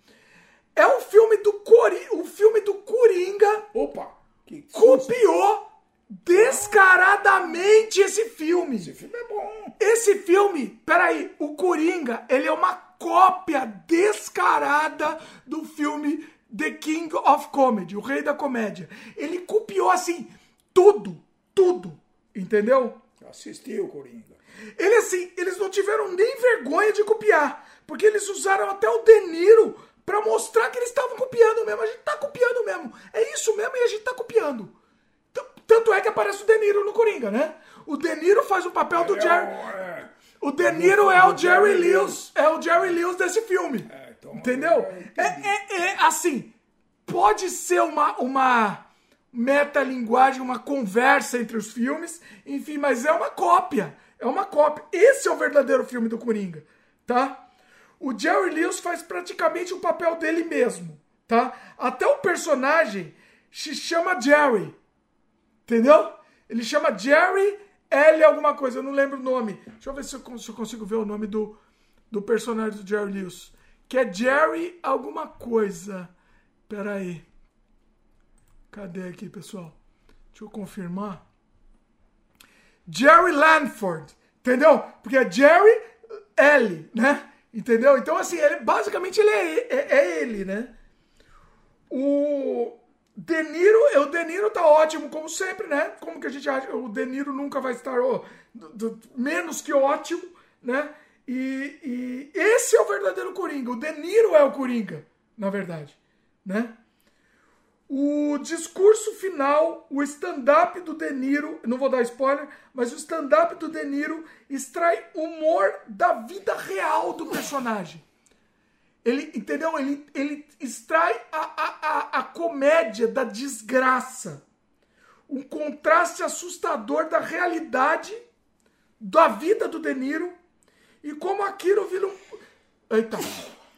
É um filme do Cori, o filme do Coringa Opa! Que copiou descaradamente esse filme. Esse filme é bom. Esse filme, peraí, o Coringa, ele é uma cópia descarada do filme The King of Comedy, o Rei da Comédia. Ele copiou assim tudo, tudo, entendeu? Eu assisti o Coringa. Ele assim, eles não tiveram nem vergonha de copiar, porque eles usaram até o De Niro pra mostrar que eles estavam copiando mesmo. A gente tá copiando mesmo. É isso mesmo e a gente tá copiando. Tanto é que aparece o De Niro no Coringa, né? O De Niro faz o papel do É, Jerry. é, O De Niro é o Jerry Lewis. É o Jerry Lewis desse filme. É, então, Entendeu? É, é- é, assim, pode ser uma, uma metalinguagem, uma conversa entre os filmes, enfim, mas é uma cópia. É uma cópia. Esse é o verdadeiro filme do Coringa, tá? O Jerry Lewis faz praticamente o papel dele mesmo, tá? Até o personagem se chama Jerry. Entendeu? Ele chama Jerry L alguma coisa, eu não lembro o nome. Deixa eu ver se eu, cons- se eu consigo ver o nome do, do personagem do Jerry Lewis. Que é Jerry alguma coisa. Pera aí. Cadê aqui, pessoal? Deixa eu confirmar. Jerry Lanford. Entendeu? Porque é Jerry L, né? Entendeu? Então, assim, ele, basicamente ele é, é- é ele, né? O De Niro, o De Niro tá ótimo, como sempre, né? Como que a gente acha? O De Niro nunca vai estar ó, do- do- menos que ótimo, né? E, e esse é o verdadeiro Coringa. O De Niro é o Coringa, na verdade, né? O discurso final, o stand-up do De Niro, não vou dar spoiler, mas o stand-up do De Niro extrai humor da vida real do personagem. Ele, entendeu? Ele, ele extrai a, a, a, a comédia da desgraça. Um contraste assustador da realidade da vida do De Niro e como aquilo vira um. Eita,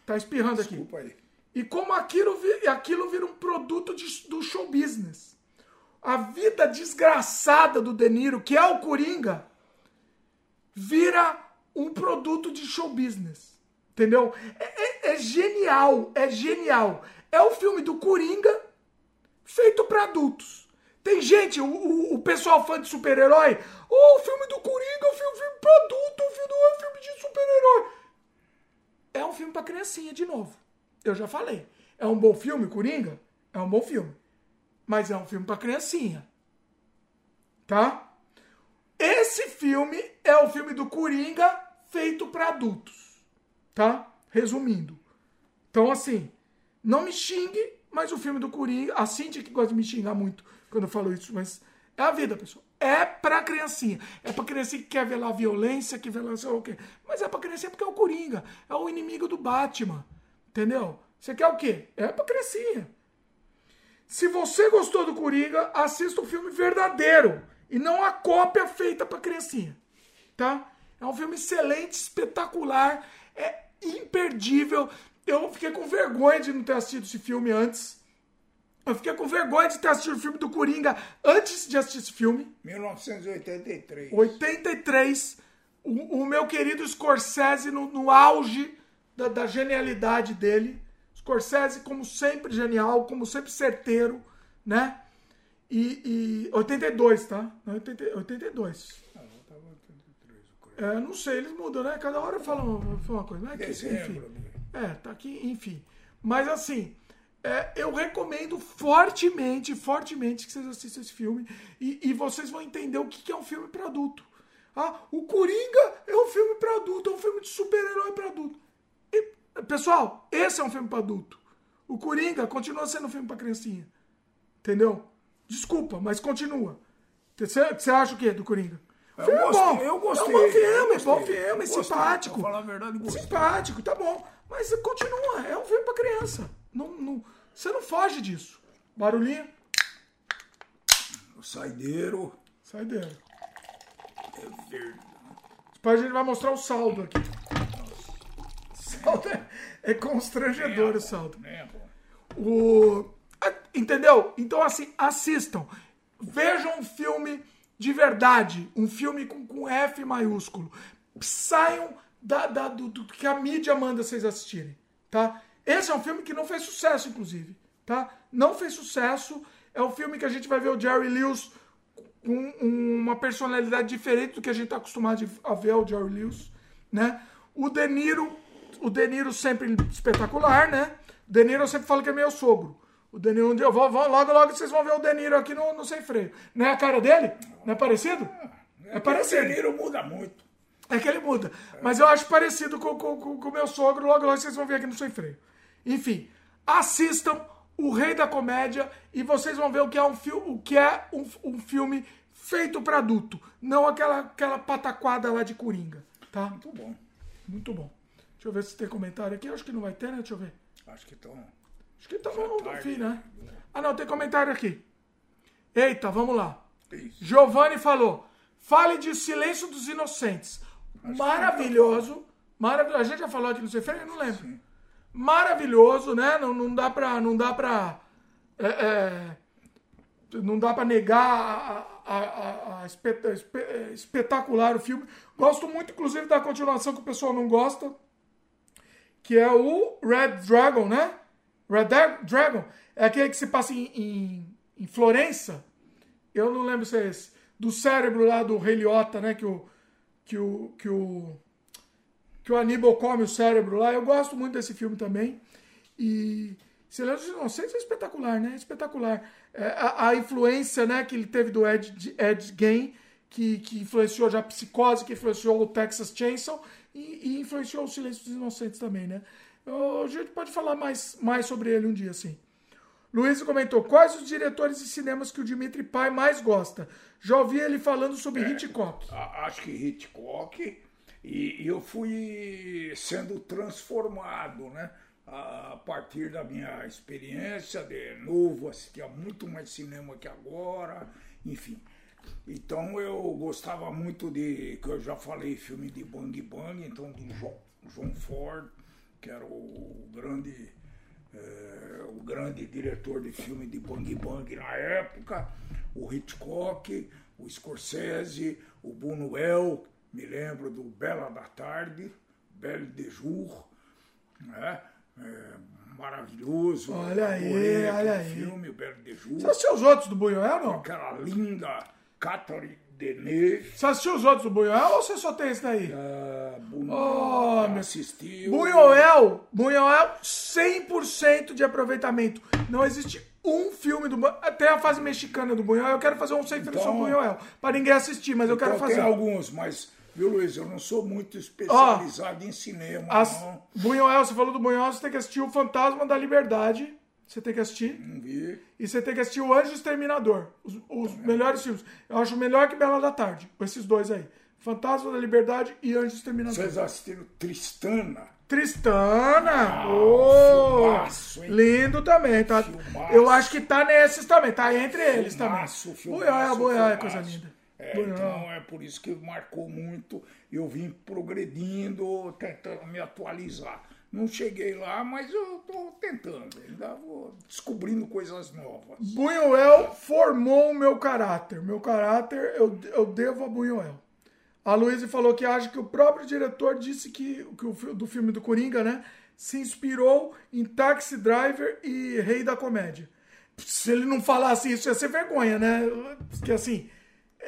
tá espirrando aqui. Desculpa aí. E como aquilo, aquilo vira um produto de- do show business. A vida desgraçada do De Niro, que é o Coringa, vira um produto de show business. Entendeu? É, é- é genial, é genial. É o filme do Coringa feito para adultos. Tem gente, o, o, o pessoal fã de super-herói, oh, o filme do Coringa é um filme, filme pra adulto, o filme um filme de super-herói. É um filme pra criancinha, de novo. Eu já falei. É um bom filme, Coringa? É um bom filme. Mas é um filme pra criancinha. Tá? Esse filme é o filme do Coringa feito pra adultos. Tá? Resumindo. Então, assim, não me xingue, mas o filme do Coringa, a Cintia que gosta de me xingar muito quando eu falo isso, mas é a vida, pessoal. É pra criancinha. É pra criancinha que quer ver lá violência, que vê lá o quê. Mas é pra criancinha porque é o Coringa. É o inimigo do Batman. Entendeu? Você quer o quê? É pra criancinha. Se você gostou do Coringa, assista o filme verdadeiro. E não a cópia feita pra criancinha. Tá? É um filme excelente, espetacular. É imperdível. Eu fiquei com vergonha de não ter assistido esse filme antes. Eu fiquei com vergonha de ter assistido o filme do Coringa antes de assistir esse filme. 1983. 83, o, o meu querido Scorsese no, no auge da, da genialidade dele. Scorsese, como sempre, genial, como sempre certeiro, né? E, e 82, tá? Não, 80, 82. Ah, eu tava em 83, o Coringa. É, não sei, eles mudam, né? Cada hora fala uma, fala uma coisa. Mas é que, Dezembro, enfim. É, tá aqui, enfim. Mas assim, é, eu recomendo fortemente, fortemente que vocês assistam esse filme e, e vocês vão entender o que, que é um filme para adulto. Ah, o Coringa é um filme para adulto, é um filme de super-herói para adulto. Pessoal, esse é um filme para adulto. O Coringa continua sendo um filme para criancinha. Entendeu? Desculpa, mas continua. Você acha o quê do Coringa? Eu filme é gostei, bom. eu gostei, É um bom filme, gostei, bom filme, gostei. simpático. Pra falar a verdade, gostei. Simpático, tá bom. Mas continua, é um filme pra criança. Não, não, você não foge disso. Barulhinho, saideiro sai dele. é verde. Depois a gente vai mostrar o saldo aqui. O saldo é, é constrangedor o saldo. Pô? O, entendeu? Então, assim, assistam. Vejam um filme de verdade. Um filme com, com F maiúsculo. Saiam da, da- do, do que a mídia manda vocês assistirem. Tá? Esse é um filme que não fez sucesso, inclusive. Tá? Não fez sucesso. É um filme que a gente vai ver o Jerry Lewis com um- uma personalidade diferente do que a gente está acostumado a ver o Jerry Lewis, né? O De Niro, o De Niro sempre espetacular, né? O De Niro eu sempre falo que é meu sogro. O De Niro, um dia eu vou, vou- logo, logo vocês vão ver o De Niro aqui no, no Sem Freio. Não é a cara dele? Não é parecido? É O parecido. Deniro muda muito. É que ele muda. Mas eu acho parecido com o com, com, com o meu sogro. Logo, logo vocês vão ver aqui no Sem Freio. Enfim, assistam O Rei da Comédia e vocês vão ver o que é um, fi o que é um, um filme feito para adulto. Não aquela, aquela pataquada lá de Coringa. Tá? Muito bom. Muito bom. Deixa eu ver se tem comentário aqui. Acho que não vai ter, né? Deixa eu ver. Acho que estão. Acho que tá no, fim, né? Ah, não, tem comentário aqui. Eita, vamos lá. Isso. Giovanni falou: fale de Silêncio dos Inocentes. Maravilhoso. Maravilhoso. A gente já falou aqui no Cefreio? Eu não lembro. Maravilhoso, né? Não, não dá pra. Não dá pra. é, é, não dá pra negar a, a- a- espet- espe- é, espetacular o filme. Gosto muito, inclusive, da continuação que o pessoal não gosta. Que é o Red Dragon, né? Red Dra- Dragon. É aquele que se passa em, em, em Florença. Eu não lembro se é esse. Do cérebro lá do Rei Liotta, né? Que o, que o, que o, que o Aníbal come o cérebro lá. Eu gosto muito desse filme também. E Silêncio dos Inocentes é espetacular, né? Espetacular. É, a, a influência né, que ele teve do Ed, Ed Gein, que, que influenciou já a Psicose, que influenciou o Texas Chainsaw e, e influenciou o Silêncio dos Inocentes também, né? Eu- a gente pode falar mais, mais sobre ele um dia, assim. Luiz comentou: quais os diretores de cinemas que o Dimitri Pai mais gosta? Já ouvi ele falando sobre Hitchcock. A- Acho que Hitchcock. E, e eu fui sendo transformado, né? A partir da minha experiência de novo, assistia muito mais cinema que agora, enfim. Então eu gostava muito de, que eu já falei, filme de Bang Bang, então do João, João Ford, que era o grande é, o grande diretor de filme de Bang Bang na época, o Hitchcock, o Scorsese, o Buñuel, me lembro do Bela da Tarde, Belle de Jour, né? É, maravilhoso. Olha aí, olha aí. filme, o Belle de Jour, Você assistiu os outros do Buñuel, não? aquela linda Catherine Deneuve. Você assistiu os outros do Buñuel ou você só tem esse daí? Ah, Buñuel, Oh, meu- assistiu. Buñuel, Buñuel, 100% de aproveitamento. Não existe um filme do. Tem a fase mexicana do Buñuel. Eu quero fazer um sem filme Então- sobre Buñuel. Pra ninguém assistir, mas eu quero Então, fazer. Tem alguns, mas, viu, Luiz, eu não sou muito especializado em cinema, As... não. Buñuel, você falou do Buñuel, você tem que assistir o Fantasma da Liberdade. Você tem que assistir. Não vi. E você tem que assistir o Anjo Exterminador. Os, os melhores filmes. Eu acho melhor que Bela da Tarde. Esses dois aí. Fantasma da Liberdade e Anjo Exterminador. Vocês assistiram Tristana? Tristana! oh, filmaço, hein? lindo também, tá? Filmaço. Eu acho que tá nesses também, tá entre eles Filmaço, também. filmaço, Buiá, Buiá é coisa linda. É, então é por isso que marcou muito. Eu vim progredindo, tentando me atualizar. Não cheguei lá, mas eu estou tentando. Ainda vou descobrindo coisas novas. Buñuel formou o meu caráter. Meu caráter eu, eu devo a Buñuel. A Luísa falou que acha que o próprio diretor disse que, que o do filme do Coringa, né, se inspirou em Taxi Driver e Rei da Comédia. Se ele não falasse isso, ia ser vergonha, né? Porque assim,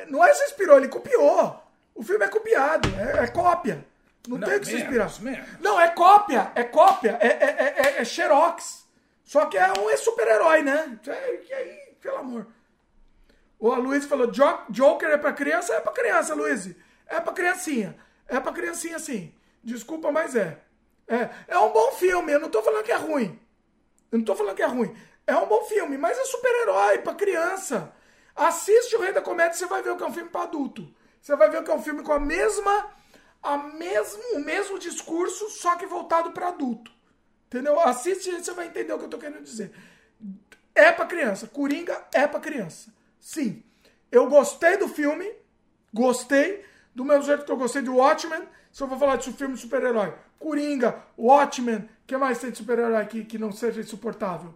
não é se inspirou, ele copiou. O filme é copiado, é, é cópia. Não, Não, tem que se inspirar. menos. Não, é cópia, é cópia, é, é, é, é- é xerox. Só que é um é super-herói, né? É, que aí, pelo amor. O a Luiz falou, "Jo- Joker é pra criança? É pra criança, Luiz. É pra criancinha. É pra criancinha, sim. Desculpa, mas é. É, é um bom filme, eu não tô falando que é ruim. Eu não tô falando que é ruim. É um bom filme, mas é super-herói pra criança. Assiste o Rei da Comédia e você vai ver que é um filme pra adulto. Você vai ver que é um filme com a mesma, a mesmo, o mesmo discurso, só que voltado pra adulto. Entendeu? Assiste e você vai entender o que eu tô querendo dizer. É pra criança. Coringa é pra criança. Sim. Eu gostei do filme. Gostei. Do mesmo jeito que eu gostei de Watchmen. Se eu vou falar de filme de super-herói. Coringa, Watchmen. Que mais tem de super-herói que, que não seja insuportável?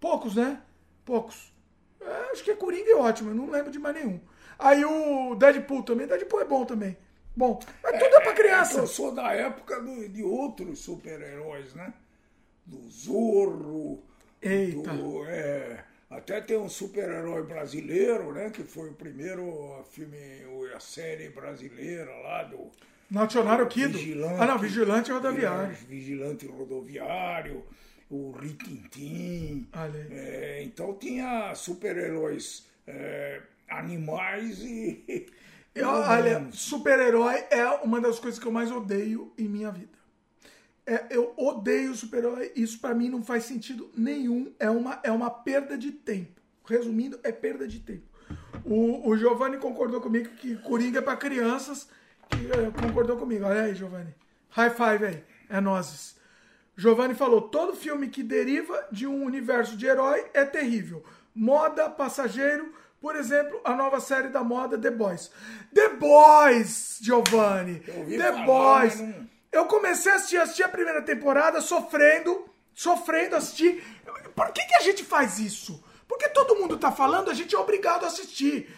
Poucos, né? Poucos. É, acho que é Coringa e Watchmen. Não lembro de mais nenhum. Aí o Deadpool também. Deadpool é bom também. Bom. Mas tudo é pra criança. Eu sou da época do- de outros super-heróis, né? Do Zorro. Eita. do- é, até tem um super-herói brasileiro, né? Que foi o primeiro filme, a série brasileira lá do. Nacionário Kido. Vigilante. Ah, não. Vigilante rodoviário. Vigilante rodoviário, o Ritintim. É, então tinha super-heróis é, animais e. Eu, olha, super-herói é uma das coisas que eu mais odeio em minha vida. É, eu odeio super-herói. Isso pra mim não faz sentido nenhum. É uma, é uma perda de tempo. Resumindo, é perda de tempo. O, o Giovanni concordou comigo que Coringa é pra crianças. Que, é, concordou comigo. Olha aí, Giovanni. High five aí. É nozes. Giovanni falou: todo filme que deriva de um universo de herói é terrível. Moda, passageiro, por exemplo, a nova série da moda The Boys. The Boys, Giovanni! The falar, Boys! não- Eu comecei a assistir, assisti a primeira temporada sofrendo, sofrendo, assistir. Por que, que a gente faz isso? Porque todo mundo tá falando, a gente é obrigado a assistir.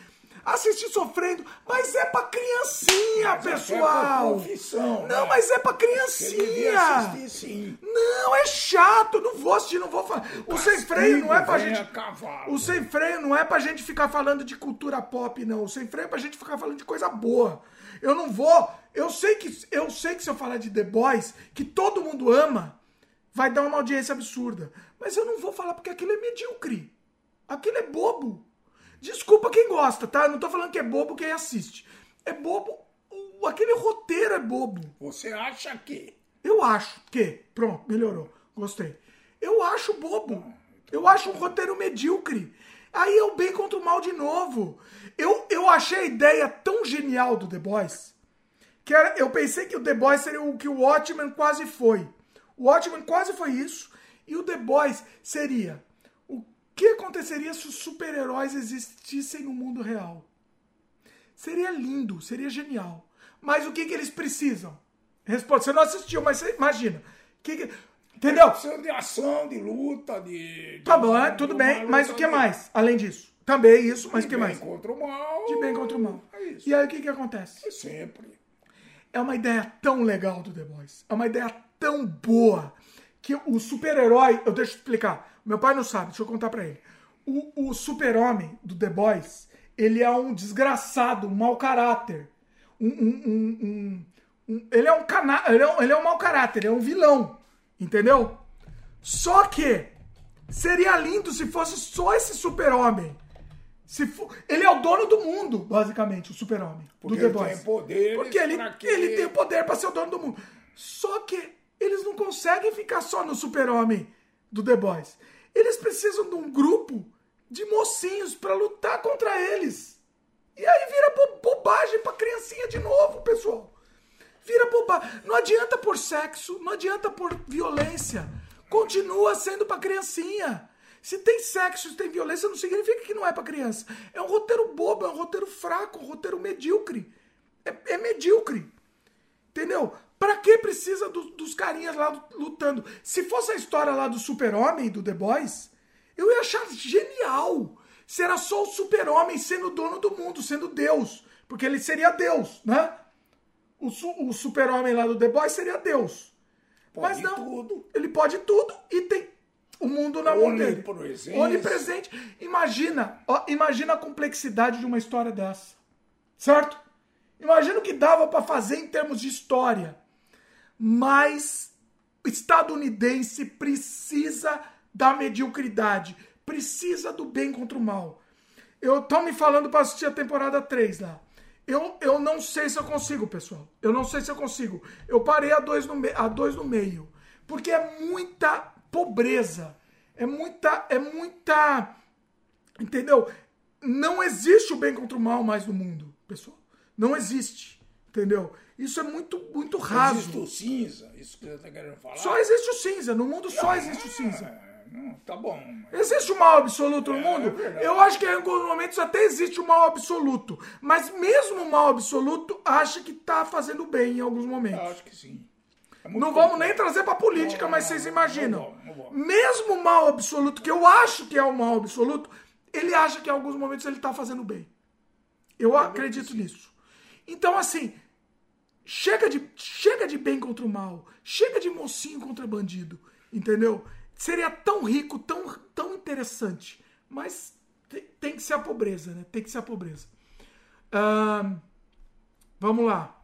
Assistir sofrendo, mas é pra criancinha, Mas é pessoal! profissão, Não, né? mas é pra criancinha! assistir sim. Não, é chato, não vou assistir, não vou falar. O sem freio não é pra gente. O sem freio não é pra gente ficar falando de cultura pop, não. O sem freio é pra gente ficar falando de coisa boa. Eu não vou. Eu sei que eu sei que se eu falar de The Boys, que todo mundo ama, vai dar uma audiência absurda. Mas eu não vou falar porque aquilo é medíocre. Aquilo é bobo. Desculpa quem gosta, tá? Eu não tô falando que é bobo quem assiste. É bobo. Aquele roteiro é bobo. Você acha que. Eu acho que. Pronto, melhorou. Gostei. Eu acho bobo. Eu acho um roteiro medíocre. Aí é o bem contra o mal de novo. Eu, eu achei a ideia tão genial do The Boys que era, eu pensei que o The Boys seria o que o Watchmen quase foi. O Watchmen quase foi isso. E o The Boys seria que aconteceria se os super-heróis existissem no mundo real. Seria lindo, seria genial. Mas o que, que eles precisam? Responde, você não assistiu, mas você imagina. Que que- Entendeu? Precisa de ação, de luta, de. de Tá bom, é, de tudo bem. Mas o que de- mais? Além disso. Também isso, mas o de que bem mais? contra o mal. De bem contra o mal. É isso. E aí o que que acontece? É sempre. É uma ideia tão legal do The Boys. É uma ideia tão boa que o super-herói. Eu deixo eu explicar. Meu pai não sabe, deixa eu contar pra ele. O, o super-homem do The Boys, ele é um desgraçado, um mau caráter. Um, um- um- ele é um cana ele é um, ele é um mau caráter, ele é um vilão. Entendeu? Só que seria lindo se fosse só esse super-homem. Se for, ele é o dono do mundo, basicamente, o super-homem. Do The ele Boys. tem poderes Porque ele, ele tem o poder pra ser o dono do mundo. Só que eles não conseguem ficar só no super-homem do The Boys. Eles precisam de um grupo de mocinhos pra lutar contra eles. E aí vira bo- bobagem pra criancinha de novo, pessoal. Vira bobagem. Não adianta por sexo, não adianta por violência. Continua sendo pra criancinha. Se tem sexo, se tem violência, não significa que não é pra criança. É um roteiro bobo, é um roteiro fraco, um roteiro medíocre. É, é medíocre. Entendeu? Pra que precisa do- dos carinhas lá lutando? Se fosse a história lá do Super-Homem, do The Boys, eu ia achar genial. Se era só o Super-Homem sendo dono do mundo, sendo Deus. Porque ele seria Deus, né? O, su- o Super-Homem lá do The Boys seria Deus. Pode Mas não. tudo. Ele pode tudo e tem o mundo na mão dele. Onipresente. Imagina, ó, imagina a complexidade de uma história dessa. Certo? Imagina o que dava pra fazer em termos de história. Mas estadunidense precisa da mediocridade, precisa do bem contra o mal. Eu tô me falando pra assistir a temporada 3 lá. Eu, eu não sei se eu consigo, pessoal. Eu não sei se eu consigo. Eu parei a dois no, a dois no meio. Porque é muita pobreza. É muita. É muita. Entendeu? Não existe o bem contra o mal mais no mundo, pessoal. Não existe. Entendeu? Isso é muito, muito raso. Existe o cinza, isso que você está querendo falar? Só existe o cinza. No mundo só existe o cinza. É, não, tá bom. mas- Existe o mal absoluto no mundo? verdade. Eu acho que em alguns momentos até existe o mal absoluto. Mas mesmo o mal absoluto acha que tá fazendo bem em alguns Eu momentos. acho que sim. É Não vamos nem trazer pra política, Não, mas vocês imaginam. Mesmo o mal absoluto, que eu acho que é o mal absoluto, ele acha que em alguns momentos ele tá fazendo bem. Eu acredito nisso. Então, assim, chega de, chega de bem contra o mal. Chega de mocinho contra bandido. Entendeu? Seria tão rico, tão, tão interessante. Mas tem, tem que ser a pobreza, né? Tem que ser a pobreza. Ahn, vamos lá.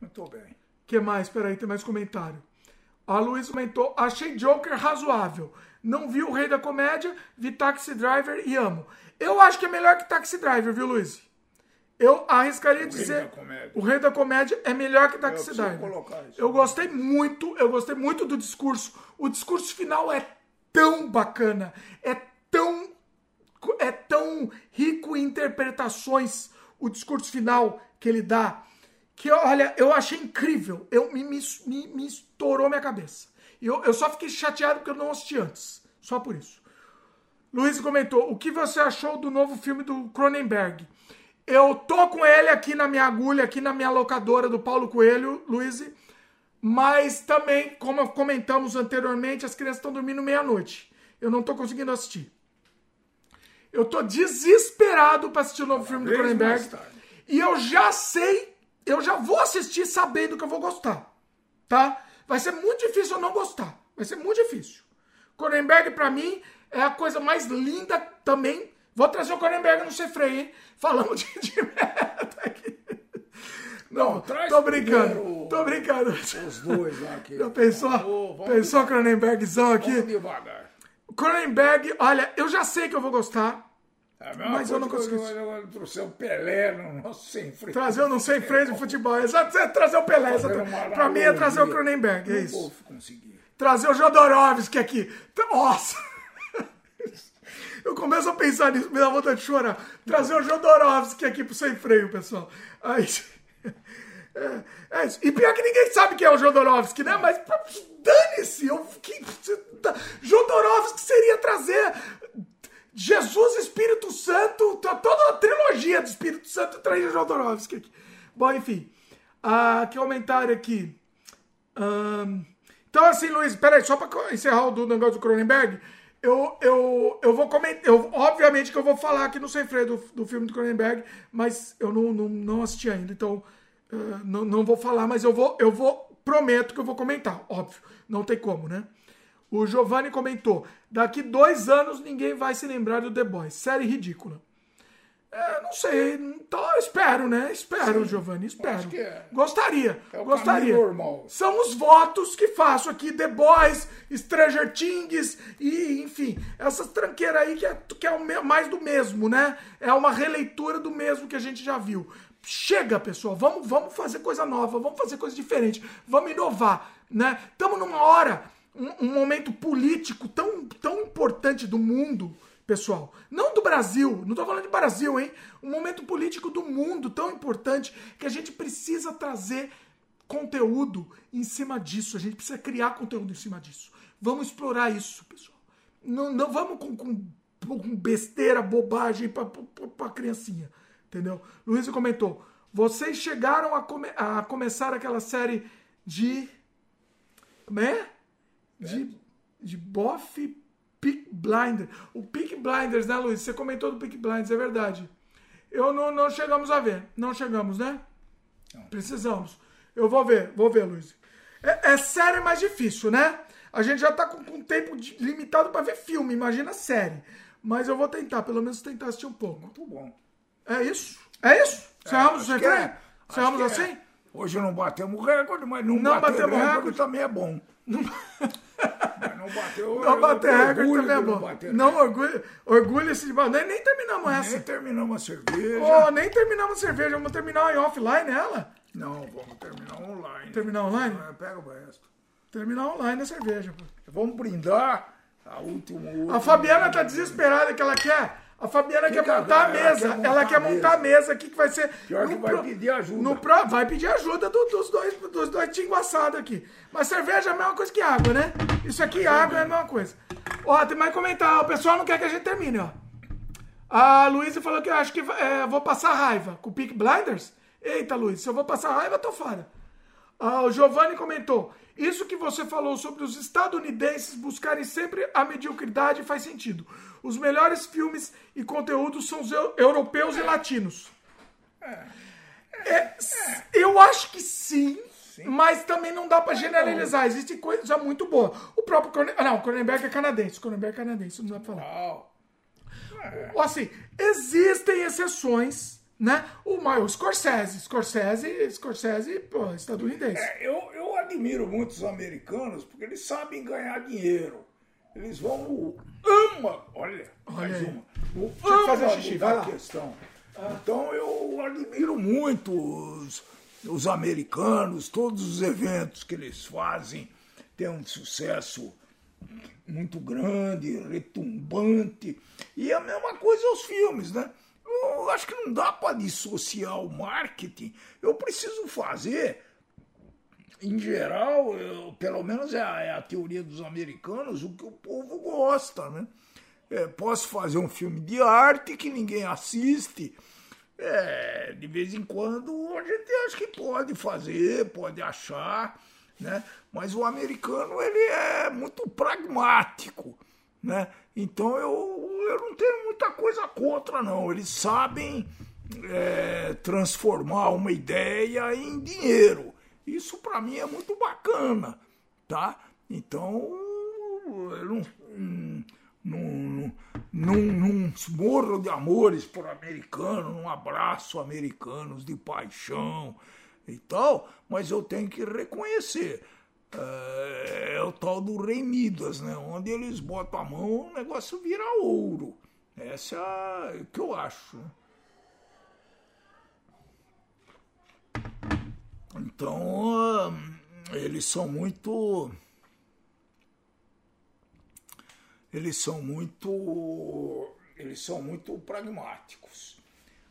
Muito bem. que mais? Peraí, tem mais comentário. A Luiz comentou: achei Joker razoável. Não vi o Rei da Comédia, vi Taxi Driver e amo. Eu acho que é melhor que Taxi Driver, viu, Luiz? Eu arriscaria dizer. da Comédia. O Rei da Comédia é melhor que Eu Taxi preciso Driver. colocar isso. Eu gostei muito, eu gostei muito do discurso. O discurso final é tão bacana, é tão é tão rico em interpretações o discurso final que ele dá que olha eu achei incrível eu me, me, me, me estourou minha cabeça eu, eu só fiquei chateado porque eu não assisti antes só por isso Luiz comentou o que você achou do novo filme do Cronenberg eu tô com ele aqui na minha agulha aqui na minha locadora do Paulo Coelho Luiz mas também como comentamos anteriormente as crianças estão dormindo meia-noite eu não tô conseguindo assistir eu tô desesperado pra assistir o novo filme do Cronenberg. E eu já sei, eu já vou assistir sabendo que eu vou gostar. Tá? Vai ser muito difícil eu não gostar. Vai ser muito difícil. Cronenberg, pra mim, é a coisa mais linda também. Vou trazer o Cronenberg no Sem Freio, hein? Falamos de, de merda aqui. Não, traz tô brincando. Tô brincando. Os dois lá aqui. Já pensou? Ô, vamos pensou o Cronenbergzão aqui? Vamos devagar. Cronenberg, olha, eu já sei que eu vou gostar. É Mas eu não consegui. eu- trouxe o Pelé no nosso sem freio. Trazer o não sei freio de futebol. Exato, é trazer o Pelé. Pra mim é trazer o. Cronenberg, é isso. Trazer o Jodorowsky aqui. Nossa! Eu começo a pensar nisso, me dá vontade de chorar. Trazer o Jodorowsky aqui pro sem freio, pessoal. Aí, (laughs) é, é isso. E pior que ninguém sabe quem é o Jodorowsky, né? Mas dane-se! Eu, que, Jodorowsky seria trazer Jesus, Espírito Santo, to- toda a trilogia do Espírito Santo traz o Jodorowsky aqui. Bom, enfim. Ah, que comentário aqui. Ahn, Então, assim, Luiz, peraí, só pra encerrar o do negócio do Cronenberg, eu, eu, eu vou comentar. Eu, obviamente que eu vou falar aqui no Sem Freio do, do filme do Cronenberg, mas eu não, não, não assisti ainda, então uh, não, não vou falar, mas eu vou, eu vou. Prometo que eu vou comentar, óbvio. Não tem como, né? O Giovanni comentou: daqui dois anos ninguém vai se lembrar do The Boys. Série ridícula. É, não sei. Então, espero, né? Espero, Sim, Giovanni, espero. É. Gostaria. É o gostaria. Normal. São os votos que faço aqui: The Boys, Stranger Things e, enfim, essas tranqueiras aí que é, que é o mais do mesmo, né? É uma releitura do mesmo que a gente já viu. Chega, pessoal, vamos, vamos fazer coisa nova, vamos fazer coisa diferente, vamos inovar, né? Estamos numa hora, um, um momento político tão, tão importante do mundo pessoal. Não do Brasil, não estou falando de Brasil, hein? Um momento político do mundo tão importante que a gente precisa trazer conteúdo em cima disso. A gente precisa criar conteúdo em cima disso. Vamos explorar isso, pessoal. Não, não vamos com, com, com besteira, bobagem para criancinha. Entendeu? Luiz comentou: vocês chegaram a, come, a começar aquela série de. Como é? De, de bofe Peak Blinders. O Peak Blinders, né, Luiz? Você comentou do Peak Blinders, é verdade. Eu não, não chegamos a ver. Não chegamos, né? Não. Precisamos. Eu vou ver, vou ver, Luiz. É, é série mais difícil, né? A gente já tá com, com tempo de, limitado para ver filme, imagina série. Mas eu vou tentar, pelo menos tentar assistir um pouco. Muito bom. É isso? É isso? Encerramos é, é. Encerramos assim? É. Hoje não batemos recorde, mas não, não batemos recorde também é bom. Não... não bateu. (laughs) Não bateu recorde também é bom. Não, orgulho, orgulho-se de. Nem, nem terminamos essa. Nem terminamos a cerveja. Oh, nem terminamos a cerveja. Vamos terminar em offline ela? Não, vamos terminar online. Terminar online? É, pega o resto. Terminar online a cerveja. Pô. Vamos brindar a última. A Fabiana tá desesperada que ela quer a Fabiana que quer montar a mesa. Ela quer montar, ela quer montar a mesa aqui que vai ser. Pior que vai pro, pedir ajuda. No pro, vai pedir ajuda do, dos dois, dos dois tinguaçados aqui. Mas cerveja é a mesma coisa que água, né? Isso aqui, água, é a mesma coisa. Ó, tem mais comentar. O pessoal não quer que a gente termine, ó. A Luísa falou que eu acho que é, vou passar raiva com o Peak Blinders. Eita, Luiz, se eu vou passar raiva, eu tô fora. Ah, o Giovanni comentou. Isso que você falou sobre os estadunidenses buscarem sempre a mediocridade faz sentido. Os melhores filmes e conteúdos são os europeus e latinos. É, é, eu acho que sim, sim, mas também não dá para generalizar. Existem coisas já muito boas. O próprio Cronenberg, ah, não, Cronenberg é canadense. Cronenberg é canadense, não dá pra falar. Assim, existem exceções né? O Miles Scorsese, Scorsese, Scorsese, pô, estadunidense. É, eu, eu admiro muitos americanos porque eles sabem ganhar dinheiro. Eles vão no ama, olha, mais uma. No ama fazer xixi, vai lá. questão. Ah. Então eu admiro muito os, os americanos, todos os eventos que eles fazem têm um sucesso muito grande, retumbante. E a mesma coisa os filmes, né? eu acho que não dá para dissociar o marketing. Eu preciso fazer, em geral, eu, pelo menos é a, é a, teoria dos americanos, o que o povo gosta, né? É, posso fazer um filme de arte que ninguém assiste. É, de vez em quando a gente acha que pode fazer, pode achar, né? Mas o americano ele é muito pragmático, né? Então eu, eu não tenho muita coisa contra, não. Eles sabem é, transformar uma ideia em dinheiro. Isso para mim é muito bacana, tá? Então eu não, não, não, não morro de amores por americano, não abraço americanos de paixão e tal, mas eu tenho que reconhecer é, é o tal do Rei Midas, né? Onde eles botam a mão, o negócio vira ouro. Essa é o que eu acho. Então, eles são muito. Eles são muito. Eles são muito pragmáticos.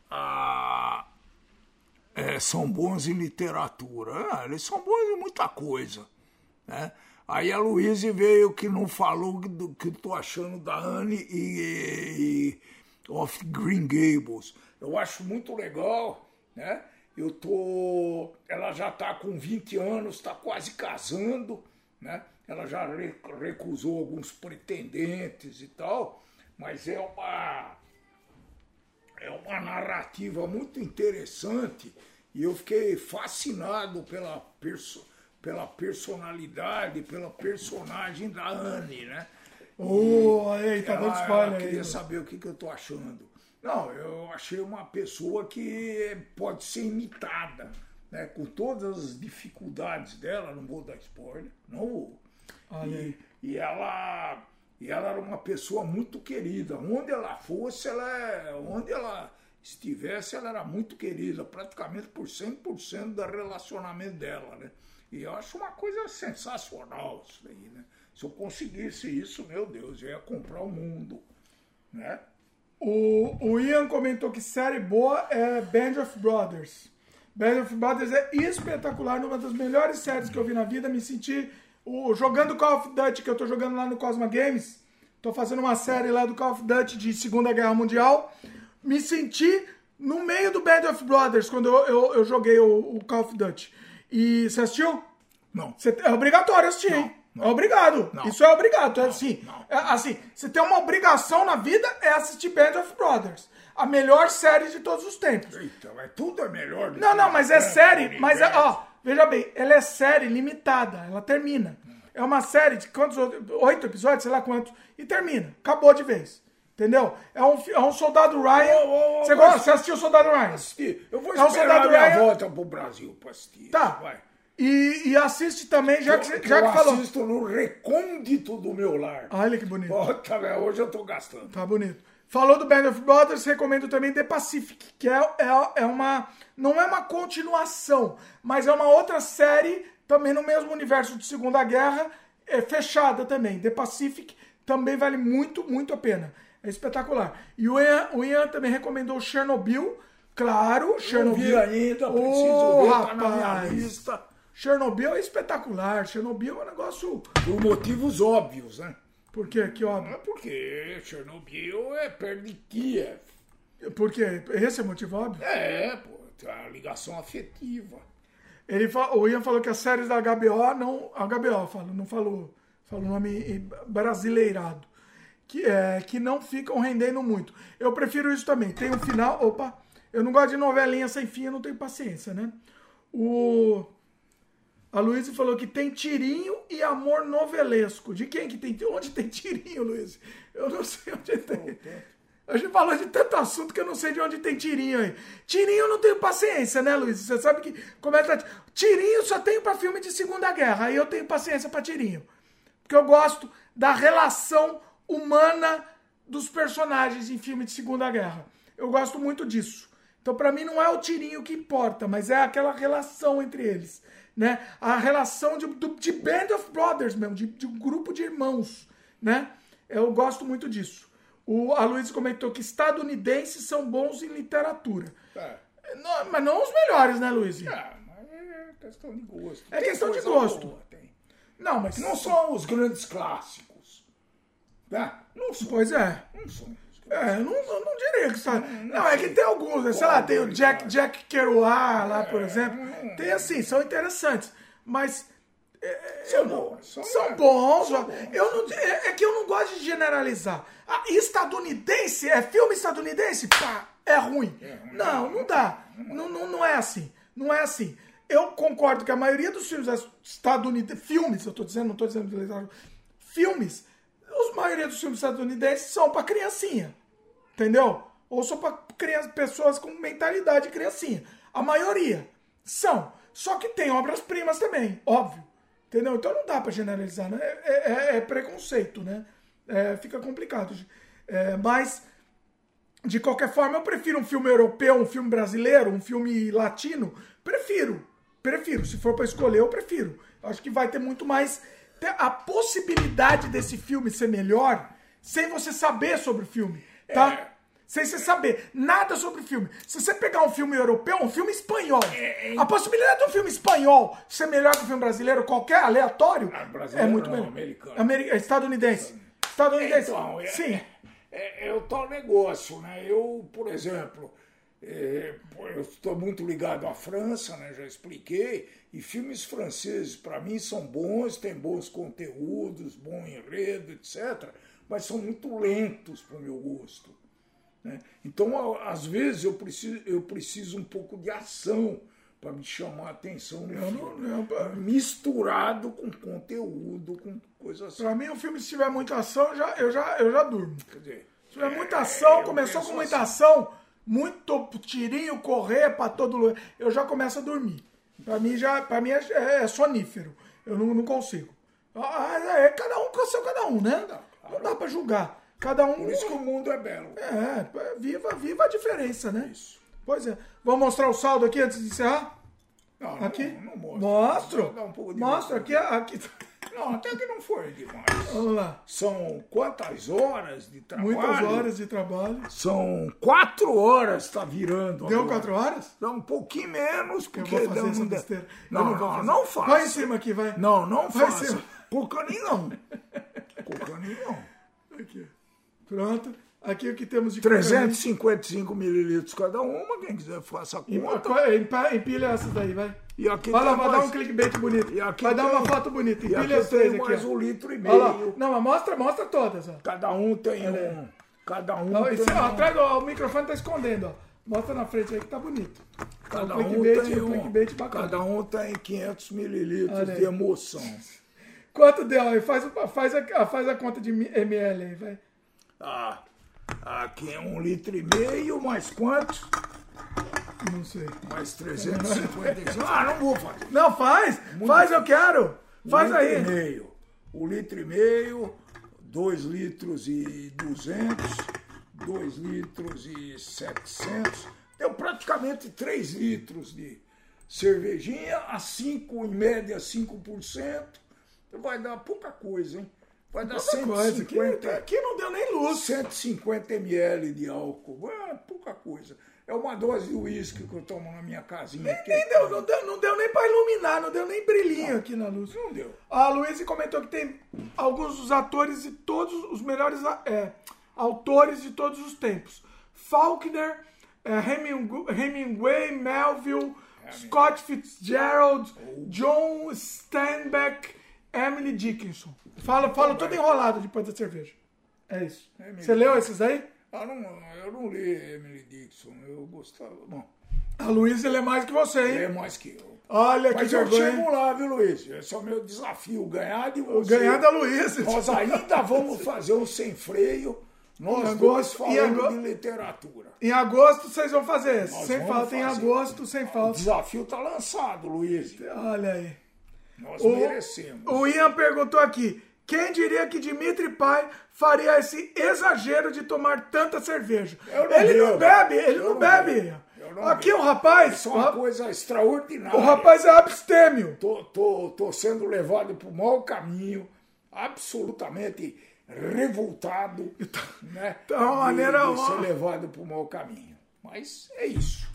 Ah, é, são bons em literatura. Ah, eles são bons em muita coisa. Né? Aí a Luísa veio que não falou do que estou achando da Anne e, e of Green Gables. Eu acho muito legal, né? Eu tô. Ela já está com 20 anos, está quase casando, né? ela já re- recusou alguns pretendentes e tal, mas é uma é uma narrativa muito interessante e eu fiquei fascinado pela, perso pela personalidade, pela personagem da Anne, né? Ô, aí, tá dando ela, spoiler ela aí. queria saber o que, que eu tô achando. Não, eu achei uma pessoa que pode ser imitada, né? Com todas as dificuldades dela, não vou dar spoiler, não vou. Olha. E, e ela e ela era uma pessoa muito querida. Onde ela fosse, ela, onde ela estivesse, ela era muito querida, praticamente por 100% do relacionamento dela, né? E eu acho uma coisa sensacional isso daí, né? Se eu conseguisse isso, meu Deus, eu ia comprar o mundo, né? O, o Ian comentou que série boa é Band of Brothers. Band of Brothers é espetacular, uma das melhores séries que eu vi na vida. Me senti o, jogando Call of Duty, que eu tô jogando lá no Cosma Games. Tô fazendo uma série lá do Call of Duty de Segunda Guerra Mundial. Me senti no meio do Band of Brothers quando eu, eu, eu joguei o, o Call of Duty. E você assistiu? Não. Você- é obrigatório assistir, hein? É obrigado. Não. Isso é obrigado. É assim, não. é assim, você tem uma obrigação na vida é assistir Band of Brothers. A melhor série de todos os tempos. Eita, mas tudo é melhor do Não, não, mas é série. Mas, é, ó, veja bem, ela é série limitada. Ela termina. É uma série de quantos? Oito episódios, sei lá quantos. E termina. Acabou de vez. Entendeu? É um, é um soldado Ryan. Ô, ô, você, gosta? você assistiu o soldado Ryan? Assistir. Eu vou É um esperar soldado a minha Ryan. volta pro Brasil pra assistir. Tá. Vai. E, e assiste também, já que, Eu- já eu que falou. assisto no recôndito do meu lar. Olha que bonito. Velho, hoje eu tô gastando. Tá bonito. Falou do Band of Brothers, recomendo também The Pacific, que é, é, é uma. Não é uma continuação, mas é uma outra série, também no mesmo universo de Segunda Guerra, é fechada também. The Pacific também vale muito, muito a pena. É espetacular. E o Ian, o Ian também recomendou Chernobyl. Claro, Chernobyl. vi ainda, preciso Ô, ver, tá na minha rapaz. lista. Chernobyl é espetacular. Chernobyl é um negócio. Por motivos óbvios, né? Por quê? Que óbvio. é porque Chernobyl é perto de Kiev. Por quê? Esse é o motivo óbvio? É, pô, tem uma ligação afetiva. Ele fa- o Ian falou que as séries da HBO não. A HBO fala, não falou. Falou o nome brasileirado. Que, é, que não ficam rendendo muito. Eu prefiro isso também. Tem um final. Opa! Eu não gosto de novelinha sem fim, eu não tenho paciência, né? O. A Luísa falou que tem tirinho e amor novelesco. De quem que tem? Onde tem tirinho, Luísa? Eu não sei onde tem. A gente falou de tanto assunto que eu não sei de onde tem tirinho aí. Tirinho eu não tenho paciência, né, Luiz? Você sabe que. Como é? Tirinho só tenho pra filme de Segunda Guerra. Aí eu tenho paciência pra tirinho. Porque eu gosto da relação humana dos personagens em filme de Segunda Guerra. Eu gosto muito disso. Então, pra mim, não é o tirinho que importa, mas é aquela relação entre eles. Né? A relação de, de Band of Brothers mesmo, de, de um grupo de irmãos. Né? Eu gosto muito disso. O, a Luiz comentou que estadunidenses são bons em literatura. É, Não, mas não os melhores, né, Luiz? é, mas é questão de gosto. É Tem questão de gosto. boa. Não, mas Não são os grandes clássicos. Né? Não são. Pois é. Não são. É, eu não, eu não diria que está. Não, é que tem alguns, né? sei lá, tem o Jack, Jack Kerouac lá, por exemplo. Tem assim, são interessantes. Mas São bons. são bons. ó. Eu não, é, é que eu não gosto de generalizar. Ah, estadunidense, é filme estadunidense? Pá, é ruim. Não, não dá. Não, não, não é assim. Não é assim. Eu concordo que a maioria dos filmes estadunidenses, filmes, eu tô dizendo, não tô dizendo filmes, a maioria dos filmes estadunidenses são para criancinha. Entendeu? Ou são para pessoas com mentalidade de criancinha. A maioria são. Só que tem obras-primas também, óbvio. Entendeu? Então não dá para generalizar, né? É, é- é preconceito, né? É, fica complicado. É, mas, de qualquer forma, eu prefiro um filme europeu, um filme brasileiro, um filme latino. Prefiro. Prefiro. Se for para escolher, eu prefiro. Acho que vai ter muito mais. A possibilidade desse filme ser melhor sem você saber sobre o filme, tá? É. Sem você saber nada sobre o filme. Se você pegar um filme europeu, um filme espanhol, a possibilidade de um filme espanhol ser melhor que um filme brasileiro, qualquer aleatório, Ah, é muito não, melhor. americano. Ameri- é estadunidense. Estadunidense. Então, é, Sim. É, é o tal negócio, né? Eu, por exemplo, é, eu estou muito ligado à França, né, já expliquei, e filmes franceses, para mim, são bons, têm bons conteúdos, bom enredo, etc., mas são muito lentos para o meu gosto. Né? Então, às vezes, eu preciso, eu preciso um pouco de ação para me chamar a atenção no Eu filme. não- eu- Misturado com conteúdo, com coisa assim. Pra mim, o filme, se tiver muita ação, eu já, eu já, eu já durmo. Quer dizer, Se tiver muita ação, começou com muita assim. ação, muito tirinho, correr pra todo lugar, eu já começo a dormir. Pra mim, já, pra mim é, é sonífero. Eu não, não consigo. Ah, é cada um com seu cada um, né? Não dá pra julgar. Cada um. Por isso que o mundo é belo. É, viva, viva a diferença, né? Isso. Pois é. Vamos mostrar o saldo aqui antes de encerrar? Não, não- Aqui? Não, mostro. Mostro. Dá um Mostro aqui, aqui. (laughs) Não, até que não foi demais. Vamos lá. São quantas horas de trabalho? Muitas horas de trabalho. São quatro horas, está virando. Deu agora. quatro horas? Dá um pouquinho menos, Eu porque vou fazer essa não, besteira. não, Eu não, não, não faça. Vai em cima aqui, vai. Não, não Vai em faça. cima. Cocaninho não. Cocaninho não. Aqui. Pronto. Aqui o que temos de 355 mililitros cada uma, quem quiser faça conta. Empa- Empilha essas daí, vai. E aqui Vai lá, vai mais- dar um clickbait bonito. E aqui Vai dar tem- uma foto bonita. Empilha as três aqui. mais ó. um litro e Olha lá. meio. Não, mas mostra, mostra todas, ó. Cada um tem um. Cada um Ó, tem ó, um. atrás, ó, o microfone tá escondendo, ó. Mostra na frente aí que tá bonito. Cada o um clickbait, tem um. bacana. Cada um tem 500 mililitros Olha de emoção. (laughs) Quanto deu aí? Faz, faz, a, faz a conta de ml aí, vai. Ah, aqui é um litro e meio, mais quantos? Não sei. Mais 355. Ah, não vou fazer. Não, faz! Faz, eu quero! Faz um litro aí! e meio. Um litro e meio, dois litros e duzentos, dois litros e setecentos. Deu praticamente três litros de cervejinha, a cinco, em média 5%. Vai dar pouca coisa, hein? Vai dar Outra coisa, aqui, 150, aqui não deu nem luz. 150 ml de álcool. É pouca coisa. É uma dose de uísque que eu tomo na minha casinha. Nem, nem deu, não, deu, não deu nem pra iluminar, não deu nem brilhinho aqui na luz. Não deu. A Luísa comentou que tem alguns dos atores de todos os melhores é, autores de todos os tempos. Faulkner, é, Hemingway, Hemingway, Melville, Scott Fitzgerald, John Steinbeck, Emily Dickinson. Fala, fala tudo enrolado depois da cerveja. É isso. Emily Você leu esses aí? Ah, não, eu não li Emily Dixon. Eu gostava. Bom, A Luísa lê mais que você, é hein? mais que eu. Olha que Mas eu vergonha. chego lá, viu, Luiz? Esse é o meu desafio, ganhar de você. Ganhar da Luísa. Nós ainda vamos fazer um sem freio, nós Em agosto- falando agosto- de literatura. Em agosto vocês vão fazer. Nós Sem falta, em agosto, sem O falta. desafio está lançado, Luiz. Olha aí. Nós O, merecemos. o Ian perguntou aqui: quem diria que Dimitri Pai faria esse exagero de tomar tanta cerveja? Não ele não bebo. bebe, ele não não bebe. não Aqui o rapaz, Isso é uma coisa extraordinária. o rapaz é abstêmio. Tô, tô, tô sendo levado para o mau caminho, absolutamente revoltado. Né, Tá uma de- maneira de, ó. ser levado para o mau caminho. Mas é isso.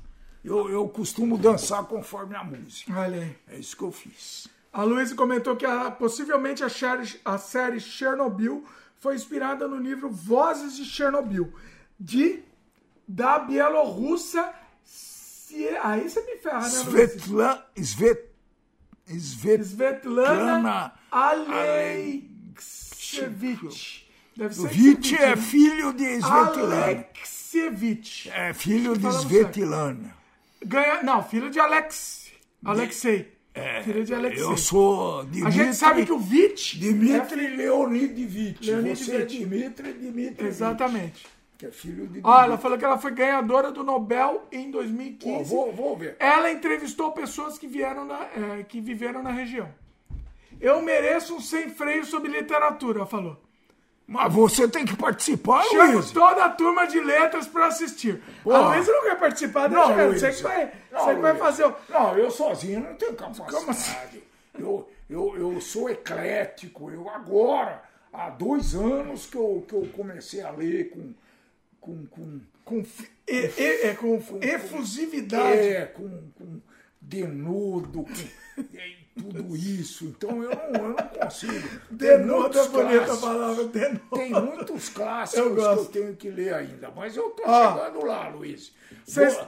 Eu, eu costumo dançar conforme a música. Olha aí. É isso que eu fiz. A Luísa comentou que a- possivelmente a série, a série Chernobyl foi inspirada no livro Vozes de Chernobyl, de da Bielorrússia. Sie- Aí você me ferra, né? Svetlan, Svet, Svet, Svetlana Alexievich. Deve ser Alexievich, é filho de Svetlana. Alexievich. É filho de Svetlana. Ganha, não, filho de Alex. Alexei. Filho de Alexei. É, Eu sou Dimitri, A gente sabe que o Vich. é Dimitri Leonidovich. Leonidovich. Você é Dimitri Dimitri. Exatamente. Que é filho de Ó, ela falou que ela foi ganhadora do Nobel em Ó, 2015. vou, vou ver. Ela entrevistou pessoas que vieram na, é, que viveram na região. Eu mereço um sem freio sobre literatura, ela falou. Mas você tem que participar, Chamo Luiz. toda a turma de letras para assistir. A Luísa não quer participar, Não, deixa ela. Luiz. Você que vai, Não, você que vai Luiz. fazer o... Não, eu sozinho não tenho capacidade. Como assim? Eu, eu, eu sou eclético. Eu agora, há dois anos que eu, que eu comecei a ler com... com, com Com, e- e- é, com efusividade. é, com, com denudo, com, (laughs) tudo isso. Então eu não, eu não consigo. (laughs) Tem Denoda muitos bonita a clássicos. palavra, denoda. Tem muitos clássicos Eu que eu tenho que ler ainda, mas eu tô Ó. chegando lá, Luiz. Cês-.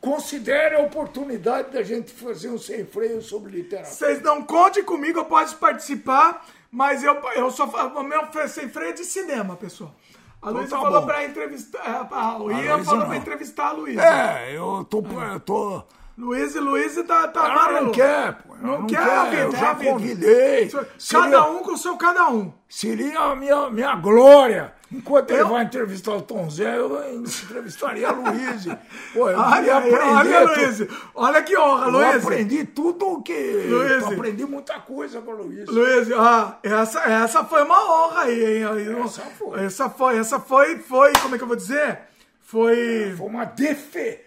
Considere a oportunidade da gente fazer um sem freio sobre literatura. Vocês não contem comigo, eu posso participar, mas eu, eu só falo, o meu sem freio é de cinema, pessoal. A Luísa tá falou pra entrevistar. é, a- Ian falou pra entrevistar a Luísa. É, eu tô. Eu tô Luiz e Luiz tá, tá amarelo. não quer, pô. Não, Não, quer, quer, vida, eu já vida. convidei. Cada Seria, um com o seu cada um. seria a minha, minha glória. Enquanto ele Eu- vai entrevistar o Tom Zé, eu entrevistaria a Luiz. (laughs) Pô, eu Olha, aí, aprender. olha, Luiz. Olha que honra, Eu Luiz. aprendi tudo o que. Luiz. Eu aprendi muita coisa com o Luiz. Luiz, ah, essa, essa foi uma honra aí, hein? Essa foi. Essa foi, essa foi, foi, como é que eu vou dizer? Foi Foi uma defe.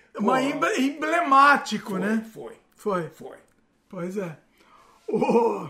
Emble- emblemático, foi, né? Foi, Foi. foi. Pois é. O-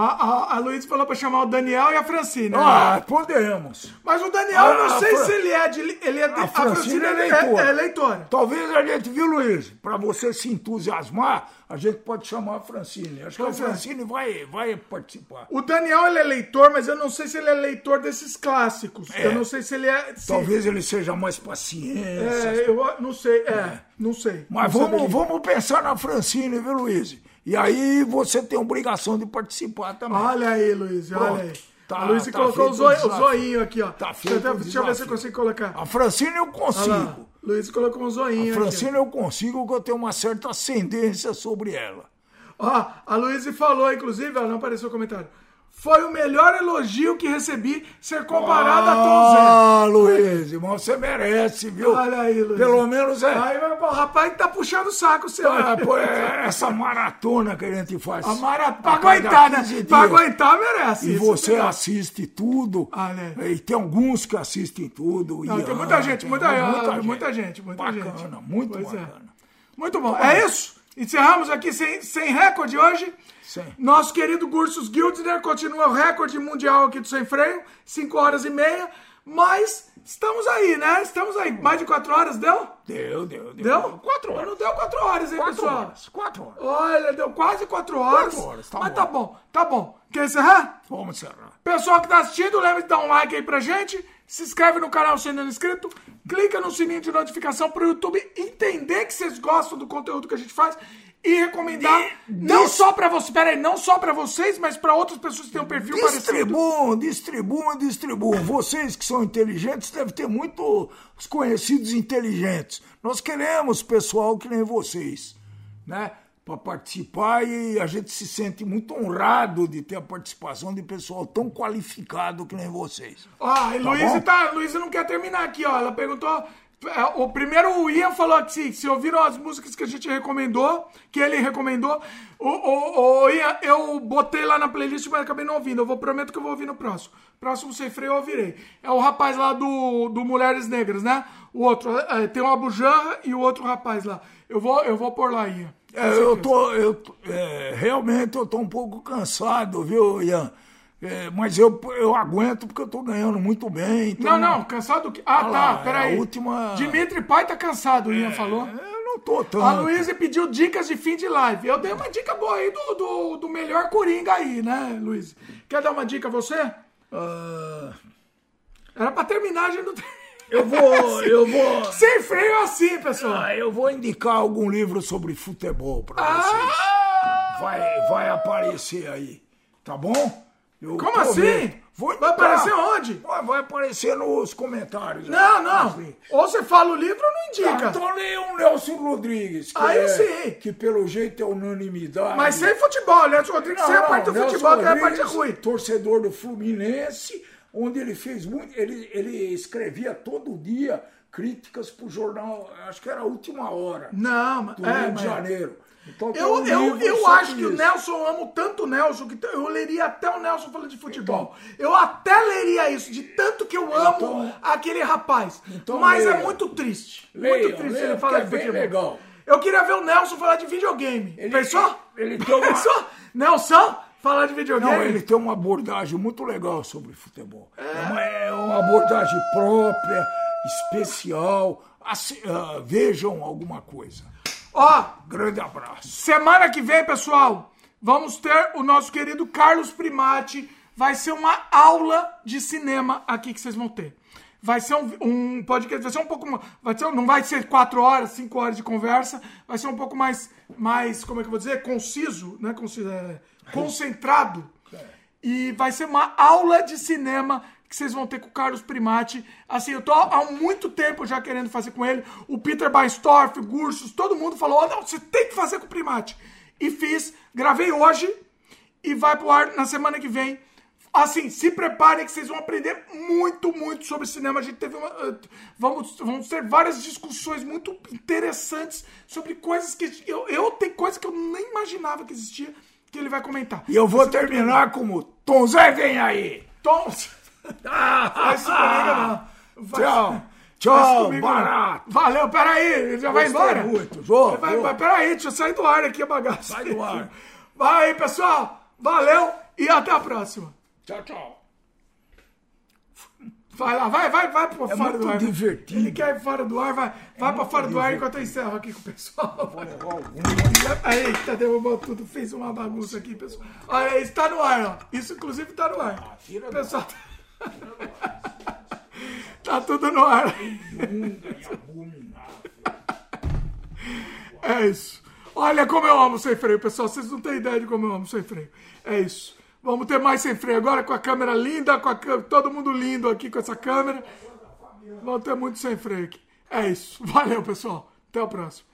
a, a, a Luiz falou pra chamar o Daniel e a Francine. né? Ah, podemos. Mas o Daniel, eu a não sei se ele é de. Ele é de, A Francine é é, leitora. é leitora. Talvez a gente, viu, Luiz? Para você se entusiasmar, a gente pode chamar a Francine. Acho Pois que é. a Francine vai, vai participar. O Daniel, ele é leitor, mas eu não sei se ele é leitor desses clássicos. Eu não sei se ele é. se- Talvez ele seja mais paciente. É, eu não sei. É, não sei. Mas Não vamos, saberia. vamos pensar na Francine, viu, Luiz? E aí você tem obrigação de participar também. Olha aí, Luiz, olha Pronto. aí. Tá- a Luiz tá colocou o, zoi- zoinho aqui, ó. Tá deixa feito eu, o deixa eu ver se eu consigo colocar. A Francine eu Olha lá. consigo. Luiz colocou um zoinho aqui. Francine eu consigo, que eu tenho uma certa ascendência sobre ela. Ó, a Luísa falou, inclusive, ela não apareceu o comentário. Foi o melhor elogio que recebi ser comparado a Tom Zé. Ah, Luiz, irmão, você merece, viu? Olha aí, Luiz. Pelo menos é. Aí, o rapaz tá puxando o saco seu. Ah, pô, é essa maratona que a gente faz. A mara... Pra aguentar, né? 15 Pra aguentar, merece. E Isso você é assiste tudo. Ah, né? E tem alguns que assistem tudo. Não, Ian, tem muita gente, tem muita, muita, muita gente. Muita bacana, gente. muito Pois é. bacana. Muito bom. É isso. Encerramos aqui sem, sem recorde hoje. Sim. Nosso querido Gursus Gildner continua o recorde mundial aqui do Sem Freio, 5 horas e meia. Mas estamos aí, né? Estamos aí. Mais de 4 horas, deu? Deu, deu, deu. Deu? Quatro horas. Não deu 4 horas, hein, Quatro pessoal? horas. Quatro horas. Olha, deu quase 4 horas. Quatro horas, tá mas bom. tá bom, tá bom. Quer encerrar? Vamos encerrar. Pessoal que tá assistindo, lembre de dar um like aí pra gente. Se inscreve no canal se ainda não é inscrito. Clica no sininho de notificação pro YouTube entender que vocês gostam do conteúdo que a gente faz e recomendar não dis- só pra vocês, pera aí, não só pra vocês, mas pra outras pessoas que têm um perfil parecido. Distribuam, distribuam, distribuam. Vocês que são inteligentes devem ter muitos conhecidos inteligentes. Nós queremos pessoal que nem vocês, né? Para participar e a gente se sente muito honrado de ter a participação de pessoal tão qualificado que nem vocês. Ó, e Luísa bom? tá, Luísa não quer terminar aqui, ó. Ela perguntou. É, O primeiro o Ian falou que se, ouviram as músicas que a gente recomendou, que ele recomendou. O, o, o Ian, eu botei lá na playlist, mas acabei não ouvindo. Eu vou, prometo que eu vou ouvir no próximo. Próximo sem freio eu ouvirei. É o rapaz lá do, do Mulheres Negras, né? O outro. é, tem o Abu Janra e o outro rapaz lá. Eu vou, eu vou pôr lá, Ian. É, eu tô, eu, é, realmente eu tô um pouco cansado, viu, Ian? É, mas eu, eu aguento porque eu tô ganhando muito bem. Então, Não, não, cansado do quê? Ah, Olha tá, lá, peraí. a última- Dimitri Pai tá cansado, o Ian falou. Eu não tô tanto. A Luísa pediu dicas de fim de live. Eu dei uma dica boa aí do, do, do melhor Coringa aí, né, Luiz? Quer dar uma dica você? Ah, Era pra terminar, a gente não eu vou, (laughs) eu vou, Sem freio é assim, pessoal. ah, eu vou indicar algum livro sobre futebol para vocês. Ah! Vai, vai aparecer aí, tá bom? Eu Como assim? prometo. Vou Vai aparecer onde? Vai, aparecer nos comentários. Não, não. Ou você fala o livro ou não Ah, indica. Então leia o Nelson Rodrigues, que, Aí é- sim. que pelo jeito é unanimidade. Mas sem futebol, né? Rodrigues, sem a parte do Nelson futebol, que é a parte Rodrigues, ruim. Torcedor do Fluminense, onde ele fez muito. Ele, ele escrevia todo dia críticas pro jornal, acho que era a última hora Não, mas. do É, Rio de. Janeiro. Então, Eu, eu, eu acho que o isso. Nelson, eu amo tanto o Nelson, que eu leria até o Nelson falando de futebol. Eu até leria isso, de tanto que eu amo Então- aquele rapaz. Então Mas é leia. muito triste. Leia, muito triste leia, ele falar de é futebol. legal. Eu queria ver o Nelson falar de videogame. Pensou? ele tem uma- Pensou? Nelson falar de videogame? Não, ele tem uma abordagem muito legal sobre futebol. É, uma, é uma abordagem própria, especial. Assi- ah, vejam alguma coisa. Ó, Grande abraço. Semana que vem, pessoal, vamos ter o nosso querido Carlos Primati. Vai ser uma aula de cinema aqui que vocês vão ter. Vai ser um, um podcast, vai ser um pouco. Vai ser, não vai ser quatro horas, cinco horas de conversa, vai ser um pouco mais, mais como é que eu vou dizer? Conciso, né? Conciso, é, concentrado. E vai ser uma aula de cinema que vocês vão ter com o Carlos Primati. Assim, eu tô há muito tempo já querendo fazer com ele. O Peter Bainstorff, o Gursus, todo mundo falou: oh, não, você tem que fazer com o Primati. E fiz, gravei hoje e vai pro ar na semana que vem. Assim, se preparem que vocês vão aprender muito, muito sobre cinema. A gente teve uma. Uh, vamos, vamos ter várias discussões muito interessantes sobre coisas que. Eu, eu tenho coisas que eu nem imaginava que existia, que ele vai comentar. E eu vou Você terminar como Tom Zé vem aí! Tom. Ah, faz isso comigo, não. (laughs) Faz... Tchau! Tchau, barato! Valeu, peraí, ele já vai embora? muito, vou, vai. Vai, peraí, deixa eu sair do ar aqui a bagaça. Sai do ar. (laughs) Vai aí, pessoal, valeu e até a próxima. Tchau, tchau. Vai lá, vai, vai, vai pra é fora do ar. divertido. Ele quer ir fora do ar, vai, vai é pra fora do ar enquanto eu encerro aqui com o pessoal. (laughs) Eita, derrubou tudo, fez uma bagunça aqui, pessoal. Olha, está no ar, ó. Isso, inclusive, tá no ar. Ah, pessoal, tá... (laughs) tá tudo no ar. É isso. Olha como eu amo sem freio, pessoal. Vocês não têm ideia de como eu amo sem freio. É isso. Vamos ter mais sem freio agora com a câmera linda, com a, todo mundo lindo aqui com essa câmera. Vamos ter muito sem freio aqui. É isso. Valeu, pessoal. Até o próximo.